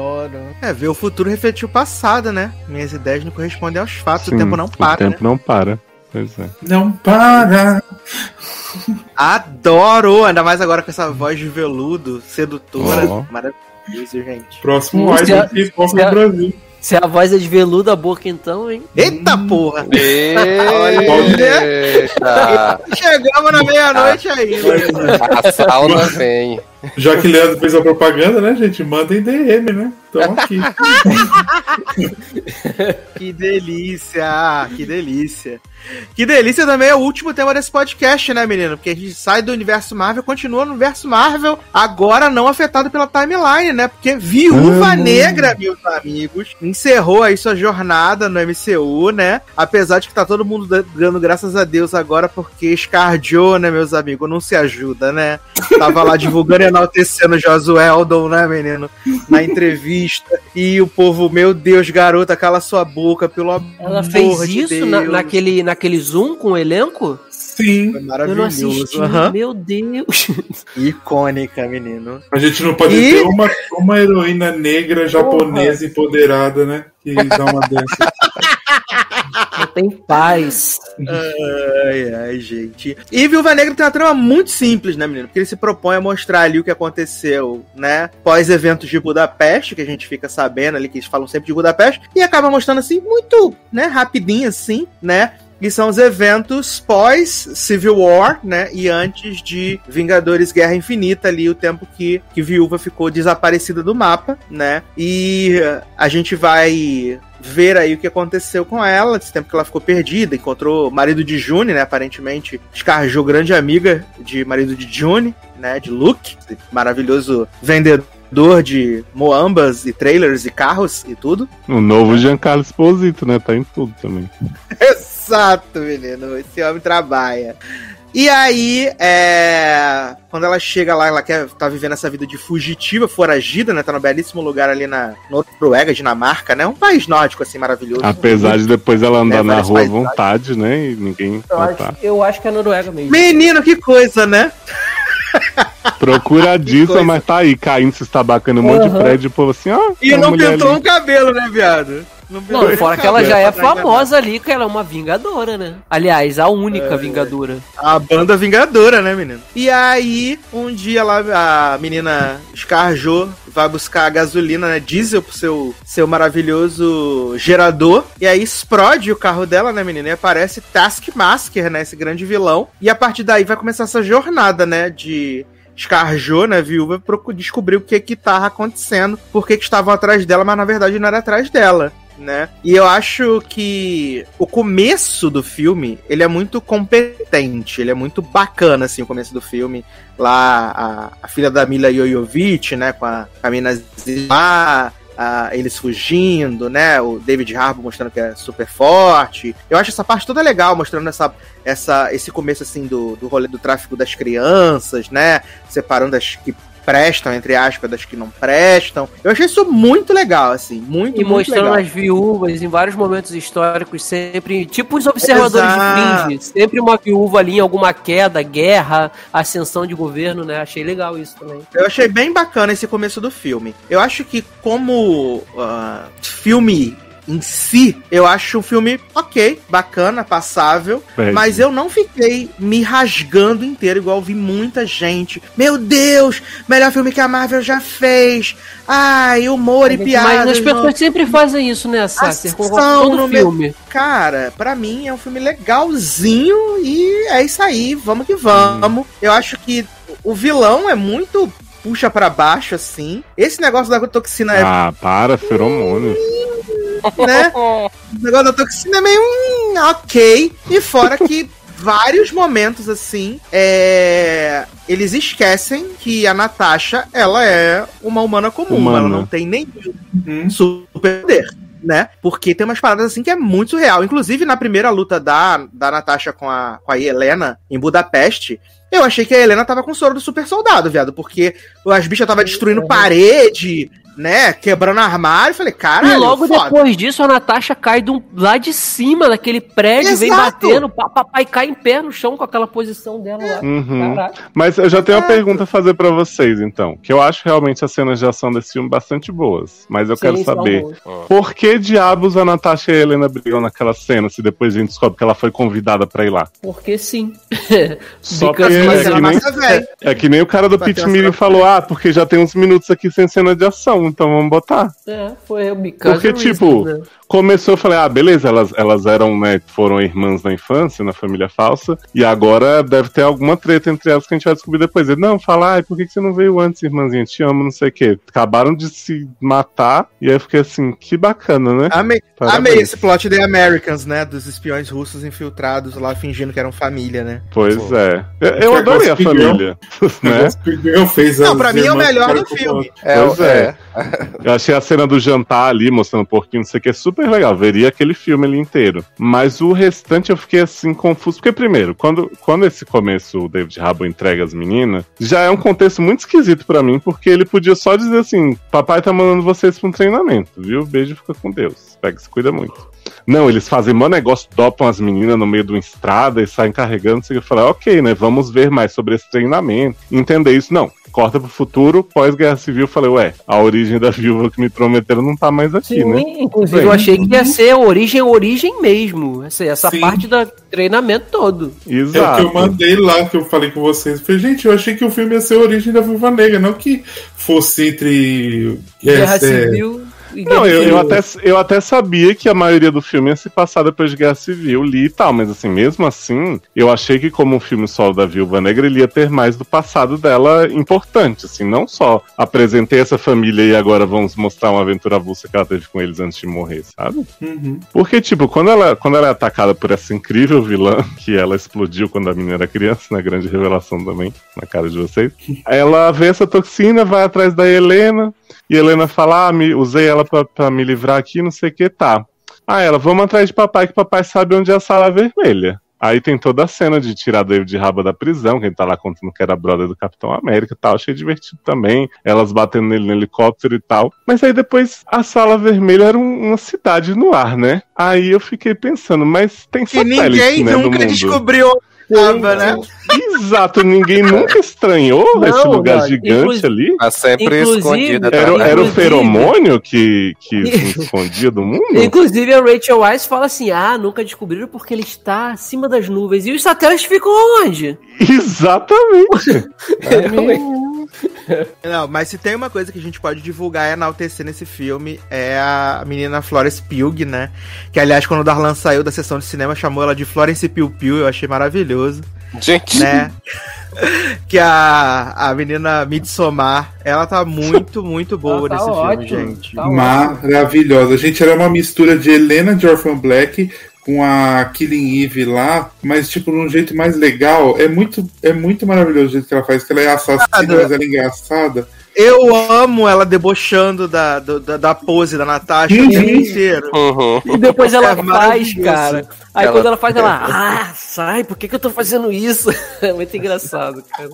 Adoro. É, ver o futuro refletir o passado, né? Minhas ideias não correspondem aos fatos, Sim, o tempo não para, O tempo né? não para. Pois é. Não para! Adoro! Ainda mais agora com essa voz de veludo, sedutora. Ó. Maravilhoso, gente. Próximo Hum, se a- Wide que se a- do Brasil. Se a voz é de veludo, a boca então, hein? Eita porra! Eita! Chegamos na meia-noite ainda. A sauna vem. Já que Leandro fez a propaganda, né, gente? Mandem DM, né? Estamos aqui. [LAUGHS] Que delícia! Que delícia! Que delícia também é o último tema desse podcast, né, menino? Porque a gente sai do universo Marvel, continua no universo Marvel, agora não afetado pela timeline, né? Porque Viúva Negra, meus amigos, encerrou aí sua jornada no MCU, né? Apesar de que tá todo mundo da- dando graças a Deus agora, porque Scarjo, né, meus amigos, não se ajuda, né? Tava lá divulgando enaltecendo Josué Eldon, né, menino? Na [LAUGHS] entrevista. E o povo, meu Deus, garota, cala sua boca, pelo amor Ela fez de isso na- Deus. naquele, naquele Zoom com o elenco? Sim. Foi Eu não maravilhoso. assisti. aham. Meu Deus. [LAUGHS] Icônica, menino. A gente não pode E- ter uma, uma heroína negra japonesa empoderada, né? Que dá uma dessa. [LAUGHS] Tem paz. Ai, ai, gente. E Viúva Negra tem uma trama muito simples, né, menino? Porque ele se propõe a mostrar ali o que aconteceu, né? Pós-eventos de Budapeste, que a gente fica sabendo ali, que eles falam sempre de Budapeste, e acaba mostrando assim, muito, né, rapidinho assim, né? E são os eventos pós-Civil War, né? E antes de Vingadores Guerra Infinita, ali, o tempo que, que Viúva ficou desaparecida do mapa, né? E a gente vai ver aí o que aconteceu com ela, esse tempo que ela ficou perdida, encontrou o marido de June, né? Aparentemente, Scarjo, grande amiga de marido de June, né? De Luke, maravilhoso vendedor de moambas e trailers e carros e tudo. O novo Giancarlo Esposito, né? Tá em tudo também. [LAUGHS] Exato, menino. Esse homem trabalha. E aí, é... quando ela chega lá, ela quer tá vivendo essa vida de fugitiva, foragida, né? Tá num belíssimo lugar ali na Noruega, Dinamarca, né? Um país nórdico, assim, maravilhoso. Apesar de depois ela andar Né, na rua à vontade, né? E ninguém Eu acho, eu acho que é Noruega mesmo. Menino, que coisa, né? Coisa. mas tá aí, caindo, se estabacando um monte de prédio, o povo assim, ó. E não pintou ali. um cabelo, né, viado? Não, um fora que ela já é enganar. famosa ali, que ela é uma vingadora, né? Aliás, a única vingadora. A banda Vingadora, né, menino? E aí, um dia lá, a menina Scarjo vai buscar a gasolina, né, diesel pro seu, seu maravilhoso gerador. E aí explode o carro dela, né, menina? E aparece Taskmaster, né, esse grande vilão. E a partir daí vai começar essa jornada, né, de... Scarjo, né, viúva, descobriu o que que tava acontecendo, por que que estavam atrás dela, mas na verdade não era atrás dela né? E eu acho que o começo do filme, ele é muito competente, ele é muito bacana, assim, o começo do filme. Lá, a, a filha da Mila Jovovich, né, com a, com a mina lá, eles fugindo, né, o David Harbour mostrando que é super forte. Eu acho essa parte toda legal, mostrando essa, essa, esse começo, assim, do, do rolê do tráfico das crianças, né, separando as que prestam, entre aspas, das que não prestam. Eu achei isso muito legal, assim, muito, E muito mostrando legal. as viúvas em vários momentos históricos, sempre. Tipo os observadores Exato. de Fringe. Sempre uma viúva ali em alguma queda, guerra, ascensão de governo, né? Achei legal isso também. Eu achei bem bacana esse começo do filme. Eu acho que como ah, filme em si, eu acho um filme ok, bacana, passável, É, mas eu não fiquei me rasgando inteiro, igual vi muita gente. Meu Deus, melhor filme que a Marvel já fez. Ai, humor e Mas piadas. as pessoas sempre fazem isso, né, Sasser? Com todo no meu- filme. Cara, pra mim é um filme legalzinho e é isso aí, vamos que vamos. Eu acho que o vilão é muito puxa pra baixo assim. Esse negócio da toxina é, Ah, para, feromônio. Né? [LAUGHS] O negócio da toxina é meio hum, ok. E fora que vários momentos assim, é... eles esquecem que a Natasha, ela é uma humana comum, Humana. ela não tem nenhum Hum. super poder. Né? Porque tem umas paradas assim que é muito surreal. Inclusive, na primeira luta da, da Natasha com a, com a Helena em Budapeste, eu achei que a Helena tava com soro do super soldado, viado. Porque as bichas tava destruindo parede, né? Quebrando armário. Falei, caralho, E logo foda. depois disso, a Natasha cai um- lá de cima daquele prédio, vem Exato. batendo, pá, pá, e cai em pé no chão com aquela posição dela lá. Uhum. Caraca. Mas eu já tenho uma pergunta a fazer pra vocês, então. Que eu acho realmente as cenas de ação desse filme bastante boas. Mas eu quero Sim, são saber. boas. Por que diabos a Natasha e a Helena brigam naquela cena, se depois a gente descobre que ela foi convidada pra ir lá? Porque sim. [LAUGHS] Só porque Mas é ela que, nem, velho. é que nem o cara do Pit Meeting falou, ah, porque já tem uns minutos aqui sem cena de ação, então vamos botar. É, foi o Because Porque, tipo, né? Começou, eu falei, ah, beleza, elas, elas eram, né, foram irmãs na infância, na família falsa, e agora deve ter alguma treta entre elas que a gente vai descobrir depois. Ele, não, fala, ai, por que que você não veio antes, irmãzinha? Te amo, não sei o quê. Acabaram de se matar, e aí eu fiquei assim, que bacana, né? Amei, Parabéns. amei esse plot The Americans, né? Dos espiões russos infiltrados lá fingindo que eram família, né? Pois Pô. é. Eu, eu adorei a família, [LAUGHS] né? O Girl fez Não, pra mim é o melhor do filme. É, Pois é. é. Eu achei a cena do jantar ali, mostrando o porquinho, não sei o que, super super legal, veria aquele filme ali inteiro. Mas o restante eu fiquei assim confuso, porque primeiro, quando, quando esse começo o David Harbour entrega as meninas, já é um contexto muito esquisito pra mim, porque ele podia só dizer assim: papai tá mandando vocês pra um treinamento, viu? Beijo, fica com Deus. Pega, se cuida muito. Não, eles fazem mó negócio, dopam as meninas no meio de uma estrada e saem carregando. Você fala, ok, né? Vamos ver mais sobre esse treinamento. Entender isso. Não. Corta pro futuro, pós-guerra civil, falei, ué, a origem da viúva que me prometeram não tá mais aqui, Sim, né? inclusive Bem. eu achei que ia ser origem, origem mesmo. Essa, essa Sim. parte do treinamento todo. É o que eu Exato. mandei lá, que eu falei com vocês. Eu Falei, gente, eu achei que o filme ia ser a origem da Viúva Negra, não que fosse entre. Guerra é, Civil e Não, eu, eu até, eu até sabia que a maioria do filme ia se passar depois de Guerra Civil, li e tal, mas assim, mesmo assim, eu achei que como um filme solo da Viúva Negra, ele ia ter mais do passado dela importante, assim, não só apresentei essa família e agora vamos mostrar uma aventura avulsa que ela teve com eles antes de morrer, sabe? Uhum. Porque, tipo, quando ela, quando ela é atacada por essa incrível vilã, [LAUGHS] que ela explodiu quando a menina era criança, na grande revelação também, na cara de vocês, [LAUGHS] ela vê essa toxina, vai atrás da Helena, e a Helena fala, ah, me, usei ela pra, pra me livrar aqui, não sei o que, tá. Ah, ela, vamos atrás de papai, que papai sabe onde é a sala vermelha. Aí tem toda a cena de tirar David Raba da prisão, que ele tá lá contando que era brother do Capitão América e tal. Achei divertido também. Elas batendo nele no helicóptero e tal. Mas aí depois a sala vermelha era um- uma cidade no ar, né? Aí eu fiquei pensando, mas tem Que satélite, ninguém né, nunca mundo. descobriu onde tava, né? Exato, ninguém nunca estranhou Não, esse lugar não, gigante ali. Tá sempre Inclusive, escondida. Era, era o feromônio que, que [LAUGHS] se escondia do mundo? Inclusive a Rachel Weisz fala assim: ah, nunca descobriram porque ele está acima das nuvens. E os satélites ficam onde? Exatamente. [LAUGHS] Não, mas se tem uma coisa que a gente pode divulgar e enaltecer nesse filme é a menina Florence Pugh, né? Que, aliás, quando o Darlan saiu da sessão de cinema, chamou ela de Florence Piu Piu, eu achei maravilhoso, Gente, né? que a, a menina Midsommar, ela tá muito, muito boa tá nesse ótima, filme, gente. tá Maravilhosa. Gente, era uma mistura de Helena de Orphan Black com a Killing Eve lá, mas tipo, num jeito mais legal. É muito, é muito maravilhoso o jeito que ela faz, que ela é assassina, mas ela é engraçada. Eu amo ela debochando da, do- da, da pose da Natasha o Uhum. tempo inteiro. Uhum. E depois ela É faz, cara. Aí Ela- quando ela faz, ela, ah, sai, por que, que eu tô fazendo isso? [LAUGHS] É muito engraçado, cara.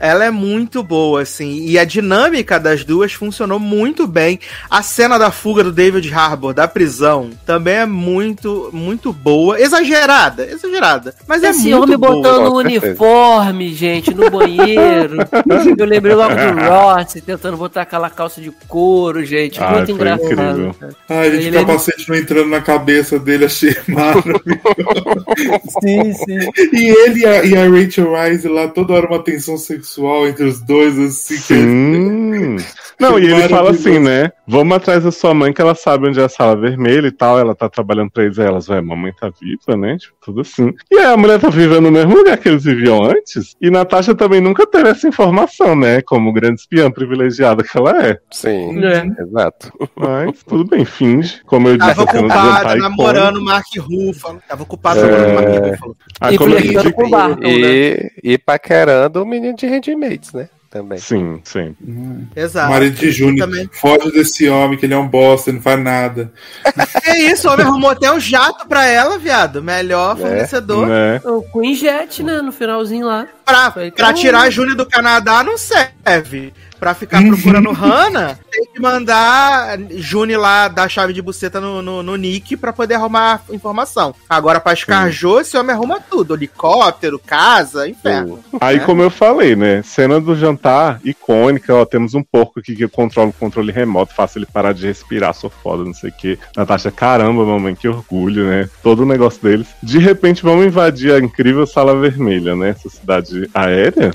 Ela é muito boa, assim. E a dinâmica das duas funcionou muito bem. A cena da fuga do David Harbour da prisão também é muito, muito boa. Exagerada, exagerada. Mas é Esse muito homem boa. botando um uniforme, gente, no banheiro. [LAUGHS] Eu lembrei logo do Ross tentando botar aquela calça de couro, gente. Ai, muito engraçado. incrível. Ai, gente, Ele o é- capacete não entrando na cabeça dele, achei [LAUGHS] maravilhoso. Sim, sim. e ele e a, e a Rachel Wise lá, toda hora uma tensão sexual entre os dois, assim. que- Sim. Não, e ele fala assim, né? Vamos atrás da sua mãe, que ela sabe onde é a sala vermelha e tal. Ela tá trabalhando pra eles. Aí elas, vai, mamãe tá viva, né? Tipo, tudo assim. E aí a mulher tá vivendo no mesmo lugar que eles viviam antes. E Natasha também nunca teve essa informação, né? Como grande espiã privilegiada que ela é. Sim, É. exato. Mas tudo bem, finge. Como eu disse, Tava a cena do ocupada jantar namorando o Mark Ruffalo. Tava ocupada É. namorando o Mark Ruffalo. Aí, E Barton, né? E, e paquerando o menino de Handmaids, né? Também. Sim, sim. Exato. Marido de Júnior, Também. foge desse homem, que ele é um bosta, ele não faz nada. Que isso, o homem arrumou até um jato pra ela, viado. Melhor É. fornecedor. Né? O Queen Jet, né? No finalzinho lá. Pra, pra tirar a Júnior do Canadá não serve. Pra ficar procurando Hannah, [LAUGHS] tem que mandar Juni lá dar chave de buceta no, no, no Nick pra poder arrumar informação. Agora, pra Scarjô, esse homem arruma tudo: helicóptero, casa, inferno. Aí, É. como eu falei, né? Cena do jantar icônica, ó. Temos um porco aqui que controla o controle remoto, faça ele parar de respirar, sou foda, não sei o quê. Natasha, caramba, mamãe, que orgulho, né? Todo o negócio deles. De repente, vamos invadir a incrível Sala Vermelha, né? Essa cidade aérea.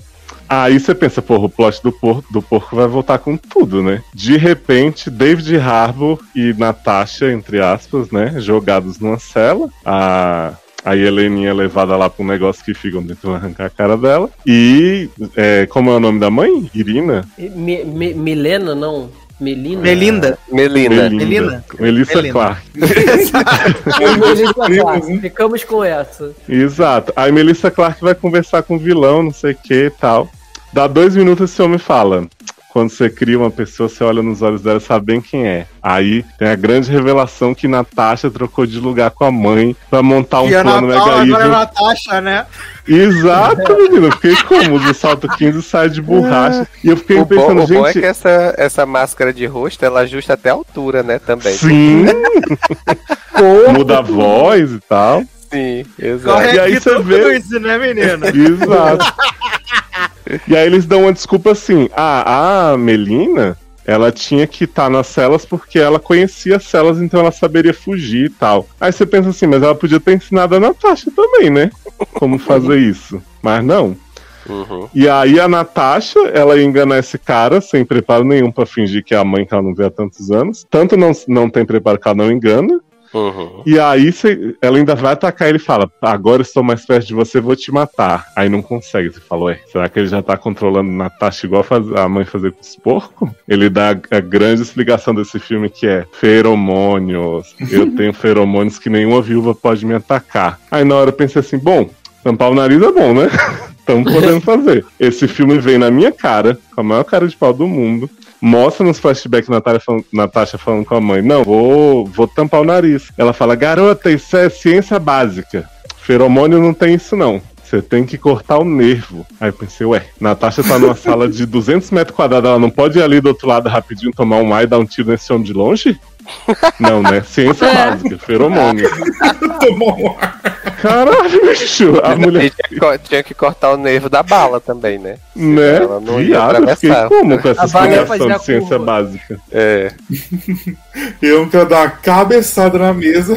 Aí você pensa, porra, o plot do porco, do porco vai voltar com tudo, né? De repente, David Harbour e Natasha, entre aspas, né? Jogados numa cela. A a Heleninha é levada lá pra um negócio que ficam tentando arrancar a cara dela. E é, como é o nome da mãe? Irina? Me- me- Milena, não. Melina. Melinda. Melina. Melina. Melissa Melina. Clark. [LAUGHS] Melissa Clark. né? Ficamos com essa. Exato. Aí Melissa Clark vai conversar com o vilão, não sei o que e tal. Dá dois minutos esse homem fala. Quando você cria uma pessoa, você olha nos olhos dela e sabe bem quem é. Aí tem a grande revelação que Natasha trocou de lugar com a mãe pra montar um E a plano Natal, mega agora é evil. Natasha, né? Exato, menino. Eu fiquei como? Do salto 15 sai de borracha. [LAUGHS] E eu fiquei O bom, pensando, o bom é gente. que essa, essa máscara de rosto, ela ajusta até a altura, né, também. Sim, [LAUGHS] muda a voz e tal. Sim, exato. Corre E aí você vê- Cruise, né, menina? Exato. E aí eles dão uma desculpa assim: ah, a Melina, ela tinha que estar nas celas porque ela conhecia as celas, então ela saberia fugir e tal. Aí você pensa assim, mas ela podia ter ensinado a Natasha também, né? Como fazer isso. Mas não. Uhum. E aí a Natasha, ela ia enganar esse cara sem preparo nenhum pra fingir que é a mãe que ela não vê há tantos anos. Tanto não, não tem preparo que ela não engana. Uhum. E aí cê- ela ainda vai atacar ele e fala: Agora estou mais perto de você, vou te matar. Aí não consegue. Você falou: Ué, será que ele já tá controlando Natasha igual faz- a mãe fazer com os porcos? Ele dá a, a grande explicação desse filme que é feromônios. Eu [LAUGHS] tenho feromônios que nenhuma viúva pode me atacar. Aí na hora eu pensei assim: Bom, tampar o nariz é bom, né? [LAUGHS] Estamos podendo fazer. Esse filme veio na minha cara, com a maior cara de pau do mundo. Mostra nos flashbacks Natália falando- Natasha falando com a mãe: Não, vou, vou tampar o nariz. Ela fala: Garota, isso é ciência básica. Feromônio não tem isso, não. Você tem que cortar o nervo. Aí eu pensei, ué, Natasha tá numa sala de 200 metros quadrados, ela não pode ir ali do outro lado rapidinho tomar um ar e dar um tiro nesse homem de longe? Não, né? Ciência básica, feromônio. [LAUGHS] Tomou um ar. Caralho, bicho, a E mulher. tinha, tinha que cortar o nervo da bala também, né? Né? Ela não ia Viado, eu fiquei como com essa explicação de ciência curva. básica? É. [LAUGHS] Eu não quero dar uma cabeçada na mesa.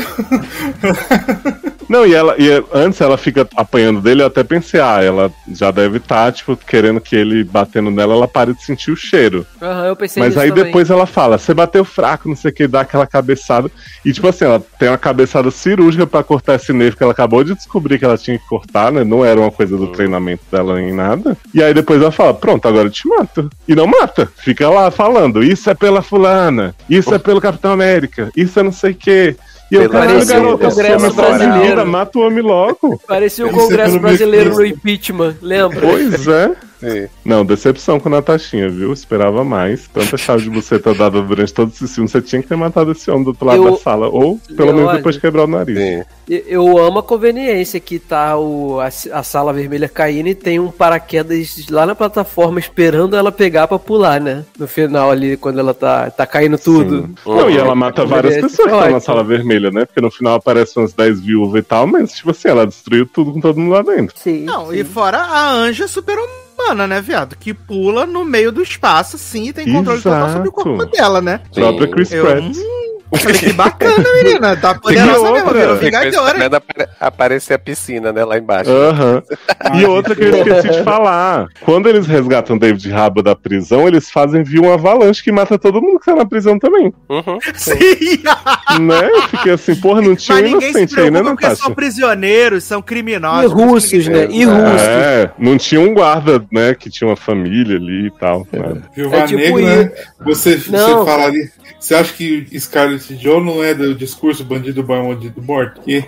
Não, e ela e antes ela fica apanhando dele, eu até pensei, ah, ela já deve estar, tipo, querendo que ele batendo nela, ela pare de sentir o cheiro. Aham, eu pensei Mas nisso aí também. depois ela fala, você bateu fraco, não sei o que, dá aquela cabeçada. E tipo assim, ela tem uma cabeçada cirúrgica pra cortar esse nervo que ela acabou de descobrir que ela tinha que cortar, né? Não era uma coisa do treinamento dela nem nada. E aí depois ela fala, pronto, agora eu te mato. E não mata. Fica lá falando, isso é pela fulana, isso é pelo Capitão América, isso é não sei o que. E eu, caralho, Parecia o Congresso brasileiro. mata o homem logo. Parecia o Congresso Brasileiro no impeachment, lembra? Pois é. Sim. Não, decepção com a Natashinha, viu? Esperava mais. Tanta chave de buceta dada durante todos esses filmes. Você tinha que ter matado esse homem do outro lado Eu- da sala. Ou, pelo menos, Olha. depois quebrar o nariz. Sim. Eu amo a conveniência que tá o, a, a sala vermelha caindo e tem um paraquedas lá na plataforma esperando ela pegar pra pular, né? No final ali, quando ela tá, tá caindo tudo. Sim. Não, e ela mata várias pessoas que estão na sala vermelha, né? Porque no final aparecem umas 10 viúvas e tal, mas, tipo assim, ela destruiu tudo com todo mundo lá dentro. Sim. Não, e fora a anja super-humana, né, viado? Que pula no meio do espaço, sim, e tem controle total sobre o corpo dela, né? Sim. Própria Chris Eu- Falei, que bacana, menina. Tá poderosa mesmo, virou vingadora. esperando aparecer a piscina, né, lá embaixo. [LAUGHS] E outra que eu esqueci de falar. Quando eles resgatam David Rabo da prisão, eles fazem vir um avalanche que mata todo mundo que tá na prisão também. Uhum. Sim. né? Eu fiquei assim, porra, não tinha Mas um inocente aí, né, Natasha? são prisioneiros, são E criminosos. russos, né? E russos. É, não tinha um guarda, né, que tinha uma família ali e tal. né? É tipo Negra, você, você Não, falaria. Você acha que Scarlett Johansson não é do discurso bandido bom, bandido morto? Que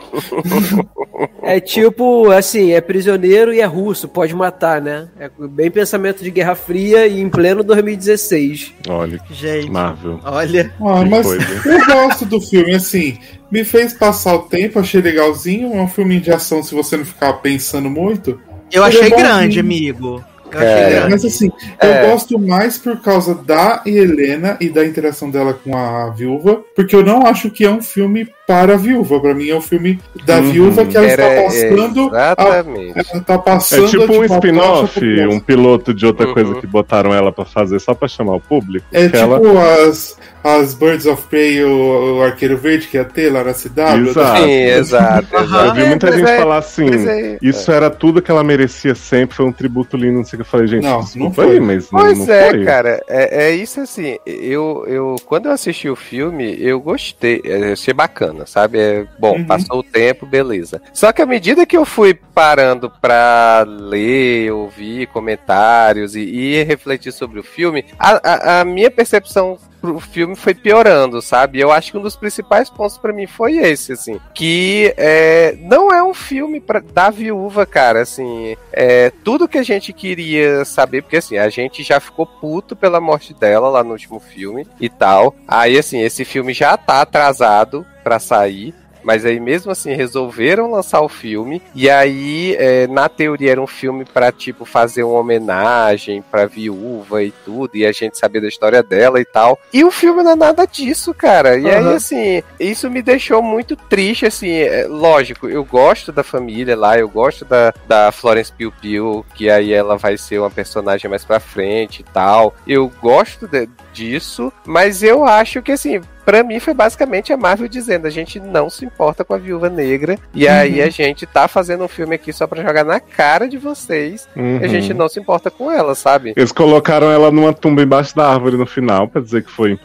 É tipo, assim, é prisioneiro e é russo, pode matar, né? É bem pensamento de Guerra Fria e em pleno 2016. Olha, Gente, Marvel. olha. Ah, mas eu gosto do filme, assim. Me fez passar o tempo, achei legalzinho. É um filme de ação se você não ficar pensando muito. Eu achei é bonzinho. grande, amigo. É. Mas assim, É. eu gosto mais por causa da Helena e da interação dela com a viúva, porque eu não acho que é um filme para a viúva. Pra mim é um filme da Uhum. viúva que ela Era- está passando. a- Exatamente. ela tá passando É tipo um a spin-off, um piloto de outra Uhum. coisa que botaram ela pra fazer só pra chamar o público. É tipo ela... as, as Birds of Prey, o, o Arqueiro Verde que ia ter lá na CW. Exato. Sim, exato. Exato. Eu vi muita É, gente é- falar assim, é- isso era tudo que ela merecia sempre, foi um tributo lindo, não sei o que. Eu falei, gente, Não, desculpa não foi. aí, mas não, Pois não é, foi. cara, é, é isso assim. Eu, eu, quando eu assisti o filme, eu gostei, é, achei bacana, sabe? É, bom, Uhum. passou o tempo, beleza. Só que à medida que eu fui parando pra ler, ouvir comentários e, e refletir sobre o filme, a, a- a minha percepção o filme foi piorando, sabe? Eu acho que um dos principais pontos para mim foi esse, assim, que é, não é um filme pra, da viúva, cara, assim, é, tudo que a gente queria saber, porque assim, a gente já ficou puto pela morte dela lá no último filme e tal. Aí, assim, esse filme já tá atrasado para sair. Mas aí mesmo assim resolveram lançar o filme. E aí, é, na teoria, era um filme para tipo fazer uma homenagem pra viúva e tudo, e a gente saber da história dela e tal. E o filme não é nada disso, cara. E uhum. aí, assim, isso me deixou muito triste, assim. É, lógico, eu gosto da família lá, eu gosto da, da Florence Pugh Pugh, que aí ela vai ser uma personagem mais pra frente e tal. Eu gosto de, disso, mas eu acho que assim, para mim foi basicamente a Marvel dizendo a gente não se importa com a Viúva Negra e uhum. aí a gente tá fazendo um filme aqui só para jogar na cara de vocês uhum. e a gente não se importa com ela, sabe? Eles colocaram ela numa tumba embaixo da árvore no final para dizer que foi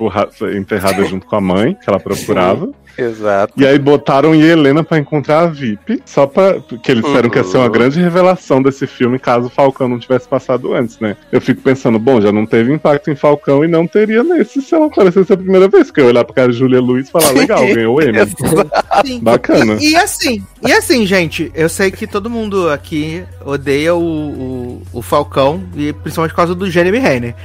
enterrada [LAUGHS] junto com a mãe que ela procurava. Exato. E aí botaram Helena para encontrar a VIP, só para que eles disseram uhum. que ia ser uma uhum. grande revelação desse filme caso o Falcão não tivesse passado antes, né? Eu fico pensando, bom, já não teve impacto em Falcão e não teria nesse se ela aparecesse a primeira vez, que eu olhar pra cara de Julia Luiz e falar, [LAUGHS] legal, ganhou o Emmy. Bacana. E, e, assim, e assim, gente, eu sei que todo mundo aqui odeia o, o, o Falcão, e principalmente por causa do Jeremy Renner.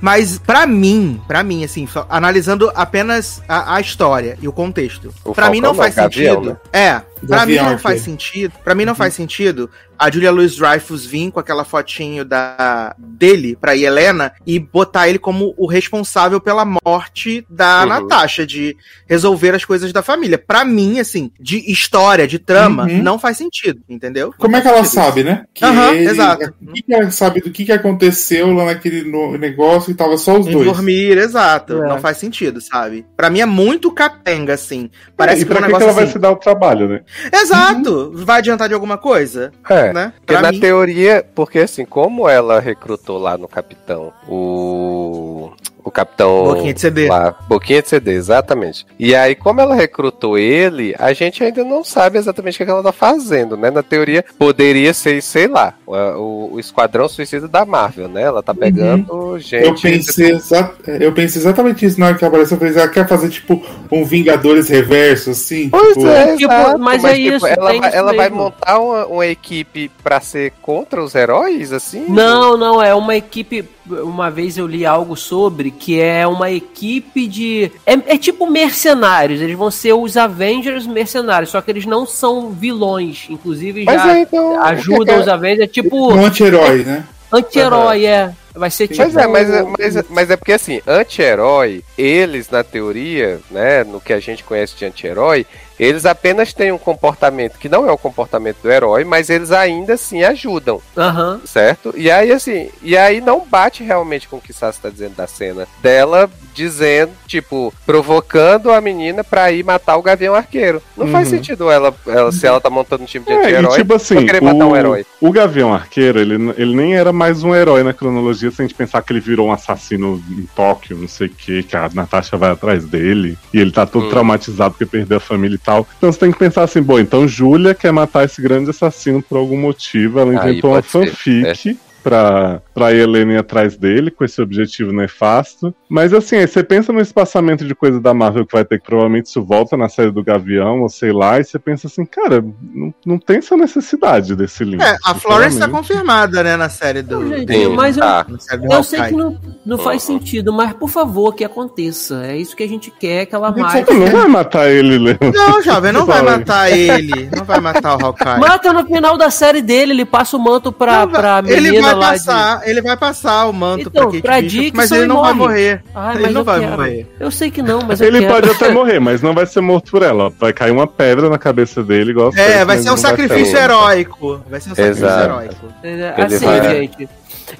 Mas para mim, para mim, assim, analisando apenas a, a, história e o contexto, para mim não faz sentido. Né? É, para mim não faz sentido. Para mim não faz sentido a Julia Louis Dreyfus vir com aquela fotinho da dele pra Helena e botar ele como o responsável pela morte da uhum. Natasha, de resolver as coisas da família. Para mim, assim, de história, de trama, uhum. não faz sentido, entendeu? Como é que ela sabe, né? Que uhum, ele, exato. O que, que ela sabe do que, que aconteceu lá naquele negócio e tava só os em dois? dormir, exato. É. Não faz sentido, sabe? Para mim é muito capenga, assim. Parece é, e que é um negócio que ela assim... vai se dar o trabalho, né? Exato! Uhum. Vai adiantar de alguma coisa? É. Né? Porque na mim... teoria, porque assim, como ela recrutou lá no Capitão o o capitão. Boquinha de CD. Lá, Boquinha de CD, exatamente. E aí, como ela recrutou ele, a gente ainda não sabe exatamente o que ela tá fazendo, né? Na teoria, poderia ser, sei lá, o, o Esquadrão Suicida da Marvel, né? Ela tá uhum. pegando uhum. gente. Eu pensei, exa eu pensei exatamente isso na hora que apareceu. Eu pensei, ela quer fazer tipo um Vingadores reverso, assim. Pois tipo... é, tipo, mas, mas é tipo, isso. Ela, vai, ela vai montar uma, uma equipe pra ser contra os heróis, assim? Não, não, é uma equipe uma vez eu li algo sobre que é uma equipe de. É, é, tipo mercenários. Eles vão ser os Avengers mercenários, só que eles não são vilões. Inclusive já é, então, ajudam é, os Avengers. É tipo. Um anti-herói, né? Anti-herói, é. Vai ser tipo. Mas é, mas, mas, mas é porque assim, anti-herói, eles, na teoria, né, no que a gente conhece de anti-herói, eles apenas têm um comportamento que não é o comportamento do herói, mas eles ainda assim ajudam. Uhum. Certo? E aí, assim, e aí não bate realmente com o que Sassi tá dizendo da cena dela dizendo, tipo, provocando a menina pra ir matar o Gavião Arqueiro. Não uhum. faz sentido ela, ela, se ela tá montando um time de é, anti-herói, tipo assim, querer matar o, um herói. O Gavião Arqueiro, ele, ele nem era mais um herói na cronologia, se a gente pensar que ele virou um assassino em Tóquio, não sei o que, que a Natasha vai atrás dele, e ele tá todo hum. traumatizado porque perdeu a família e tal. Então você tem que pensar assim, bom, então Júlia quer matar esse grande assassino por algum motivo, ela inventou uma fanfic. É pra, pra Helena ir atrás dele com esse objetivo nefasto. Mas assim, aí você pensa no espaçamento de coisa da Marvel que vai ter que provavelmente isso volta na série do Gavião, ou sei lá, e você pensa assim, cara, não, não tem essa necessidade desse link. É, a Florence tá confirmada, né, na série do. Não, gente, Sim, mas eu, ah. eu sei que não, não faz uhum. sentido, mas por favor, que aconteça. É isso que a gente quer que ela mate. Não vai matar ele, Leon. Não, jovem, não vai matar ele. Não vai matar o Hawkeye. Mata no final da série dele, ele passa o manto pra, não, pra menina ele vai passar, de... ele vai passar o manto então, pra Kate pra Bishop, mas ele não morre. vai morrer. Ai, ele não vai quero. morrer. Eu sei que não, mas Ele pode até [LAUGHS] morrer, mas não vai ser morto por ela. Vai cair uma pedra na cabeça dele, igual É, vai ser um sacrifício heróico. Vai ser um sacrifício heróico. É, assim, gente,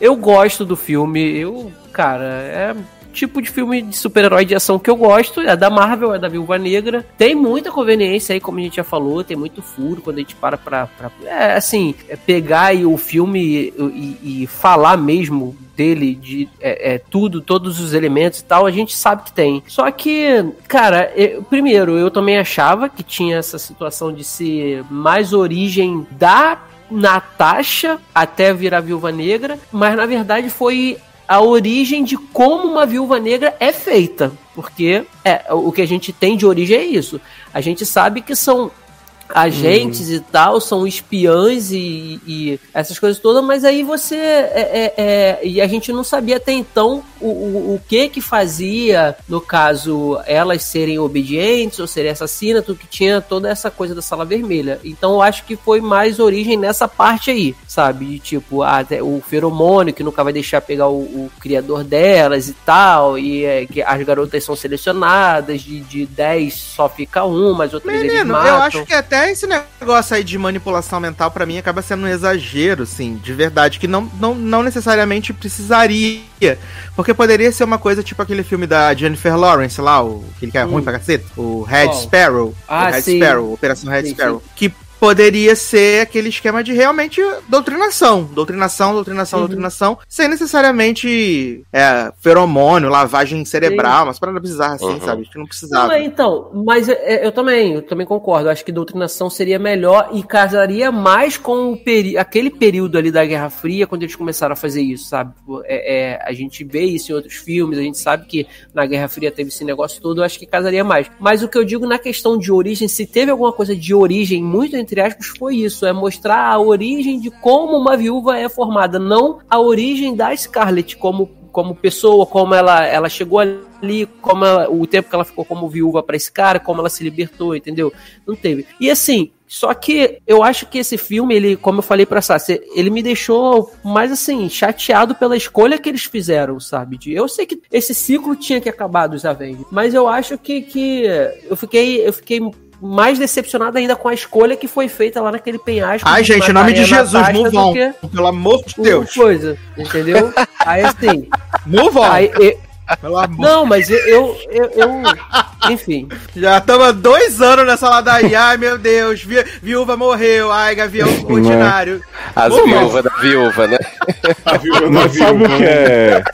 eu gosto do filme, eu, cara, é tipo de filme de super-herói de ação que eu gosto. É da Marvel, é da Viúva Negra. Tem muita conveniência aí, como a gente já falou, tem muito furo quando a gente para pra. pra é, assim, é pegar o filme e, e, e falar mesmo dele, de é, é, tudo, todos os elementos e tal, a gente sabe que tem. Só que, cara, eu, primeiro, eu também achava que tinha essa situação de ser mais origem da Natasha até virar Viúva Negra, mas na verdade foi a origem de como uma viúva negra é feita. Porque é, o que a gente tem de origem é isso. A gente sabe que são agentes hum. e tal, são espiãs e, e, essas coisas todas, mas aí você. É, é, é, e a gente não sabia até então o, o, o, que que fazia, no caso, elas serem obedientes ou serem assassinas, tudo que tinha toda essa coisa da sala vermelha. Então eu acho que foi mais origem nessa parte aí, sabe? De, tipo, ah, o feromônio que nunca vai deixar pegar o, o criador delas e tal, e é, que as garotas são selecionadas, de, de 10 só fica um, mas outras Menino, eles matam. Eu acho que até até esse negócio aí de manipulação mental, para mim, acaba sendo um exagero, assim, de verdade, que não, não, não necessariamente precisaria. Porque poderia ser uma coisa tipo aquele filme da Jennifer Lawrence lá, o, aquele que é hum. ruim pra cacete, o Red oh. Sparrow. Ah, o Red sim. Sparrow, Operação Red sim, Sparrow. Sim. Que poderia ser aquele esquema de realmente doutrinação. Doutrinação, doutrinação, uhum. doutrinação, sem necessariamente é, feromônio, lavagem cerebral, Sim. umas paradas bizarras assim, uhum. sabe? Acho que não precisava. Não, é, então, mas é, é, eu também, eu também concordo. Acho que doutrinação seria melhor e casaria mais com peri aquele período ali da Guerra Fria, quando eles começaram a fazer isso, sabe? É, é, a gente vê isso em outros filmes, a gente sabe que na Guerra Fria teve esse negócio todo, eu acho que casaria mais. Mas o que eu digo na questão de origem, se teve alguma coisa de origem muito entre aspas, foi isso: é mostrar a origem de como uma viúva é formada, não a origem da Scarlett como como pessoa, como ela, ela chegou ali, como ela, o tempo que ela ficou como viúva para esse cara, como ela se libertou, entendeu? Não teve. E assim, só que eu acho que esse filme, ele, como eu falei pra Sassi, ele me deixou mais assim, chateado pela escolha que eles fizeram, sabe? Eu sei que esse ciclo tinha que acabar dos Avengers, mas eu acho que, que eu fiquei, eu fiquei mais decepcionado ainda com a escolha que foi feita lá naquele penhasco. Ai, gente, em nome de Jesus, move on. Pelo amor de Deus. Coisa, entendeu? Aí assim. [LAUGHS] Move on. Aí, eu, não, mas eu, eu, eu, eu enfim. Já estamos dois anos nessa ladainha. Ai, meu Deus, vi, viúva morreu. Ai, gavião ordinário. As viúvas da viúva, né? A viúva da viúva. Sabe o que é?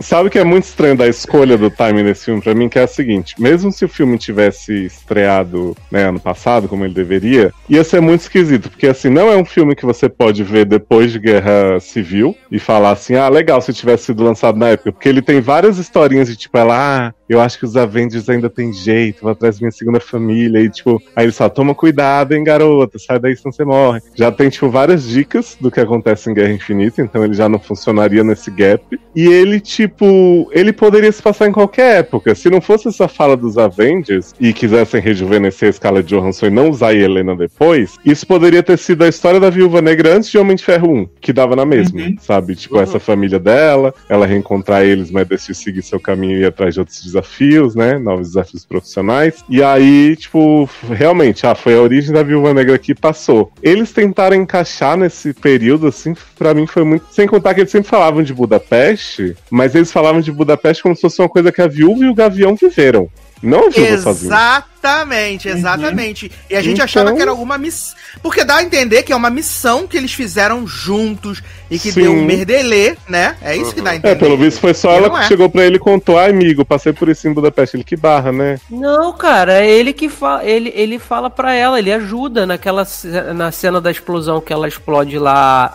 Sabe o que é muito estranho da escolha do timing desse filme para mim? Que é a seguinte: mesmo se o filme tivesse estreado né, ano passado, como ele deveria, ia ser muito esquisito, porque assim, não é um filme que você pode ver depois de Guerra Civil e falar assim, ah, legal se tivesse sido lançado na época, porque ele tem várias historinhas de tipo, ela, ah, eu acho que os Avengers ainda tem jeito, vou atrás da minha segunda família, e tipo, aí ele só toma cuidado, hein, garota, sai daí senão você morre. Já tem, tipo, várias dicas do que acontece em Guerra Infinita, então ele já não funcionaria nesse gap. E ele, tipo, ele poderia se passar em qualquer época. Se não fosse essa fala dos Avengers e quisessem rejuvenescer a escala de Johansson e não usar a Helena depois, isso poderia ter sido a história da Viúva Negra antes de Homem de Ferro 1, que dava na mesma, uhum. sabe? Tipo, uhum. essa família dela, ela reencontrar eles, mas decidir seguir seu caminho e ir atrás de outros desafios, né? Novos desafios profissionais. E aí, tipo, realmente, ah, foi a origem da Viúva Negra que passou. Eles tentaram encaixar nesse período, assim, para mim foi muito. Sem contar que eles sempre falavam de Budapeste, mas eles falavam de Budapeste como se fosse uma coisa que a viúva e o gavião viveram. Não a viúva sozinha. Exatamente, uhum. exatamente. Uhum. E a gente então... achava que era alguma missão. Porque dá a entender que é uma missão que eles fizeram juntos e que Sim. deu um merdelê, né? É isso que dá a entender. É, pelo visto foi só e ela que é. chegou pra ele e contou: ai, amigo, passei por isso em Budapeste. Ele que barra, né? Não, cara, é ele que fala. Ele, ele fala pra ela, ele ajuda naquela na cena da explosão que ela explode lá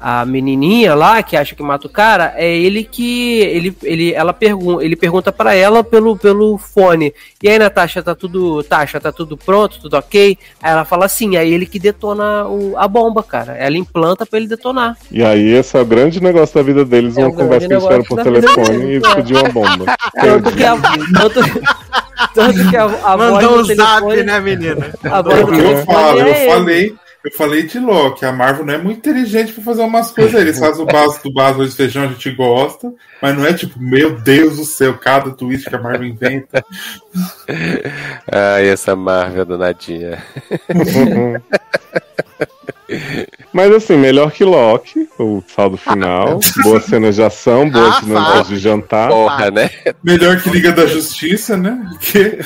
a, a menininha lá, que acha que mata o cara. É ele que. Ele, ele, ela pergunta, ele pergunta pra ela pelo, pelo fone. E aí, Natasha, tá tudo tudo, Tasha, tá tudo pronto, tudo ok? Aí ela fala assim, aí ele que detona o, a bomba, cara. Ela implanta pra ele detonar. E aí esse é o grande negócio da vida deles, é uma conversa que eles fizeram por telefone e explodir uma bomba. [LAUGHS] Tanto que a, tanto, tanto que a, a Mandou voz um zap, né, menina? A voz eu falo, eu é falei... Eu falei de Loki, a Marvel não é muito inteligente pra fazer umas coisas. Eles fazem o básico do básico de feijão, a gente gosta, mas não é tipo, meu Deus do céu, cada twist que a Marvel inventa. [LAUGHS] Ai, essa Marvel danadinha. [LAUGHS] Mas assim, melhor que Loki, o saldo final. boas cenas de ação, boas ah, dinâmicas de jantar. Porra, né? Melhor que Liga da Justiça, né? Que... É.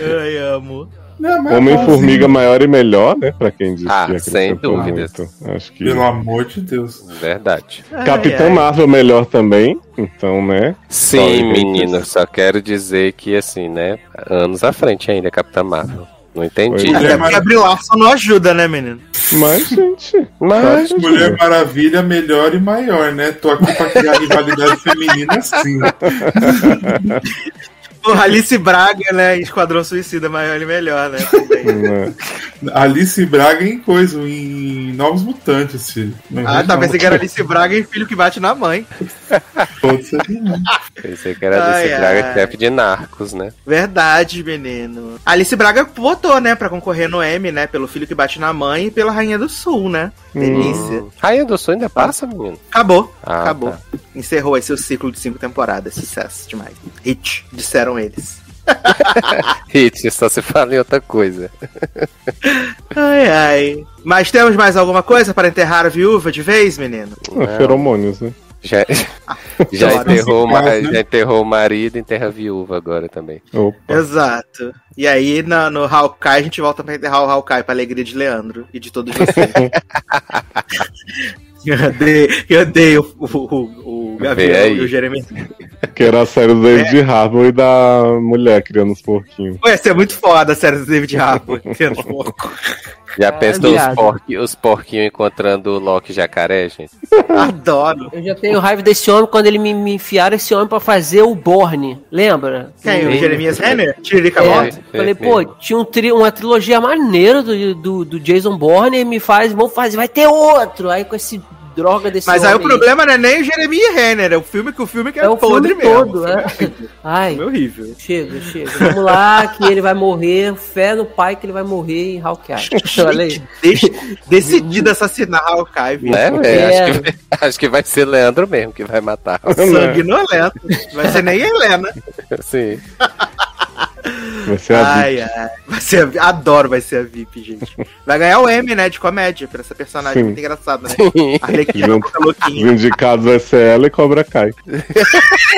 [LAUGHS] Ai, amo. Homem-Formiga maior e melhor, né? Pra quem diz ah, que sem dúvida. Acho que... Pelo amor de Deus. Verdade. Capitão ai, ai. Marvel melhor também, então, né? Sim, menino, só quero dizer que, assim, né? Anos à frente ainda, Capitão Marvel. Não entendi. Pois Até é. porque a Brie Larson não ajuda, né, menino? Mas, gente. Mas, Mulher Maravilha melhor e maior, né? Tô aqui pra criar rivalidade [LAUGHS] feminina sim. [LAUGHS] Porra, Alice Braga, né? Esquadrão Suicida, maior e melhor, né? Né? Alice Braga em coisa, em Novos Mutantes, filho. Ah, tá, pensei que era Alice Braga e filho que bate na mãe. Pode ser. pensei que era Ai, desse Braga ai. chefe de narcos, né? Verdade, menino. Alice Braga votou, né, pra concorrer no M, né? Pelo filho que bate na mãe e pela Rainha do Sul, né? Delícia. Hum. Rainha do Sul ainda passa, menino? Acabou. Ah, acabou. tá. Encerrou esse seu ciclo de cinco temporadas. Sucesso demais. Hit, disseram eles. [LAUGHS] Hit, só se fala em outra coisa. Ai, ai. Mas temos mais alguma coisa para enterrar a viúva de vez, menino? É, feromônios, né? Já, [LAUGHS] já, enterrou, caso, né? já enterrou o marido, enterra a viúva agora também. Opa. Exato. E aí, na- no Hawkeye, a gente volta pra enterrar o Hawkeye pra alegria de Leandro e de todos vocês. [LAUGHS] eu odeio, eu odeio o, o, o, o aí. e o Jeremy. Que era a série do David Harbour e da mulher criando os porquinhos. Pô, ia ser muito foda a série do David Harbour. [LAUGHS] sendo louco. Já Ah, pensou os, porqui, os porquinhos encontrando o Loki jacaré, gente? [LAUGHS] Adoro. Eu já tenho raiva desse homem quando ele me, me enfiaram esse homem pra fazer o Borne. Lembra? Quem? O. Jeremias Renner? Tiririca É, Moto? falei, sim. pô, tinha um tri- uma trilogia maneira do, do, do Jason Bourne e me faz, vamos fazer, vai ter outro. Aí com esse droga desse Mas aí o problema não é nem o Jeremias Renner, é o filme que o filme que é, é o podre filme mesmo. todo, né? [LAUGHS] Ai, É horrível. chega, chega. Vamos lá, que ele vai morrer, fé no pai que ele vai morrer em Hawkeye. [LAUGHS] Olha aí. Gente, decidido assassinar Hawkeye, viu? Né, velho? É. Acho, que, vai- [LAUGHS] acho que vai ser Leandro mesmo que vai matar. Sanguinolento. Vai ser nem Helena. Sim. Vai ser a Ai, ai. Vai ser a... Adoro, vai ser a VIP, gente. Vai ganhar o M, né, de comédia, pra essa personagem Sim. muito engraçada, né? Arlequina Junto. Os indicados vai ser ela e Cobra Kai.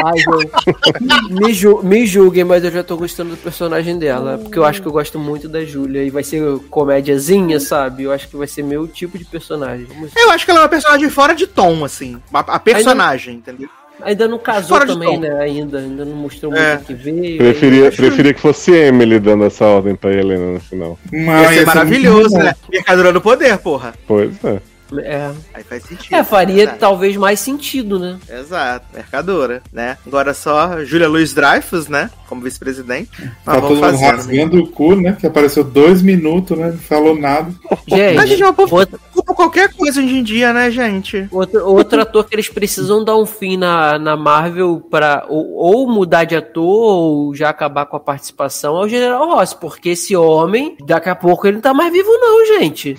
Ai, gente. Me, ju- me julguem, mas eu já tô gostando do personagem dela. Porque eu acho que eu gosto muito da Júlia. E vai ser comédiazinha, sabe? Eu acho que vai ser meu tipo de personagem. Vamos- Eu acho que ela é uma personagem fora de tom, assim. A, a personagem, entendeu? Ainda não casou Fora também, né? Ainda. Ainda não mostrou muito É. o que veio. Preferia, preferia que fosse Emily dando essa ordem pra Helena no final. Ia ser maravilhoso, muito né? Mercadora do poder, porra. Pois é. É. Aí faz sentido. É, faria Verdade. talvez mais sentido, né? Exato, mercadora, né? Agora só Júlia Luiz Dreyfus, né? Como vice-presidente. Tá todo mundo né? rasgando o cu, né? Que apareceu dois minutos, né? Não falou nada. Gente, Mas, gente, é uma outro, culpa qualquer coisa hoje em dia, né, gente? outro, outro ator que eles precisam dar um fim na, na Marvel pra ou, ou mudar de ator ou já acabar com a participação é o General Ross, porque esse homem, daqui a pouco ele não tá mais vivo, não, gente.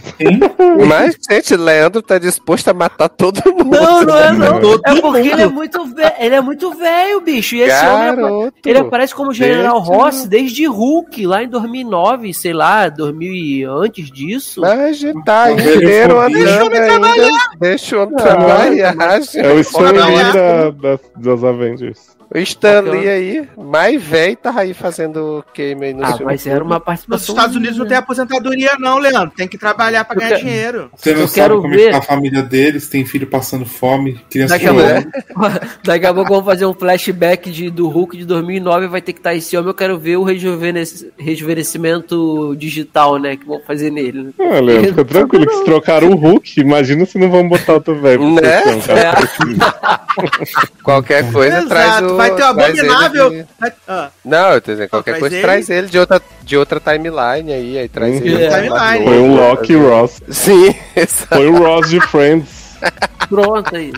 Mas, gente, Leandro tá disposto a matar todo mundo. Não, não é não. Todo É porque mundo. ele é muito velho, ele é muito velho, bicho. E esse homem apa- Garoto. ele aparece como General Desde- Ross desde Hulk, lá em 2009, sei lá, 2000 e antes disso. Mas tá Deixa inteiro o andando ainda. Deixa o homem trabalhar, gente. É o olha. da, das, das Avengers. O Stan Lee aí, mais velho, tá aí fazendo game aí no Ah, filme. mas era uma Nos participação. Estados Unidos não tem aposentadoria, não, Leandro. Tem que trabalhar pra ganhar dinheiro. Você não Eu sabe quero como é ver. que tá a família deles, tem filho passando fome, criança Daqui pouco, [LAUGHS] daqui a pouco vamos fazer um flashback de, do Hulk de 2009 vai ter que estar esse homem. Eu quero ver o rejuvenesc- rejuvenescimento digital, né? Que vão fazer nele. né? Ah, Leandro, fica tranquilo que se trocaram o Hulk, imagina se não vão botar outro velho. Né? cara [LAUGHS] Qualquer coisa Exato, traz o. vai ter o abominável. de- Vai- ah, Não, eu tô dizendo, qualquer traz coisa ele. traz ele de outra, de outra timeline aí, aí traz ele. É. Timeline. Foi um Loki Ross. Sim, [LAUGHS] exato. Foi o Ross de Friends. [LAUGHS] Pronto aí.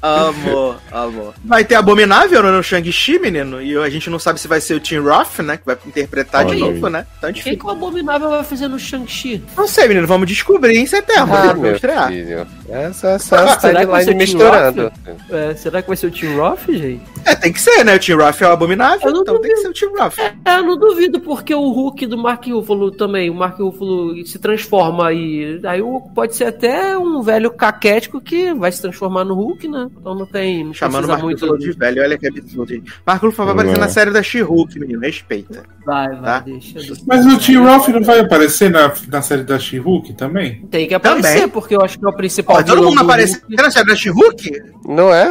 Amor, amor. Vai ter Abominável no Shang-Chi, menino. E a gente não sabe se vai ser o Tim Roth, né? Que vai interpretar de Olha novo, aí. né? Então, O que, que o Abominável vai fazer no Shang-Chi? Não sei, menino. Vamos descobrir em setembro. Ah, vamos meu estrear. filho. Essa, essa Ah, será que vai ser timeline o Tim misturando. É, será que vai ser o Tim Roth, gente? É, tem que ser, né? O Tim Roth é o Abominável, então tem que ser o Tim Roth. É, eu não duvido, porque o Hulk do Mark Ruffalo também, o Mark Ruffalo se transforma aí. Aí o- pode ser até um velho caquético que vai se transformar no Hulk, né? Então não tem. Não Chamando o Marco muito. Ruffalo de velho, olha que absurdo, gente. Marco Ruffalo vai aparecer na série da She-Hulk, menino. Respeita. Vai, vai, Tá. deixa. Mas o Tim Roth não vai aparecer na, na série da She-Hulk também? Tem que aparecer, Também. porque eu acho que é o principal Porra, todo vilão mundo do apareceu Hulk. na série da She-Hulk? Não é?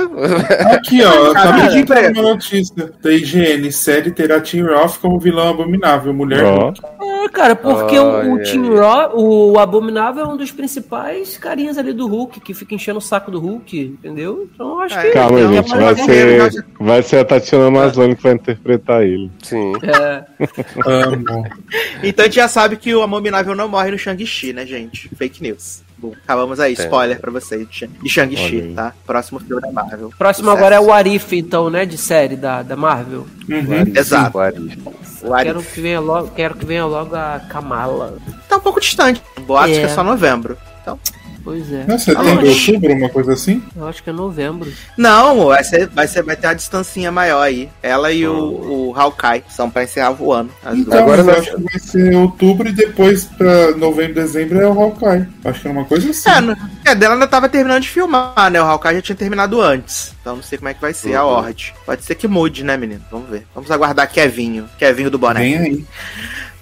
Aqui, ó, acabei de entrar numa notícia da IGN. Série terá Tim Roth como vilão abominável. Mulher Ó. É, cara, porque o, o Olha Tim. Roth, o Abominável é um dos principais carinhas ali do Hulk, que fica enchendo o saco do Hulk, entendeu? Então eu acho É, que. Calma, Então, gente. Vai ser, vai ser a Tatiana Mazzoni que vai interpretar ele. Sim. É, amo. Então a gente já sabe que o Abominável não morre no Shang-Chi, né, gente? Fake news. Bom, acabamos aí, É. spoiler pra vocês de Shang-Chi, tá? Próximo filme da Marvel. Próximo agora é o Arif, então, né? De série da, da Marvel. Uhum. Exato. O Arif. O Arif. Quero que, venha logo, quero que venha logo a Kamala. Tá um pouco distante. Boatos É. que é só novembro. Então, Pois é. Não é setembro, Ah, outubro, uma coisa assim? Eu acho que é novembro. não, vai, ser, vai, ser, vai ter uma distancinha maior aí. Ela e o, o Hawkeye são pra encerrar o ano. Então, Agora eu acho que vai ser outubro e depois pra novembro, dezembro é o Hawkeye. Acho que é uma coisa assim. É, no- é, dela ainda tava terminando de filmar, né? O Hawkeye já tinha terminado antes. Então não sei como é que vai ser a Uhum. Horde. Pode ser que mude, né, menino? Vamos ver. Vamos aguardar Kevinho. Kevinho do boné. Vem aí.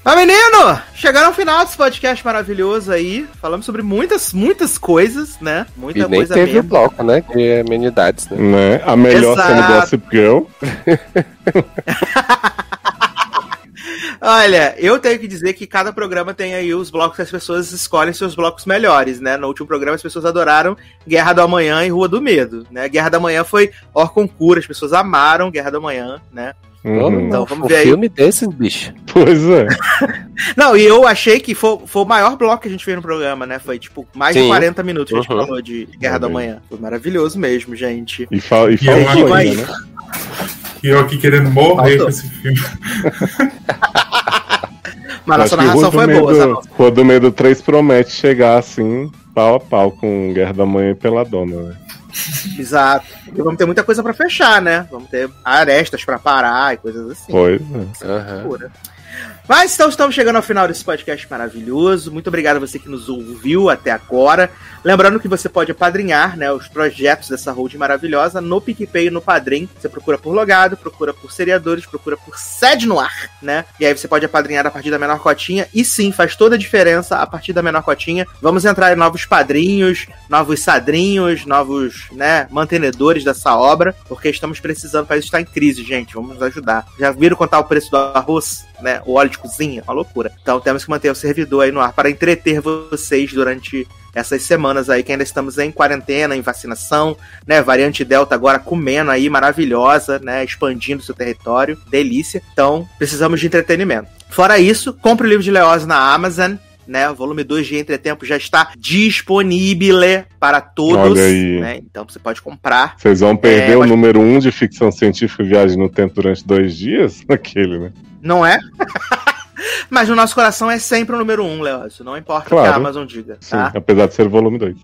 Mas, menino, chegaram ao final desse podcast maravilhoso aí. Falamos sobre muitas, muitas coisas, né? Muita E nem coisa teve o mesmo. bloco, né? De amenidades, né? Né? A melhor Exato. cena do Gossip Girl. [LAUGHS] Olha, eu tenho que dizer que cada programa tem aí os blocos que as pessoas escolhem seus blocos melhores, né? No último programa as pessoas adoraram Guerra do Amanhã e Rua do Medo, né? Guerra do Amanhã foi Orconcura, as pessoas amaram Guerra do Amanhã, né? Uhum. Então, vamos um ver aí. filme desses, bicho. [LAUGHS] Pois é. Não, e eu achei que foi, foi o maior bloco que a gente fez no programa, né? Foi tipo mais de Sim. 40 minutos que a gente Uhum. falou de Guerra do Olha aí. Amanhã. Foi maravilhoso mesmo, gente. E, fa e E acho- ainda, né? E eu aqui querendo morrer Faltou. com esse filme. [LAUGHS] Mas nossa narração foi Medo, boa, sabe? Rua do Medo 3 promete chegar assim, pau a pau com Guerra da Manhã e Peladona, né? [LAUGHS] Exato. E vamos ter muita coisa pra fechar, né? Vamos ter arestas pra parar e coisas assim. Pois é. Aham. Mas então estamos chegando ao final desse podcast maravilhoso. Muito obrigado a você que nos ouviu até agora. Lembrando que você pode apadrinhar né, os projetos dessa hold maravilhosa no PicPay e no Padrim. Você procura por logado, procura por seriadores, procura por sede no ar, né? E aí você pode apadrinhar a partir da menor cotinha. E sim, faz toda a diferença a partir da menor cotinha. Vamos entrar em novos padrinhos, novos sadrinhos, novos, né, mantenedores dessa obra, porque estamos precisando, o país está em crise, gente. Vamos ajudar. Já viram quanto tá o preço do arroz, né? O óleo de cozinha, uma loucura. Então temos que manter o servidor aí no ar para entreter vocês durante essas semanas aí que ainda estamos em quarentena, em vacinação, né? Variante Delta agora comendo aí, maravilhosa, né? Expandindo seu território, delícia. Então, precisamos de entretenimento. Fora isso, compre o livro de Leose na Amazon, né? O volume 2 de Entretempo já está disponível para todos, né? Então você pode comprar. Vocês vão perder É, o mas- número um de ficção científica e viagem no tempo durante dois dias? [LAUGHS] Aquele, né? Não é? [LAUGHS] Mas no nosso coração é sempre o número um, Leócio. Não importa o que a. Amazon diga, Sim, tá? apesar de ser o volume 2.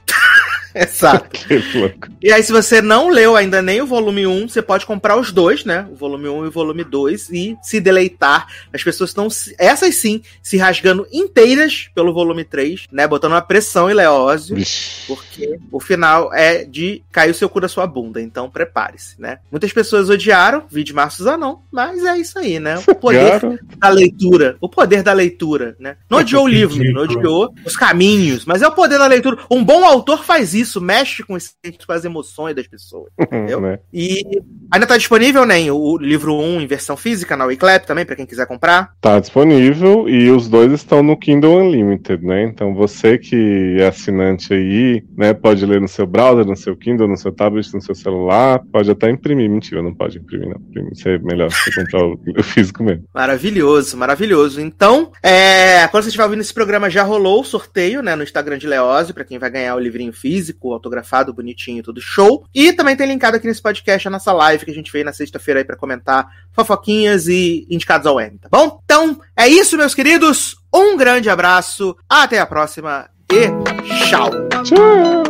[LAUGHS] Exato. [LAUGHS] E aí, se você não leu ainda nem o volume 1, você pode comprar os dois, né? O volume 1 e o volume 2 e se deleitar. As pessoas estão, essas sim, se rasgando inteiras pelo volume 3, né? Botando uma pressão em Leózio. Vixe. Porque o final é de cair o seu cu da sua bunda, então prepare-se, né? Muitas pessoas odiaram, vídeo Marcio Zanon, mas é isso aí, né? O poder Cara, da leitura. O poder da leitura, né? Não odiou o livro, menino, odiou os caminhos, mas é o poder da leitura. Um bom autor faz isso, mexe com, com as emoções das pessoas. [LAUGHS] Entendeu? né? E ainda tá disponível, né? O livro 1 em versão física na Wiclap também, pra quem quiser comprar. Tá disponível e os dois estão no Kindle Unlimited, né? Então você que é assinante aí, né, pode ler no seu browser, no seu Kindle, no seu tablet, no seu celular, pode até imprimir. Mentira, não pode imprimir, não. Imprimir, isso é melhor você comprar o, [LAUGHS] o físico mesmo. Maravilhoso, maravilhoso. Então, é, quando você estiver ouvindo esse programa, já rolou o sorteio, né, no Instagram de Leózio, pra quem vai ganhar o livrinho físico, autografado, bonitinho, tudo show. E também tem linkado aqui nesse podcast a nossa live que a gente fez na sexta-feira aí pra comentar fofoquinhas e indicados ao M, tá bom? Então, é isso, meus queridos. Um grande abraço, até a próxima e tchau! Tchau!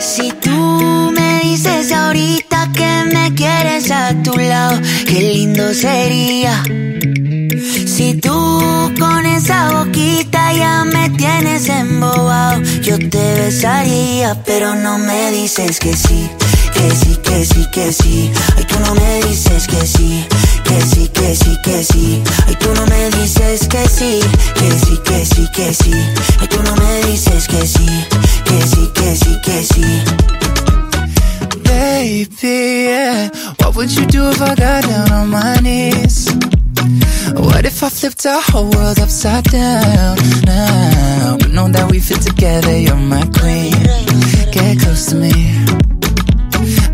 Si tú me dices ahorita que me quieres a tu lado, qué lindo sería. Si tú con esa boquita ya me tienes embobado, yo te besaría, pero no me dices que sí, que sí, que sí, que sí. Ay, tú no me dices que sí, que sí, que sí, que sí. Ay, tú no me dices que sí, que sí, que que sí. Ay, tú no me dices que sí, que sí, que sí, que sí. Baby, yeah. What would you do if I got down on my knees? What if I flipped our whole world upside down now? But know that we fit together, you're my queen. Get close to me.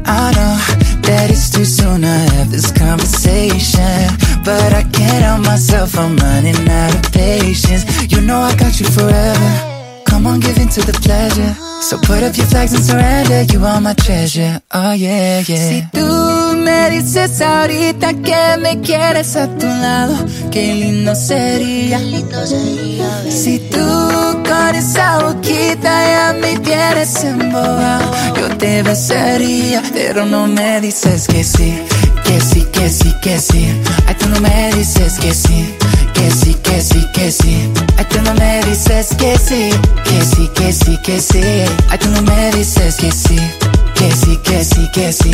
I know that it's too soon to have this conversation. But I can't help myself, I'm running out of patience. You know I got you forever. Come on, give in to the pleasure. So put up your flags and surrender. You are my treasure. Oh, yeah, yeah. Si tú me dices ahorita que me quieres a tu lado, qué lindo sería. Si tú con esa boquita ya me tienes embobado, yo te besaría, pero no me dices que sí, que sí, que sí, que sí. Ay, tú no me dices que sí, que sí, que sí, que sí. Ay, tú no me dices que sí, que sí, que sí, que sí. Ay, tú no me dices que sí, que sí, que sí, que sí.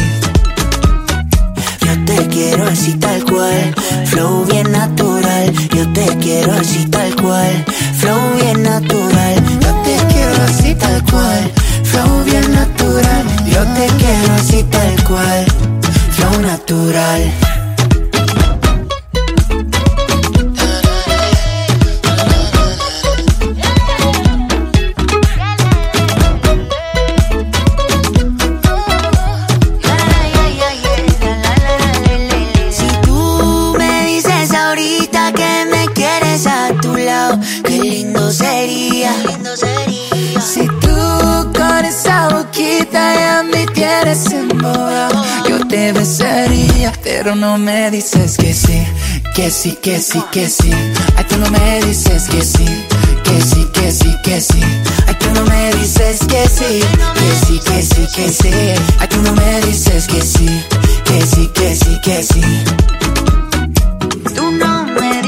Yo te quiero así tal cual, flow bien natural. Yo te quiero así tal cual, flow bien natural. Yo te quiero así tal cual, flow bien natural. Yo te quiero así tal cual, flow natural. Me tienes embobado, yo te besaría, pero no me dices que sí, que sí, que sí, que sí. Ay, tú no me dices que sí, que sí, que sí, que sí. Ay, tú no me dices que sí, que sí, que sí, que sí. Ay, tú no me dices que sí, que sí, que sí, que sí. Tú no me